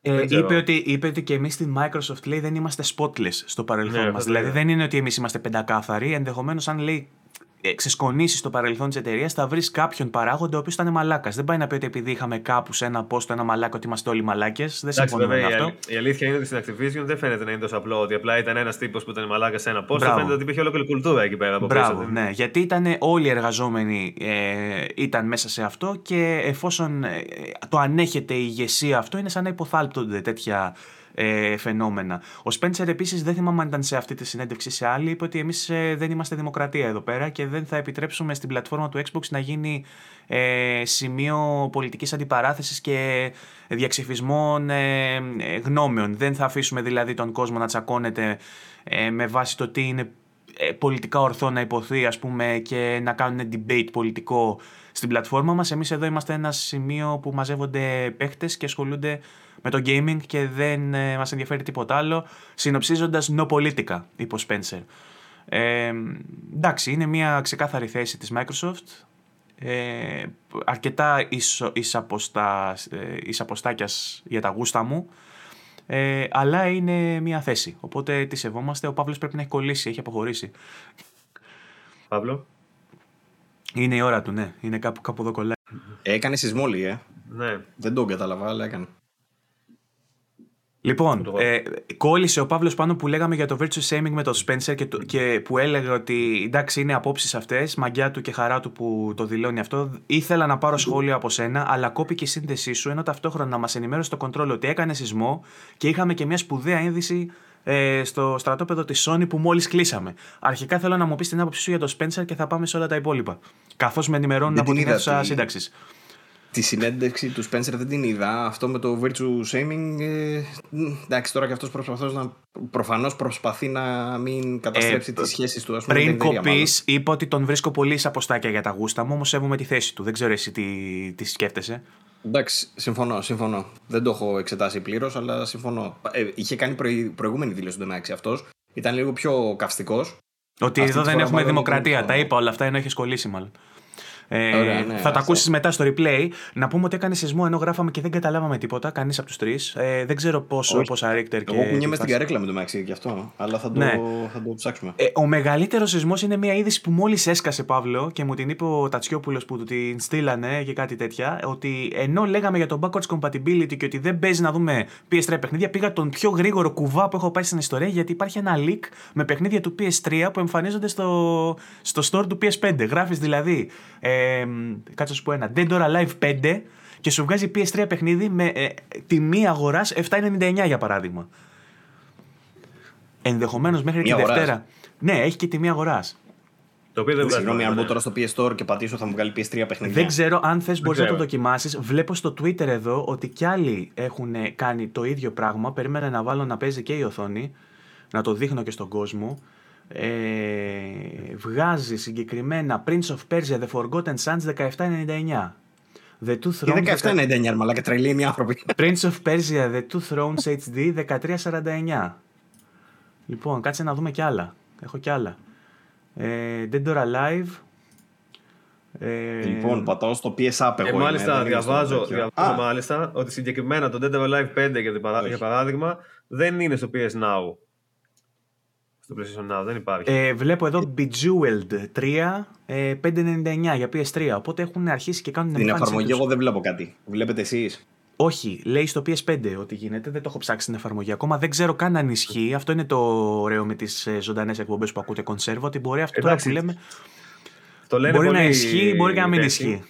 Ε, δεν ξέρω. είπε, ότι, είπε ότι και εμείς στην Microsoft λέει δεν είμαστε spotless στο παρελθόν Ναι, μας. αυτό το Δηλαδή είδα. δεν είναι ότι εμείς είμαστε πεντακάθαροι. Ενδεχομένως, αν λέει ε, ξεσκονίσεις το παρελθόν της εταιρείας, θα βρεις κάποιον παράγοντα ο οποίος ήταν μαλάκας. Δεν πάει να πει ότι επειδή είχαμε κάπους σε ένα post ένα μαλάκα ότι είμαστε όλοι μαλάκες. Δεν Εντάξει, συμφωνούμε βέβαια, με η, αυτό. αλη- η αλήθεια είναι ότι στην Activision δεν φαίνεται να είναι τόσο απλό ότι απλά ήταν ένας τύπος που ήταν μαλάκας σε ένα post. Μπράβο. Φαίνεται ότι υπήρχε ολόκληρη κουλτούρα εκεί πέρα από Μπράβο, πίσω. ναι. Γιατί ήταν όλοι οι εργαζόμενοι ε, ήταν μέσα σε αυτό και εφόσον ε, το ανέχεται η ηγεσία αυτό είναι σαν να υποθάλπτονται τέτοια ε, φαινόμενα. Ο Σπέντσερ επίσης δεν θυμάμαι αν ήταν σε αυτή τη συνέντευξη ή σε άλλη είπε ότι εμείς ε, δεν είμαστε δημοκρατία εδώ πέρα και δεν θα επιτρέψουμε στην πλατφόρμα του Xbox να γίνει ε, σημείο πολιτικής αντιπαράθεσης και διαξυφισμών ε, ε, γνώμεων. Δεν θα αφήσουμε δηλαδή τον κόσμο να τσακώνεται ε, με βάση το τι είναι ε, πολιτικά ορθό να υποθεί ας πούμε και να κάνουν debate πολιτικό στην πλατφόρμα μας. Εμείς εδώ είμαστε ένα σημείο που μαζεύονται παίχτες και ασχολούνται με το gaming και δεν ε, μας ενδιαφέρει τίποτα άλλο. Συνοψίζοντας no politica, είπε ο Spencer. Ε, εντάξει, είναι μια ξεκάθαρη θέση της Microsoft. Ε, αρκετά ίσο, εις, αποστα, ε, εις αποστάκιας για τα γούστα μου. Ε, αλλά είναι μια θέση. Οπότε τη σεβόμαστε. Ο Παύλος πρέπει να έχει κολλήσει, έχει αποχωρήσει. Παύλο. Είναι η ώρα του, ναι. Είναι κάπου, κάπου εδώ κολλάει. Έκανε σεισμόλη, ε. Ναι. Δεν τον κατάλαβα, αλλά έκανε. Λοιπόν, Το ε, κόλλησε ο Παύλος πάνω που λέγαμε για το virtue shaming με τον Spencer και, το- και που έλεγε ότι εντάξει είναι απόψεις αυτές, μαγιά του και χαρά του που το δηλώνει αυτό. Ήθελα να πάρω σχόλιο από σένα, αλλά κόπηκε η σύνδεσή σου, ενώ ταυτόχρονα μας ενημέρωσε το control ότι έκανε σεισμό και είχαμε και μια σπουδαία ένδυση ε, στο στρατόπεδο της Sony που μόλις κλείσαμε. Αρχικά θέλω να μου πεις την άποψή σου για τον Spencer και θα πάμε σε όλα τα υπόλοιπα. Καθώς με ενημερώνουν Δεν από την την είδα αίθουσα τη- σύνταξης. Τη συνέντευξη του Spencer δεν την είδα. Αυτό με το virtue shaming. Ε, μ, εντάξει, τώρα και αυτός προσπαθώς να. Προφανώς προσπαθεί να μην καταστρέψει Ε, τις σχέσεις του. Ας πούμε, Πριν με την εταιρεία, μάλλον. κοπείς, είπα ότι τον βρίσκω πολύ σε αποστάκια για τα γούστα μου, όμως σέβομαι τη θέση του. Δεν ξέρω εσύ τι, τι σκέφτεσαι. Εντάξει, συμφωνώ, συμφωνώ. Δεν το έχω εξετάσει πλήρως, αλλά συμφωνώ. Ε, είχε κάνει προη- προηγούμενη δήλωση του μεταξύ αυτός. Ήταν λίγο πιο καυστικός. Ότι Αυτή εδώ τη δεν φορά έχουμε μάλλον δημοκρατία. είναι το- Τα είπα όλα αυτά ενώ έχεις κολλήσει μάλλον. Ε, Ωραία, ναι, θα τα αυτό. ακούσεις μετά στο replay. Να πούμε ότι έκανε σεισμό ενώ γράφαμε και δεν καταλάβαμε τίποτα. Κανείς από τους τρεις. Ε, δεν ξέρω πόσο, Όχι. πόσα Richter και. Εγώ κουνιέμαι τις στην φάση. καρέκλα με το μεταξύ γι' αυτό. Αλλά θα το, Ναι. θα το ψάξουμε. Ε, ο μεγαλύτερος σεισμός είναι μια είδηση που μόλις έσκασε, Παύλο, και μου την είπε ο Τατσιόπουλος που του την στείλανε και κάτι τέτοια. Ότι ενώ λέγαμε για το backwards compatibility και ότι δεν παίζει να δούμε PS3 παιχνίδια, πήγα τον πιο γρήγορο κουβά που έχω πάει στην ιστορία γιατί υπάρχει ένα leak με παιχνίδια του PS3 που εμφανίζονται στο, στο store του PS5. Γράφεις δηλαδή, ε, κάτσε να σου πω ένα, Dead or Alive 5 και σου βγάζει PS3 παιχνίδι με ε, τιμή αγοράς 7,99 για παράδειγμα. Ενδεχομένως μέχρι τη Μία αγοράς. Δευτέρα. Ναι, έχει και τιμή αγοράς. Το οποίο δεν βγάζει. Συγγνώμη, αν νόημα, μπω ναι. τώρα στο PS Store και πατήσω θα μου βγάλει PS3 παιχνίδια. Δεν ξέρω αν θες μπορείς να το ξέρω. δοκιμάσεις. Βλέπω στο Twitter εδώ ότι κι άλλοι έχουν κάνει το ίδιο πράγμα. Περίμενα να βάλω να παίζει και η οθόνη. Να το δείχνω και στον κόσμο. Ε, βγάζει συγκεκριμένα Prince of Persia The Forgotten Sands 1799. The Two Και Thrones, 17,99 μαλάκα τρελή είναι οι άνθρωποι. Prince of Persia The Two Thrones HD 1349. Λοιπόν, κάτσε να δούμε κι άλλα. Έχω κι άλλα. Ε, Dead or Alive. Ε, Λοιπόν, πατάω στο PS App εγώ. Ε, είμαι, μάλιστα, δεν είμαι στο διαβάζω, τέτοιο. διαβάζω Α, μάλιστα ότι συγκεκριμένα το Dead or Alive 5 για, την παρά- Όχι. για παράδειγμα δεν είναι στο PS Now. Στο PlayStation Now δεν υπάρχει. Ε, βλέπω εδώ Bejeweled 3, ε, 599 για PS3. Οπότε έχουν αρχίσει και κάνουν Την εμφάνιση εφαρμογή τους. εγώ δεν βλέπω κάτι. Βλέπετε εσείς; Όχι, λέει στο PS5 ότι γίνεται. Δεν το έχω ψάξει την εφαρμογή ακόμα. Δεν ξέρω καν αν ισχύει. Αυτό είναι το ωραίο με τις ζωντανές εκπομπές που ακούτε κονσέρβο. Ότι μπορεί αυτό τώρα Εντάξει, που λέμε. το λένε Μπορεί να πολύ ισχύει, μπορεί και να μην τέτοιοι. ισχύει.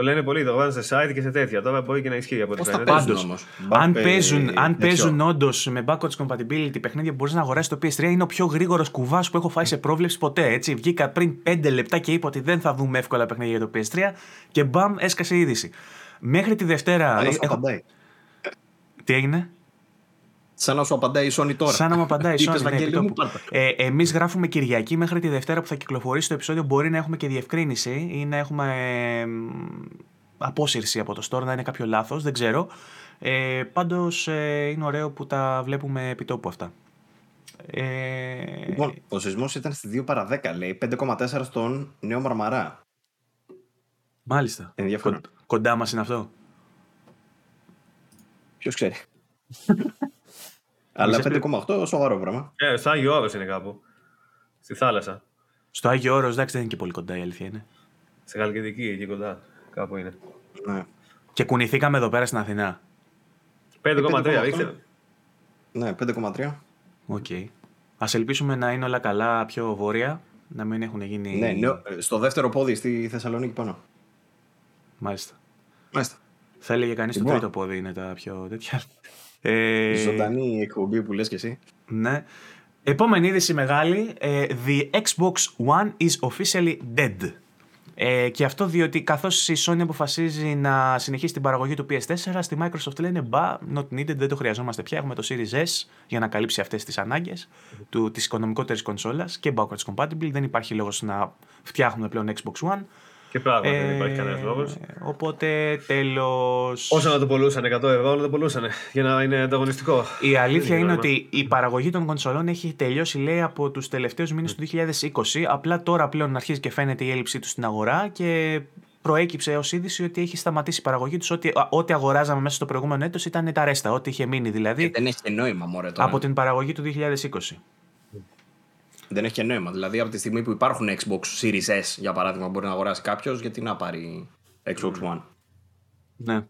Το λένε πολύ, το βάζουν σε site και σε τέτοια. Τώρα μπορεί και να ισχύει από ό,τι Πώς θα φαίνεται. παίζουν Πάντως, όμως; Αν Μπαπ, παίζουν, ε, αν τέτοιο. παίζουν όντως με backwards compatibility παιχνίδια που μπορείς να αγοράσεις το PS3, είναι ο πιο γρήγορος κουβάς που έχω φάει σε πρόβλεψη ποτέ. Έτσι. Βγήκα πριν 5 λεπτά και είπα ότι δεν θα δούμε εύκολα παιχνίδια για το PS3 και μπαμ, έσκασε η είδηση. Μέχρι τη Δευτέρα. Σαν να σου έχω- απαντάει. Τι έγινε; Σαν να σου απαντάει η Sony τώρα. Σαν να μου απαντάει η Τι είπες, Sony. Ναι, Βαγγέλη μου, επιτόπου. πάρτα. ε, Εμείς γράφουμε Κυριακή μέχρι τη Δευτέρα που θα κυκλοφορήσει το επεισόδιο. Μπορεί να έχουμε και διευκρίνηση ή να έχουμε ε, μ, απόσυρση από το store, να είναι κάποιο λάθος, δεν ξέρω. Ε, Πάντως είναι ωραίο που τα βλέπουμε επιτόπου αυτά. Ε, Λοιπόν, ο σεισμός ήταν στη 2 παρα 10, λέει. 5,4 στον Νέο Μαρμαρά. μάλιστα. Ενδιαφέρον. Κον- κοντά μας είναι αυτό; Ποιος ξέρει. Αλλά Ξέρετε- 5,8 σοβαρό πράγμα. Ε, στο Άγιο Όρος είναι κάπου. Στη θάλασσα. Στο Άγιο Όρος, εντάξει, δεν είναι και πολύ κοντά η αλήθεια είναι. Σε Χαλκιδική, εκεί κοντά. Κάπου είναι. Ναι. Και κουνηθήκαμε εδώ πέρα στην Αθηνά. 5,3 5,8. ήξερα. Ναι, 5,3. Οκ. Α ελπίσουμε να είναι όλα καλά πιο βόρεια, να μην έχουν γίνει. Ναι, νέο- ε, στο δεύτερο πόδι στη Θεσσαλονίκη πάνω. Μάλιστα. Μάλιστα. Θα έλεγε κανείς το Λοιπόν. τρίτο πόδι είναι τα πιο τέτοια. Ε, Ζωντανή εκπομπή που λες και εσύ. ναι. Επόμενη είδηση μεγάλη. ε, The Xbox One is officially dead. Ε, και αυτό διότι καθώς η Sony αποφασίζει να συνεχίσει την παραγωγή του PS4, στη Microsoft λένε μπα, not needed, δεν το χρειαζόμαστε πια. Έχουμε το Series S για να καλύψει αυτές τις ανάγκες του, της οικονομικότερης κονσόλας και backwards compatible. Δεν υπάρχει λόγος να φτιάχνουμε πλέον Xbox One. Και πράγματι δεν Ε, υπάρχει κανένας λόγος. Οπότε τέλος... Όσο να το πουλούσαν 100 ευρώ, να το πουλούσαν για να είναι ανταγωνιστικό. Η αλήθεια Δεν είναι είναι ότι η παραγωγή των κονσολών έχει τελειώσει, λέει, από τους τελευταίους μήνες του 2020. Απλά τώρα πλέον αρχίζει και φαίνεται η έλλειψή τους στην αγορά και προέκυψε ως είδηση ότι έχει σταματήσει η παραγωγή τους. Ό,τι, α, ό,τι αγοράζαμε μέσα στο προηγούμενο έτος ήταν τα ρέστα, ό,τι είχε μείνει δηλαδή Δεν έχει και νόημα, μωρέ τώρα. από την παραγωγή του 2020. Δεν έχει και νόημα. Δηλαδή, από τη στιγμή που υπάρχουν Xbox Series S, για παράδειγμα, μπορεί να αγοράσει κάποιος, γιατί να πάρει Xbox One; Ναι.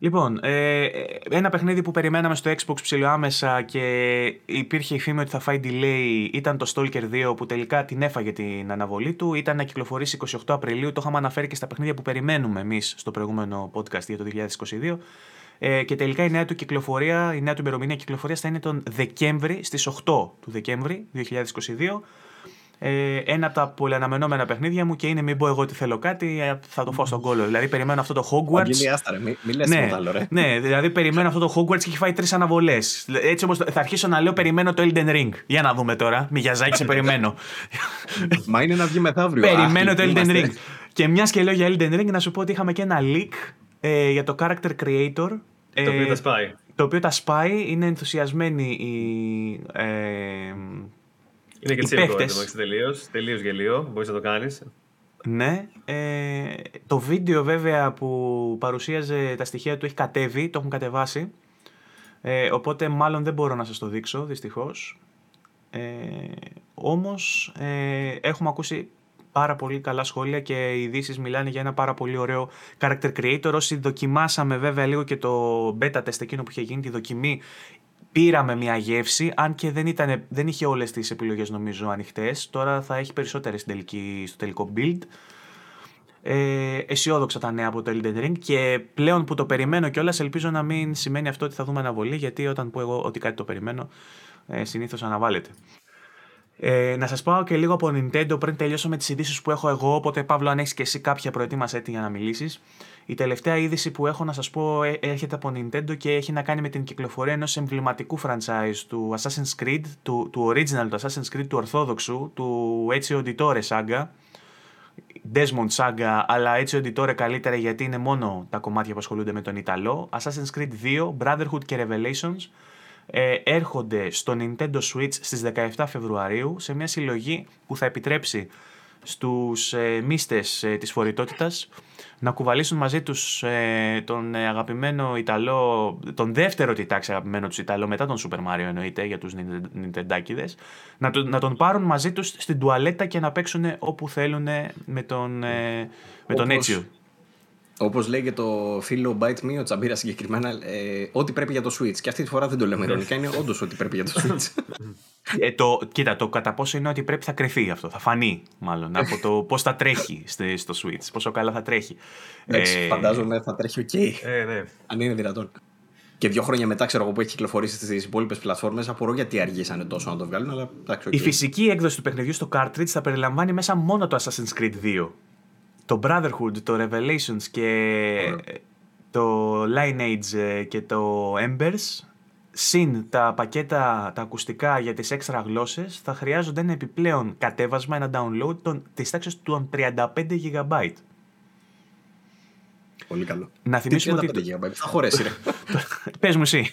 Λοιπόν, ε, ένα παιχνίδι που περιμέναμε στο Xbox ψηλοάμεσα και υπήρχε η φήμη ότι θα φάει delay ήταν το Stalker 2 που τελικά την έφαγε την αναβολή του. Ήταν να κυκλοφορήσει 28 Απριλίου, το είχαμε αναφέρει και στα παιχνίδια που περιμένουμε εμείς στο προηγούμενο podcast για το 2022. Ε, και τελικά η νέα του κυκλοφορία, η νέα του ημερομηνία κυκλοφορία θα είναι τον Δεκέμβρη, στις 8 του Δεκέμβρη 2022. Ε, ένα από τα πολυαναμενόμενα παιχνίδια μου και είναι μην πω εγώ ότι θέλω κάτι, ε, θα το φάω στον κόλλο. Δηλαδή περιμένω αυτό το Hogwarts. Αγγελία, άστα ρε, μη, μη λες Ναι, τίποτα άλλο, ρε. ναι, δηλαδή περιμένω αυτό το Hogwarts και έχει φάει τρεις αναβολές. Έτσι όμως θα αρχίσω να λέω περιμένω το Elden Ring. Για να δούμε τώρα. Μιγιαζάκι, σε περιμένω. Μα είναι να βγει μεθαύριο. περιμένω Αχ, το Elden είμαστε. Ring. Και μιας και λέω για Elden Ring, να σου πω ότι είχαμε και ένα leak ε, για το character creator. ε, Το οποίο τα σπάει. το οποίο τα σπάει, είναι ενθουσιασμένοι οι, ε, Είναι και Οι τσίρκο παίχτες. εδώ τελείως. Τελείως γελίο. Μπορείς να το κάνεις. Ναι. Ε, το βίντεο βέβαια που παρουσίαζε τα στοιχεία του έχει κατέβει, το έχουν κατεβάσει. Ε, οπότε μάλλον δεν μπορώ να σας το δείξω, δυστυχώς. Ε, όμως ε, έχουμε ακούσει πάρα πολύ καλά σχόλια και οι ειδήσεις μιλάνε για ένα πάρα πολύ ωραίο character creator. Όσοι δοκιμάσαμε βέβαια λίγο και το beta test εκείνο που είχε γίνει, τη δοκιμή, πήραμε μια γεύση, αν και δεν, ήταν, δεν είχε όλες τις επιλογές νομίζω ανοιχτές. Τώρα θα έχει περισσότερες στην τελική, στο τελικό build. Ε, αισιόδοξα τα νέα από το Elden Ring και πλέον που το περιμένω κιόλας, ελπίζω να μην σημαίνει αυτό ότι θα δούμε αναβολή, γιατί όταν πω εγώ ότι κάτι το περιμένω, ε, συνήθως αναβάλλεται. Ε, να σας πάω και λίγο από Nintendo πριν τελειώσω με τις ειδήσεις που έχω εγώ. Οπότε, Παύλο, αν έχεις και εσύ κάποια προετοίμασέ τη για να μιλήσεις. Η τελευταία είδηση που έχω να σας πω ε, έρχεται από Nintendo και έχει να κάνει με την κυκλοφορία ενός εμβληματικού franchise του Assassin's Creed, του, του original του Assassin's Creed, του Ορθόδοξου, του Ezio Auditore Saga. Desmond Saga, αλλά έτσι Auditore καλύτερα γιατί είναι μόνο τα κομμάτια που ασχολούνται με τον Ιταλό. Assassin's Creed 2, Brotherhood και Revelations ε, έρχονται στο Nintendo Switch στις 17 Φεβρουαρίου σε μια συλλογή που θα επιτρέψει στους ε, μίστες ε, της φορητότητας να κουβαλήσουν μαζί τους ε, τον ε, αγαπημένο Ιταλό, τον δεύτερο τη τάξη αγαπημένο τους Ιταλό μετά τον Super Mario εννοείται για τους Nintendάκηδες να, τον- να τον πάρουν μαζί τους στην τουαλέτα και να παίξουν όπου θέλουν με τον, ε, με τον Όπως- Έτσιο. Όπως λέει και το φίλο Bite Me, ο Τσαμπίρας συγκεκριμένα, ε, ό,τι πρέπει για το Switch. Και αυτή τη φορά δεν το λέμε ειρωνικά, είναι όντως ό,τι πρέπει για το Switch. Ε, το, κοίτα, το κατά πόσο είναι ότι πρέπει θα κριθεί αυτό. Θα φανεί μάλλον από το πώς θα τρέχει στη- στο Switch, πόσο καλά θα τρέχει. Εντάξει, Ε, φαντάζομαι θα τρέχει οκ. Ε, ναι. Αν είναι δυνατόν. Και δύο χρόνια μετά, ξέρω εγώ, που έχει κυκλοφορήσει στις υπόλοιπες πλατφόρμες, απορώ γιατί αργήσανε τόσο να το βγάλουν, αλλά εντάξει, οκ. Η φυσική έκδοση του παιχνιδιού στο cartridge θα περιλαμβάνει μέσα μόνο το Assassin's Creed 2. Το Brotherhood, το Revelations και Ωραίο. το Lineage ε, και το Embers συν τα πακέτα, τα ακουστικά για τις έξτρα γλώσσες θα χρειάζονται ένα επιπλέον κατέβασμα, ένα download των, της τάξης των 35 GB. Πολύ καλό. Να θυμίσουμε Τι ότι 35 GB, θα χωρέσει, ρε. Πες μου εσύ.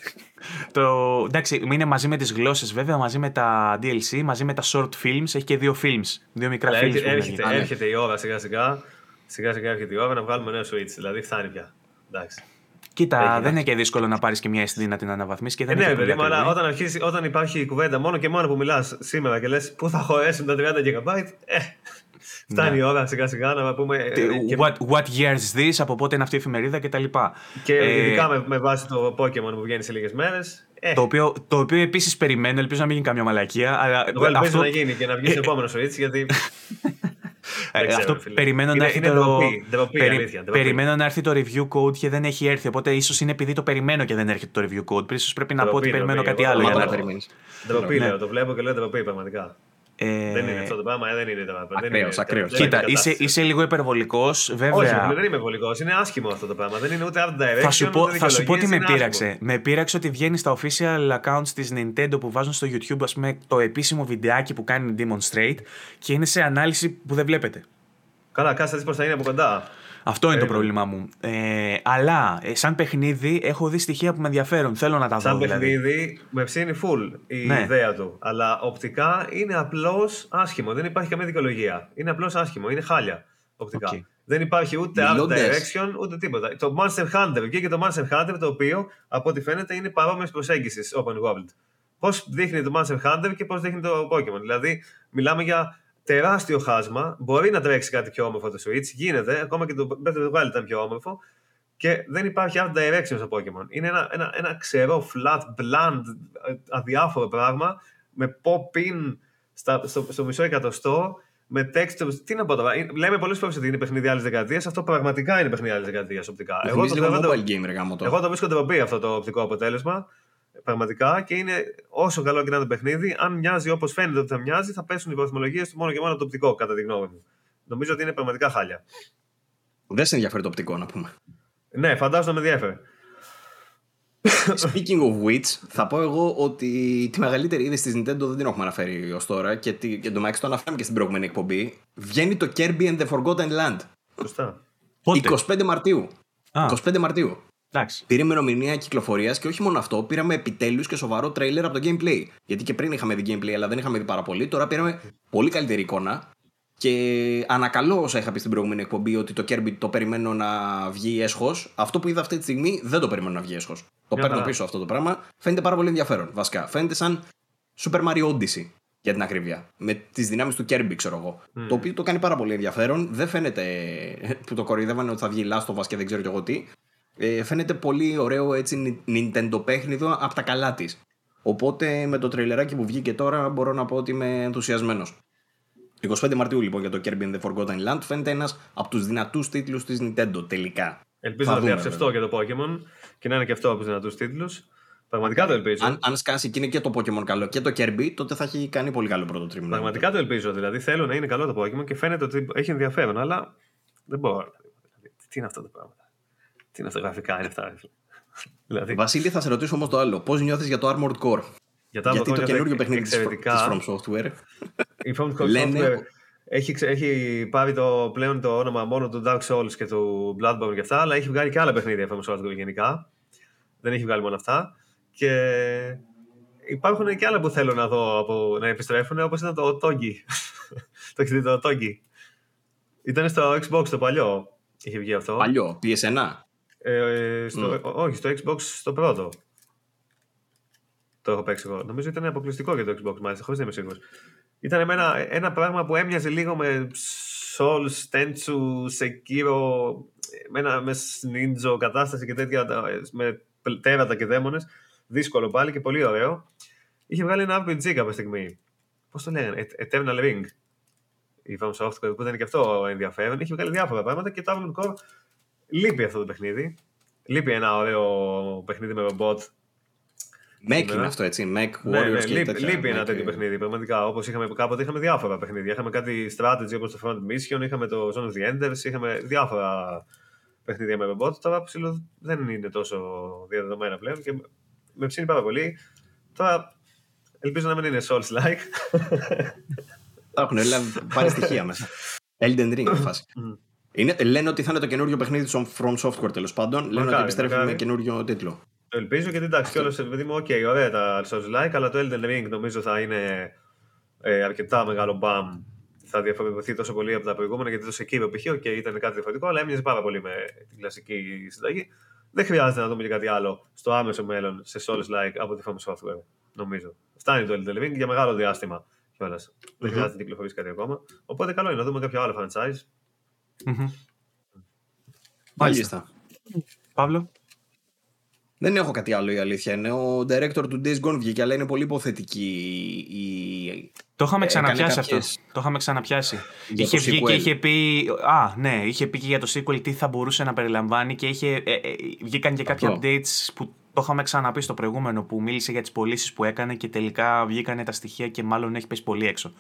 το, εντάξει, είναι μαζί με τις γλώσσες βέβαια, μαζί με τα DLC, μαζί με τα short films. Έχει και δύο films, δύο μικρά Αλλά films. έρχεται, που έχουν έρχεται, γίνει. ναι. έρχεται η ώρα σιγά σιγά. Σιγά σιγά έρχεται η ώρα να βγάλουμε νέο Switch. Δηλαδή φτάνει πια. Εντάξει. Κοίτα, Έχει, δεν εντάξει. είναι και δύσκολο να πάρεις και μια SD να την αναβαθμίσεις και Ε, δεν ναι, έχει παιδί πολύ μου, αλλά ακριβή. όταν, αρχίσει, όταν υπάρχει η κουβέντα μόνο και μόνο που μιλάς σήμερα και λες πού θα χωρέσουν τα 30 GB, ε, φτάνει Ναι. η ώρα σιγά σιγά να πούμε. ε, Τι- και, What, what years this, από πότε είναι αυτή η εφημερίδα κτλ. και Ε, ειδικά με, με βάση το Pokémon που βγαίνει σε λίγες μέρες. Ε, Το οποίο, το οποίο επίσης περιμένω, ελπίζω να μην γίνει καμιά μαλακία. Αλλά εγώ ελπίζω αυτό, να γίνει και να βγει στο επόμενο Switch γιατί. Ε, δεν ξέρω, αυτό ρε φίλε. περιμένω να Είναι- έρθει είναι το. ντροπή, ντροπή, περι- αλήθεια, ντροπή. περιμένω να έρθει το review code και δεν έχει έρθει. Οπότε ίσως είναι επειδή το περιμένω και δεν έρχεται το review code. Ίσως πρέπει να πω Ντροπή, ότι περιμένω ντροπή. κάτι Εγώ άλλο το για Μάλλον να να λέω. περιμένεις. Ντροπή Ναι. λέω, το βλέπω και λέω ντροπή πραγματικά. Ε, Δεν είναι αυτό το πράγμα, ε, δεν είναι τώρα. δεν Ακραίος, είναι- ακραίος. δεν είναι Κοίτα, είσαι, κατάσταση. είσαι λίγο υπερβολικός. Βέβαια. Όχι, ρε φίλε, δεν είμαι βολικό. Είναι άσχημο αυτό το πράγμα. Δεν είναι ούτε art direction. Θα σου, πω, ούτε θα σου πω τι δικαιολογίες, με είναι πείραξε. άσχημο. Με πείραξε ότι βγαίνει στα official accounts της Nintendo που βάζουν στο YouTube ας πούμε, το επίσημο βιντεάκι που κάνει demonstrate και είναι σε ανάλυση που δεν βλέπετε. Καλά, κάτσε πώς θα είναι από κοντά. Αυτό είναι το Περίμενε. πρόβλημά μου. Ε, αλλά ε, σαν παιχνίδι έχω δει στοιχεία που με ενδιαφέρουν. Θέλω να τα Σαν δω δηλαδή. παιχνίδι, με ψήνει full η Ναι. ιδέα του. Αλλά οπτικά είναι απλώς άσχημο. Δεν υπάρχει καμία δικαιολογία. Είναι απλώς άσχημο. Είναι χάλια οπτικά. Οκ. Δεν υπάρχει ούτε art Μιλώντας- direction ούτε τίποτα. Το Monster Hunter βγήκε το Monster Hunter το οποίο από ό,τι φαίνεται είναι παρόμοια προσέγγισης open world. Πώς δείχνει το Monster Hunter και πώς δείχνει το Pokémon. Δηλαδή, μιλάμε για τεράστιο χάσμα. Μπορεί να τρέξει κάτι πιο όμορφο το Switch. Γίνεται. Ακόμα και το Breath of the Wild ήταν πιο όμορφο. Και δεν υπάρχει art direction στο Pokémon. Είναι ένα, ένα, ένα ξερό, flat, bland, ε, αδιάφορο πράγμα με pop-in στα, στο, στο μισό εκατοστό, με text. Τι να πω τώρα. είναι- Λέμε πολλές φορές ότι είναι παιχνίδι άλλης δεκαετίας. Αυτό πραγματικά είναι παιχνίδι άλλης δεκαετίας οπτικά. Μου Εγώ το, θυμίζει λίγο θεωρώ το- mobile game, ρε γάμο το. εγώ το βρίσκω ντροπή αυτό το οπτικό αποτέλεσμα. Πραγματικά και είναι όσο καλό και να είναι το παιχνίδι, αν μοιάζει όπως φαίνεται ότι θα μοιάζει, θα πέσουν οι βαθμολογίες του μόνο και μόνο από το οπτικό, κατά τη γνώμη μου. Νομίζω ότι είναι πραγματικά χάλια. Δεν σε ενδιαφέρει το οπτικό, να πούμε. Ναι, φαντάζομαι με ενδιαφέρει. Speaking of which, θα πω εγώ ότι τη μεγαλύτερη είδηση της Nintendo δεν την έχουμε αναφέρει ως τώρα και, τη, και το Mike το αναφέραμε και στην προηγούμενη εκπομπή. Βγαίνει το Kirby and the Forgotten Land. Σωστά. Πότε; 25 Μαρτίου. Α. 25 Μαρτίου. Εντάξει. Πήρε ημερομηνία κυκλοφορίας και όχι μόνο αυτό, πήραμε επιτέλους και σοβαρό τρέιλερ από το gameplay. Γιατί και πριν είχαμε δει gameplay, αλλά δεν είχαμε δει πάρα πολύ. Τώρα πήραμε πολύ καλύτερη εικόνα. Και ανακαλώ όσα είχα πει στην προηγούμενη εκπομπή ότι το Kirby το περιμένω να βγει έσχος. Αυτό που είδα αυτή τη στιγμή δεν το περιμένω να βγει έσχος. Το Μια παίρνω χαρά. πίσω αυτό το πράγμα. Φαίνεται πάρα πολύ ενδιαφέρον. Βασικά, φαίνεται σαν Super Mario Odyssey για την ακρίβεια. Με τις δυνάμεις του Kirby, ξέρω εγώ. Το οποίο το κάνει πάρα πολύ ενδιαφέρον. Δεν φαίνεται που το κοροϊδεύανε ότι θα βγει Last of Us και δεν ξέρω κι εγώ τι. Ε, φαίνεται πολύ ωραίο έτσι Nintendo παιχνίδι από τα καλά της. Οπότε με το τρελεράκι που βγήκε τώρα μπορώ να πω ότι είμαι ενθουσιασμένος. 25 Μαρτίου λοιπόν για το Kirby in the Forgotten Land φαίνεται ένας από τους δυνατούς τίτλους της Nintendo τελικά. Ελπίζω Θα να δούμε, διαψευστώ και το Pokémon και να είναι και αυτό από τους δυνατούς τίτλους. Πραγματικά το ελπίζω. Αν, αν σκάσει και είναι και το Pokémon καλό και το Kirby, τότε θα έχει κάνει πολύ καλό πρώτο τρίμηνο. Πραγματικά το ελπίζω. Δηλαδή θέλω να είναι καλό το Pokémon και φαίνεται ότι έχει ενδιαφέρον, αλλά δεν μπορώ. Δηλαδή, Τι είναι αυτό το πράγμα; Τι είναι αυτά τα γραφικά, είναι αυτά. ρε φίλε. δηλαδή, Βασίλη, θα σε ρωτήσω όμως το άλλο. Πώς νιώθεις για το Armored Core; για τα Γιατί το Pokémon καινούριο νιώθω παιχνίδι της εξαιρετικά. της From Software. Η From Software Λένε- έχει, ξε- έχει πάρει το, πλέον το όνομα μόνο του Dark Souls και του Bloodborne και αυτά, αλλά έχει βγάλει και άλλα παιχνίδια η From Software γενικά. Δεν έχει βγάλει μόνο αυτά. Και υπάρχουν και άλλα που θέλω να δω από, να επιστρέφουν, όπως ήταν το Togi. το έχεις δει το Togi. Ήταν στο Xbox το παλιό. Είχε βγει αυτό. Παλιό, PS1. Ε, στο, ό- Όχι, στο Xbox στο πρώτο. Το έχω παίξει εγώ. Νομίζω ήταν αποκλειστικό για το Xbox, μάλιστα, χωρίς να είμαι σίγουρος. Ήταν με ένα, ένα πράγμα που έμοιαζε λίγο με Souls, Tenchu, Sekiro, με, ένα, με ninja κατάσταση και τέτοια, τα- με τέρατα και δαίμονες. Δύσκολο πάλι και πολύ ωραίο. Είχε βγάλει ένα RPG κάποια στιγμή. Πώς το λέγανε, Ε- Eternal Ring. Η From Software που ήταν και αυτό ενδιαφέρον. Είχε βγάλει διάφορα πράγματα και το Armored Core λείπει αυτό το παιχνίδι. Λείπει ένα ωραίο παιχνίδι με ρομπότ. Mac Σήμερα. είναι αυτό έτσι. Mac Ναι, Warriors ναι, και λείπει, τέτοια. λείπει ένα Mac, τέτοιο ε, παιχνίδι. Πραγματικά, όπως είχαμε κάποτε, είχαμε διάφορα παιχνίδια. Είχαμε κάτι strategy όπως το Front Mission, είχαμε το Zone of the Enders, είχαμε διάφορα παιχνίδια με ρομπότ. Τώρα ψηλό δεν είναι τόσο διαδεδομένα πλέον και με ψήνει πάρα πολύ. Τώρα ελπίζω να μην είναι Souls-like. Τα έχουν, έλα, πάρει στοιχεία μέσα. Elden Ring η φάση. Μμ. Είναι, λένε ότι θα είναι το καινούριο παιχνίδι του From Software τέλος πάντων. Λένε Μακάρι, ότι επιστρέφει μακάρι. με καινούριο τίτλο. Το ελπίζω γιατί εντάξει, κιόλας παιδί μου, οκ, ωραία τα Souls-like, αλλά το Elden Ring νομίζω θα είναι ε, αρκετά μεγάλο μπαμ. Θα διαφοροποιηθεί τόσο πολύ από τα προηγούμενα γιατί το Sekiro π.χ. οκ, ήταν κάτι διαφορετικό, αλλά έμοιαζε πάρα πολύ με την κλασική συνταγή. Δεν χρειάζεται να δούμε και κάτι άλλο στο άμεσο μέλλον σε Souls-like από τη From Software, νομίζω. Φτάνει το Elden Ring για μεγάλο διάστημα κιόλας. Δεν χρειάζεται να κυκλοφορήσει κάτι ακόμα. Οπότε καλό είναι να δούμε κάποιο άλλο franchise. Μμμ. Μάλιστα. Παύλο. Δεν έχω κάτι άλλο η αλήθεια είναι. Ο director του Days Gone βγήκε, αλλά είναι πολύ υποθετική η. Το είχαμε Ε, ξαναπιάσει έκανε αυτό. κάποιες- Το είχαμε ξαναπιάσει. Για είχε το βγει και sequel. είχε πει. Α, ναι, είχε πει και για το sequel τι θα μπορούσε να περιλαμβάνει και είχε, ε, ε, βγήκαν και κάποια Αυτό. updates που το είχαμε ξαναπεί στο προηγούμενο που μίλησε για τις πωλήσεις που έκανε και τελικά βγήκαν τα στοιχεία και μάλλον έχει πέσει πολύ έξω.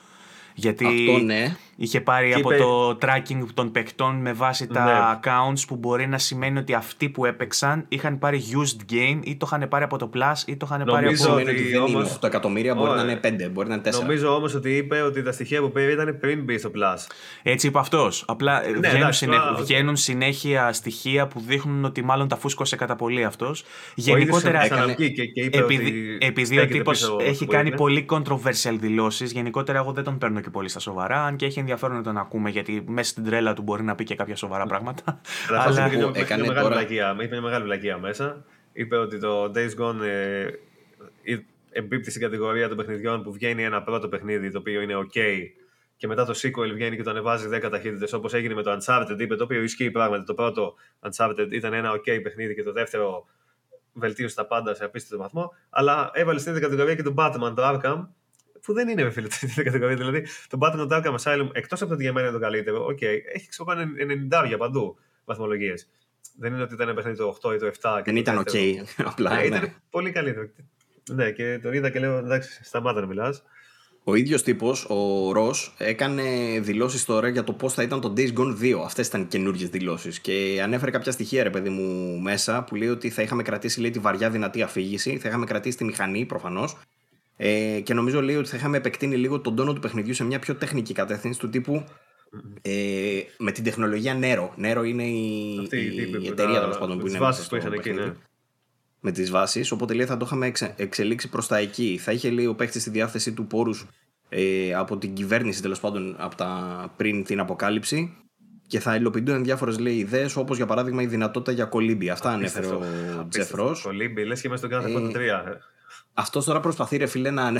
Γιατί Αυτό ναι. είχε πάρει Και από είπε- το tracking των παικτών με βάση τα Ναι. accounts που μπορεί να σημαίνει ότι αυτοί που έπαιξαν είχαν πάρει used game ή το είχαν πάρει από το Plus ή το είχαν πάρει Νομίζω από... Σημαίνει ότι ότι δεν είναι όμως- 8 εκατομμύρια, μπορεί Ωραία. να είναι 5, μπορεί να είναι 4. Νομίζω όμως ότι είπε ότι τα στοιχεία που πήρε ήταν πριν μπει στο Plus. Έτσι είπε αυτός. Απλά ε, βγαίνουν, Ναι, εντάξει, συνε- τώρα, οκ. βγαίνουν συνέχεια στοιχεία που δείχνουν ότι μάλλον τα φούσκωσε κατά πολύ αυτός. Ο ίδιος Γενικότερα, έκανε- ξαναβγήκε και είπε επειδή, ότι επειδή ο στέκεται τύπος πίσω έχει που κάνει είναι. πολύ controversial δηλώσεις, γενικότερα εγώ δεν τον παίρνω και πολύ στα σοβαρά. Αν και έχει ενδιαφέρον να τον ακούμε, γιατί μέσα στην τρέλα του μπορεί να πει και κάποια σοβαρά πράγματα. Καταρχάς, Αλλά είπε μια- Που έκανε μια μεγάλη τώρα- βλακεία, είπε μια μεγάλη βλακεία μέσα. Είπε ότι το Days Gone ε, ε, εμπίπτει στην κατηγορία των παιχνιδιών που βγαίνει ένα πρώτο παιχνίδι το οποίο είναι OK και μετά το sequel βγαίνει και το ανεβάζει 10 ταχύτητες όπως έγινε με το Uncharted είπε το οποίο ισχύει πράγματι το πρώτο Uncharted ήταν ένα OK παιχνίδι και το δεύτερο βελτίωσε τα πάντα σε απίστευτο βαθμό αλλά έβαλε στην ίδια κατηγορία και τον Batman το Arkham που δεν είναι με φίλε την ίδια κατηγορία. Δηλαδή, το Batman το Arkham Asylum, εκτός από το ότι για μένα είναι το καλύτερο, οκ, έχει ξέρω εγώ 90 παντού βαθμολογίες. Δεν είναι ότι ήταν ένα παιχνίδι το 8 ή το 7. και Δεν το ήταν οκ. δεύτερο. Απλά. Ναι, ναι. ήταν πολύ καλύτερο. Ναι, και τον είδα και λέω εντάξει, σταμάτα να μιλάς. Ο ίδιος τύπος, ο Ρος, έκανε δηλώσεις τώρα για το πώς θα ήταν το Days Gone 2. Αυτές ήταν καινούργιες δηλώσεις. Και ανέφερε κάποια στοιχεία, ρε παιδί μου, μέσα που λέει ότι θα είχαμε κρατήσει λέει, τη βαριά δυνατή αφήγηση, θα είχαμε κρατήσει τη μηχανή προφανώς. Ε, και νομίζω λέει ότι θα είχαμε επεκτείνει λίγο τον τόνο του παιχνιδιού σε μια πιο τεχνική κατεύθυνση του τύπου ε, με την τεχνολογία νερό. Νερό είναι η, Αυτή η, η, η εταιρεία τέλος πάντων που είναι. Βάσεις που είχαν εκεί, ναι. Με τις βάσεις. Οπότε λέει θα το είχαμε εξελίξει προς τα εκεί. Θα είχε λέει ο παίχτη στη διάθεσή του πόρους ε, από την κυβέρνηση τέλος πάντων από τα, πριν την αποκάλυψη και θα υλοποιηθούν διάφορες ιδέες, όπως για παράδειγμα η δυνατότητα για κολύμπι. Αυτά ανέφερε ο Τζεφρός. Κολύμπι, λες και μέσα στον κάθε ε, τρία. Αυτός τώρα προσπαθεί, ρε φίλε, να.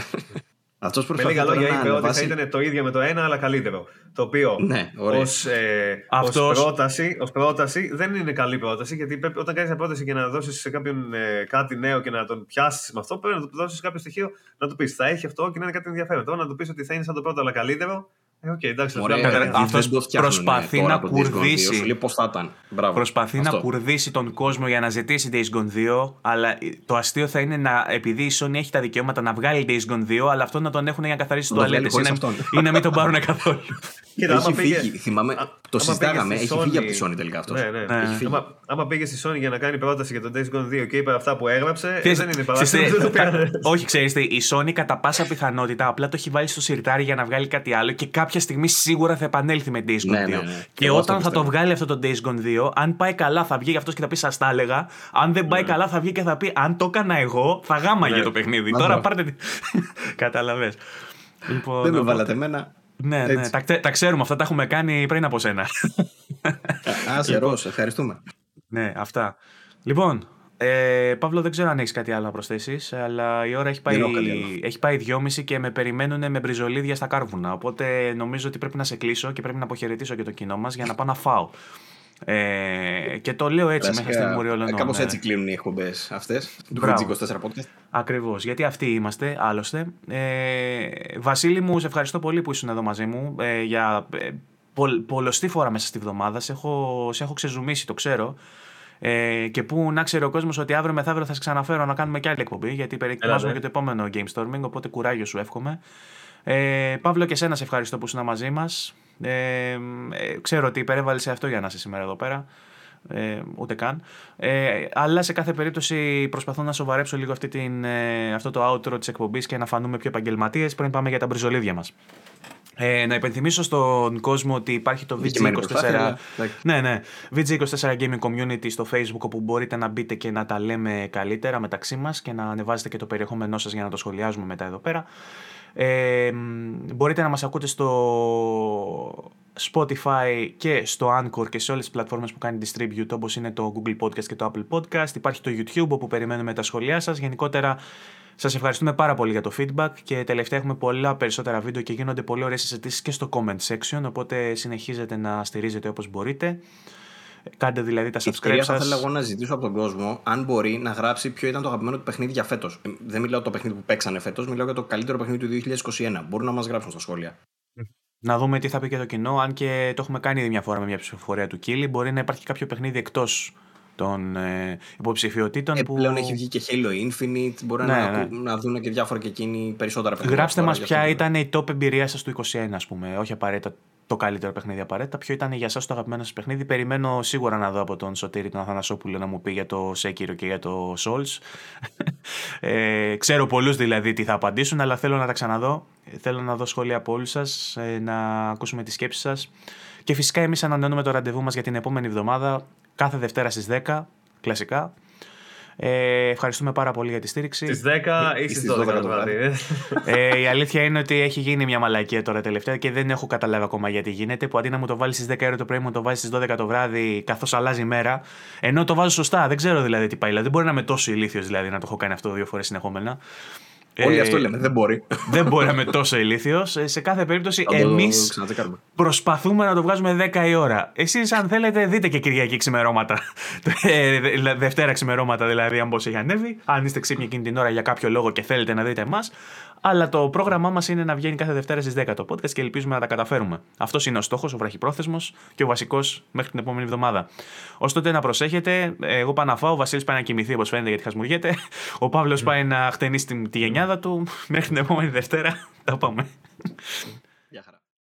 Αυτός Με προσπαθεί λίγα τώρα λόγια να είπε ότι θα ανεβάσει. ήταν το ίδιο με το ένα, αλλά καλύτερο. Το οποίο Ναι, ωραία. ως, ε, Αυτός- ως, πρόταση, ως πρόταση δεν είναι καλή πρόταση, γιατί πρέπει, όταν κάνεις μια πρόταση και να δώσεις σε κάποιον ε, κάτι νέο και να τον πιάσεις με αυτό, πρέπει να του δώσεις κάποιο στοιχείο να του πεις θα έχει αυτό και να είναι κάτι ενδιαφέρον. Τώρα να του πεις ότι θα είναι σαν το πρώτο, αλλά καλύτερο. Ε, οκ, εντάξει, Ωραία, θα βγάλουμε ρε, ένα. αυτός δεν το φτιάχνουν, προσπαθεί τώρα να το Days Gone 2, κουρδίσει. Σου λέει πώς θα ήταν. Μπράβο. Προσπαθεί Αυτό. να κουρδίσει τον κόσμο για να ζητήσει Days Gone 2, αλλά το αστείο θα είναι να, επειδή η Sony έχει τα δικαιώματα να βγάλει Days Gone 2, αλλά αυτό να τον έχουν για να καθαρίσει Να το τουαλέτες βγάλει ή χωρίς να, αυτόν. ή να μην τον πάρουν καθόλου. Κοίτα, Έχει άμα πήγε- φύγει, θυμάμαι, Α- το άμα συζητάγαμε, πήγε έχει στη φύγει από Sony- τη Sony τελικά αυτός. Ναι, ναι. Ναι. Έχει φύγει. Άμα, άμα πήγε στη Sony για να κάνει πρόταση για το Days Gone 2 και είπε αυτά που έγραψε, ε, Ξέρεις- δεν είναι ξέρεις παράδειγμα. τι, δεν το τα- πήρανε. Όχι, ξέρεις τι, η Sony κατά πάσα πιθανότητα απλά το έχει βάλει στο σιρτάρι για να βγάλει κάτι άλλο και κάποια στιγμή σίγουρα θα επανέλθει με Days Gone 2. Ναι, ναι, ναι. Και Και εγώ αυτό όταν θα το πιστεύω. βγάλει αυτό το Days Gone 2, αν πάει καλά θα βγει αυτός και θα πει Σας τα έλεγα. Αν δεν Ναι. πάει καλά θα βγει και θα πει Αν το έκανα εγώ, θα γάμαγε Ναι. το παιχνίδι. Μα, Τώρα μπράβο. πάρτε. τη- Κατάλαβε. Λοιπόν, Δεν με οπότε- βάλατε εμένα. Ναι, ναι, Έτσι. τα, τε- τα ξέρουμε. Αυτά τα έχουμε κάνει πριν από σένα. Άσε, Ρος, ευχαριστούμε. ναι, αυτά. Λοιπόν, ε, Παύλο, δεν ξέρω αν έχεις κάτι άλλο να προσθέσεις, αλλά η ώρα έχει πάει, Δεν έχω κάτι άλλο. έχει πάει δυόμιση και με περιμένουν με μπριζολίδια στα κάρβουνα. Οπότε νομίζω ότι πρέπει να σε κλείσω και πρέπει να αποχαιρετήσω και το κοινό μας για να πάω να φάω. Ε, και το λέω έτσι μέσα στην Μουριολενό. Κάπως ναι. έτσι κλείνουν οι εκπομπές αυτές του Μπράβο. Fiji 24 Podcast. Ακριβώς. Γιατί αυτοί είμαστε, άλλωστε. Ε, Βασίλη μου, σε ευχαριστώ πολύ που ήσουν εδώ μαζί μου ε, για ε, πολλ, πολλωστή φορά μέσα στη βδομάδα. Σε έχω, σε έχω ξεζουμίσει, το ξέρω. Ε, και που να ξέρει ο κόσμος ότι αύριο μεθαύριο θα σε ξαναφέρω να κάνουμε και άλλη εκπομπή. Γιατί περιετοιμάζουμε Έλα, και το επόμενο Game Storming. Οπότε κουράγιο σου εύχομαι. Ε, Παύλο, και σένα σε ευχαριστώ που ήσουν μαζί μας. Ε, ε, ξέρω ότι υπερέβαλες σε αυτό για να είσαι σήμερα εδώ πέρα. Ε, ούτε καν. Ε, αλλά σε κάθε περίπτωση προσπαθώ να σοβαρέψω λίγο αυτή την, ε, αυτό το outro της εκπομπής και να φανούμε πιο επαγγελματίες πριν πάμε για τα μπριζολίδια μας. Ε, να υπενθυμίσω στον κόσμο ότι υπάρχει το Δικαιωμένη προσπάθεια, VG24. αλλά, εντάξει. Ναι, ναι. VG24 Gaming Community στο Facebook όπου μπορείτε να μπείτε και να τα λέμε καλύτερα μεταξύ μας και να ανεβάζετε και το περιεχόμενό σας για να το σχολιάζουμε μετά εδώ πέρα. Ε, μ, μπορείτε να μας ακούτε στο Spotify και στο Anchor και σε όλες τις πλατφόρμες που κάνει distribute όπως είναι το Google Podcast και το Apple Podcast. Υπάρχει το YouTube όπου περιμένουμε τα σχόλιά σας. Γενικότερα σας ευχαριστούμε πάρα πολύ για το feedback και τελευταία έχουμε πολλά περισσότερα βίντεο και γίνονται πολύ ωραίες συζητήσεις και στο comment section οπότε συνεχίζετε να στηρίζετε όπως μπορείτε. Κάντε δηλαδή τα subscribe Ευκαιρία θα σας. ήθελα εγώ να ζητήσω από τον κόσμο αν μπορεί να γράψει ποιο ήταν το αγαπημένο του παιχνίδι για φέτος. Δεν μιλάω το παιχνίδι που παίξανε φέτος, μιλάω για το καλύτερο παιχνίδι του 2021. Μπορούν να μας γράψουν στα σχόλια. Να δούμε τι θα πει και το κοινό. Αν και το έχουμε κάνει ήδη μια φορά με μια ψηφοφορία του Κίλι, μπορεί να υπάρχει κάποιο παιχνίδι εκτός των ε, υποψηφιωτήτων. Ε, που... Πλέον έχει βγει και Halo Infinite. Μπορεί Ναι, να, ναι. ακού- να δουν και διάφορα και εκείνοι περισσότερα παιχνίδια. Γράψτε τώρα μας για ποια αυτό το- ήταν η top εμπειρία σας του 21, ας πούμε. Όχι απαραίτητα το καλύτερο παιχνίδι απαραίτητα. Ποιο ήταν για εσά το αγαπημένο σας παιχνίδι. Περιμένω σίγουρα να δω από τον Σωτήρη τον Αθανασόπουλο να μου πει για το Sekiro και για το Souls. ε, ξέρω πολλούς δηλαδή τι θα απαντήσουν, αλλά θέλω να τα ξαναδώ. Ε, Θέλω να δω σχόλια από όλους σας, ε, να ακούσουμε τις σκέψεις σας. Και φυσικά εμείς ανανεώνουμε το ραντεβού μας για την επόμενη εβδομάδα, κάθε Δευτέρα στις 10, κλασικά. Ε, ευχαριστούμε πάρα πολύ για τη στήριξη. Στις 10 ή Στις στις 12 12 το το βράδυ. βράδυ. ε. Ε, η αλήθεια είναι ότι έχει γίνει μια μαλακία τώρα τελευταία και δεν έχω καταλάβει ακόμα γιατί γίνεται. Που αντί να μου το βάλεις στις 10 ώρα το πρωί, μου το βάζεις στις 12 το βράδυ, καθώς αλλάζει η μέρα. Ενώ το βάζω σωστά. Δεν ξέρω δηλαδή τι πάει. Δηλαδή, δεν μπορεί να είμαι τόσο ηλίθιος δηλαδή να το έχω κάνει αυτό δύο φορές συνεχόμενα. Όλοι Ε, αυτό λένε, δεν μπορεί. Δεν μπορεί να είμαι τόσο ηλίθιος. Σε κάθε περίπτωση, Θα το εμείς ξανατσεκάρουμε. προσπαθούμε να το βγάζουμε 10 η ώρα. Εσείς, αν θέλετε, δείτε και Κυριακή ξημερώματα. Ε, δε- Δευτέρα ξημερώματα δηλαδή, αν πώς έχει ανέβει. Αν είστε ξύπνοι εκείνη την ώρα για κάποιο λόγο και θέλετε να δείτε εμάς. Αλλά το πρόγραμμά μας είναι να βγαίνει κάθε Δευτέρα στις 10 το podcast και ελπίζουμε να τα καταφέρουμε. Αυτός είναι ο στόχος, ο βραχυπρόθεσμος και ο βασικός μέχρι την επόμενη εβδομάδα. Ω τότε να προσέχετε, εγώ πάω να φάω, ο Βασίλης πάει να κοιμηθεί όπως φαίνεται γιατί χασμουργέται. Ο Παύλος πάει να χτενίσει τη, τη γενιάδα του. Μέχρι την επόμενη Δευτέρα. Τα πάμε.